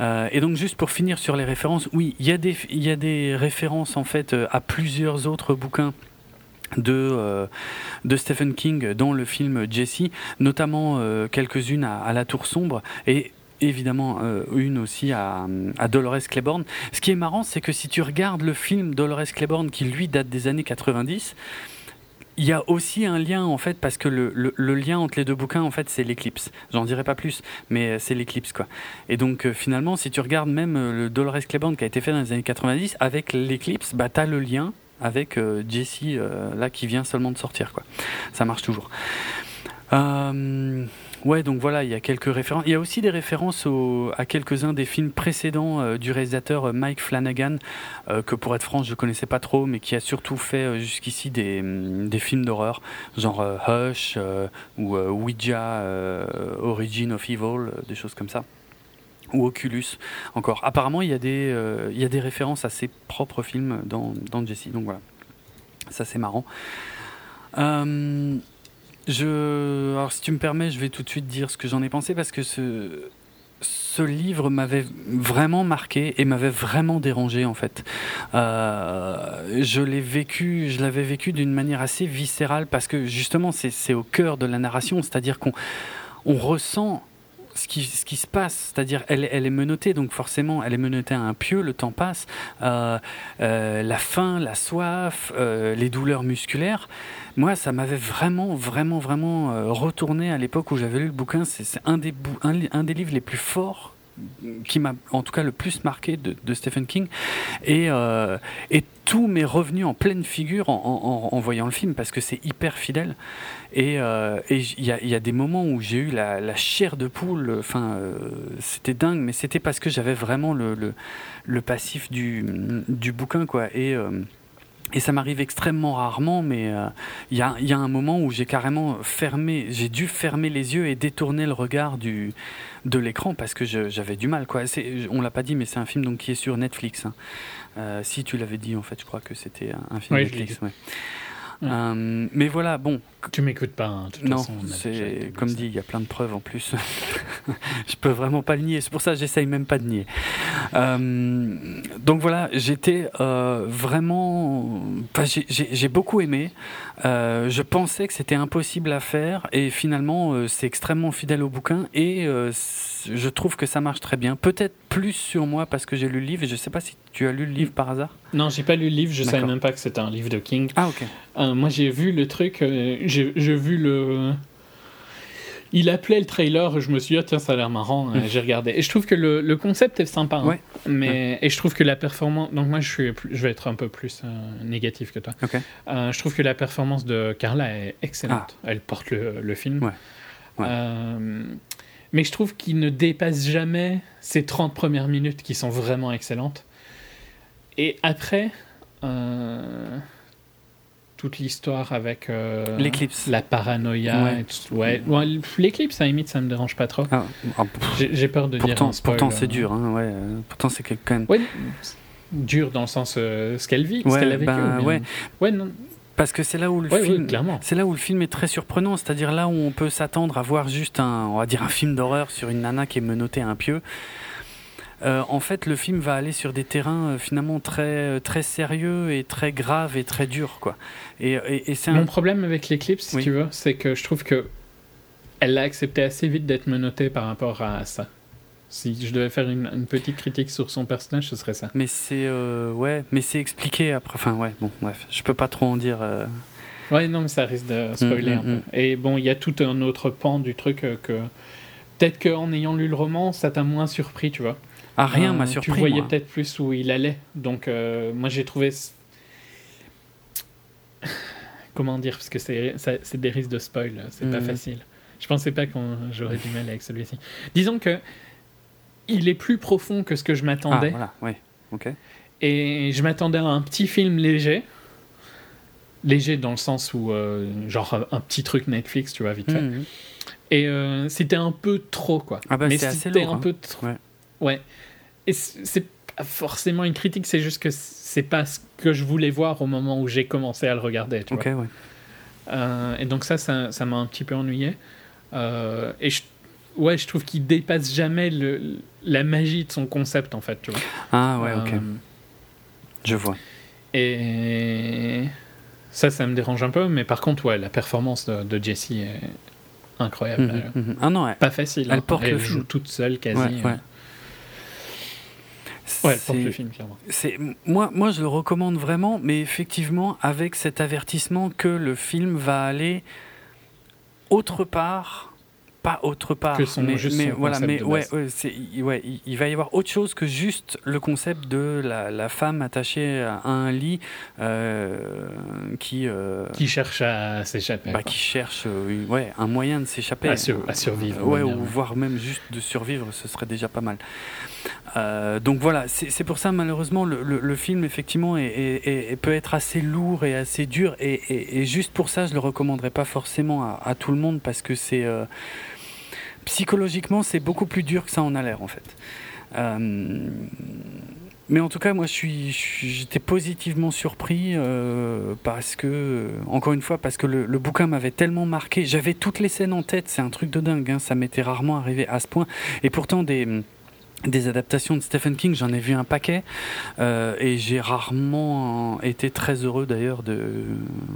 Euh, Et donc, juste pour finir sur les références, oui, il y, a des- il y a des références, en fait, à plusieurs autres bouquins de, euh, de Stephen King dans le film Jesse, notamment euh, quelques-unes à, La Tour Sombre et évidemment euh, une aussi à, Dolores Claiborne. Ce qui est marrant, c'est que si tu regardes le film Dolores Claiborne, qui lui date des années 90, il y a aussi un lien en fait parce que le, lien entre les deux bouquins en fait c'est l'éclipse. J'en dirai pas plus, mais c'est l'éclipse quoi. Et donc finalement si tu regardes même le Dolores Claiborne qui a été fait dans les années 90 avec l'éclipse, bah t'as le lien avec euh, Jesse euh, là qui vient seulement de sortir quoi. Ça marche toujours. Euh, ouais donc voilà il y a quelques références. Il y a aussi des références à quelques-uns des films précédents du réalisateur Mike Flanagan que pour être franc je connaissais pas trop mais qui a surtout fait jusqu'ici des, hum, des films d'horreur genre Hush ou Ouija Origin of Evil des choses comme ça ou Oculus encore. Apparemment il y a des euh, il y a des références à ses propres films dans, dans Jesse donc voilà. Ça c'est marrant. Euh, je alors si tu me permets je vais tout de suite dire ce que j'en ai pensé parce que ce livre m'avait vraiment marqué et m'avait vraiment dérangé en fait. Euh, je l'ai vécu, je l'avais vécu d'une manière assez viscérale parce que justement c'est au cœur de la narration, c'est-à-dire qu'on on ressent ce qui, se passe, c'est-à-dire elle, est menottée, donc forcément elle est menottée à un pieu, le temps passe, euh, euh, la faim, la soif, euh, les douleurs musculaires. Moi, ça m'avait vraiment, vraiment, vraiment retourné à l'époque où j'avais lu le bouquin. C'est un des, livres les plus forts qui m'a en tout cas le plus marqué de, Stephen King et, tout m'est revenu en pleine figure en voyant le film parce que c'est hyper fidèle et euh, il y, a, il y a des moments où j'ai eu la, la chair de poule enfin euh, c'était dingue mais c'était parce que j'avais vraiment le, le, le passif du, du bouquin quoi et euh, et ça m'arrive extrêmement rarement, mais il y, a, il y a un moment où j'ai carrément fermé, j'ai dû fermer les yeux et détourner le regard du, de l'écran parce que j'avais du mal. Quoi. On l'a pas dit, mais c'est un film donc, qui est sur Netflix. hein. Si tu l'avais dit, en fait, je crois que c'était un un film Oui, Netflix. ouais. Ouais. Mais voilà, bon, Tu m'écoutes pas, hein, toute non, c'est comme dit, il y a plein de preuves en plus. je peux vraiment pas le nier. C'est pour ça que j'essaye même pas de nier. Euh, donc voilà, j'étais euh, vraiment. enfin, j'ai- beaucoup aimé. Euh, je pensais que c'était impossible à faire et finalement c'est extrêmement fidèle au bouquin et je trouve que ça marche très bien. Peut-être plus sur moi parce que j'ai lu le livre. Et je sais pas si tu as lu le livre par hasard. Non, j'ai pas lu le livre, je savais même pas que c'était un livre de King. Ah ok. Moi, j'ai vu le truc, j'ai vu le. Il appelait le trailer, je me suis dit, ah, tiens, ça a l'air marrant, euh, j'ai regardé. Et je trouve que le, le concept est sympa. hein. Ouais. Mais, Et je trouve que la performance. Donc, moi, je, suis, plus- je vais être un peu plus euh, négatif que toi. Ok. Euh, je trouve que la performance de Carla est excellente. Elle porte le, le film. Ouais. Euh, mais je trouve qu'il ne dépasse jamais ces 30 premières minutes qui sont vraiment excellentes. Et après, toute l'histoire avec euh, L'éclipse. la paranoïa, Ouais. et tout- ouais, ouais, l'éclipse à limite ça me dérange pas trop. Ah, ah, J'ai peur de dire pourtant, un spoil, pourtant euh, c'est dur. Hein, ouais. euh, Pourtant c'est quand même. Ouais, dur dans le sens euh, ce qu'elle vit, ce Ouais, qu'elle a vécu. ben, ou bien- ouais. ouais, non, Parce que c'est là où le ouais, film, c'est là où le film est très surprenant, c'est-à-dire là où on peut s'attendre à voir juste un, on va dire un film d'horreur sur une nana qui est menottée à un pieu. Euh, en fait, le film va aller sur des terrains euh, finalement très, euh, très sérieux et très graves et très durs, quoi. Et, et- et c'est un. Mon problème avec l'éclipse, si Oui. tu veux, c'est que je trouve que elle a accepté assez vite d'être menottée par rapport à ça. Si je devais faire une, une petite critique sur son personnage, ce serait ça. Mais c'est euh, ouais, mais c'est expliqué après. Enfin ouais, bon bref, je peux pas trop en dire. euh. Ouais, non, mais ça risque de spoiler Mm, un mm, peu. mm. Et bon, il y a tout un autre pan du truc euh, que. Peut-être qu'en ayant lu le roman, ça t'a moins surpris, tu vois. Ah rien Euh, m'a surpris. Tu voyais peut-être plus où il allait. Donc, euh, moi, j'ai trouvé. Comment dire? Parce que c'est des risques de spoil, c'est pas Mhm. facile. Je pensais pas que j'aurais du mal avec celui-ci. Disons que. Il est plus profond que ce que je Ah m'attendais. voilà, ouais, ok. Et je m'attendais à un petit film léger. Léger dans le sens où, euh, genre, un petit truc Netflix, tu vois, vite fait. Mhm. Et euh, c'était un peu trop, quoi. Ah bah, Mais assez c'était lourd, un hein. peu trop. Ouais. Ouais. Et c'est pas forcément une critique, c'est juste que c'est pas ce que je voulais voir au moment où j'ai commencé à le regarder, tu vois. ouais. Euh, et donc ça, ça ça m'a un petit peu ennuyé. Euh, et je, ouais, je trouve qu'il dépasse jamais le, la magie de son concept, en fait, tu vois. Ah ouais, ok. Euh, Je vois. et ça, ça me dérange un peu, mais par contre, ouais, la performance de, de Jessie est incroyable. Mhm, Elle- mhm. Ah non, ouais. Pas facile. Elle hein. porte le Elle film. joue toute seule quasi. Ouais, ouais. Ouais, le film, clairement. Moi, moi je le recommande vraiment, mais effectivement avec cet avertissement que le film va aller autre part, pas autre part, Que son- mais, juste mais son voilà, mais ouais, il- ouais, il, il va y avoir autre chose que juste le concept de la, la femme attachée à un lit euh, qui, euh, Qui cherche à s'échapper. bah, qui cherche, euh, ouais, un moyen de s'échapper, À sur- à survivre, ouais, ou voire même juste de survivre, ce serait déjà pas mal. Euh, donc voilà, c'est pour ça malheureusement le, film effectivement est, peut être assez lourd et assez dur et, juste pour ça je le recommanderais pas forcément à, tout le monde parce que c'est euh, psychologiquement c'est beaucoup plus dur que ça en a l'air en fait. Euh, mais en tout cas, moi, j'étais positivement surpris parce que, encore une fois, parce que le, le bouquin m'avait tellement marqué. J'avais toutes les scènes en tête. C'est un truc de dingue. hein, ça m'était rarement arrivé à ce point. Et pourtant, des des adaptations de Stephen King, j'en ai vu un paquet euh, et j'ai rarement été très heureux d'ailleurs de,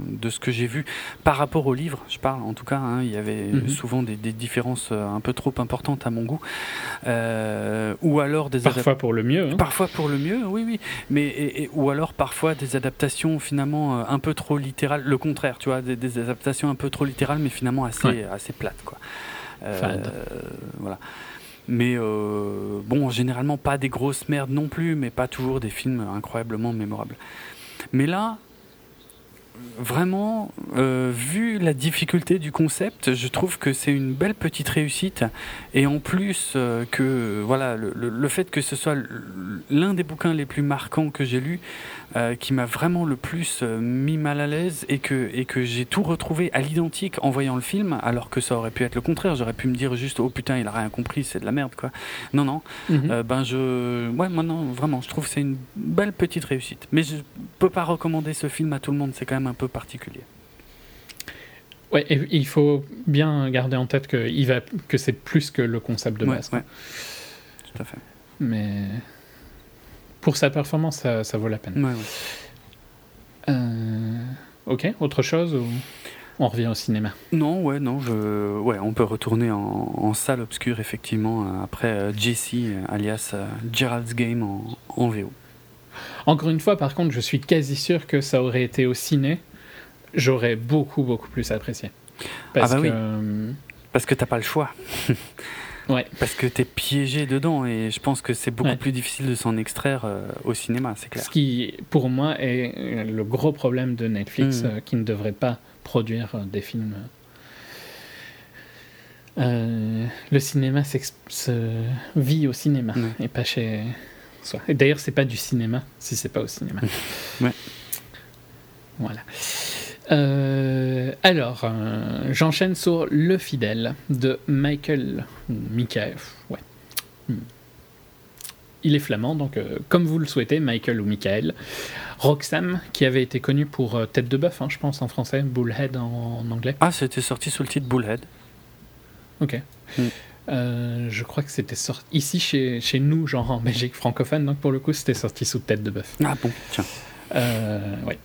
de ce que j'ai vu par rapport au livre, je parle en tout cas, hein, il y avait Mhm. souvent des, des différences euh, un peu trop importantes à mon goût, Euh, ou alors des adaptations Parfois pour le mieux. hein. Parfois pour le mieux, oui, oui. Mais et- et- ou alors parfois des adaptations finalement euh, un peu trop littérales. Le contraire, tu vois, des, des adaptations un peu trop littérales, mais finalement assez Ouais. assez plates, quoi. Fade. voilà. Mais euh, bon, généralement pas des grosses merdes non plus, mais pas toujours des films incroyablement mémorables. Mais là, vraiment, euh, vu la difficulté du concept, je trouve que c'est une belle petite réussite. Et en plus, euh, que voilà, le, le- fait que ce soit l'un des bouquins les plus marquants que j'ai lu, euh, qui m'a vraiment le plus euh, mis mal à l'aise et que, et que j'ai tout retrouvé à l'identique en voyant le film, alors que ça aurait pu être le contraire. J'aurais pu me dire juste, oh putain, il a rien compris, c'est de la merde, quoi. Non, non. Mhm. Euh, ben je, ouais, maintenant vraiment, je trouve que c'est une belle petite réussite. Mais je peux pas recommander ce film à tout le monde, c'est quand même un peu particulier. Ouais, et il faut bien garder en tête que, il va, que c'est plus que le concept de base. ouais. Tout à fait. Mais pour sa performance, ça, ça vaut la peine. Ouais, ouais. Euh, Ok, autre chose ou on revient au cinéma? Non, ouais, non, je, ouais, on peut retourner en, en salle obscure effectivement euh, après euh, Jesse, alias Gerald's Game en, en VO. Encore une fois, par contre, je suis quasi sûr que ça aurait été au ciné. J'aurais beaucoup, beaucoup plus apprécié. Parce Ah bah que, oui. Parce que t'as pas le choix. Ouais. Parce que t'es piégé dedans et je pense que c'est beaucoup Ouais. plus difficile de s'en extraire euh, au cinéma, c'est clair. Ce qui, pour moi, est euh, le gros problème de Netflix, Mhm. euh, qui ne devrait pas produire euh, des films. Le cinéma se vit au cinéma Ouais. et pas chez soi. Et d'ailleurs, c'est pas du cinéma si c'est pas au cinéma. Ouais. Voilà. Euh, alors, euh, j'enchaîne sur Le Fidèle de Michael. ou Michael. Ouais. Hmm. Il est flamand, donc euh, comme vous le souhaitez, Michael ou Michael. Roxham, qui avait été connu pour Tête de bœuf, hein, je pense en français, Bullhead en, en anglais. Ah, c'était sorti sous le titre Bullhead. Ok. Mm. Euh, je crois que c'était sorti ici chez, chez nous, genre en Belgique francophone, donc pour le coup c'était sorti sous tête de bœuf. Ah bon, tiens. Euh, ouais.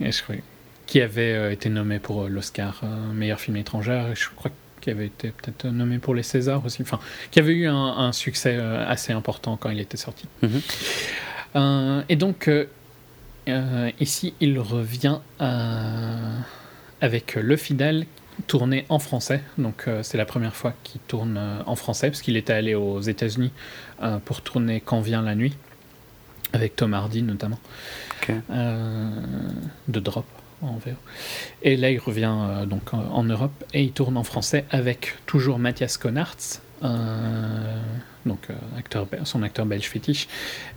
Et je crois qui avait euh, été nommé pour euh, l'Oscar euh, meilleur film étranger. Et je crois qu'il avait été peut-être nommé pour les Césars aussi. Enfin, qui avait eu un, un succès assez important quand il était sorti. Mhm. Et donc, ici, il revient avec Le Fidèle, tourné en français. Donc, euh, c'est la première fois qu'il tourne euh, en français, parce qu'il était allé aux États-Unis euh, pour tourner Quand vient la nuit, avec Tom Hardy notamment, de Drop en VO. Et là, il revient euh, donc en, Europe et il tourne en français avec toujours Mathias Konartz, euh, donc euh, acteur, son acteur belge fétiche,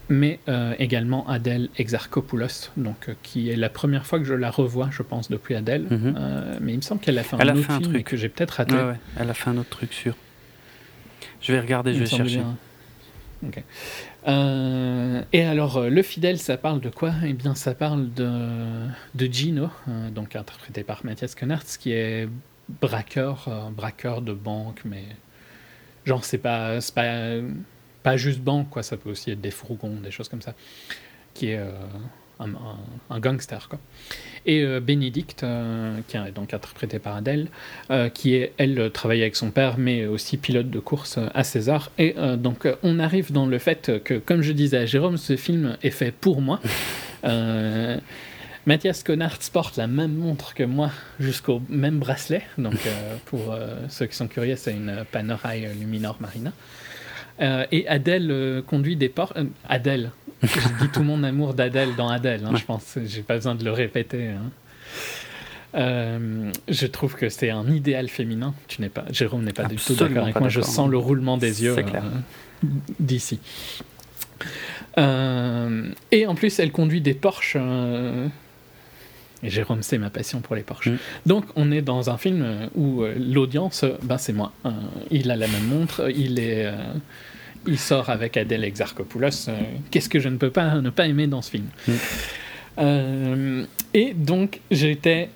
mais également Adèle Exarchopoulos, donc qui est la première fois que je la revois, je pense, depuis Adèle. Mhm. Mais il me semble qu'elle a fait Elle un a autre un film truc. que j'ai peut-être raté. Ouais, ouais, elle a fait un autre truc sûr. Je vais regarder, je vais chercher. bien. Ok. Euh, et alors, euh, Le Fidèle, ça parle de quoi? Eh bien, ça parle de, de Gino, euh, donc interprété par Mathias Konartz, qui est braqueur, braqueur de banque, mais genre, c'est pas, pas, pas juste banque, quoi, ça peut aussi être des fourgons, des choses comme ça, qui est un, un- un gangster, quoi. Et euh, Bénédicte, euh, qui est donc interprétée par Adèle, euh, qui est, elle, travaille avec son père, mais aussi pilote de course à César. Et donc, on arrive dans le fait que, comme je disais à Jérôme, ce film est fait pour moi. Mathias Konartz porte la même montre que moi jusqu'au même bracelet. Donc, pour ceux qui sont curieux, c'est une Panerai Luminor Marina. Euh, et Adèle euh, conduit des portes. Adèle. Je dis tout mon amour d'Adèle dans Adèle, hein, Ouais. je pense. J'ai pas besoin de le répéter. hein. Euh, je trouve que c'est un idéal féminin. Tu n'es pas, Jérôme n'est pas du tout d'accord avec moi. Je sens le roulement des yeux euh, d'ici. Euh, et en plus, elle conduit des Porsche. et Jérôme, c'est ma passion pour les Porsche. Mm. Donc, on est dans un film où l'audience, ben, c'est moi. Euh, il a la même montre, il est. il sort avec Adèle Exarchopoulos. euh, Qu'est-ce que je ne peux pas ne pas aimer dans ce film Mm. Euh, Et donc, j'étais.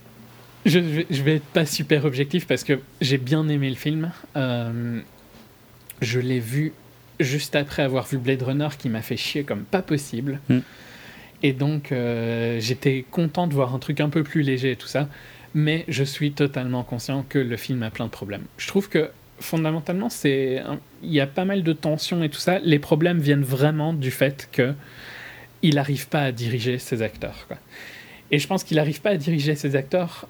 Je, vais- je vais être pas super objectif parce que j'ai bien aimé le film. Euh, je l'ai vu juste après avoir vu Blade Runner qui m'a fait chier comme pas possible. Mm. Et donc, euh, j'étais content de voir un truc un peu plus léger et tout ça. Mais je suis totalement conscient que le film a plein de problèmes. Je trouve que fondamentalement, c'est il y a pas mal de tensions et tout ça. Les problèmes viennent vraiment du fait que il n'arrive pas à diriger ses acteurs. Et je pense qu'il n'arrive pas à diriger ses acteurs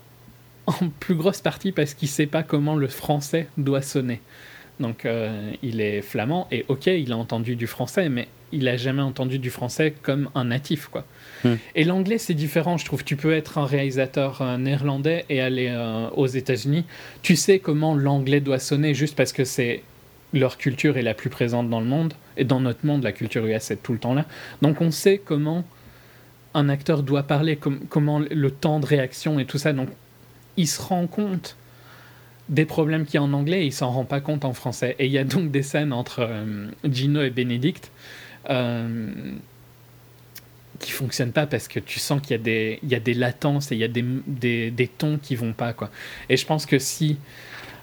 en plus grosse partie parce qu'il sait pas comment le français doit sonner. Donc euh, il est flamand et ok, il a entendu du français, mais il a jamais entendu du français comme un natif, quoi. Hmm. Et l'anglais c'est différent, je trouve. Tu peux être un réalisateur néerlandais et aller euh, aux États-Unis. Tu sais comment l'anglais doit sonner juste parce que c'est leur culture est la plus présente dans le monde et dans notre monde, la culture US est tout le temps là. Donc on sait comment un acteur doit parler, com- comment le temps de réaction et tout ça. Donc il se rend compte des problèmes qu'il y a en anglais et il s'en rend pas compte en français. Et il y a donc des scènes entre euh, Gino et Bénédicte euh, qui fonctionnent pas parce que tu sens qu'il y a des, il y a des latences et il y a des, des, des tons qui vont pas. Quoi. Et je pense que si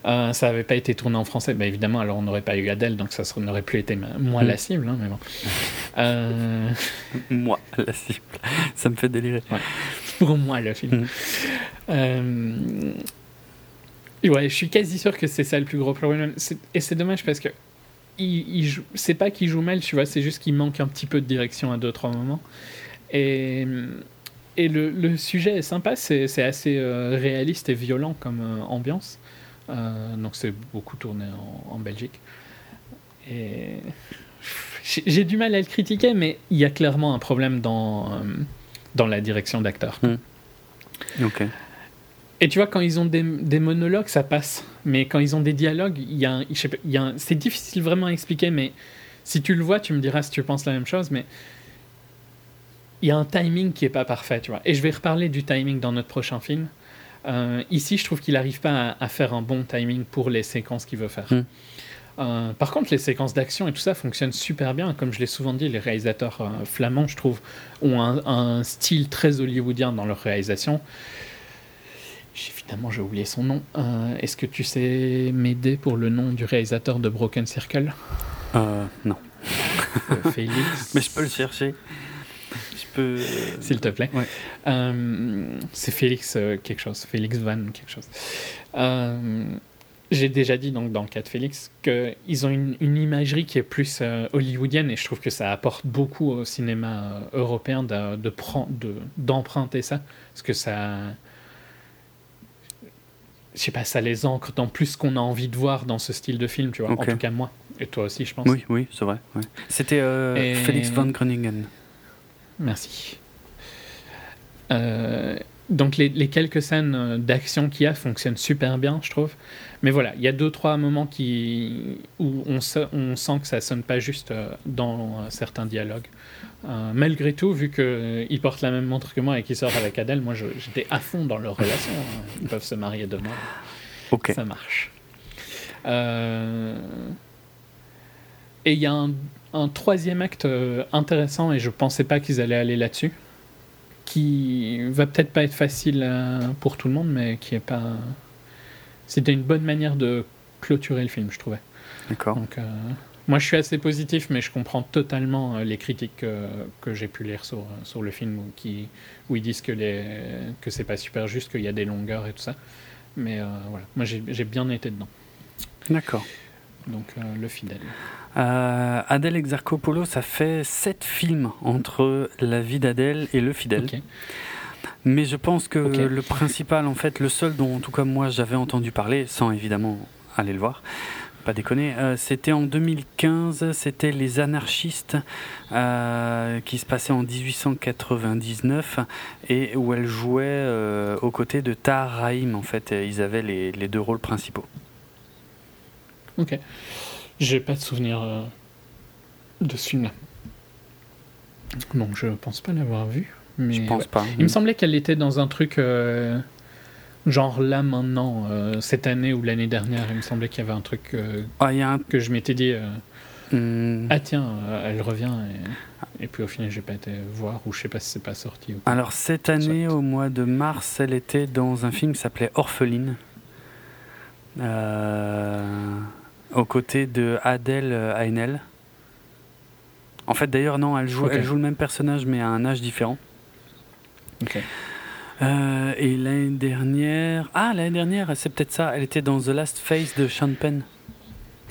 euh, ça n'avait pas été tourné en français, bah évidemment, alors on n'aurait pas eu Adèle, donc ça n'aurait plus été moi Mm. la cible. hein, mais bon. Euh, Moi, la cible. Ça me fait délirer. pour moi le film. Mhm. Euh, ouais, je suis quasi sûr que c'est ça le plus gros problème. Et c'est dommage parce que il, il joue- c'est pas qu'il joue mal, tu vois, c'est juste qu'il manque un petit peu de direction à deux trois moments. Et, et le, le sujet est sympa, c'est assez euh, réaliste et violent comme euh, ambiance. Euh, donc c'est beaucoup tourné en, en Belgique. Et j'ai du mal à le critiquer, mais il y a clairement un problème dans, euh, dans la direction d'acteur. Ok. Et tu vois, quand ils ont des, des monologues, ça passe. Mais quand ils ont des dialogues, il y a y a c'est difficile vraiment à expliquer, mais si tu le vois, tu me diras si tu penses la même chose, mais il y a un timing qui est pas parfait, tu vois. Et je vais reparler du timing dans notre prochain film. Euh, ici, je trouve qu'il n'arrive pas à, à faire un bon timing pour les séquences qu'il veut faire. Mm. Euh, par contre, les séquences d'action et tout ça fonctionnent super bien. Comme je l'ai souvent dit, les réalisateurs euh, flamands, je trouve, ont un, un style très hollywoodien dans leur réalisation. Évidemment, j'ai oublié son nom. Est-ce que tu sais m'aider pour le nom du réalisateur de Broken Circle? Non. Félix Mais je peux le chercher. Peux. S'il te plaît. Ouais. Euh, c'est Félix euh, quelque chose. Félix Van quelque chose. Euh, J'ai déjà dit donc dans le cas de Félix qu'ils ont une, une imagerie qui est plus euh, hollywoodienne et je trouve que ça apporte beaucoup au cinéma euh, européen de, de de- d'emprunter ça parce que ça je sais pas ça les ancre dans plus qu'on a envie de voir dans ce style de film tu vois en tout cas moi et toi aussi je pense Oui, oui, c'est vrai. ouais. C'était euh, Et- Félix von Groningen. Merci. Euh, donc les, les quelques scènes euh, d'action qu'il y a fonctionnent super bien, je trouve. Mais voilà, il y a deux trois moments qui où on, se- on sent que ça sonne pas juste euh, dans certains dialogues. Euh, malgré tout, vu qu'ils portent la même montre que moi et qu'ils sortent avec Adèle, moi j'étais à fond dans leur relation. hein. Ils peuvent se marier demain, Ok. ça marche. Euh, Et il y a un, un troisième acte euh, intéressant, et je pensais pas qu'ils allaient aller là-dessus, qui va peut-être pas être facile euh, pour tout le monde, mais qui est pas. C'était une bonne manière de clôturer le film, je trouvais. D'accord. Donc, euh, moi, je suis assez positif, mais je comprends totalement les critiques que j'ai pu lire sur, sur le film où, qui, où ils disent que, les, que c'est pas super juste, qu'il y a des longueurs et tout ça. Mais euh, voilà, moi, j'ai j'ai bien été dedans. D'accord. Donc, euh, le fidèle. Euh, Adèle Exarchopoulos, ça fait sept films entre La vie d'Adèle et Le Fidèle. Mais je pense que le principal, en fait, le seul dont en tout cas moi j'avais entendu parler, sans évidemment aller le voir, pas déconner, euh, c'était en 2015, c'était Les Anarchistes, euh, qui se passait en 1899 et où elle jouait euh, aux côtés de Tahar Rahim, en fait, ils avaient les, les deux rôles principaux. Ok. J'ai pas de souvenir euh, de ce film-là. Donc, je pense pas l'avoir vu. Mais je pense ouais. pas. Il me semblait qu'elle était dans un truc euh, genre là maintenant, euh, cette année ou l'année dernière. Il me semblait qu'il y avait un truc Ah, il y a un. que je m'étais dit hum, ah tiens, elle revient et, et puis au final j'ai pas été voir ou je sais pas si c'est pas sorti. Ou. Alors cette année, au mois de mars, elle était dans un film qui s'appelait Orpheline, euh, aux côtés de Adèle Haenel. En fait, d'ailleurs, non, elle joue, elle joue le même personnage, mais à un âge différent. Ok. Euh, et l'année dernière, ah l'année dernière, c'est peut-être ça. Elle était dans The Last Face de Sean Penn.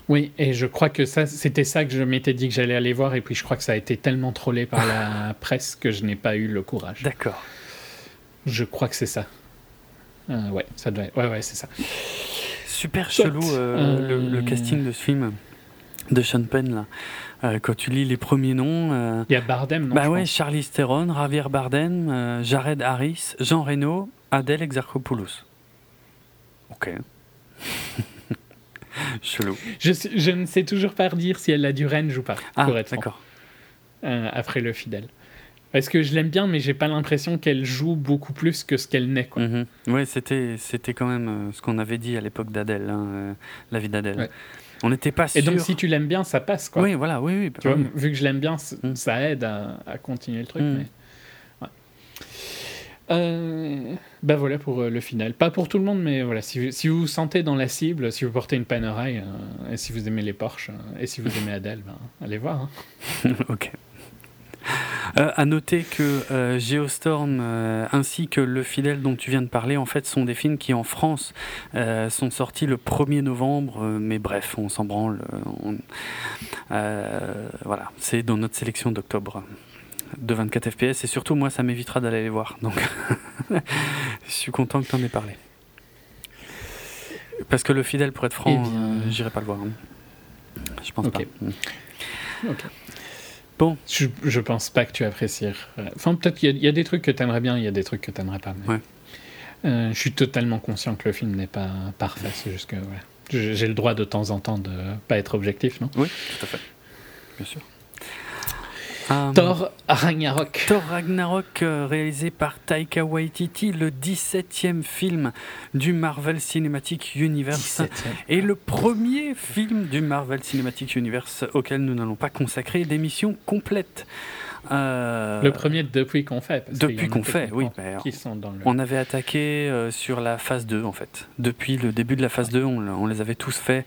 Oui, et je crois que ça c'était ça que je m'étais dit que j'allais aller voir et puis je crois que ça a été tellement trollé par la presse que je n'ai pas eu le courage. D'accord. Je crois que c'est ça. Euh, ouais, ça doit être- Ouais, ouais, c'est ça. Super chelou euh, le, le Euh. casting de ce film de Sean Penn là. Euh, quand tu lis les premiers noms. euh, Il y a Bardem, non bah ouais, pense. Charlize Theron, Javier Bardem, Jared Harris, Jean Reno, Adèle Exarchopoulos. Ok. Chelou. Je, je ne sais toujours pas dire si elle a du range ou pas, Ah, d'accord. après le fidèle. Parce que je l'aime bien, mais j'ai pas l'impression qu'elle joue beaucoup plus que ce qu'elle n'est. Quoi. Ouais, c'était, c'était quand même euh, ce qu'on avait dit à l'époque d'Adèle, hein, euh, la vie d'Adèle. Ouais. On n'était pas sûr. Et donc, si tu l'aimes bien, ça passe. Quoi. Oui, voilà, oui, oui. Tu vois, vu que je l'aime bien, Mm. ça aide à, à continuer le truc. Mm. Mais... ouais. Euh, bah voilà pour le final. Pas pour tout le monde, mais voilà. Si, vous- si vous vous sentez dans la cible, si vous portez une Panerai, euh, et si vous aimez les Porsche, euh, et si vous aimez Adèle, ben, allez voir. hein. ok. Euh, à noter que euh, Geostorm euh, ainsi que Le Fidèle dont tu viens de parler en fait sont des films qui en France euh, sont sortis le 1er novembre mais bref on s'en branle on- voilà c'est dans notre sélection d'octobre de 24 FPS et surtout moi ça m'évitera d'aller les voir donc je suis content que tu en aies parlé parce que Le Fidèle pour être franc Eh bien- j'irai pas le voir hein. je pense Ok. pas Mm. Bon. Je, je pense pas que tu apprécierais. Enfin, peut-être qu'il y, a- il y a des trucs que t'aimerais bien, il y a des trucs que t'aimerais pas. mais- Ouais. Euh, je suis totalement conscient que le film n'est pas parfait. C'est juste que voilà. J'ai j'ai le droit de temps en temps de pas être objectif, non? Oui tout à fait bien sûr Euh, Thor Ragnarok. Thor Ragnarok, euh, réalisé par Taika Waititi, le 17e film du Marvel Cinematic Universe. 17e. Et le premier film du Marvel Cinematic Universe auquel nous n'allons pas consacrer d'émission complète. Euh, Le premier depuis qu'on fait. parce depuis qu'on fait, oui. techniquement mais Qui sont dans le... on avait attaqué euh, sur la phase 2 en fait. Depuis le début de la phase 2, on, les avait tous faits.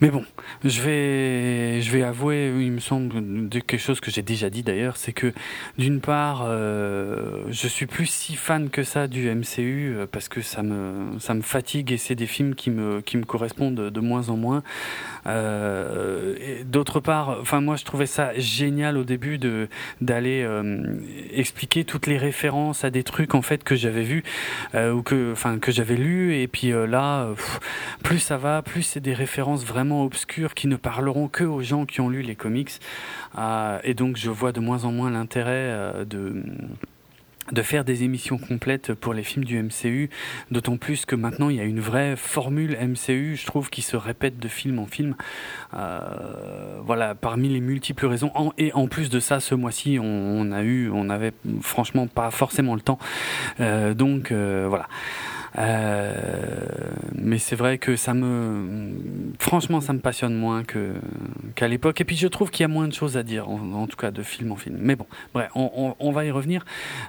Mais bon, je vais, je vais avouer, il me semble, de quelque chose que j'ai déjà dit d'ailleurs, c'est que d'une part, euh, je suis plus si fan que ça du MCU euh, parce que ça me, ça me fatigue et c'est des films qui me, qui me correspondent de moins en moins. D'autre part, enfin moi je trouvais ça génial au début de d'aller euh, expliquer toutes les références à des trucs en fait que j'avais vus euh, ou que enfin que j'avais lus. Et puis euh, là plus ça va plus c'est des références vraiment obscures qui ne parleront que aux gens qui ont lu les comics. Euh, et donc je vois de moins en moins l'intérêt de de faire des émissions complètes pour les films du MCU, d'autant plus que maintenant il y a une vraie formule MCU, je trouve, qui se répète de film en film. Euh, voilà, parmi les multiples raisons. Et en plus de ça, ce mois-ci, on, on a eu, on avait franchement pas forcément le temps. Euh, donc euh, voilà. Euh, mais c'est vrai que ça me, franchement, ça me passionne moins qu'à l'époque. Et puis je trouve qu'il y a moins de choses à dire, en, en tout cas de film en film. Mais bon, bref, on, on- on va y revenir.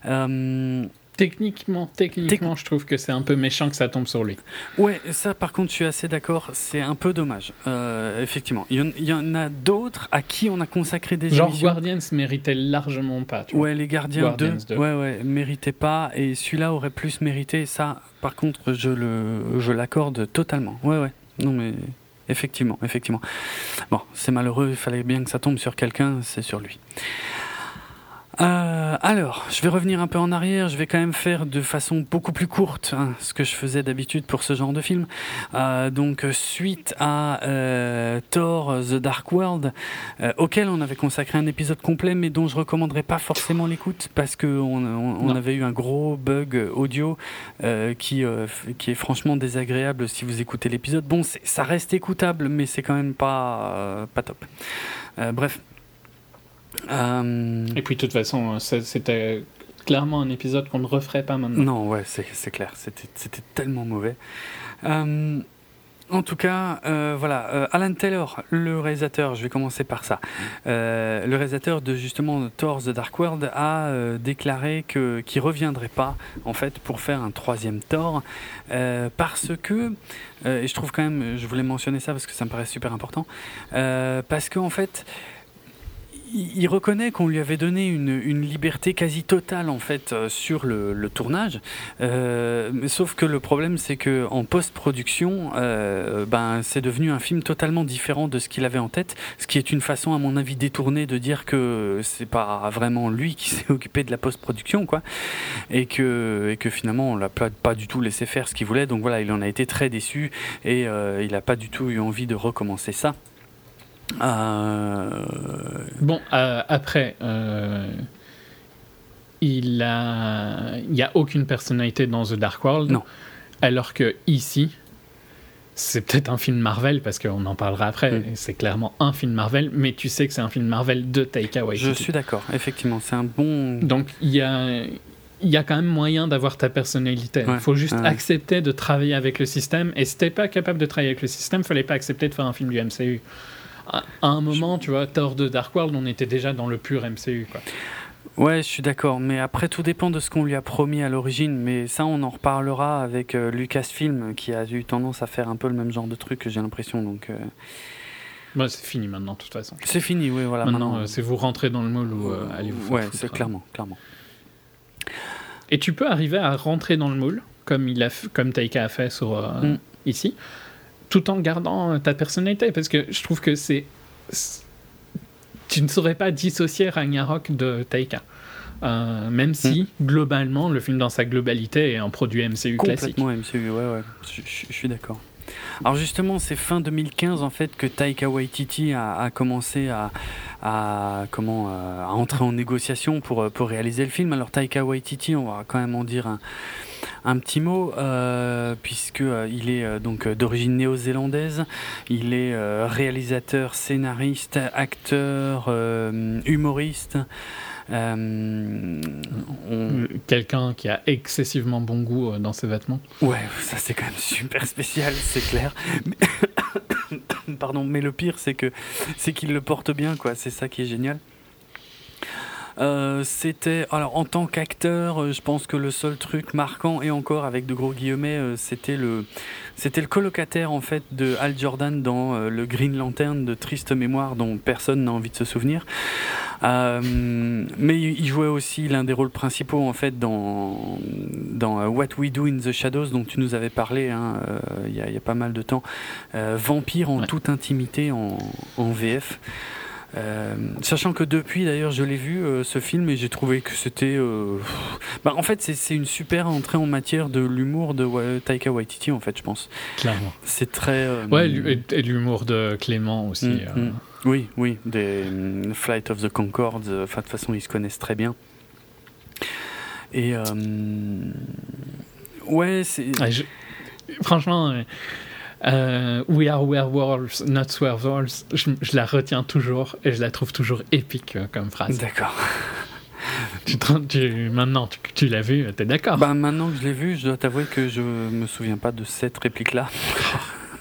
Euh, Techniquement, techniquement, je trouve que c'est un peu méchant que ça tombe sur lui. Ouais, ça par contre, je suis assez d'accord. C'est un peu dommage. Euh, effectivement, il y, en- il y en a d'autres à qui on a consacré des Genre émissions. Guardians méritait largement pas. Tu vois. Ouais, les gardiens Guardians 2, 2. ouais, ouais, méritaient pas, et celui-là aurait plus mérité. Ça, par contre, je le, je l'accorde totalement. Ouais, ouais. Non, mais effectivement, effectivement. Bon, c'est malheureux. Il fallait bien que ça tombe sur quelqu'un. C'est sur lui. Euh, alors, je vais revenir un peu en arrière. Je vais quand même faire de façon beaucoup plus courte hein, ce que je faisais d'habitude pour ce genre de film. Euh, donc, suite à euh, Thor The Dark World, euh, auquel on avait consacré un épisode complet, mais dont je recommanderais pas forcément l'écoute parce que on, on- avait eu un gros bug audio euh, qui euh, qui est franchement désagréable si vous écoutez l'épisode. Bon, ça reste écoutable, mais c'est quand même pas euh, pas top. Euh, bref. Euh, Et puis, de toute façon, c'était clairement un épisode qu'on ne referait pas maintenant. Non, ouais, c'est clair. C'était tellement mauvais. Euh, en tout cas, euh, voilà, euh, Alan Taylor, le réalisateur, je vais commencer par ça. Le réalisateur de justement Thor The Dark World a déclaré que qu'il reviendrait pas en fait pour faire un troisième Thor parce que et je trouve quand même, je voulais mentionner ça parce que ça me paraît super important parce qu'en fait il reconnaît qu'on lui avait donné une, liberté quasi totale en fait euh, sur le, tournage, Euh, sauf que le problème c'est que en post-production, euh, ben c'est devenu un film totalement différent de ce qu'il avait en tête, ce qui est une façon à mon avis détournée de dire que c'est pas vraiment lui qui s'est occupé de la post-production quoi, et que finalement on l'a pas, du tout laissé faire ce qu'il voulait, donc voilà il en a été très déçu et il a pas du tout eu envie de recommencer ça. Euh, Bon, euh, après, euh, il a, il y a aucune personnalité dans The Dark World. Non. Alors que ici, c'est peut-être un film Marvel parce qu'on en parlera après. Mm. C'est clairement un film Marvel, mais tu sais que c'est un film Marvel de Taika Waititi. Je suis d'accord, effectivement, c'est un bon. Donc il y a, il y a quand même moyen d'avoir ta personnalité. Il Ouais, faut juste ouais. accepter de travailler avec le système. Et si t'es pas capable de travailler avec le système, fallait pas accepter de faire un film du MCU. À à un moment, tu vois, Thor de Dark World, on était déjà dans le pur MCU. Quoi. Ouais, je suis d'accord, mais après tout dépend de ce qu'on lui a promis à l'origine. Mais ça, on en reparlera avec euh, Lucasfilm, qui a eu tendance à faire un peu le même genre de truc, j'ai l'impression. Donc euh, Bon, c'est fini maintenant, de toute façon. c'est fini, oui, voilà. maintenant, maintenant euh, c'est vous rentrer dans le moule ou euh, allez vous faire Ouais, c'est hein. clairement, clairement. Et tu peux arriver à rentrer dans le moule, comme, il a comme Taika a fait sur, euh, Mm. ici, tout en gardant euh, ta personnalité. Parce que je trouve que c'est. Tu ne saurais pas dissocier Ragnarok de Taika. Euh, même si, globalement, le film dans sa globalité est un produit MCU classique. Complètement MCU, ouais, ouais, je, je- je suis d'accord. Alors justement, c'est fin 2015 en fait que Taika Waititi a, a commencé à, à comment euh, à entrer en négociation pour pour réaliser le film. Alors Taika Waititi, on va quand même en dire un, un petit mot euh, puisque euh, il est euh, donc d'origine néo-zélandaise. Il est réalisateur, scénariste, acteur, humoriste. Euh, on- Quelqu'un qui a excessivement bon goût dans ses vêtements. Ouais, ça c'est quand même super spécial, c'est clair. Mais- Pardon, mais le pire c'est que c'est qu'il le porte bien, quoi. C'est ça qui est génial. Euh, c'était alors en tant qu'acteur, euh, je pense que le seul truc marquant et encore avec de gros guillemets, euh, c'était le c'était le colocataire en fait de Al Jordan dans le Green Lantern de triste mémoire dont personne n'a envie de se souvenir. Euh, mais il il jouait aussi l'un des rôles principaux en fait dans dans What We Do in the Shadows dont tu nous avais parlé hein, euh, il y, a- il y a pas mal de temps. Euh, vampire en Ouais. toute intimité en, en VF. Euh, sachant que depuis d'ailleurs je l'ai vu euh, ce film et j'ai trouvé que c'était euh, bah, en fait c'est- une super entrée en matière de l'humour de Wa- Taika Waititi en fait je pense Clairement. c'est très Ouais, et, l'humour de Clément aussi. Mm, mm. oui oui des mm, Flight of the Concords enfin de toute façon ils se connaissent très bien et ouais c'est ah, je- Franchement, euh, We are werewolves, not werewolves, je, je la retiens toujours et je la trouve toujours épique euh, comme phrase. d'accord Tu, te- tu- maintenant, tu, tu l'as vu, t'es d'accord? Bah maintenant que je l'ai vu je dois t'avouer que je me souviens pas de cette réplique là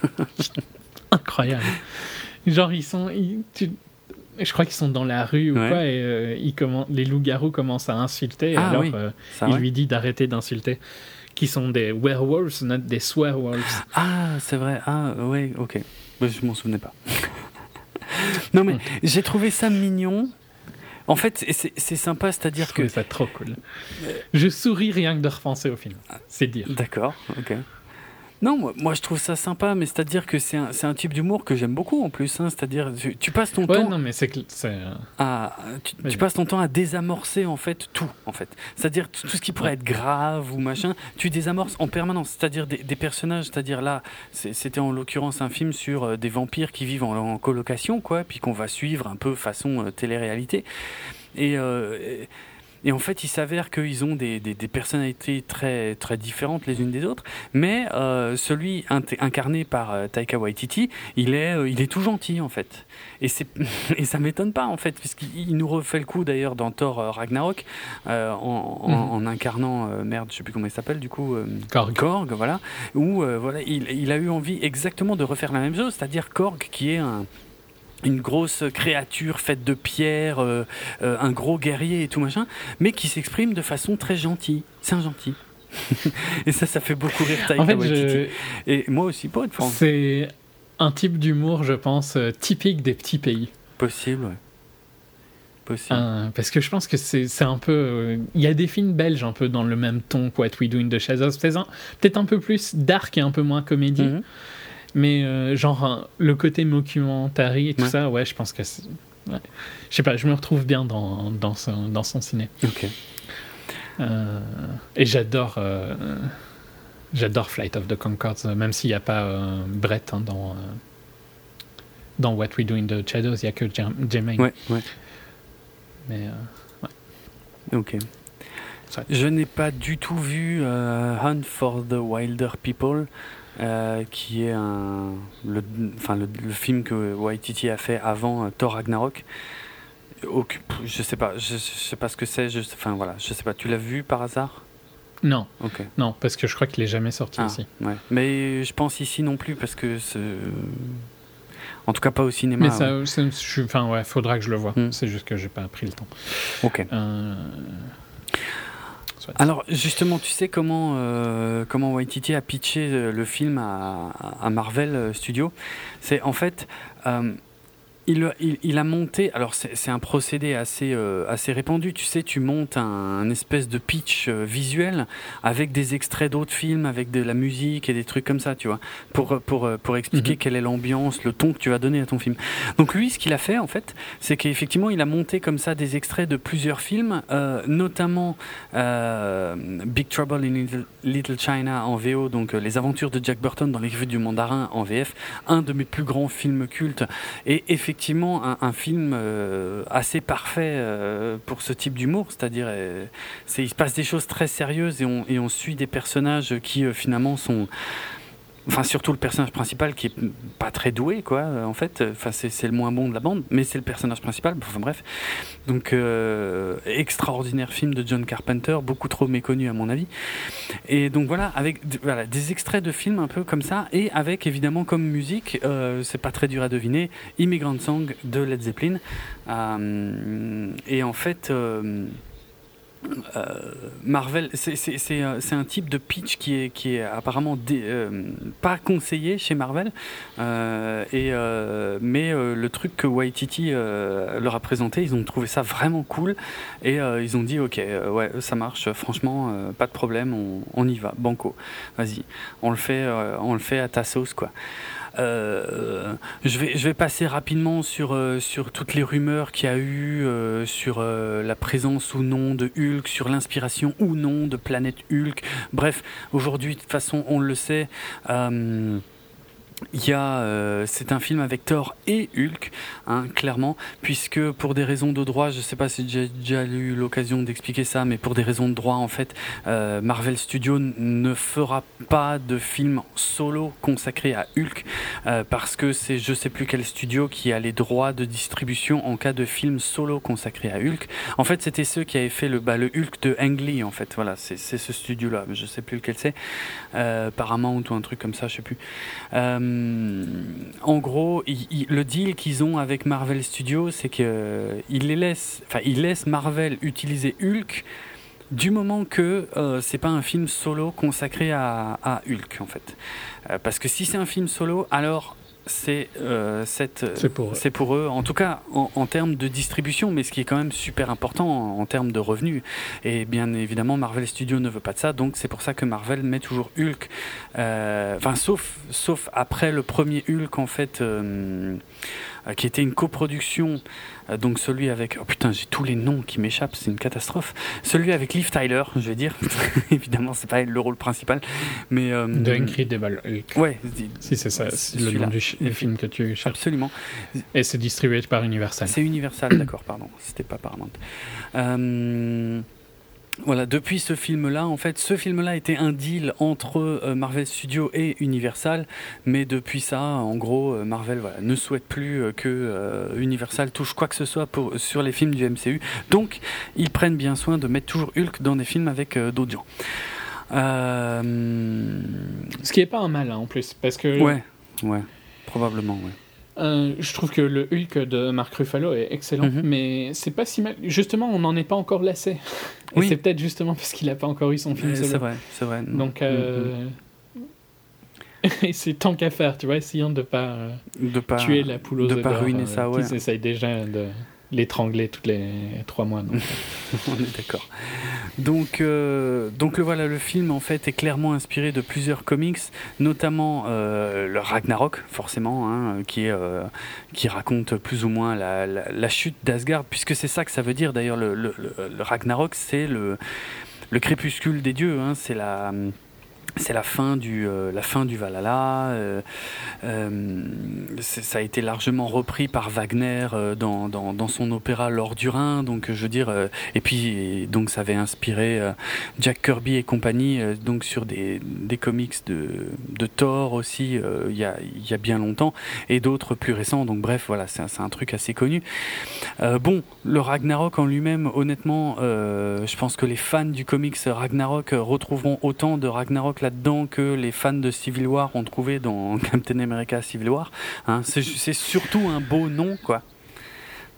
Incroyable. Genre, ils sont. ils- tu- je crois qu'ils sont dans la rue ou Ouais. quoi, et euh, ils les loups-garous commencent à insulter, et Ah alors oui, euh, il lui dit d'arrêter d'insulter. Qui sont des werewolves, not des swearwolves. Ah, c'est vrai. Ah, ouais, ok. Bah, je m'en souvenais pas. non, mais j'ai trouvé ça mignon. En fait, c'est- sympa, c'est-à-dire que. ça trop cool. Je souris rien que de repenser au film. C'est dire. D'accord, ok. Non, moi, moi, je trouve ça sympa, mais c'est-à-dire que c'est un, c'est un type d'humour que j'aime beaucoup en plus. hein. C'est-à-dire, tu, tu passes ton Ouais, temps non, mais c'est euh, à, tu, passes ton temps à désamorcer en fait tout, en fait. C'est-à-dire tout ce qui pourrait être grave ou machin, tu désamorces en permanence. C'est-à-dire des, des personnages, c'est-à-dire là, c'était en l'occurrence un film sur euh, des vampires qui vivent en, en colocation, quoi, puis qu'on va suivre un peu façon euh, télé-réalité. Et, euh, et- en fait, il s'avère qu'ils ont des, des- des personnalités très, très différentes les unes des autres, mais euh, celui incarné par euh, Taika Waititi, il est, euh, il est tout gentil en fait. Et, c'est, et ça m'étonne pas en fait, puisqu'il il nous refait le coup d'ailleurs dans Thor euh, Ragnarok, euh, en, en- Mhm. en incarnant, merde, je sais plus comment il s'appelle du coup, euh, Korg. Korg, voilà, où euh, voilà, il, il a eu envie exactement de refaire la même chose, c'est-à-dire Korg qui est un une grosse créature faite de pierre, euh, euh, un gros guerrier et tout machin, mais qui s'exprime de façon très gentille. C'est un gentil. et ça, ça fait beaucoup rire Taika En fait, je- Et moi aussi, pour être franc. c'est un type d'humour, je pense, euh, typique des petits pays. Possible, ouais. Possible. Euh, parce que je pense que c'est un peu. Il y a des films belges un peu dans le même ton que What We Do in the Shadows. Un- Peut-être un peu plus dark et un peu moins comédie. Mhm. Mais euh, genre hein, le côté mockumentary et tout Ouais. ça, ouais, je pense que. c'est- ouais. Je sais pas, je me retrouve bien dans, dans, son, dans son ciné. Ok. Euh, et j'adore. euh, J'adore Flight of the Concords, même s'il n'y a pas Brett hein, dans, dans What We Do in the Shadows, il n'y a que Jermaine. Ouais, ouais. Mais euh, Ok. Je n'ai pas du tout vu Hunt for the Wilder People, euh, qui est un, le, enfin, le, le film que Waititi a fait avant euh, Thor Ragnarok. Je sais pas, je, je sais pas ce que c'est. je- Enfin voilà, je sais pas. Tu l'as vu par hasard? Non, Ok. non, parce que je crois qu'il est jamais sorti Ah, ici. ouais. Mais je pense ici non plus parce que en tout cas pas au cinéma. Mais ça, je suis- enfin ouais, faudra que je le vois. Hmm. C'est juste que j'ai pas pris le temps. Ok. Euh, Alors justement, tu sais comment euh, comment Waititi a pitché euh, le film à, à Marvel euh, Studios. C'est en fait euh, il, il, il a monté. Alors c'est un procédé assez euh, assez répandu. Tu sais, tu montes un, un espèce de pitch euh, visuel avec des extraits d'autres films, avec de la musique et des trucs comme ça, tu vois, pour pour euh, pour expliquer Mhm. quelle est l'ambiance, le ton que tu vas donner à ton film. Donc lui, ce qu'il a fait en fait, c'est qu'effectivement, il a monté comme ça des extraits de plusieurs films, euh, notamment Big Trouble in Little, China en VO, donc Les Aventures de Jack Burton dans les rues du Mandarin en VF, un de mes plus grands films cultes, et effectivement un, un film euh, assez parfait euh, pour ce type d'humour, c'est-à-dire euh, il se passe des choses très sérieuses et on, et on suit des personnages qui finalement sont enfin surtout le personnage principal qui est pas très doué, quoi. En fait, enfin c'est le moins bon de la bande, mais c'est le personnage principal. Enfin bref, donc euh, extraordinaire film de John Carpenter, beaucoup trop méconnu à mon avis. Et donc voilà, avec voilà, des extraits de films un peu comme ça, et avec évidemment comme musique, euh, c'est pas très dur à deviner, Immigrant Song de Led Zeppelin. Euh, et en fait. Euh, Marvel, euh, c'est un type de pitch qui est, qui est apparemment euh, pas conseillé chez Marvel, euh, et, euh, mais euh, le truc que Waititi leur a présenté, ils ont trouvé ça vraiment cool, et ils ont dit ok, ouais, ça marche, franchement, pas de problème, on, on y va, banco, vas-y, on le fait, on le fait à ta sauce quoi. Euh, je, vais, je vais passer rapidement sur, euh, sur toutes les rumeurs qu'il y a eu euh, sur euh, la présence ou non de Hulk, sur l'inspiration ou non de Planète Hulk. Bref, aujourd'hui, de toute façon, on le sait. Il y a, euh, c'est un film avec Thor et Hulk, hein, clairement, puisque pour des raisons de droit, je sais pas si j'ai déjà eu l'occasion d'expliquer ça, mais pour des raisons de droit, en fait, euh, Marvel Studios ne fera pas de film solo consacré à Hulk, euh, parce que c'est je sais plus quel studio qui a les droits de distribution en cas de film solo consacré à Hulk. En fait, c'était ceux qui avaient fait le, bah, le Hulk de Ang Lee, en fait, voilà, c'est ce studio-là, je sais plus lequel c'est, Paramount ou un truc comme ça, je sais plus. En gros, le deal qu'ils ont avec Marvel Studios, c'est que euh, ils les laissent, enfin, ils laissent Marvel utiliser Hulk du moment que euh, c'est pas un film solo consacré à, à Hulk, en fait. Euh, parce que si c'est un film solo, alors c'est euh, C'est pour eux. c'est pour eux, en tout cas en, en termes de distribution, mais ce qui est quand même super important en, en termes de revenus. Et bien évidemment, Marvel Studios ne veut pas de ça, donc c'est pour ça que Marvel met toujours Hulk. euh, Enfin, sauf, sauf après le premier Hulk, en fait, euh, qui était une coproduction. Euh, donc celui avec... Oh putain, j'ai tous les noms qui m'échappent, c'est une catastrophe. Celui avec Liv Tyler, je vais dire. évidemment, c'est pas le rôle principal, mais... euh, The Incredible Hulk. Ouais, Si c'est ça, c'est le nom du film que tu cherches. absolument. Et c'est distribué par Universal. C'est Universal, d'accord, pardon, c'était pas Paramount. Euh, voilà, depuis ce film-là, en fait, ce film-là était un deal entre euh, Marvel Studios et Universal, mais depuis ça, en gros, euh, Marvel voilà, ne souhaite plus euh, que Universal touche quoi que ce soit pour, sur les films du MCU. Donc, ils prennent bien soin de mettre toujours Hulk dans des films avec d'autres gens. Ce qui est pas un mal hein, en plus, parce que ouais, ouais, probablement, ouais. Euh, je trouve que le Hulk de Mark Ruffalo est excellent, Mhm. mais c'est pas si mal. Justement, on n'en est pas encore lassé. Et Oui. c'est peut-être justement parce qu'il a pas encore eu son film Euh, solo. C'est vrai, c'est vrai. Donc, Mm, mm. euh... et c'est tant qu'à faire, tu vois, essayons de pas euh, de pas tuer la poule aux de œufs pas ruiner euh, ça, ouais. Qu'ils essayent déjà de l'étrangler toutes les trois mois. donc. On est d'accord. Donc, euh, donc le voilà, le film en fait est clairement inspiré de plusieurs comics, notamment euh, le Ragnarok, forcément, hein, qui est euh, qui raconte plus ou moins la, la, chute d'Asgard, puisque c'est ça que ça veut dire. D'ailleurs, le, le, le- le Ragnarok, c'est le le crépuscule des dieux, hein, c'est la c'est la fin du euh, la fin du Valhalla. euh, euh, ça a été largement repris par Wagner dans, dans, son opéra L'Or du Rhin. Donc je veux dire, et puis donc ça avait inspiré Jack Kirby et compagnie donc sur des, des comics de, de Thor aussi il y, a, y a bien longtemps et d'autres plus récents. Donc bref, voilà, c'est un, un truc assez connu. Bon, le Ragnarok en lui-même, honnêtement, je pense que les fans du comics Ragnarok retrouveront autant de Ragnarok là-dedans que les fans de Civil War ont trouvé dans Captain America Civil War. Hein, c'est surtout un beau nom, quoi.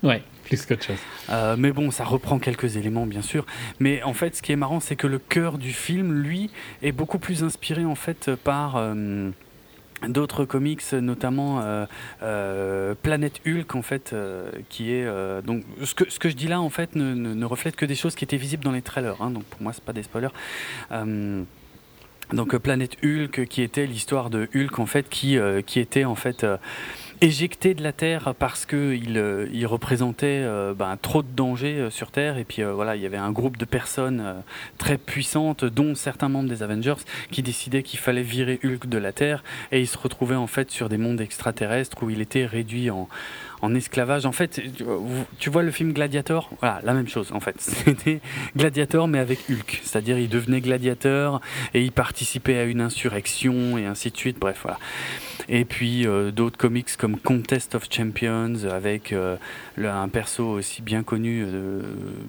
Ouais, plus qu'autre chose. Euh, mais bon, ça reprend quelques éléments, bien sûr. Mais en fait, ce qui est marrant, c'est que le cœur du film, lui, est beaucoup plus inspiré en fait par euh, d'autres comics, notamment euh, euh, Planète Hulk, en fait, euh, qui est donc ce que ce que je dis là, en fait, ne, ne- ne reflète que des choses qui étaient visibles dans les trailers. hein. donc pour moi, c'est pas des spoilers. Euh, donc euh, Planète Hulk, qui était l'histoire de Hulk en fait, qui euh, qui était en fait euh, éjecté de la Terre parce que il, euh, il représentait euh, ben, trop de dangers euh, sur Terre. Et puis euh, voilà il y avait un groupe de personnes euh, très puissantes dont certains membres des Avengers qui décidaient qu'il fallait virer Hulk de la Terre. Et il se retrouvait en fait sur des mondes extraterrestres où il était réduit en en esclavage. En fait, tu- vois le film Gladiator? Voilà, la même chose en fait. C'était Gladiator mais avec Hulk. C'est-à-dire il devenait gladiateur et il participait à une insurrection et ainsi de suite. Bref, voilà. Et puis euh, d'autres comics comme Contest of Champions avec euh, un perso aussi bien connu euh,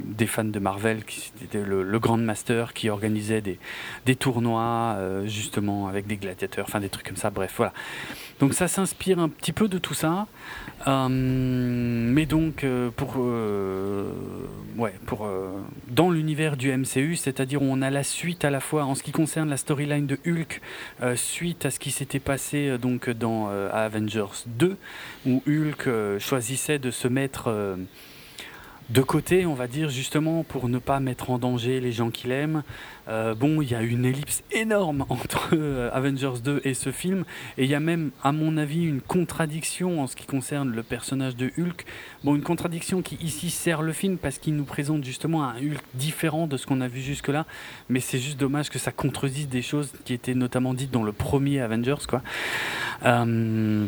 des fans de Marvel, qui était le, Grand Master qui organisait des, des tournois justement avec des gladiateurs, enfin des trucs comme ça. Bref, voilà. Donc ça s'inspire un petit peu de tout ça. Euh, mais donc euh, pour euh, ouais pour euh, dans l'univers du MCU, c'est-à-dire on a la suite à la fois en ce qui concerne la storyline de Hulk euh, suite à ce qui s'était passé euh, donc dans euh, Avengers 2 où Hulk euh, choisissait de se mettre euh, de côté, on va dire, justement pour ne pas mettre en danger les gens qu'il aime. Euh, bon, il y a une ellipse énorme entre euh, Avengers 2 et ce film, et il y a même, à mon avis, une contradiction en ce qui concerne le personnage de Hulk. Bon, une contradiction qui ici sert le film parce qu'il nous présente justement un Hulk différent de ce qu'on a vu jusque-là, mais c'est juste dommage que ça contredise des choses qui étaient notamment dites dans le premier Avengers, quoi. Euh,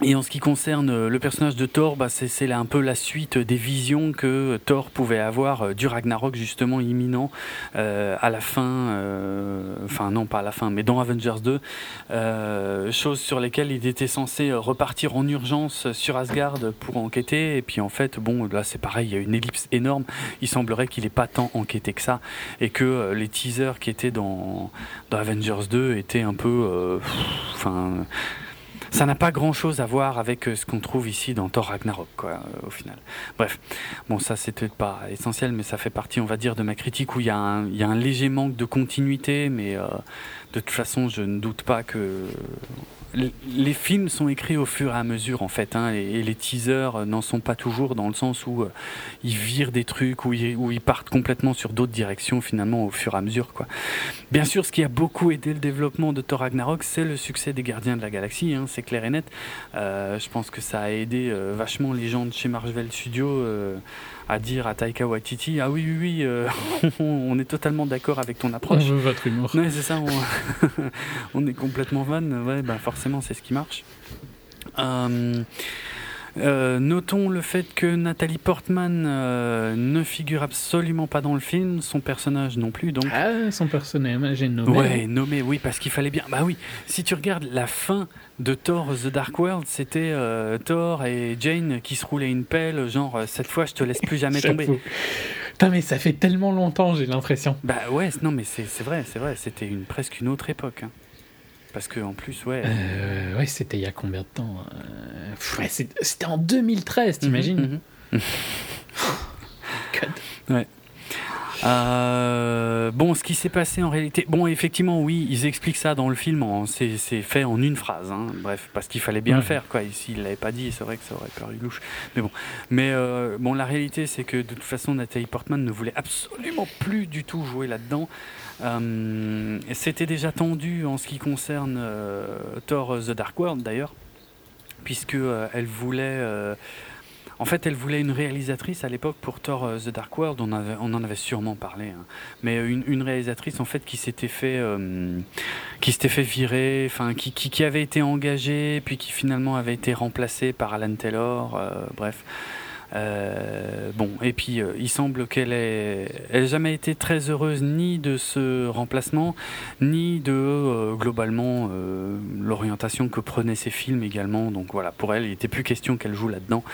et en ce qui concerne euh, le personnage de Thor, bah, c'est un peu la suite des visions que Thor pouvait avoir euh, du Ragnarok justement imminent euh, à la fin, euh, enfin non pas à la fin, mais dans Avengers 2, euh, choses sur lesquelles il était censé euh, repartir en urgence sur Asgard pour enquêter. Et puis en fait, bon là c'est pareil, il y a une ellipse énorme. Il semblerait qu'il n'ait pas tant enquêté que ça et que euh, les teasers qui étaient dans, dans Avengers 2 étaient un peu, euh, enfin. Ça n'a pas grand chose à voir avec euh, ce qu'on trouve ici dans Thor Ragnarok, quoi, euh, au final. Bref, bon, ça c'est peut-être pas essentiel, mais ça fait partie, on va dire, de ma critique où il y, a un- il y a un léger manque de continuité, mais euh, de toute façon, je ne doute pas que. Les- films sont écrits au fur et à mesure en fait, hein, et les teasers euh, n'en sont pas toujours dans le sens où euh, ils virent des trucs, où ils, partent complètement sur d'autres directions finalement au fur et à mesure. Quoi. Bien sûr, ce qui a beaucoup aidé le développement de Thor Ragnarok, c'est le succès des Gardiens de la Galaxie, hein, c'est clair et net. Euh, je pense que ça a aidé vachement les gens de chez Marvel Studios à dire à Taika Waititi Ah oui, oui, oui, euh, on est totalement d'accord avec ton On approche. veut votre humour. Ouais, c'est ça, on, on est complètement van. Ouais, bah forcément, c'est ce qui marche. Euh, euh, notons le fait que Nathalie Portman euh, ne figure absolument pas dans le film, son personnage non plus, donc. Ah, son personnage, j'ai nommé. Ouais, nommé, oui, parce qu'il fallait bien. Bah oui, si tu regardes la fin de Thor The Dark World, c'était euh, Thor et Jane qui se roulaient une pelle, genre euh, cette fois je te laisse plus jamais tomber. Putain, mais ça fait tellement longtemps, j'ai l'impression. Bah ouais, non mais c'est vrai, c'est vrai, c'était une, presque une autre époque. hein. Parce que en plus, ouais. Euh, ouais, c'était il y a combien de temps euh, ouais, c'est- C'était en 2013, t'imagines? Mhm, mhm. God. Euh, bon, ce qui s'est passé en réalité, bon, effectivement, oui, ils expliquent ça dans le film. C'est fait en une phrase. hein. Bref, parce qu'il fallait bien Ouais. le faire, quoi. Ici, il l'avait pas dit. C'est vrai que ça aurait paru louche. Mais bon, mais euh, bon, la réalité, c'est que de toute façon, Nathalie Portman ne voulait absolument plus du tout jouer là-dedans. Euh, C'était déjà tendu en ce qui concerne euh, Thor The Dark World, d'ailleurs, puisque euh, elle voulait. Euh, en fait, elle voulait une réalisatrice à l'époque pour Thor euh, The Dark World. On, en avait sûrement parlé, hein. mais une, une réalisatrice en fait qui s'était fait, euh, qui s'était fait virer, enfin qui, avait été engagée, puis qui finalement avait été remplacée par Alan Taylor. euh, bref. Euh, bon, et puis euh, il semble qu'elle ait, elle ait jamais été très heureuse ni de ce remplacement, ni de euh, globalement euh, l'orientation que prenaient ses films également. Donc voilà, pour elle, il n'était plus question qu'elle joue là-dedans.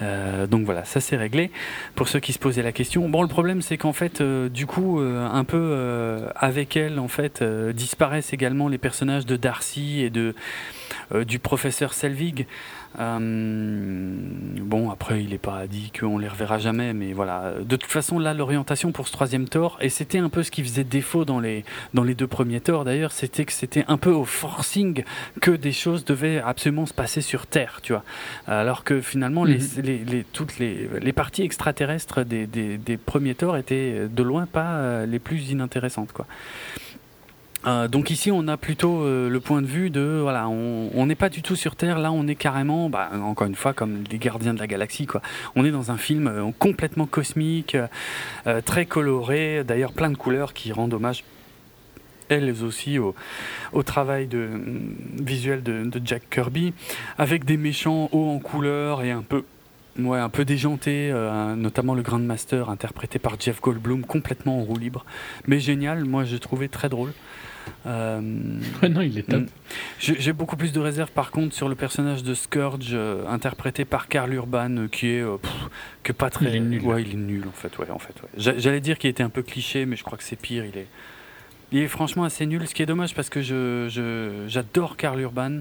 Euh, donc voilà, ça c'est réglé. Pour ceux qui se posaient la question, bon, le problème c'est qu'en fait, du coup, un peu avec elle, en fait, disparaissent également les personnages de Darcy et de du professeur Selvig. Euh, bon, après, il n'est pas dit qu'on les reverra jamais, mais voilà. De toute façon, là, l'orientation pour ce troisième tort, et c'était un peu ce qui faisait défaut dans les, dans les deux premiers torts d'ailleurs, c'était que c'était un peu au forcing que des choses devaient absolument se passer sur Terre, tu vois. Alors que finalement, les, les, les- toutes les, les parties extraterrestres des, des, des premiers torts étaient de loin pas euh, les plus inintéressantes, quoi. Euh, donc ici, on a plutôt euh, le point de vue de voilà, on n'est pas du tout sur Terre. Là, on est carrément, bah, encore une fois, comme les Gardiens de la Galaxie, quoi. On est dans un film euh, complètement cosmique, très coloré, d'ailleurs plein de couleurs qui rendent hommage elles aussi au, au travail de, mm, visuel de, Jack Kirby, avec des méchants hauts en couleur et un peu, ouais, un peu déjantés, euh, notamment le Grandmaster interprété par Jeff Goldblum, complètement en roue libre, mais génial. Moi, j'ai trouvé très drôle. Euh, Ouais, non, il est top. Mm. j'ai beaucoup plus de réserves par contre sur le personnage de Scourge euh, interprété par Karl Urban euh, qui est pff, que pas très Il est nul. ouais il est nul en fait ouais en fait ouais. J'allais dire qu'il était un peu cliché mais je crois que c'est pire il est il est franchement assez nul ce qui est dommage parce que je je- j'adore Karl Urban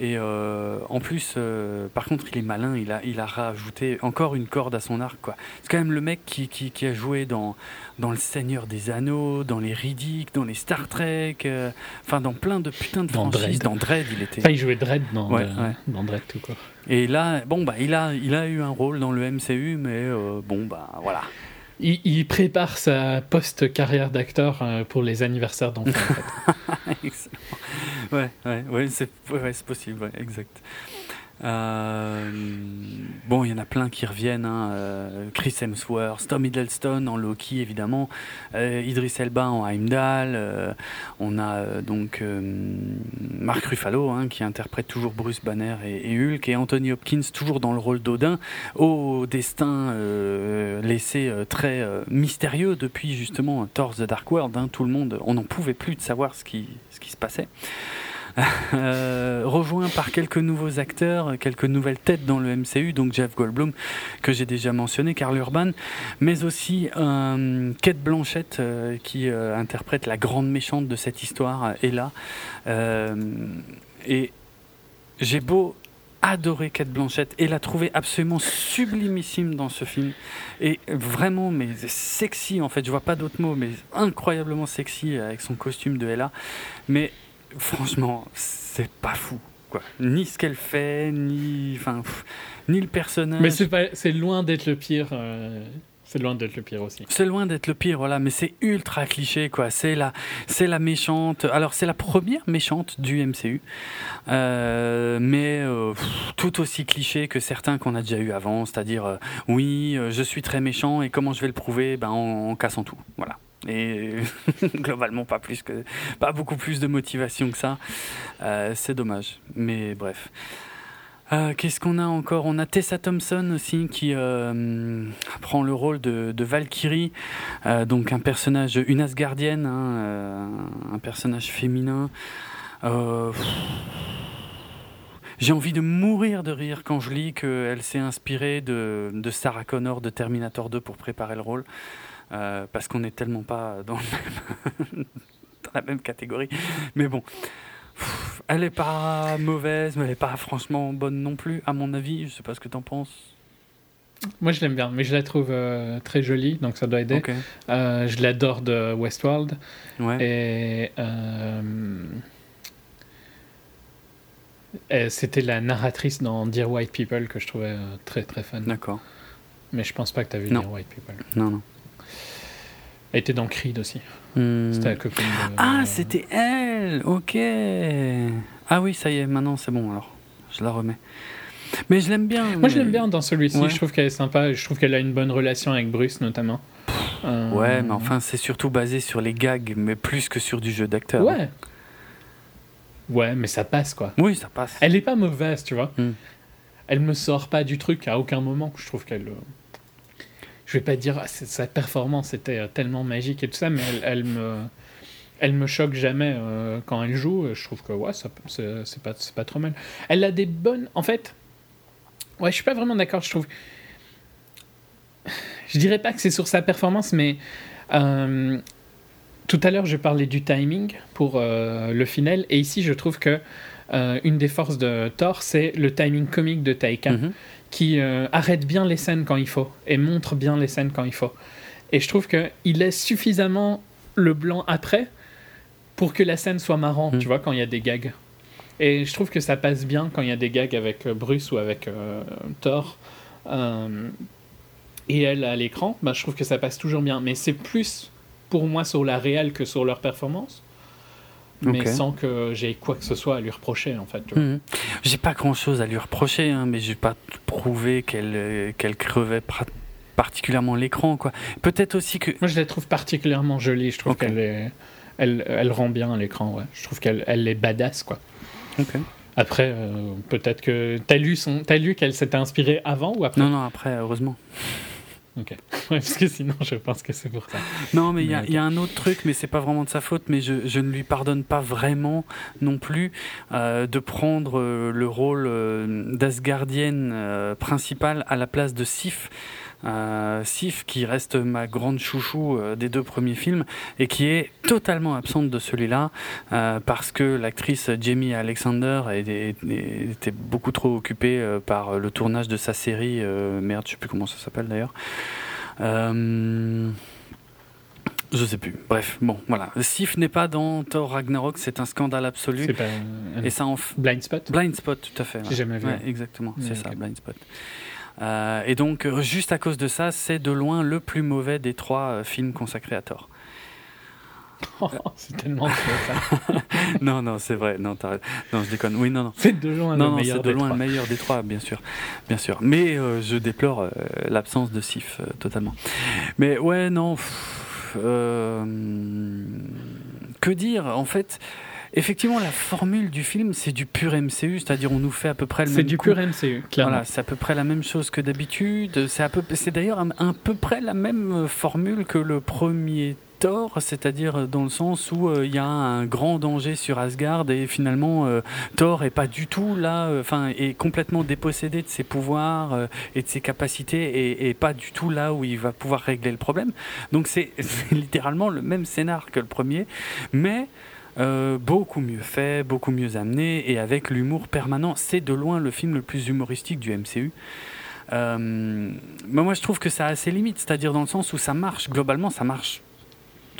et euh, en plus euh, par contre il est malin il a il a rajouté encore une corde à son arc quoi c'est quand même le mec qui, qui, qui a joué dans dans le Seigneur des Anneaux dans les Riddick dans les Star Trek euh, enfin dans plein de putains de Dans franchises Dredd. dans Dread il était Enfin, il jouait Dread dans, Ouais, euh, ouais. dans Dread tout court. et là, bon, bah, il a, il a eu un rôle dans le MCU, mais euh, bon, bah, voilà. Il, il prépare sa post-carrière d'acteur euh, pour les anniversaires d'enfants. en fait. Ouais, ouais, ouais, c'est ouais, possible, exact. Euh, bon, il y en a plein qui reviennent. hein, euh, Chris Hemsworth, Tom Hiddleston en Loki, évidemment. euh, Idris Elba en Heimdall. on a donc Mark Ruffalo hein, qui interprète toujours Bruce Banner et, Hulk. Et Anthony Hopkins toujours dans le rôle d'Odin, au destin laissé très mystérieux depuis justement Thor The Dark World. hein. tout le monde, on n'en pouvait plus de savoir ce qui se passait. Euh, rejoint par quelques nouveaux acteurs, quelques nouvelles têtes dans le MCU, donc Jeff Goldblum que j'ai déjà mentionné, Karl Urban, mais aussi euh, Kate Blanchett euh, qui interprète la grande méchante de cette histoire. Euh, et j'ai beau adorer Kate Blanchett et la trouver absolument sublimissime dans ce film et vraiment mais sexy en fait je vois pas d'autres mots mais incroyablement sexy avec son costume de Ella mais franchement, c'est pas fou. Quoi. Ni ce qu'elle fait, ni, enfin, pff, ni le personnage. Mais c'est pas- c'est loin d'être le pire. euh, c'est loin d'être le pire aussi. C'est loin d'être le pire, voilà, mais c'est ultra cliché, quoi. C'est la, c'est la méchante. Alors, c'est la première méchante du MCU, euh, mais euh, pff, tout aussi cliché que certains qu'on a déjà eu avant, c'est-à-dire, euh, oui, je suis très méchant et comment je vais le prouver? Ben, en, en cassant tout, voilà. Et globalement, pas plus que, pas beaucoup plus de motivation que ça. Euh, c'est dommage, mais bref. Euh, Qu'est-ce qu'on a encore? On a Tessa Thompson aussi qui euh, prend le rôle de, Valkyrie, euh, donc un personnage, une Asgardienne, hein, euh, un personnage féminin. Euh, j'ai envie de mourir de rire quand je lis qu'elle s'est inspirée de, de Sarah Connor de Terminator 2 pour préparer le rôle, euh, parce qu'on n'est tellement pas dans, le même- dans la même catégorie. Mais bon, Pff, elle est pas mauvaise, mais elle est pas franchement bonne non plus, à mon avis. Je sais pas ce que t'en penses. Moi, je l'aime bien, mais je la trouve euh, très jolie, donc ça doit aider. Euh, je l'adore de Westworld. Ouais. Et, c'était la narratrice dans Dear White People que je trouvais très très fun. D'accord. Mais je pense pas que tu as vu Non. Dear White People. Non, non. Elle était dans Creed aussi. Hmm. C'était la copine de. Ah, euh, c'était elle. Ok. Ah oui, ça y est. Maintenant, c'est bon. Alors, je la remets. Mais je l'aime bien. Moi, je l'aime bien dans celui-ci. Ouais. Je trouve qu'elle est sympa. Je trouve qu'elle a une bonne relation avec Bruce, notamment. Euh, Ouais, mais enfin, c'est surtout basé sur les gags, mais plus que sur du jeu d'acteur. Ouais. Ouais, mais ça passe, quoi. Oui, ça passe. Elle est pas mauvaise, tu vois. Hmm. Elle me sort pas du truc à aucun moment. Je trouve qu'elle. euh, Je vais pas dire ah, sa performance était euh, tellement magique et tout ça, mais elle, elle me. Choque jamais euh, quand elle joue. Je trouve que ouais, c'est pas, c'est pas trop mal. Elle a des bonnes. En fait, ouais, je suis pas vraiment d'accord. Je trouve. Je dirais pas que c'est sur sa performance, mais euh, tout à l'heure, je parlais du timing pour le final, et ici, je trouve que une des forces de Thor, c'est le timing comique de Taika, Mhm. Qui euh, arrête bien les scènes quand il faut et montre bien les scènes quand il faut. Et je trouve que il laisse suffisamment le blanc après pour que la scène soit marrante, Mhm. tu vois, quand il y a des gags. Et je trouve que ça passe bien quand il y a des gags avec euh, Bruce ou avec euh, Thor. euh, et elle à l'écran, bah, je trouve que ça passe toujours bien. Mais c'est plus pour moi sur la réelle que sur leur performance. Mais sans que j'ai quoi que ce soit à lui reprocher, en fait. Mhm. J'ai pas grand chose à lui reprocher, hein, mais j'ai pas prouvé qu'elle euh, qu'elle crevait particulièrement l'écran, quoi. Peut-être aussi que. Moi, je la trouve particulièrement jolie. Je trouve qu'elle est, Elle, elle rend bien l'écran, ouais. Je trouve qu'elle elle est badass, quoi. Ok. Après, euh, peut-être que. T'as lu, son... t'as lu qu'elle s'était inspirée avant ou après? Non, non, après, heureusement. Ok. Ouais, parce que sinon, je pense que c'est pour ça. Non, mais il y, a- y un autre truc, mais c'est pas vraiment de sa faute, mais je, je ne lui pardonne pas vraiment non plus euh, de prendre euh, le rôle euh, d'Asgardienne principale à la place de Sif. Sif, qui reste ma grande chouchou euh, des deux premiers films et qui est totalement absente de celui-là euh, parce que l'actrice Jamie Alexander était, beaucoup trop occupée euh, par le tournage de sa série. merde, je sais plus comment ça s'appelle d'ailleurs. Euh, je sais plus. Bref, bon, voilà. Sif n'est pas dans Thor Ragnarok, c'est un scandale absolu. Pas. Et ça en f- Blind Spot? Blind Spot, tout à fait. J'ai ouais. jamais vu. Ouais, exactement, c'est ça. Blind Spot. Euh, et donc, euh, juste à cause de ça, c'est de loin le plus mauvais des trois euh, films consacrés à Thor. c'est tellement ça. non, non, c'est vrai. Non, je déconne. Oui, non, non. C'est de loin Non, le non, meilleur de des loin trois. le meilleur des trois, bien sûr, bien sûr. Mais euh, je déplore euh, l'absence de Sif euh, totalement. Mais ouais, non. pff, que dire? En fait, effectivement, la formule du film, c'est du pur MCU, c'est-à-dire on nous fait à peu près le C'est même du coup. pur MCU, clairement. Voilà, c'est à peu près la même chose que d'habitude. C'est à peu, c'est d'ailleurs un peu près la même euh, formule que le premier Thor, c'est-à-dire dans le sens où euh, il y a un grand danger sur Asgard et finalement euh, Thor est pas du tout là, euh, enfin est complètement dépossédé de ses pouvoirs euh, et de ses capacités et, et pas du tout là où il va pouvoir régler le problème. Donc c'est c'est littéralement le même scénar que le premier, mais euh, beaucoup mieux fait, beaucoup mieux amené et avec l'humour permanent. C'est de loin le film le plus humoristique du MCU. Euh, mais moi je trouve que ça a ses limites, c'est-à-dire dans le sens où ça marche, globalement ça marche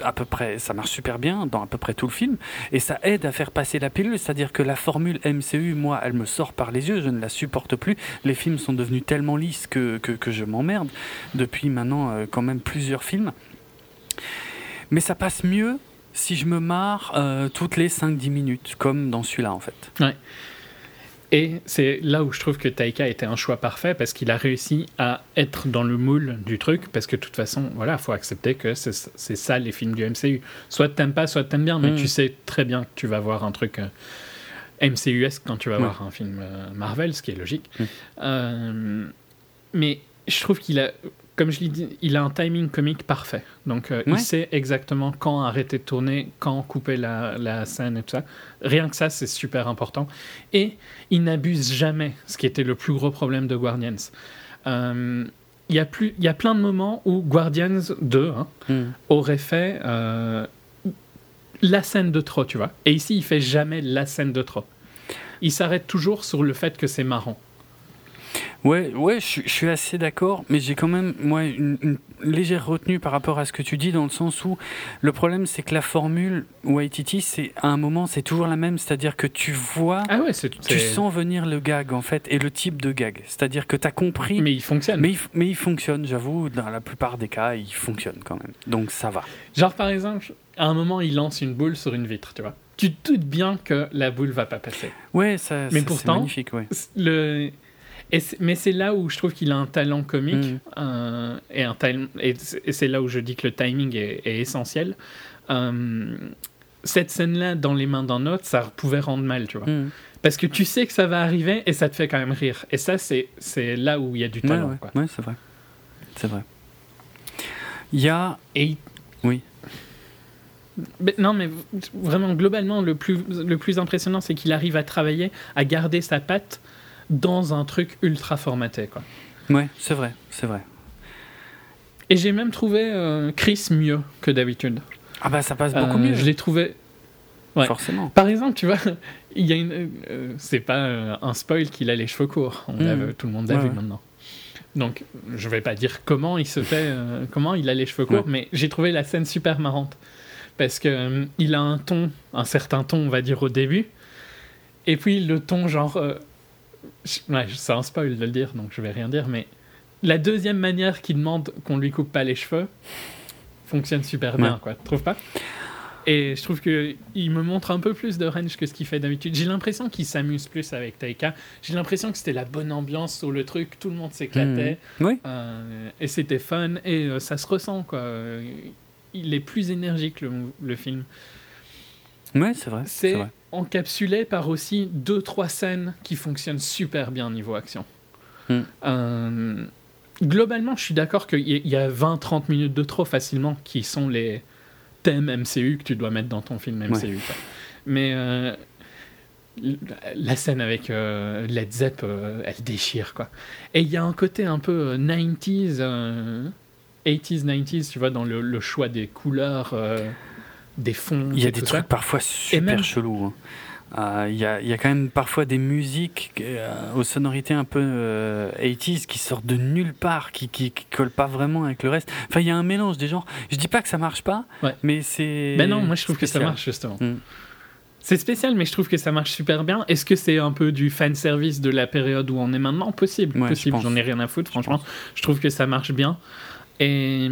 à peu près, ça marche super bien dans à peu près tout le film et ça aide à faire passer la pilule, c'est-à-dire que la formule MCU, moi, elle me sort par les yeux, je ne la supporte plus. Les films sont devenus tellement lisses que, que, que je m'emmerde depuis maintenant euh, quand même plusieurs films. Mais ça passe mieux si je me marre euh, toutes les 5-10 minutes, comme dans celui-là en fait. Et c'est là où je trouve que Taika était un choix parfait parce qu'il a réussi à être dans le moule du truc. Parce que de toute façon, voilà, faut accepter que c'est ça les films du MCU. Soit t'aimes pas, soit t'aimes bien, mais Mm. tu sais très bien que tu vas voir un truc euh, MCUesque quand tu vas Ouais. voir un film euh, Marvel, ce qui est logique. Mm. Euh, mais je trouve qu'il a, comme je l'ai dit, il a un timing comique parfait. Donc euh, Ouais. il sait exactement quand arrêter de tourner, quand couper la, la scène et tout ça. Rien que ça, c'est super important. Et il n'abuse jamais, ce qui était le plus gros problème de Guardians. Euh, Il y, a plus- il y a plein de moments où Guardians 2 hein, Mm. aurait fait euh, la scène de trop, tu vois. Et ici, il fait jamais la scène de trop. Il s'arrête toujours sur le fait que c'est marrant. Ouais, ouais, je, suis- je suis assez d'accord, mais j'ai quand même moi une, une légère retenue par rapport à ce que tu dis dans le sens où le problème c'est que la formule Waititi, c'est à un moment c'est toujours la même, c'est-à-dire que tu vois, Ah ouais, tu sens venir le gag en fait et le type de gag, c'est-à-dire que tu as compris, mais, il fonctionne. il, mais il fonctionne, j'avoue, dans la plupart des cas, il fonctionne quand même, donc ça va. Genre, par exemple, à un moment, il lance une boule sur une vitre, tu vois. Tu te doutes bien que la boule va pas passer. Ouais, ça, Mais ça, pourtant- c'est magnifique, ouais. Le... et mais c'est là où je trouve qu'il a un talent comique euh, et, un et c'est et c'est là où je dis que le timing est, est essentiel. Euh, cette scène-là, dans les mains d'un autre, ça pouvait rendre mal, tu vois. Mm. Parce que tu sais que ça va arriver et ça te fait quand même rire. Et ça, c'est là où il y a du talent. ouais, ouais, c'est vrai, c'est vrai. Il y a, Et oui, Mais non, mais vraiment, globalement, le plus, le plus impressionnant, c'est qu'il arrive à travailler, à garder sa patte dans un truc ultra formaté. Quoi. ouais, c'est vrai, c'est vrai. Et j'ai même trouvé euh, Chris mieux que d'habitude. Ah bah ça passe beaucoup Euh, mieux, Je l'ai trouvé. ouais. forcément. Par exemple, tu vois, il y a une. euh, c'est pas un spoil qu'il a les cheveux courts. On l'a- tout le monde l'a Ouais, vu ouais. maintenant. Donc, je vais pas dire comment il se fait, comment il a les cheveux courts, mais j'ai trouvé la scène super marrante parce que il a un ton, un certain ton, on va dire au début, et puis le ton genre, ouais, c'est un spoil de le dire, donc je vais rien dire, mais la deuxième manière qu'il demande qu'on lui coupe pas les cheveux fonctionne super bien, quoi. Tu trouves pas? Et je trouve que il me montre un peu plus de range que ce qu'il fait d'habitude. J'ai l'impression qu'il s'amuse plus avec Taika. J'ai l'impression que c'était la bonne ambiance sur le truc, tout le monde s'éclatait. Oui. Euh, et c'était fun et euh, ça se ressent quoi. Il est plus énergique le, le film. Ouais, c'est vrai. C'est c'est vrai. Encapsulé par aussi deux trois scènes qui fonctionnent super bien niveau action. Hmm. Euh, globalement, je suis d'accord qu'il y a 20-30 minutes de trop facilement qui sont les thèmes MCU que tu dois mettre dans ton film MCU. Mais euh, la scène avec euh, Led Zepp, euh, elle déchire quoi. Et il y a un côté un peu euh, 90s, euh, 80s, 90s, tu vois, dans le, le choix des couleurs, des fonds. Il y a des trucs ça. parfois super même- chelous. hein. Euh, Il y, a, il y a quand même parfois des musiques euh, aux sonorités un peu euh, 80s qui sortent de nulle part, qui, qui, qui collent pas vraiment avec le reste. Enfin, il y a un mélange des genres. Je dis pas que ça marche pas, Ouais. mais c'est. Ben non, moi je trouve que ça marche justement. Mm. C'est spécial, mais je trouve que ça marche super bien. Est-ce que c'est un peu du fan service de la période où on est maintenant? Possible, Ouais, je possible. J'en ai rien à foutre, Je franchement. pense. Je trouve que ça marche bien. Et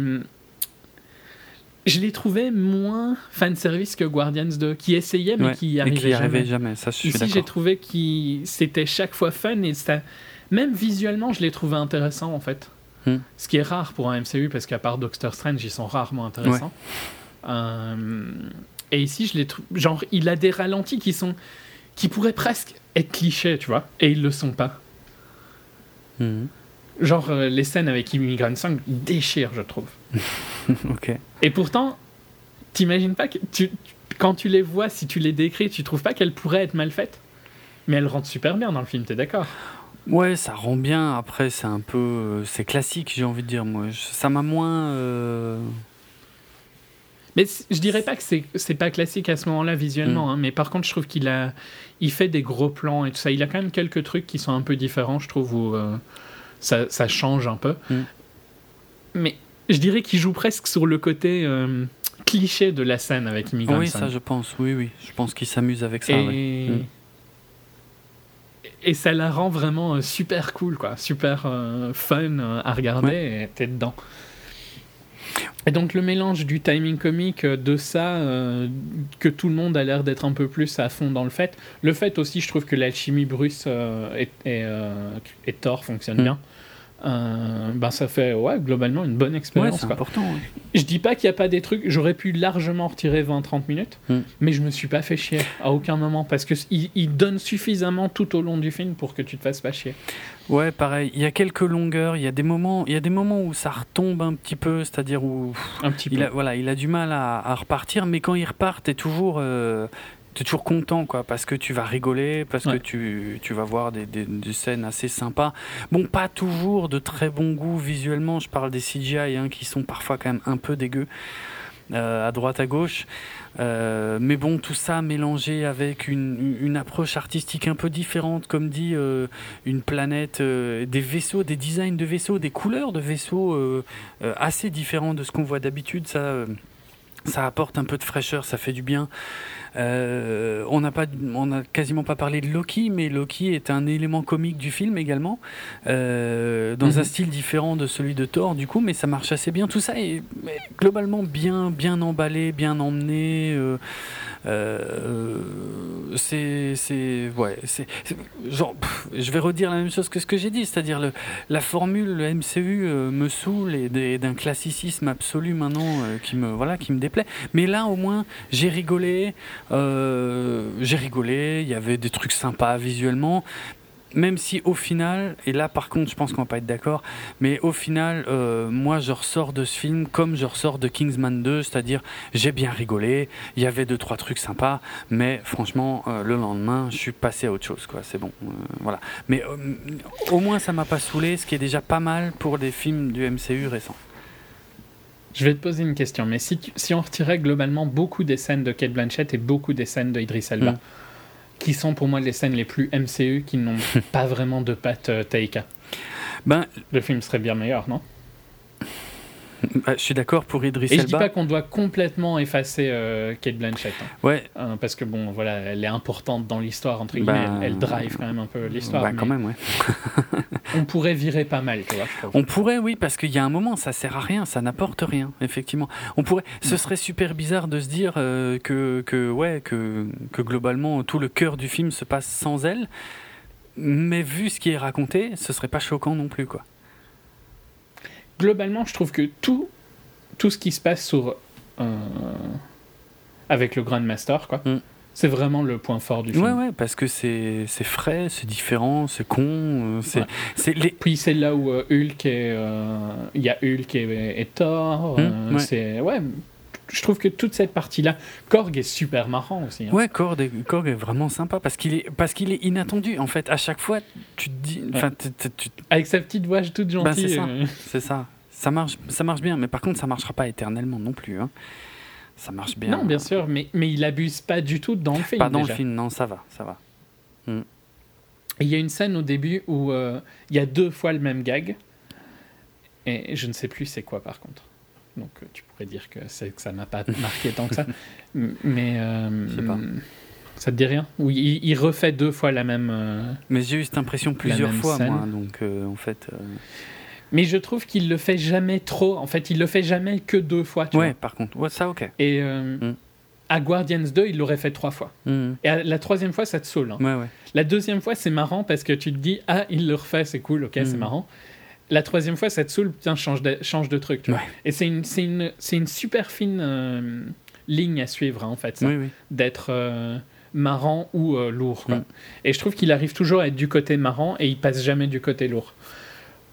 je l'ai trouvé moins fan service que Guardians 2, qui essayait mais Ouais, qui arrivait jamais. jamais. Ça, je suis Ici, j'ai trouvé que c'était chaque fois fun et ça, même visuellement, je l'ai trouvé intéressant en fait. Hmm. Ce qui est rare pour un MCU parce qu'à part Doctor Strange, ils sont rarement intéressants. Euh, et ici, je l'ai trouvé. Genre, il a des ralentis qui sont. qui pourraient presque être clichés, tu vois, et ils le sont pas. Mhm. Genre, euh, les scènes avec Immigrant Song déchirent, je trouve. ok. Et pourtant, t'imagines pas que. Tu, quand tu les vois, si tu les décris, tu trouves pas qu'elles pourraient être mal faites? Mais elles rentrent super bien dans le film, t'es d'accord? Ouais, ça rend bien. Après, c'est un peu. euh, C'est classique, j'ai envie de dire. Moi, ça m'a moins. euh, Mais je dirais pas que c'est pas classique à ce moment-là visuellement, hein, mais par contre, je trouve qu'il a, il fait des gros plans et tout ça. Il a quand même quelques trucs qui sont un peu différents, je trouve, où euh, ça, ça change un peu. Mm. Mais je dirais qu'il joue presque sur le côté euh, cliché de la scène avec Immigrant Oui, ça, je pense. Oui, oui. Je pense qu'il s'amuse avec ça. et, ouais. Mm. et ça la rend vraiment euh, super cool, quoi, super euh, fun à regarder et t'es dedans. Et donc le mélange du timing comique, euh, de ça, euh, que tout le monde a l'air d'être un peu plus à fond dans le fait. Le fait aussi, je trouve que l'alchimie Bruce euh, et, et, euh, et Thor fonctionnent Mm. bien. Ben ça fait ouais, globalement une bonne Ouais, expérience. c'est quoi. important. ouais. Je dis pas qu'il n'y a pas des trucs, j'aurais pu largement retirer 20-30 minutes, Mm. mais je me suis pas fait chier à aucun moment parce que il, il donne suffisamment tout au long du film pour que tu te fasses pas chier. Ouais, pareil. Il y a quelques longueurs. Il y a des moments. Il y a des moments où ça retombe un petit peu, c'est-à-dire où Un petit il peu. a, voilà, il a du mal à, à repartir, mais quand il repart, t'es toujours, euh, t'es toujours content, quoi, parce que tu vas rigoler, parce Ouais. que tu, tu vas voir des, des- des scènes assez sympas. Bon, pas toujours de très bon goût visuellement. Je parle des CGI hein, qui sont parfois quand même un peu dégueux. euh, à droite à gauche Euh, mais bon tout ça mélangé avec une, approche artistique un peu différente comme dit euh, une planète euh, des vaisseaux des designs de vaisseaux des couleurs de vaisseaux assez différents de ce qu'on voit d'habitude ça ça apporte un peu de fraîcheur, ça fait du bien. Euh, on n'a pas, on n'a quasiment pas parlé de Loki, mais Loki est un élément comique du film également, euh, dans Mhm. un style différent de celui de Thor, du coup, mais ça marche assez bien. Tout ça est est globalement bien, bien emballé, bien emmené. euh, c'est, c'est, ouais, c'est, genre, je vais redire la même chose que ce que j'ai dit, c'est-à-dire la formule le MCU euh, me saoule et d'un classicisme absolu maintenant euh, qui me, voilà, qui me déplaît. Mais là, au moins, j'ai rigolé, euh, j'ai rigolé. Il y avait des trucs sympas visuellement. Même si au final, et là par contre je pense qu'on va pas être d'accord, mais au final, euh, moi je ressors de ce film comme je ressors de Kingsman 2, c'est-à-dire j'ai bien rigolé, il y avait deux trois trucs sympas, mais franchement euh, le lendemain je suis passé à autre chose, quoi. C'est bon, euh, voilà. Mais au moins ça m'a pas saoulé, ce qui est déjà pas mal pour des films du MCU récents. Je vais te poser une question, mais si, tu- si on retirait globalement beaucoup des scènes de Kate Blanchett et beaucoup des scènes de Idris Elba, Mm. Qui sont pour moi les scènes les plus MCU, qui n'ont pas vraiment de patte euh, Taika, Ben, le film serait bien meilleur, non? Bah, je suis d'accord pour Idris Et je dis Elba. pas qu'on doit complètement effacer euh, Kate Blanchett, hein. Ouais, Euh, parce que bon, voilà, elle est importante dans l'histoire, entre guillemets, Bah, elle, elle drive quand même un peu l'histoire. bah, quand même, ouais. On pourrait virer pas mal, tu vois, je. On pourrait, oui, parce qu'il y a un moment, ça sert à rien, ça n'apporte rien, effectivement. On pourrait, ce serait super bizarre de se dire euh, que, que, ouais, que, que globalement tout le cœur du film se passe sans elle, mais vu ce qui est raconté, ce serait pas choquant non plus, quoi. Globalement, je trouve que tout, tout ce qui se passe sur, euh, avec le Grandmaster, quoi. Mm. C'est vraiment le point fort du film. Ouais, ouais, parce que c'est c'est frais, c'est différent, c'est con. euh, C'est Ouais. les. Puis c'est là où euh, Hulk est. Il y a Hulk et, et Thor. Mm, ouais. C'est. Ouais. Je trouve que toute cette partie-là. Korg est super marrant aussi. hein. Ouais, Korg est, Korg est vraiment sympa parce qu'il est parce qu'il est inattendu. En fait, à chaque fois, tu te dis, tu- Avec sa petite voix toute Bah, c'est gentille. ça. euh, c'est ça. Ça marche, ça marche bien. Mais par contre, ça marchera pas éternellement non plus. hein. Ça marche bien. Non, bien sûr, mais, mais il abuse pas du tout dans le film. Pas dans déjà. le film, non, ça va, ça va. Et Il y a une scène au début où euh, il y a deux fois le même gag. Et je ne sais plus c'est quoi par contre. Donc euh, tu pourrais dire que, que ça m'a pas marqué tant que ça. Mais. euh, Je sais pas. Ça te dit rien? Oui, il, il refait deux fois la même. euh, Mais j'ai eu cette impression plusieurs fois, scène. moi. Donc, euh, en fait, euh, Mais je trouve qu'il le fait jamais trop. En fait, il le fait jamais que deux fois. Tu ouais. vois. Par contre, ouais, ça, ok. Et Mm. à Guardians 2, il l'aurait fait trois fois. Mhm. Et à la troisième fois, ça te saoule. hein. Ouais, ouais. La deuxième fois, c'est marrant parce que tu te dis, ah, il le refait, c'est cool, ok, c'est Mm. marrant. La troisième fois, ça te saoule, tiens, change de, change de truc. tu vois. Ouais. Et c'est une, super fine euh, ligne à suivre, hein, en fait, ça, Oui, oui. d'être euh, marrant ou euh, lourd. quoi. Mm. Et je trouve qu'il arrive toujours à être du côté marrant et il passe jamais du côté lourd.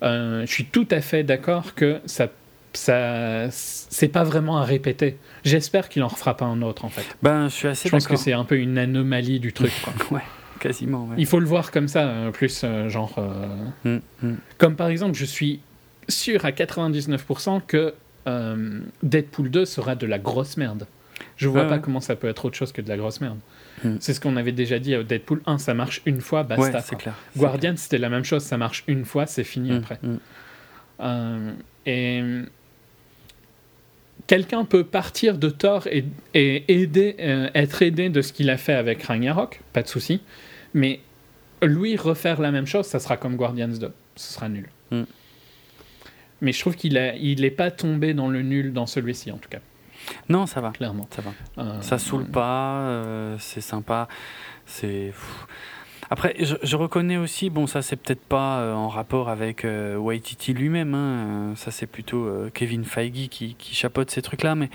Je suis tout à fait d'accord que ça, ça, c'est pas vraiment à répéter. J'espère qu'il en refera pas un autre, en fait. Ben, je suis assez Je pense que c'est un peu une anomalie du truc. quoi. Ouais, quasiment. Ouais. Il faut le voir comme ça, euh, plus euh, genre. euh, Mm, mm. Comme par exemple, je suis sûr à 99% que euh, Deadpool 2 sera de la grosse merde. Je vois Ouais, pas ouais. comment ça peut être autre chose que de la grosse merde. Mm. C'est ce qu'on avait déjà dit à Deadpool 1, ça marche une fois, Ouais, basta. c'est quoi. clair. c'est Guardian, c'était la même chose, ça marche une fois, c'est fini après. Mm, mm. Euh, et quelqu'un peut partir de Thor et, et aider, euh, être aidé de ce qu'il a fait avec Ragnarok, pas de souci. Mais lui refaire la même chose, ça sera comme Guardians 2, ce sera nul. Mm. Mais je trouve qu'il a, il est pas tombé dans le nul dans celui-ci en tout cas, Non, ça va. clairement. Ça va. Euh, Ça saoule pas, euh, c'est sympa. C'est. pff. Après, je, reconnais aussi, bon, ça c'est peut-être pas euh, en rapport avec euh, Waititi lui-même, hein, euh, ça c'est plutôt euh, Kevin Feige qui, qui chapeaute ces trucs-là, mais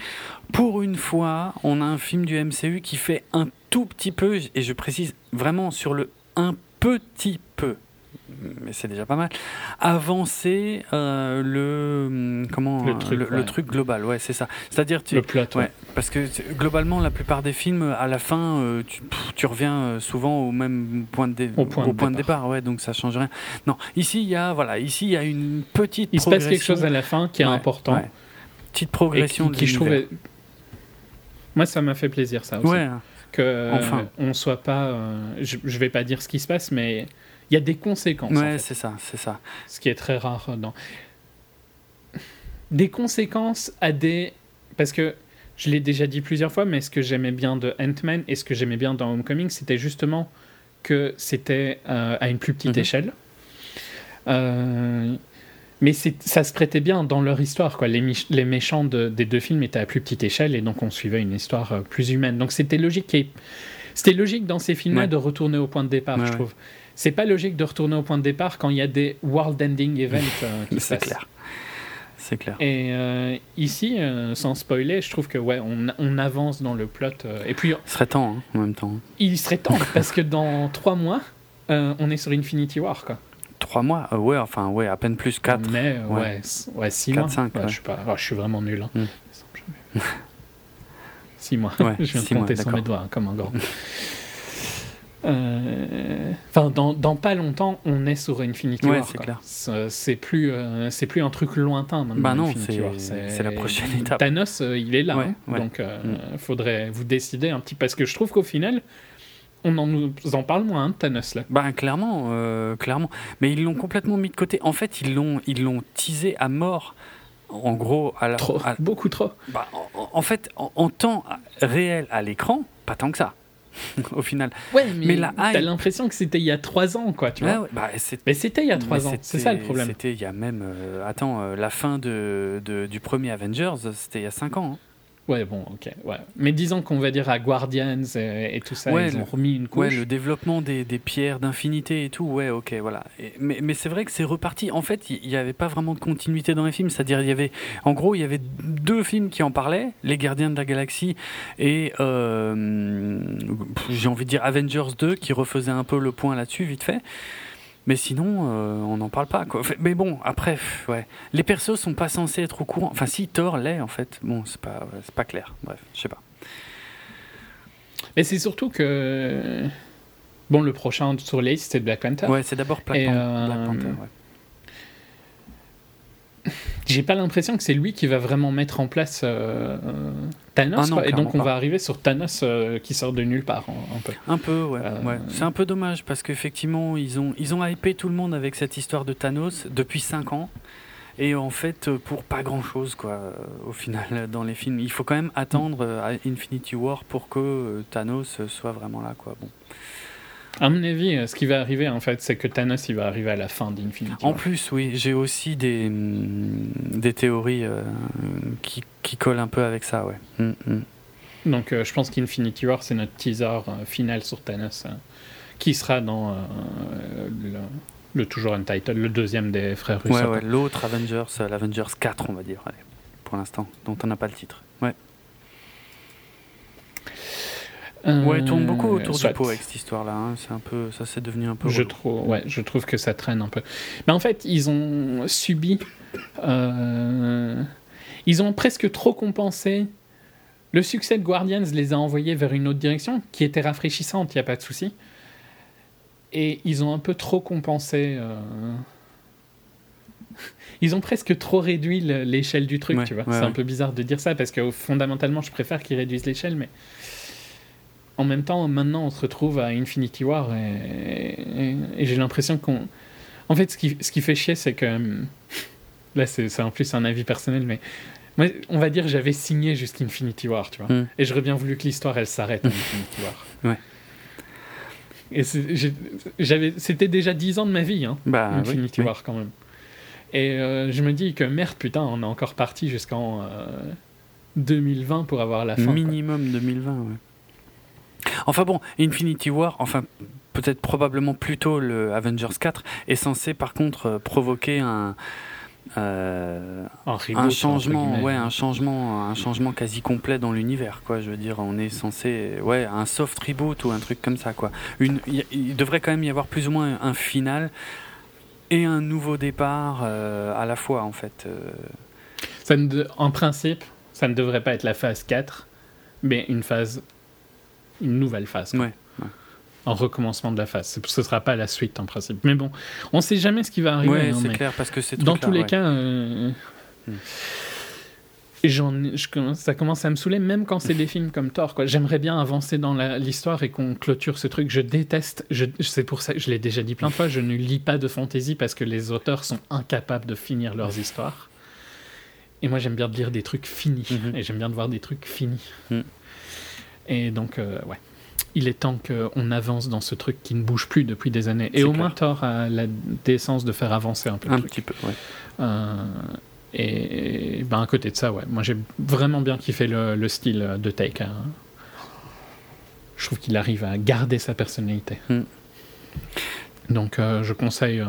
pour une fois, on a un film du MCU qui fait un tout petit peu, et je précise vraiment sur le un petit peu, mais c'est déjà pas mal, avancer euh, le hum, comment Le truc, le, truc global, ouais, c'est ça. C'est-à-dire tu Le plot, ouais. Ouais, parce que globalement, la plupart des films, à la fin, euh, tu, pff, tu reviens euh, souvent au même point de, dé- Au point de départ. départ, ouais, donc ça change rien. Non, ici il y a voilà, ici il y a une petite Il se passe quelque chose à la fin qui est Ouais, important petite et progression qui, de qui je trouve. Moi, ça m'a fait plaisir ça aussi. Ouais, que Enfin. on soit pas je, je vais pas dire ce qui se passe mais il y a des conséquences en ouais, fait, c'est ça, c'est ça. ce qui est très rare dans des conséquences à des parce que je l'ai déjà dit plusieurs fois mais ce que j'aimais bien de Ant-Man et ce que j'aimais bien dans Homecoming c'était justement que c'était euh, à une plus petite Mhm. échelle Euh, mais c'est- ça se prêtait bien dans leur histoire. Quoi. Les, mich- les méchants de- des deux films étaient à plus petite échelle et donc on suivait une histoire euh, plus humaine. Donc c'était logique, et- c'était logique dans ces films-là Ouais. de retourner au point de départ, Ouais, je ouais. C'est pas logique de retourner au point de départ quand il y a des world-ending events euh, qui se C'est clair. C'est clair. Et euh, ici, euh, sans spoiler, je trouve que ouais, on, on avance dans le plot. euh, et puis Ce serait temps hein, en même temps. il serait temps parce que dans trois mois, on est sur Infinity War, quoi. Trois mois, ouais, enfin ouais, à peine plus quatre. Mais ouais. six Quatre, mois. cinq, Ouais, ouais. Je, suis pas, oh, je suis vraiment nul. Hein. Mm. six mois. Ouais, je viens de mois, compter sur mes doigts hein, comme un grand. Euh, Enfin, dans, dans pas longtemps, on est sur Infinity Ouais, War. c'est plus, euh, c'est plus un truc lointain maintenant. Bah non, c'est- la prochaine étape. Thanos, euh, il est là. Ouais, hein. Mm. Donc, euh, faudrait vous décider un petit. Parce que je trouve qu'au final, on en nous en parle moins hein, de Thanos là. Bah clairement, euh, clairement. Mais ils l'ont complètement mis de côté. En fait, ils l'ont, ils l'ont teasé à mort. En gros, à la, Trop, à- beaucoup trop. bah, en, en fait, en, en temps réel à l'écran, pas tant que ça. Au final. Ouais, mais, Mais la t'as hype- l'impression que c'était il y a trois ans, quoi, tu vois. Ouais, bah, Mais c'était il y a trois ans, c'est ça le problème. C'était il y a même. euh, attends, euh, la fin de, de- du premier Avengers, c'était il y a 5 ans. hein. Ouais, bon, ok. Ouais. Mais disons qu'on va dire à Guardians et, et tout ça, Ouais, ils le- ont remis une couche. Ouais, le développement des, des pierres d'infinité et tout, ouais, ok, voilà. Et- mais mais c'est vrai que c'est reparti. En fait, il n'y avait pas vraiment de continuité dans les films. C'est-à-dire, il y avait, en gros, il y avait deux films qui en parlaient Les Gardiens de la Galaxie et, euh, j'ai envie de dire, Avengers 2, qui refaisait un peu le point là-dessus, vite fait. Mais sinon, euh, on n'en parle pas. Quoi. Mais bon, après, pff, ouais. Les persos sont pas censés être au courant. Enfin, si Thor l'est, en fait. Bon, c'est pas, c'est pas clair. Bref, je sais pas. Mais c'est surtout que. Bon, le prochain sur les listes, c'est Black Panther. Ouais, c'est d'abord Black, Pan- euh, Black Panther. ouais. J'ai pas l'impression que c'est lui qui va vraiment mettre en place euh, Thanos. Ah non, et donc, on pas. va arriver sur Thanos euh, qui sort de nulle part, un, un peu. Un peu, ouais. Euh, ouais. C'est un peu dommage parce qu'effectivement, ils ont, ils ont hypé tout le monde avec cette histoire de Thanos depuis 5 ans. Et en fait, euh, pour pas grand chose, quoi, au final, dans les films. Il faut quand même attendre à Infinity War pour que Thanos soit vraiment là, quoi. Bon. À mon avis, euh, ce qui va arriver, en fait, c'est que Thanos, il va arriver à la fin d'Infinity En plus, oui, j'ai aussi des, hum, des théories euh, qui, qui collent un peu avec ça, ouais. Hum, hum. Donc, euh, je pense qu'Infinity War, c'est notre teaser euh, final sur Thanos, euh, qui sera dans le, le toujours Untitled, le deuxième des frères russes. Ouais, ouais, l'autre Avengers, l'Avengers 4, on va dire, allez, pour l'instant, dont on n'a pas le titre. Ouais. Tourne beaucoup autour soit. du pot avec cette histoire-là. hein. C'est un peu, ça c'est devenu un peu. Je trouve, ouais, je trouve que ça traîne un peu. Mais en fait, ils ont subi. euh, ils ont presque trop compensé. Le succès de Guardians les a envoyés vers une autre direction, qui était rafraîchissante, il n'y a pas de souci. Et ils ont un peu trop compensé. euh, Ils ont presque trop réduit le- l'échelle du truc, Ouais, tu vois. ouais, C'est un peu bizarre de dire ça, parce que fondamentalement, je préfère qu'ils réduisent l'échelle, mais en même temps, maintenant, on se retrouve à Infinity War et, et- et j'ai l'impression qu'on. En fait, ce qui, ce qui fait chier, c'est que. Là, c'est en plus un avis personnel, mais. Moi, on va dire j'avais signé jusqu'Infinity War, tu vois. Hmm. Et j'aurais bien voulu que l'histoire, elle s'arrête à Infinity War. Ouais. Et c'était déjà 10 ans de ma vie, hein, Bah, Infinity oui. War, quand même. Et euh, je me dis que merde, putain, on est encore parti jusqu'en euh, 2020 pour avoir la fin. quoi. Minimum 2020, ouais. Enfin bon, Infinity War, enfin peut-être probablement plutôt le Avengers 4, est censé par contre euh, provoquer un. euh, Un, reboot, un entre changement, ouais, un changement, un changement quasi complet dans l'univers, quoi. Je veux dire, on est censé, ouais, un soft reboot ou un truc comme ça, quoi. Une, il devrait quand même y avoir plus ou moins un final et un nouveau départ euh, à la fois, en fait. Ça ne de- en principe, ça ne devrait pas être la phase 4, mais une phase. Une nouvelle phase. quoi. Ouais. Un recommencement de la phase. Ce ne sera pas la suite en principe. Mais bon, on ne sait jamais ce qui va arriver. Ouais, hein, c'est clair, parce que c'est Dans tous les cas. euh, Hmm. je commence- ça commence à me saouler, même quand c'est des films comme Thor. J'aimerais bien avancer dans l'histoire et qu'on clôture ce truc. Je déteste, je, c'est pour ça que je l'ai déjà dit plein de fois, je ne lis pas de fantasy parce que les auteurs sont incapables de finir leurs histoires. Et moi, j'aime bien lire des trucs finis. Mhm. Et j'aime bien de voir des trucs finis. Mhm. Et donc, euh, ouais. Il est temps qu'on avance dans ce truc qui ne bouge plus depuis des années. Et au clair. moins, Thor a la décence de faire avancer un peu le Un truc. petit peu, ouais. Euh, et ben, à côté de ça, ouais, moi j'ai vraiment bien kiffé le, le style de Take. hein. Je trouve qu'il arrive à garder sa personnalité. Hmm. Donc euh, je conseille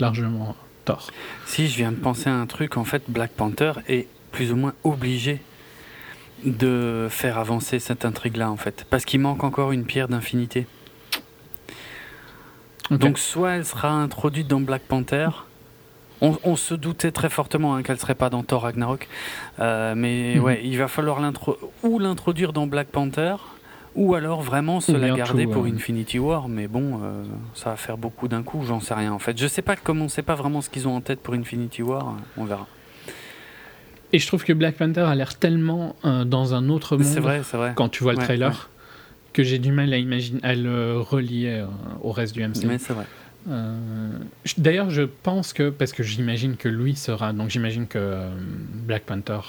largement Thor. Si, je viens de penser à un truc, en fait, Black Panther est plus ou moins obligé de faire avancer cette intrigue-là, en fait. Parce qu'il manque encore une pierre d'infinité. Donc, soit elle sera introduite dans Black Panther. On, on se doutait très fortement hein, qu'elle serait pas dans Thor Ragnarok. Euh, mais Mhm. ouais, il va falloir ou l'introduire dans Black Panther, ou alors vraiment se la garder tout, pour. Infinity War. Mais bon, euh, ça va faire beaucoup d'un coup, j'en sais rien en fait. Je sais pas comment, on sait pas vraiment ce qu'ils ont en tête pour Infinity War. On verra. Et je trouve que Black Panther a l'air tellement euh, dans un autre monde vrai, vrai. quand tu vois le Ouais, trailer ouais. que j'ai du mal à imaginer à le relier euh, au reste du MCU. Mais c'est vrai. Euh, D'ailleurs, je pense que, parce que j'imagine que lui sera, donc j'imagine que euh, Black Panther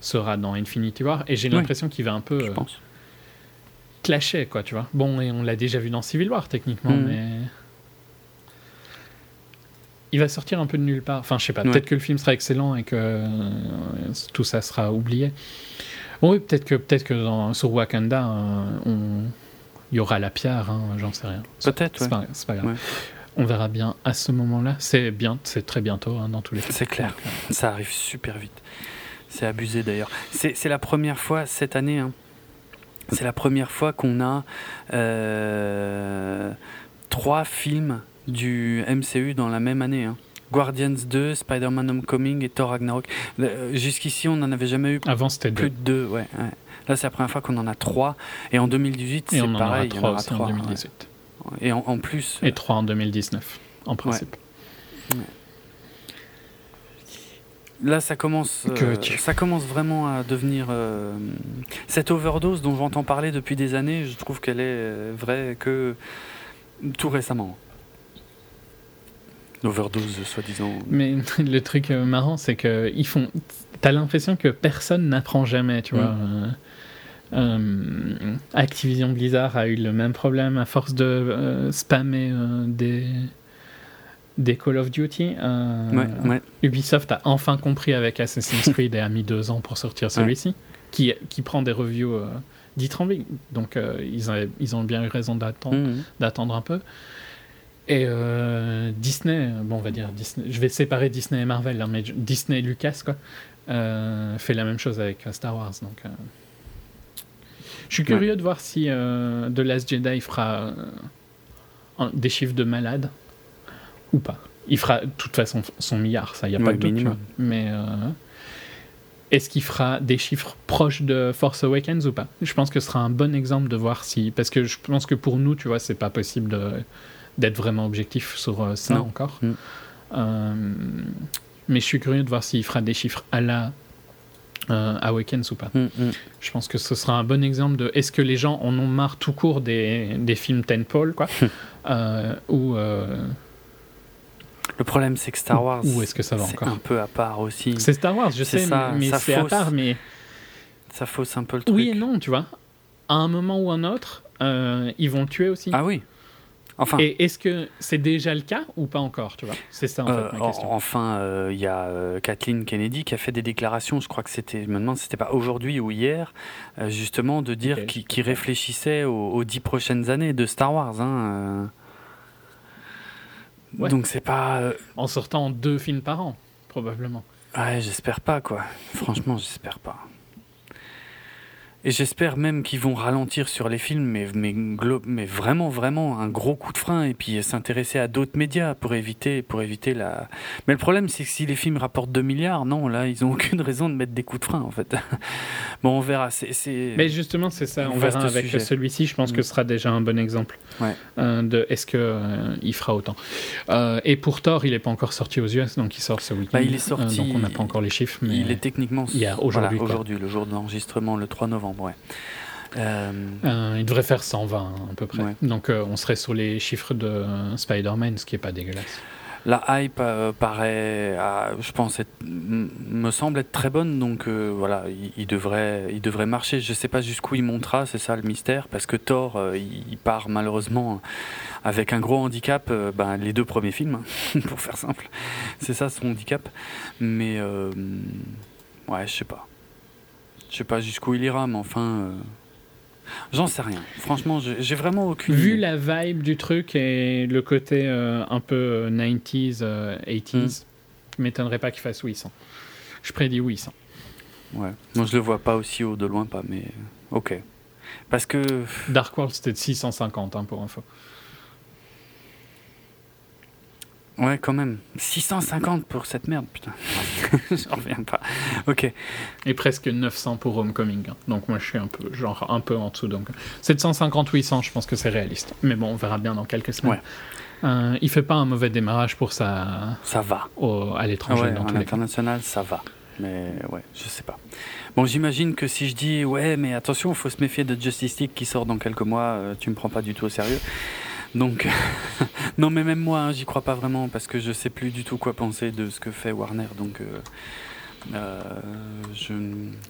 sera dans Infinity War, et j'ai Oui. l'impression qu'il va un peu clasher, quoi, tu vois. Bon, et on l'a déjà vu dans Civil War, techniquement, Mhm. mais... Il va sortir un peu de nulle part. Enfin, je sais pas, Ouais. peut-être que le film sera excellent et que euh, tout ça sera oublié. Bon, oui, peut-être que, peut que dans, sur Wakanda, euh, on- il y aura la pierre, hein, j'en sais rien. Peut-être, C'est ouais. pas, grave. Ouais. On verra bien à ce moment-là. C'est bien, c'est très bientôt hein, dans tous les cas. C'est clair. Ça arrive super vite. C'est abusé d'ailleurs. C'est c'est la première fois cette année. hein. C'est la première fois qu'on a euh, trois films du MCU dans la même année. hein. Guardians 2, Spider-Man Homecoming et Thor Ragnarok. Euh, Jusqu'ici, on n'en avait jamais eu Avant, plus deux. de deux. Ouais, ouais. Là, c'est la première fois qu'on en a trois. Et en 2018, Et c'est pareil. aura il y en trois aura aussi en trois, 2018. ouais. Et en, en plus, Et trois en 2019, en principe. Là, ça commence, euh, ça commence vraiment à devenir euh, cette overdose dont j'entends parler depuis des années. Je trouve qu'elle est vraie que tout récemment. L'overdose, soi-disant. Mais le truc euh, marrant, c'est que ils font. T'as l'impression que personne n'apprend jamais, tu Mm. vois. Euh, euh, Activision Blizzard a eu le même problème à force de euh, spammer euh, des des Call of Duty. Ouais, ouais. Ubisoft a enfin compris avec Assassin's Creed et a mis deux ans pour sortir celui-ci, qui, qui prend des reviews dithyrambiques. Donc ils, avaient- ils ont bien eu raison d'attendre d'attendre un peu. Et euh, Disney, bon, on va dire Disney, je vais séparer Disney et Marvel, hein, mais Disney et Lucas, quoi, euh, fait la même chose avec euh, Star Wars. Donc, euh, je suis curieux de voir si The Last Jedi fera des chiffres de malade ou pas. Il fera de toute façon son milliard, ça, il n'y a pas de doute. Mais est-ce qu'il fera des chiffres proches de Force Awakens ou pas? Je pense que ce sera un bon exemple de voir si. Parce que je pense que pour nous, tu vois, c'est pas possible de- d'être vraiment objectif sur euh, ça Non. encore. Mm. Euh, mais je suis curieux de voir s'il fera des chiffres à la euh, Awakens ou pas. Mhm, mhm. Je pense que ce sera un bon exemple de est-ce que les gens en ont marre tout court des, des films tentpole, quoi euh, Ou. Le problème, c'est que Star Wars, Où est-ce que ça va c'est encore un peu à part aussi. c'est Star Wars, je sais, ça, mais ça c'est à part, mais. Ça fausse un peu le truc. Oui et non, tu vois. À un moment ou un autre, ils vont le tuer aussi. Ah oui. Enfin, Et est-ce que c'est déjà le cas ou pas encore, tu vois? C'est ça en Euh, fait ma en- question. enfin, euh, il y a euh, Kathleen Kennedy qui a fait des déclarations, je crois que c'était, je me demande si c'était pas aujourd'hui ou hier, euh, justement de dire qu'il réfléchissait aux, aux dix prochaines années de Star Wars. hein, euh. Ouais. Donc c'est pas... euh, En sortant deux films par an, probablement. Ouais, j'espère pas, quoi. Franchement, j'espère pas. Et j'espère même qu'ils vont ralentir sur les films, mais, mais, vraiment, vraiment un gros coup de frein, et puis s'intéresser à d'autres médias pour éviter, pour éviter la... Mais le problème, c'est que si les films rapportent 2 milliards, non, là, ils ont aucune raison de mettre des coups de frein, en fait. bon, on verra. C'est, Mais justement, c'est ça. On verra avec celui-ci. Je pense Mm. que ce sera déjà un bon exemple Ouais. euh, de est-ce que euh, il fera autant. Euh, et pour Thor, il n'est pas encore sorti aux US, donc il sort ce week-end. Bah, il est sorti- donc on n'a pas encore les chiffres, mais Il est techniquement... Hier, aujourd'hui, aujourd'hui, le jour de l'enregistrement, le 3 novembre, ouais. Euh, euh, il devrait faire 120 à peu près. Ouais. Donc euh, on serait sur les chiffres de euh, Spider-Man, ce qui est pas dégueulasse. La hype paraît, je pense, être- me semble être très bonne, donc voilà, il, il devrait, il devrait marcher. Je sais pas jusqu'où il montera, c'est ça le mystère, parce que Thor, il, il part malheureusement avec un gros handicap, euh, ben, les deux premiers films, hein, pour faire simple, c'est ça son handicap. Mais euh, ouais, je sais pas, je sais pas jusqu'où il ira, mais enfin, euh, j'en sais rien. Franchement, j'ai vraiment aucune. Vu idée. la vibe du truc et le côté euh, un peu euh, 90s, euh, 80s, je m'étonnerais pas qu'il fasse 800. Je prédis 800. Ouais. Moi, je le vois pas aussi haut de loin, pas, mais ok. Parce que Dark World, c'était de 650 hein, pour info. Ouais, quand même, 650 pour cette merde, putain. J'en reviens pas. Ok. Et presque 900 pour Homecoming. hein. Donc moi je suis un peu, genre un peu en dessous. Donc 750-800, je pense que c'est réaliste. Mais bon, on verra bien dans quelques semaines. Ouais. Euh, il fait pas un mauvais démarrage pour ça Ça va. au- à l'étranger ouais, dans à l'international, ça va. Mais ouais, je sais pas. Bon, j'imagine que si je dis ouais, mais attention, il faut se méfier de Justice League qui sort dans quelques mois, euh, tu me prends pas du tout au sérieux. Donc, non, mais même moi, hein, j'y crois pas vraiment parce que je sais plus du tout quoi penser de ce que fait Warner. Donc, euh, Euh, je...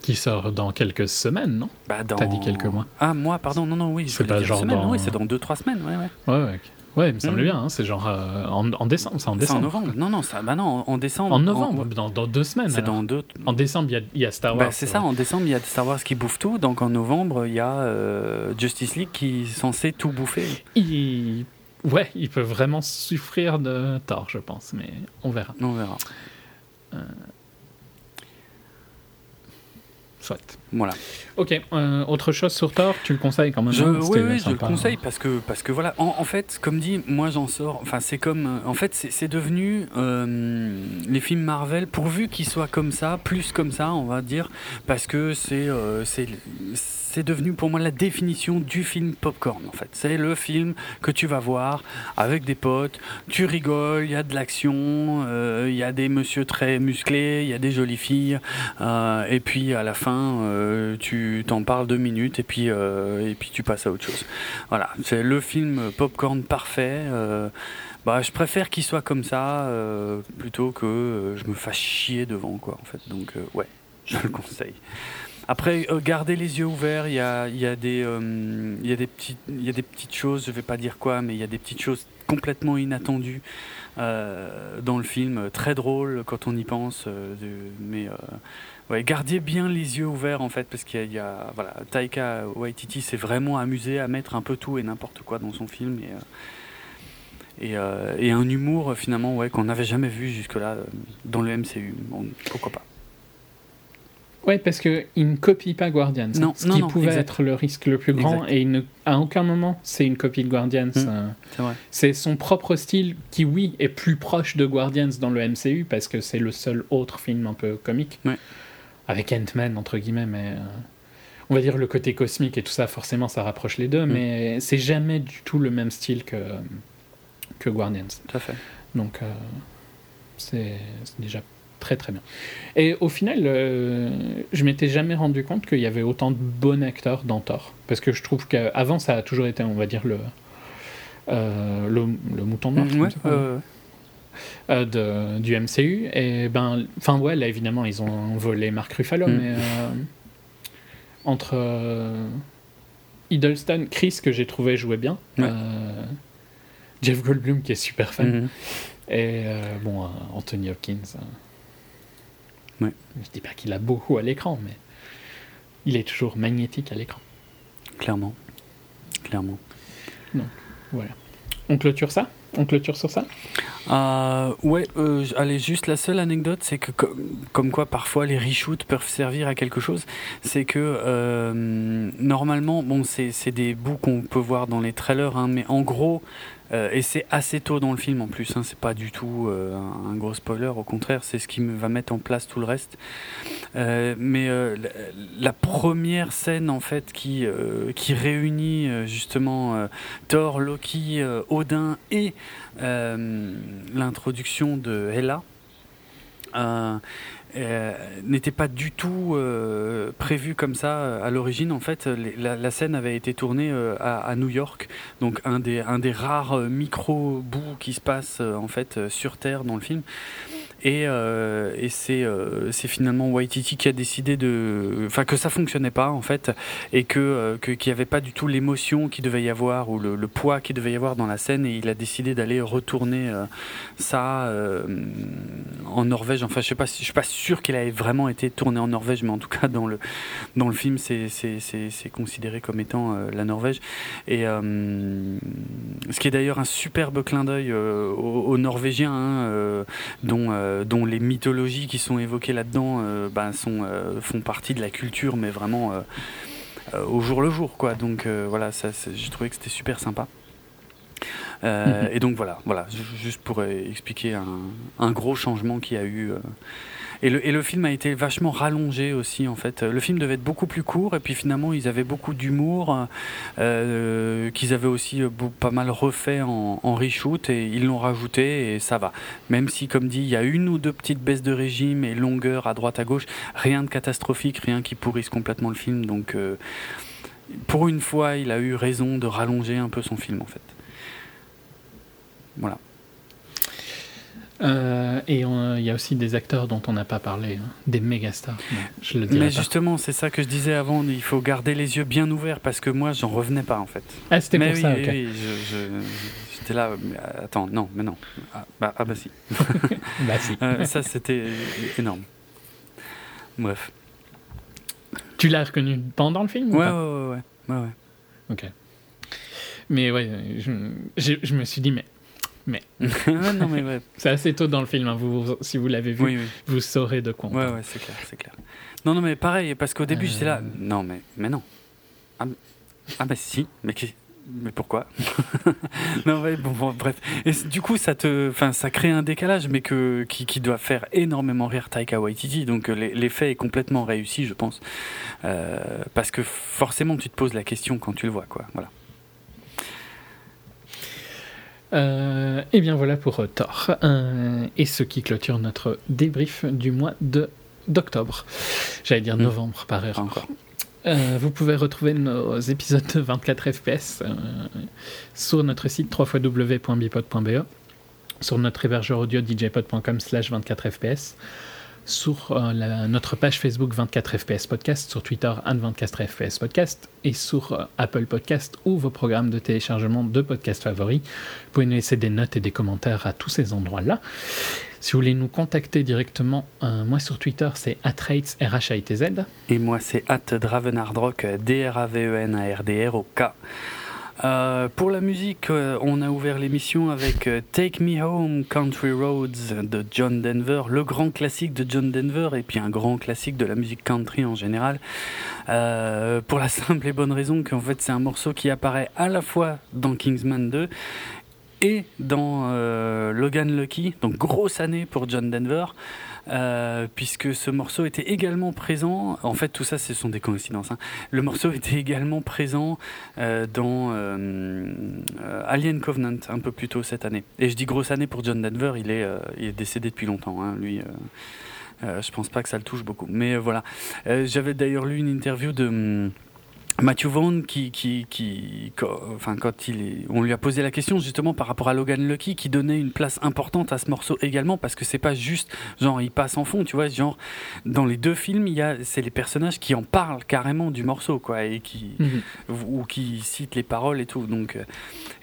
Qui sort dans quelques semaines, non? Bah, dans... T'as dit quelques mois. Ah, moi, pardon, non, non, oui. je C'est pas genre semaine, dans- Oui, c'est dans 2-3 semaines, ouais, ouais. Ouais. Ouais, il me semblait Mhm. bien. hein, c'est genre euh, en, en décembre. C'est en novembre. Non, non, ça, bah non, en décembre. En novembre, dans, dans deux semaines. C'est dans deux. En décembre, il y a, il y a Star Wars. Bah, c'est ça, en décembre, il y a Star Wars qui bouffe tout, donc en novembre, il y a euh, Justice League qui est censé tout bouffer. Il... Ouais, il peut vraiment souffrir de tort, je pense, mais on verra. On verra. Soit. Voilà. Ok, euh, autre chose sur Thor, tu le conseilles quand même Je, hein, oui, oui, je le sympa. conseille parce que, parce que voilà, en, en fait, comme dit, moi j'en sors. Enfin, c'est comme. euh, En fait, c'est devenu euh, les films Marvel, pourvu qu'ils soient comme ça, plus comme ça, on va dire, parce que c'est euh, c'est c'est devenu pour moi la définition du film popcorn en fait. C'est le film que tu vas voir avec des potes, tu rigoles, il y a de l'action, euh, il y a des monsieur très musclés, il y a des jolies filles, euh, et puis à la fin euh, tu t'en parles deux minutes et puis euh, et puis tu passes à autre chose. Voilà, c'est le film popcorn parfait. euh, bah, je préfère qu'il soit comme ça plutôt que je me fasse chier devant quoi en fait. Donc ouais, je le conseille. Après, euh, gardez les yeux ouverts. Il y a, y a euh, y des petites, y a des petites choses. Je vais pas dire quoi, mais il y a des petites choses complètement inattendues dans le film, très drôles quand on y pense. mais ouais, gardez bien les yeux ouverts en fait, parce qu'il y a, il y a- voilà, Taika Waititi s'est vraiment amusé à mettre un peu tout et n'importe quoi dans son film et euh, et, euh, et un humour finalement ouais qu'on n'avait jamais vu jusque là dans le MCU. Bon, pourquoi pas. Ouais, parce qu'il ne copie pas Guardians. Non, ce non, qui non, pouvait exact. être le risque le plus grand, Exact. et il ne, à aucun moment c'est une copie de Guardians. Mm. euh, C'est vrai. c'est son propre style qui, oui, est plus proche de Guardians dans le MCU, parce que c'est le seul autre film un peu comique. Ouais. Avec Ant-Man, entre guillemets, mais. euh, on va dire le côté cosmique et tout ça, forcément, ça rapproche les deux, Mm. mais c'est jamais du tout le même style que, que Guardians. Tout à fait. Donc, euh, c'est déjà très très bien. Et au final, euh, je m'étais jamais rendu compte qu'il y avait autant de bons acteurs dans Thor. Parce que je trouve qu'avant, ça a toujours été, on va dire, le, euh, le, le mouton noir. Mm, ouais, euh, de, du MCU. Et ben, enfin, ouais, là, évidemment, ils ont volé Mark Ruffalo, Mm. mais euh, entre euh, Hiddleston, Chris, que j'ai trouvé jouer bien, Ouais. euh, Jeff Goldblum, qui est super fan, mhm. et bon, Anthony Hopkins. Ouais. Je dis pas qu'il a beaucoup à l'écran, mais il est toujours magnétique à l'écran. Clairement. Clairement. Voilà. On clôture ça? On clôture sur ça? Euh, ouais, euh, allez, juste la seule anecdote, c'est que co- comme quoi parfois les reshoots peuvent servir à quelque chose, c'est que euh, normalement, bon, c'est des bouts qu'on peut voir dans les trailers, hein, mais en gros, euh, et c'est assez tôt dans le film en plus, hein, c'est pas du tout euh, un gros spoiler, au contraire, c'est ce qui va mettre en place tout le reste. Euh, mais la, la première scène en fait qui, qui réunit justement Thor, Loki, Odin et l'introduction de Hela euh, euh, n'était pas du tout euh, prévue comme ça euh, à l'origine. En fait, la, scène avait été tournée euh, à, à New York, donc un des, un des rares euh, micro-bouts qui se passe en fait sur Terre dans le film. Et, euh, et c'est euh, finalement Waititi qui a décidé de, enfin que ça fonctionnait pas en fait, et que euh, qu'il n'y avait pas du tout l'émotion qu'il devait y avoir ou le, poids qu'il devait y avoir dans la scène, et il a décidé d'aller retourner euh, ça en Norvège. Enfin, je sais pas, je suis pas sûr qu'il ait vraiment été tourné en Norvège, mais en tout cas dans le dans le film, c'est considéré comme étant la Norvège. Et ce qui est d'ailleurs un superbe clin d'œil aux, Norvégiens, hein, dont euh, dont les mythologies qui sont évoquées là-dedans euh, bah, sont euh, font partie de la culture, mais vraiment. au jour le jour quoi donc voilà ça j'ai trouvé que c'était super sympa Mhm. et donc voilà voilà ju- juste pour expliquer un, un gros changement qu'il y a eu. Et le, film a été vachement rallongé aussi en fait le film devait être beaucoup plus court et puis finalement ils avaient beaucoup d'humour euh, qu'ils avaient aussi euh, pas mal refait en, en reshoot et ils l'ont rajouté et ça va même si comme dit il y a une ou deux petites baisses de régime et longueur à droite à gauche rien de catastrophique rien qui pourrisse complètement le film donc euh, pour une fois, il a eu raison de rallonger un peu son film en fait. Voilà. Euh, et il y a aussi des acteurs dont on n'a pas parlé, hein, des méga stars. Mais je le dirai Mais pas. justement, c'est ça que je disais avant, il faut garder les yeux bien ouverts parce que moi, j'en revenais pas en fait. Ah, c'était pour oui, ça, oui, ok. oui, je- je- j'étais là, mais attends, non, mais non. Ah bah, ah bah si. Bah si. Euh, ça, c'était énorme. Bref. Tu l'as reconnu pendant le film ou Ouais, ouais, pas ouais, ouais. ouais, ouais. Ok. Mais ouais, je, je, je me suis dit, mais Non, mais ouais. c'est assez tôt dans le film. hein, vous, si vous l'avez vu, Oui, oui. vous saurez de quoi on Ouais, parle. ouais, c'est clair, c'est clair. Non, non, mais pareil, parce qu'au début, Euh. j'étais là. Non, mais, mais non. Ah, mais- ah bah si, mais, pourquoi? Non, ouais, bon, bon, bref. Et du coup, ça te, enfin, ça crée un décalage, mais que qui, qui doit faire énormément rire Taika Waititi. Donc euh, l'e- l'effet est complètement réussi, je pense, Euh, parce que forcément, tu te poses la question quand tu le vois, quoi. Voilà. Euh, et bien voilà pour euh, Thor. Euh, et ce qui clôture notre débrief du mois de d'octobre. J'allais dire Mm. novembre par erreur. encore. Euh, vous pouvez retrouver nos épisodes de 24 FPS sur notre site www.bipod.be, sur notre hébergeur audio djpod.com slash 24 FPS, sur euh, notre page Facebook 24 FPS Podcast, sur Twitter 24 FPS Podcast et sur euh, Apple Podcast ou vos programmes de téléchargement de podcasts favoris. Vous pouvez nous laisser des notes et des commentaires à tous ces endroits-là. Si vous voulez nous contacter directement, euh, moi sur Twitter c'est atrates. Et moi, c'est at Dravenardrock, D-R-A-V-E-N-A-R-D-R-O-K. Euh, pour la musique, euh, on a ouvert l'émission avec euh, Take Me Home, Country Roads de John Denver, le grand classique de John Denver et puis un grand classique de la musique country en général. Pour la simple et bonne raison qu'en fait c'est un morceau qui apparaît à la fois dans Kingsman 2 et dans Logan Lucky, donc grosse année pour John Denver. Euh, puisque ce morceau était également présent. En fait, tout ça, ce sont des coïncidences. hein. Le morceau était également présent euh, dans euh, Alien Covenant un peu plus tôt cette année. Et je dis grosse année pour John Denver. Il est, il est décédé depuis longtemps. hein, lui. je pense pas que ça le touche beaucoup. Mais voilà. J'avais d'ailleurs lu une interview de. Matthew Vaughn, qui, qui, qui, quand, enfin, quand il est, on lui a posé la question justement par rapport à Logan Lucky, qui donnait une place importante à ce morceau également, parce que c'est pas juste genre il passe en fond, tu vois, genre dans les deux films, il y a, c'est les personnages qui en parlent carrément du morceau, quoi, et qui, ou qui citent les paroles et tout. Donc, euh,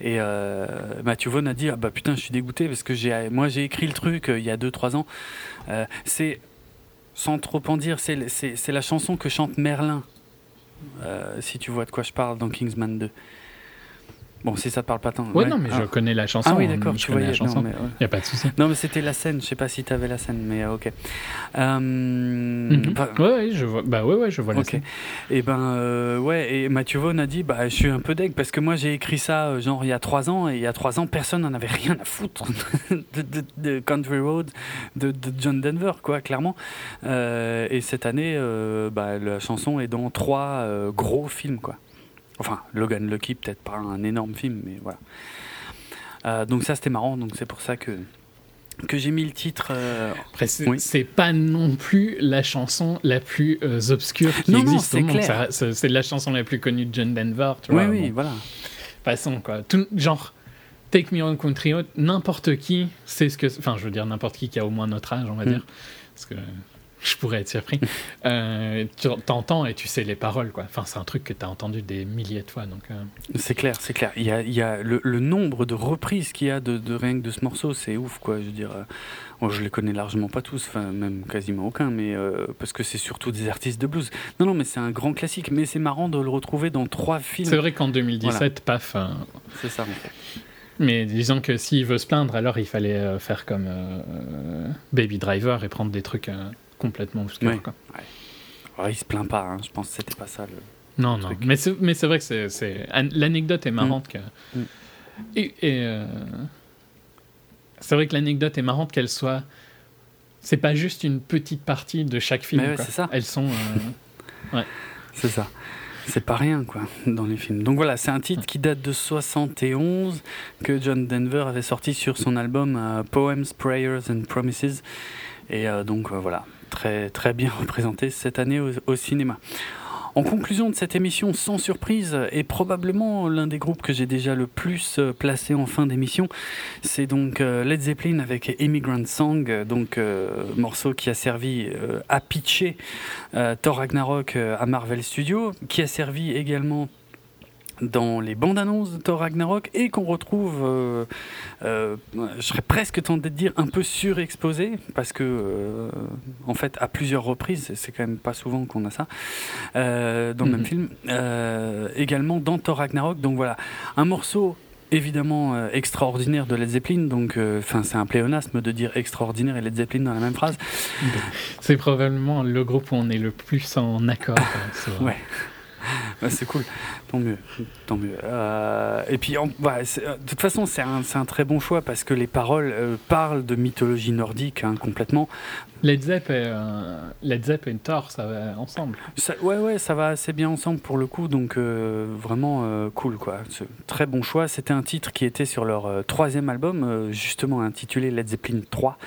et euh, Matthew Vaughn a dit ah bah putain, je suis dégoûté parce que j'ai, moi j'ai écrit le truc euh, il y a 2-3 ans. Euh, c'est sans trop en dire, c'est la chanson que chante Merlin. Euh, si tu vois de quoi je parle dans Kingsman 2. Bon, si ça te parle pas tant. Ouais, non, mais Ah. je connais la chanson. Ah oui, d'accord, je tu connais voyais. la chanson. Mais, ouais. Y a pas de souci. Non, mais c'était la scène. Je sais pas si tu avais la scène, mais euh, ok. Euh, pas- Ouais, ouais, je vois. Bah ouais, ouais, je vois la scène. Et ben euh, ouais, et Mathieu Vaughn a dit bah je suis un peu deg parce que moi j'ai écrit ça euh, genre il y a trois ans et il y a trois ans personne n'en avait rien à foutre de, de- de Country Road de, de John Denver quoi clairement. Euh, et cette année euh, bah, la chanson est dans trois euh, gros films quoi. Enfin Logan Lucky peut-être pas un énorme film mais voilà. Euh, donc ça c'était marrant donc c'est pour ça que que j'ai mis le titre. euh, Après, c'est Oui. c'est pas non plus la chanson la plus euh, obscure qui Non, non, existe au c'est monde. C'est c'est la chanson la plus connue de John Denver, tu Oui vois. oui bon, voilà. façon, quoi. Tout, genre, Take Me On Country Road, n'importe qui sait ce que. Enfin, je veux dire, n'importe qui qui a au moins notre âge, on va Mm. dire. Parce que je pourrais être surpris. Euh, tu t'entends et tu sais les paroles, quoi. Enfin, c'est un truc que tu as entendu des milliers de fois. Donc, euh, C'est clair, c'est clair. Il y a, il y a le, le nombre de reprises qu'il y a de, de rien que de ce morceau, c'est ouf, quoi. Je veux dire, euh, bon, je les connais largement pas tous, enfin même quasiment aucun, mais euh, parce que c'est surtout des artistes de blues. Non, non, mais c'est un grand classique. Mais c'est marrant de le retrouver dans trois films. c'est vrai qu'en 2017, paf. euh, C'est ça. en fait. mais disons que s'il veut se plaindre, alors il fallait faire comme Baby Driver et prendre des trucs complètement obscurs, Ouais. quoi. Alors, il se plaint pas. hein, Je pense que c'était pas ça. Le... Non, non. truc. Mais c'est, mais c'est vrai que c'est, c'est- an- l'anecdote est marrante. Que... Mm. Et, et, euh, c'est vrai que l'anecdote est marrante qu'elle soit. C'est pas juste une petite partie de chaque film. Ouais, quoi. ça. Elles sont. euh, C'est ça. C'est pas rien, quoi, dans les films. Donc voilà, c'est un titre qui date de 71, que John Denver avait sorti sur son album euh, Poems, Prayers and Promises. Et euh, donc voilà, très, très bien représenté cette année au, cinéma. En conclusion de cette émission, sans surprise, et probablement l'un des groupes que j'ai déjà le plus euh, placé en fin d'émission, c'est donc euh, Led Zeppelin avec Immigrant Song, donc euh, morceau qui a servi à pitcher Thor Ragnarok à Marvel Studios, qui a servi également dans les bandes annonces de Thor Ragnarok et qu'on retrouve, euh, euh, je serais presque tenté de dire, un peu surexposé parce que, euh, en fait, à plusieurs reprises, c'est- quand même pas souvent qu'on a ça dans le Mhm. même film, euh, également dans Thor Ragnarok. Donc voilà, un morceau évidemment euh, extraordinaire de Led Zeppelin. Donc, euh, enfin, c'est un pléonasme de dire extraordinaire et Led Zeppelin dans la même phrase. C'est probablement le groupe où on est le plus en accord. sur- Ouais. Ouais, c'est cool, tant mieux, tant mieux. Euh, et puis, en- c'est- euh, de toute façon, c'est un, très bon choix parce que les paroles euh, parlent de mythologie nordique hein, complètement. Led Zepp et, euh, Led Zepp et Thor, ça va ensemble. Ça- ouais, ouais, ça va assez bien ensemble pour le coup, donc vraiment cool, quoi. Très bon choix. C'était un titre qui était sur leur troisième album, justement intitulé Led Zeppelin 3,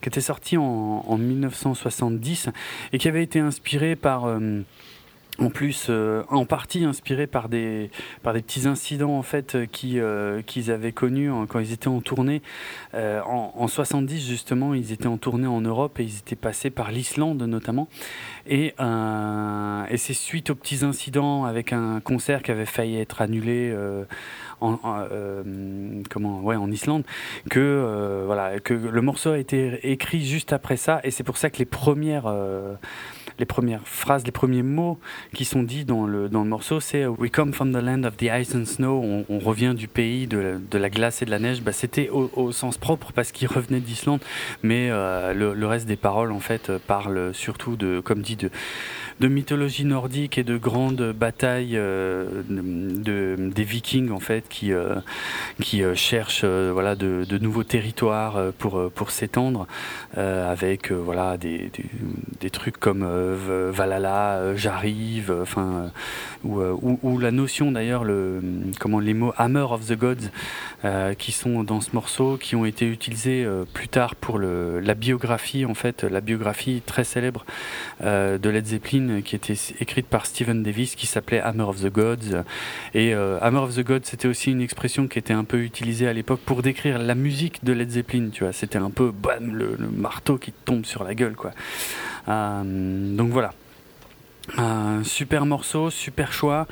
qui était sorti en, en 1970 et qui avait été inspiré par. En plus, euh, en partie inspiré par des, par des petits incidents en fait euh, qui, euh, qu'ils avaient connus quand ils étaient en tournée. Euh, en, en 70 justement, ils étaient en tournée en Europe et ils étaient passés par l'Islande notamment. Et, euh, et c'est suite aux petits incidents avec un concert qui avait failli être annulé euh, en, en, comment, ouais, en Islande que, voilà, que le morceau a été écrit juste après ça. Et c'est pour ça que les premières, les premières phrases, les premiers mots qui sont dits dans le, dans le morceau, c'est We come from the land of the ice and snow. On, on revient du pays de, de la glace et de la neige. Bah, C'était au, au sens propre parce qu'ils revenaient d'Islande, mais euh, le, le reste des paroles en fait euh, parlent surtout de, comme dit, de, de mythologie nordique et de grandes batailles euh, de, de- des Vikings en fait qui euh, qui euh, cherchent voilà de, de nouveaux territoires pour pour s'étendre avec voilà des, des, trucs comme Valhalla j'arrive enfin ou, ou, ou la notion d'ailleurs le comment les mots Hammer of the Gods qui sont dans ce morceau qui ont été utilisés plus tard pour le, la biographie en fait la biographie très célèbre de Led Zeppelin euh, qui était écrite par Stephen Davis qui s'appelait Hammer of the Gods et euh, Hammer of the Gods c'était aussi une expression qui était un peu utilisée à l'époque pour décrire la musique de Led Zeppelin tu vois c'était un peu bam le, marteau qui tombe sur la gueule quoi Euh, donc voilà super morceau, super choix.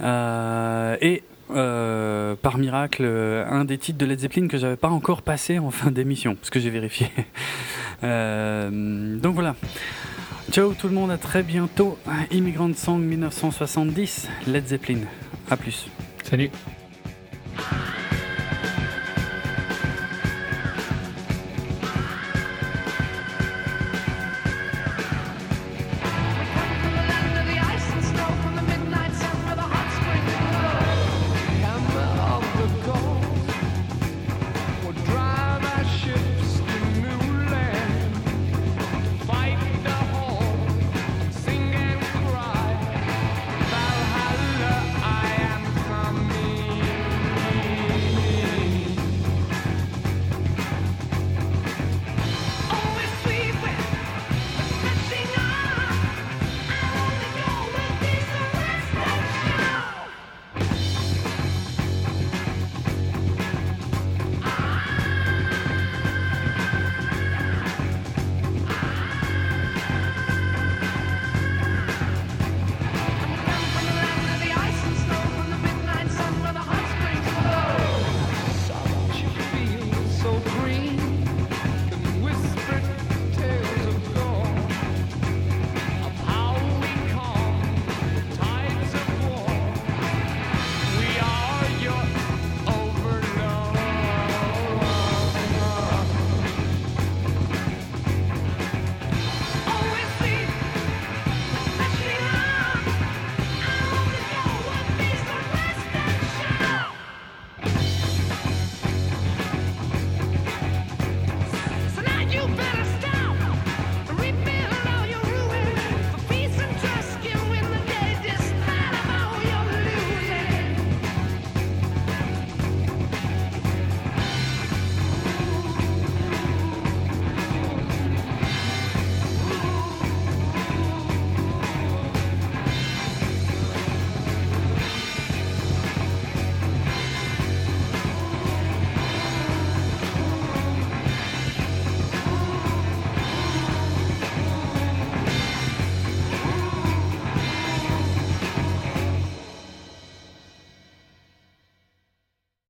Et par miracle, un des titres de Led Zeppelin que j'avais pas encore passé en fin d'émission, parce que j'ai vérifié. Donc voilà. Ciao tout le monde, à très bientôt. Immigrant Song 1970, Led Zeppelin. À plus. Salut.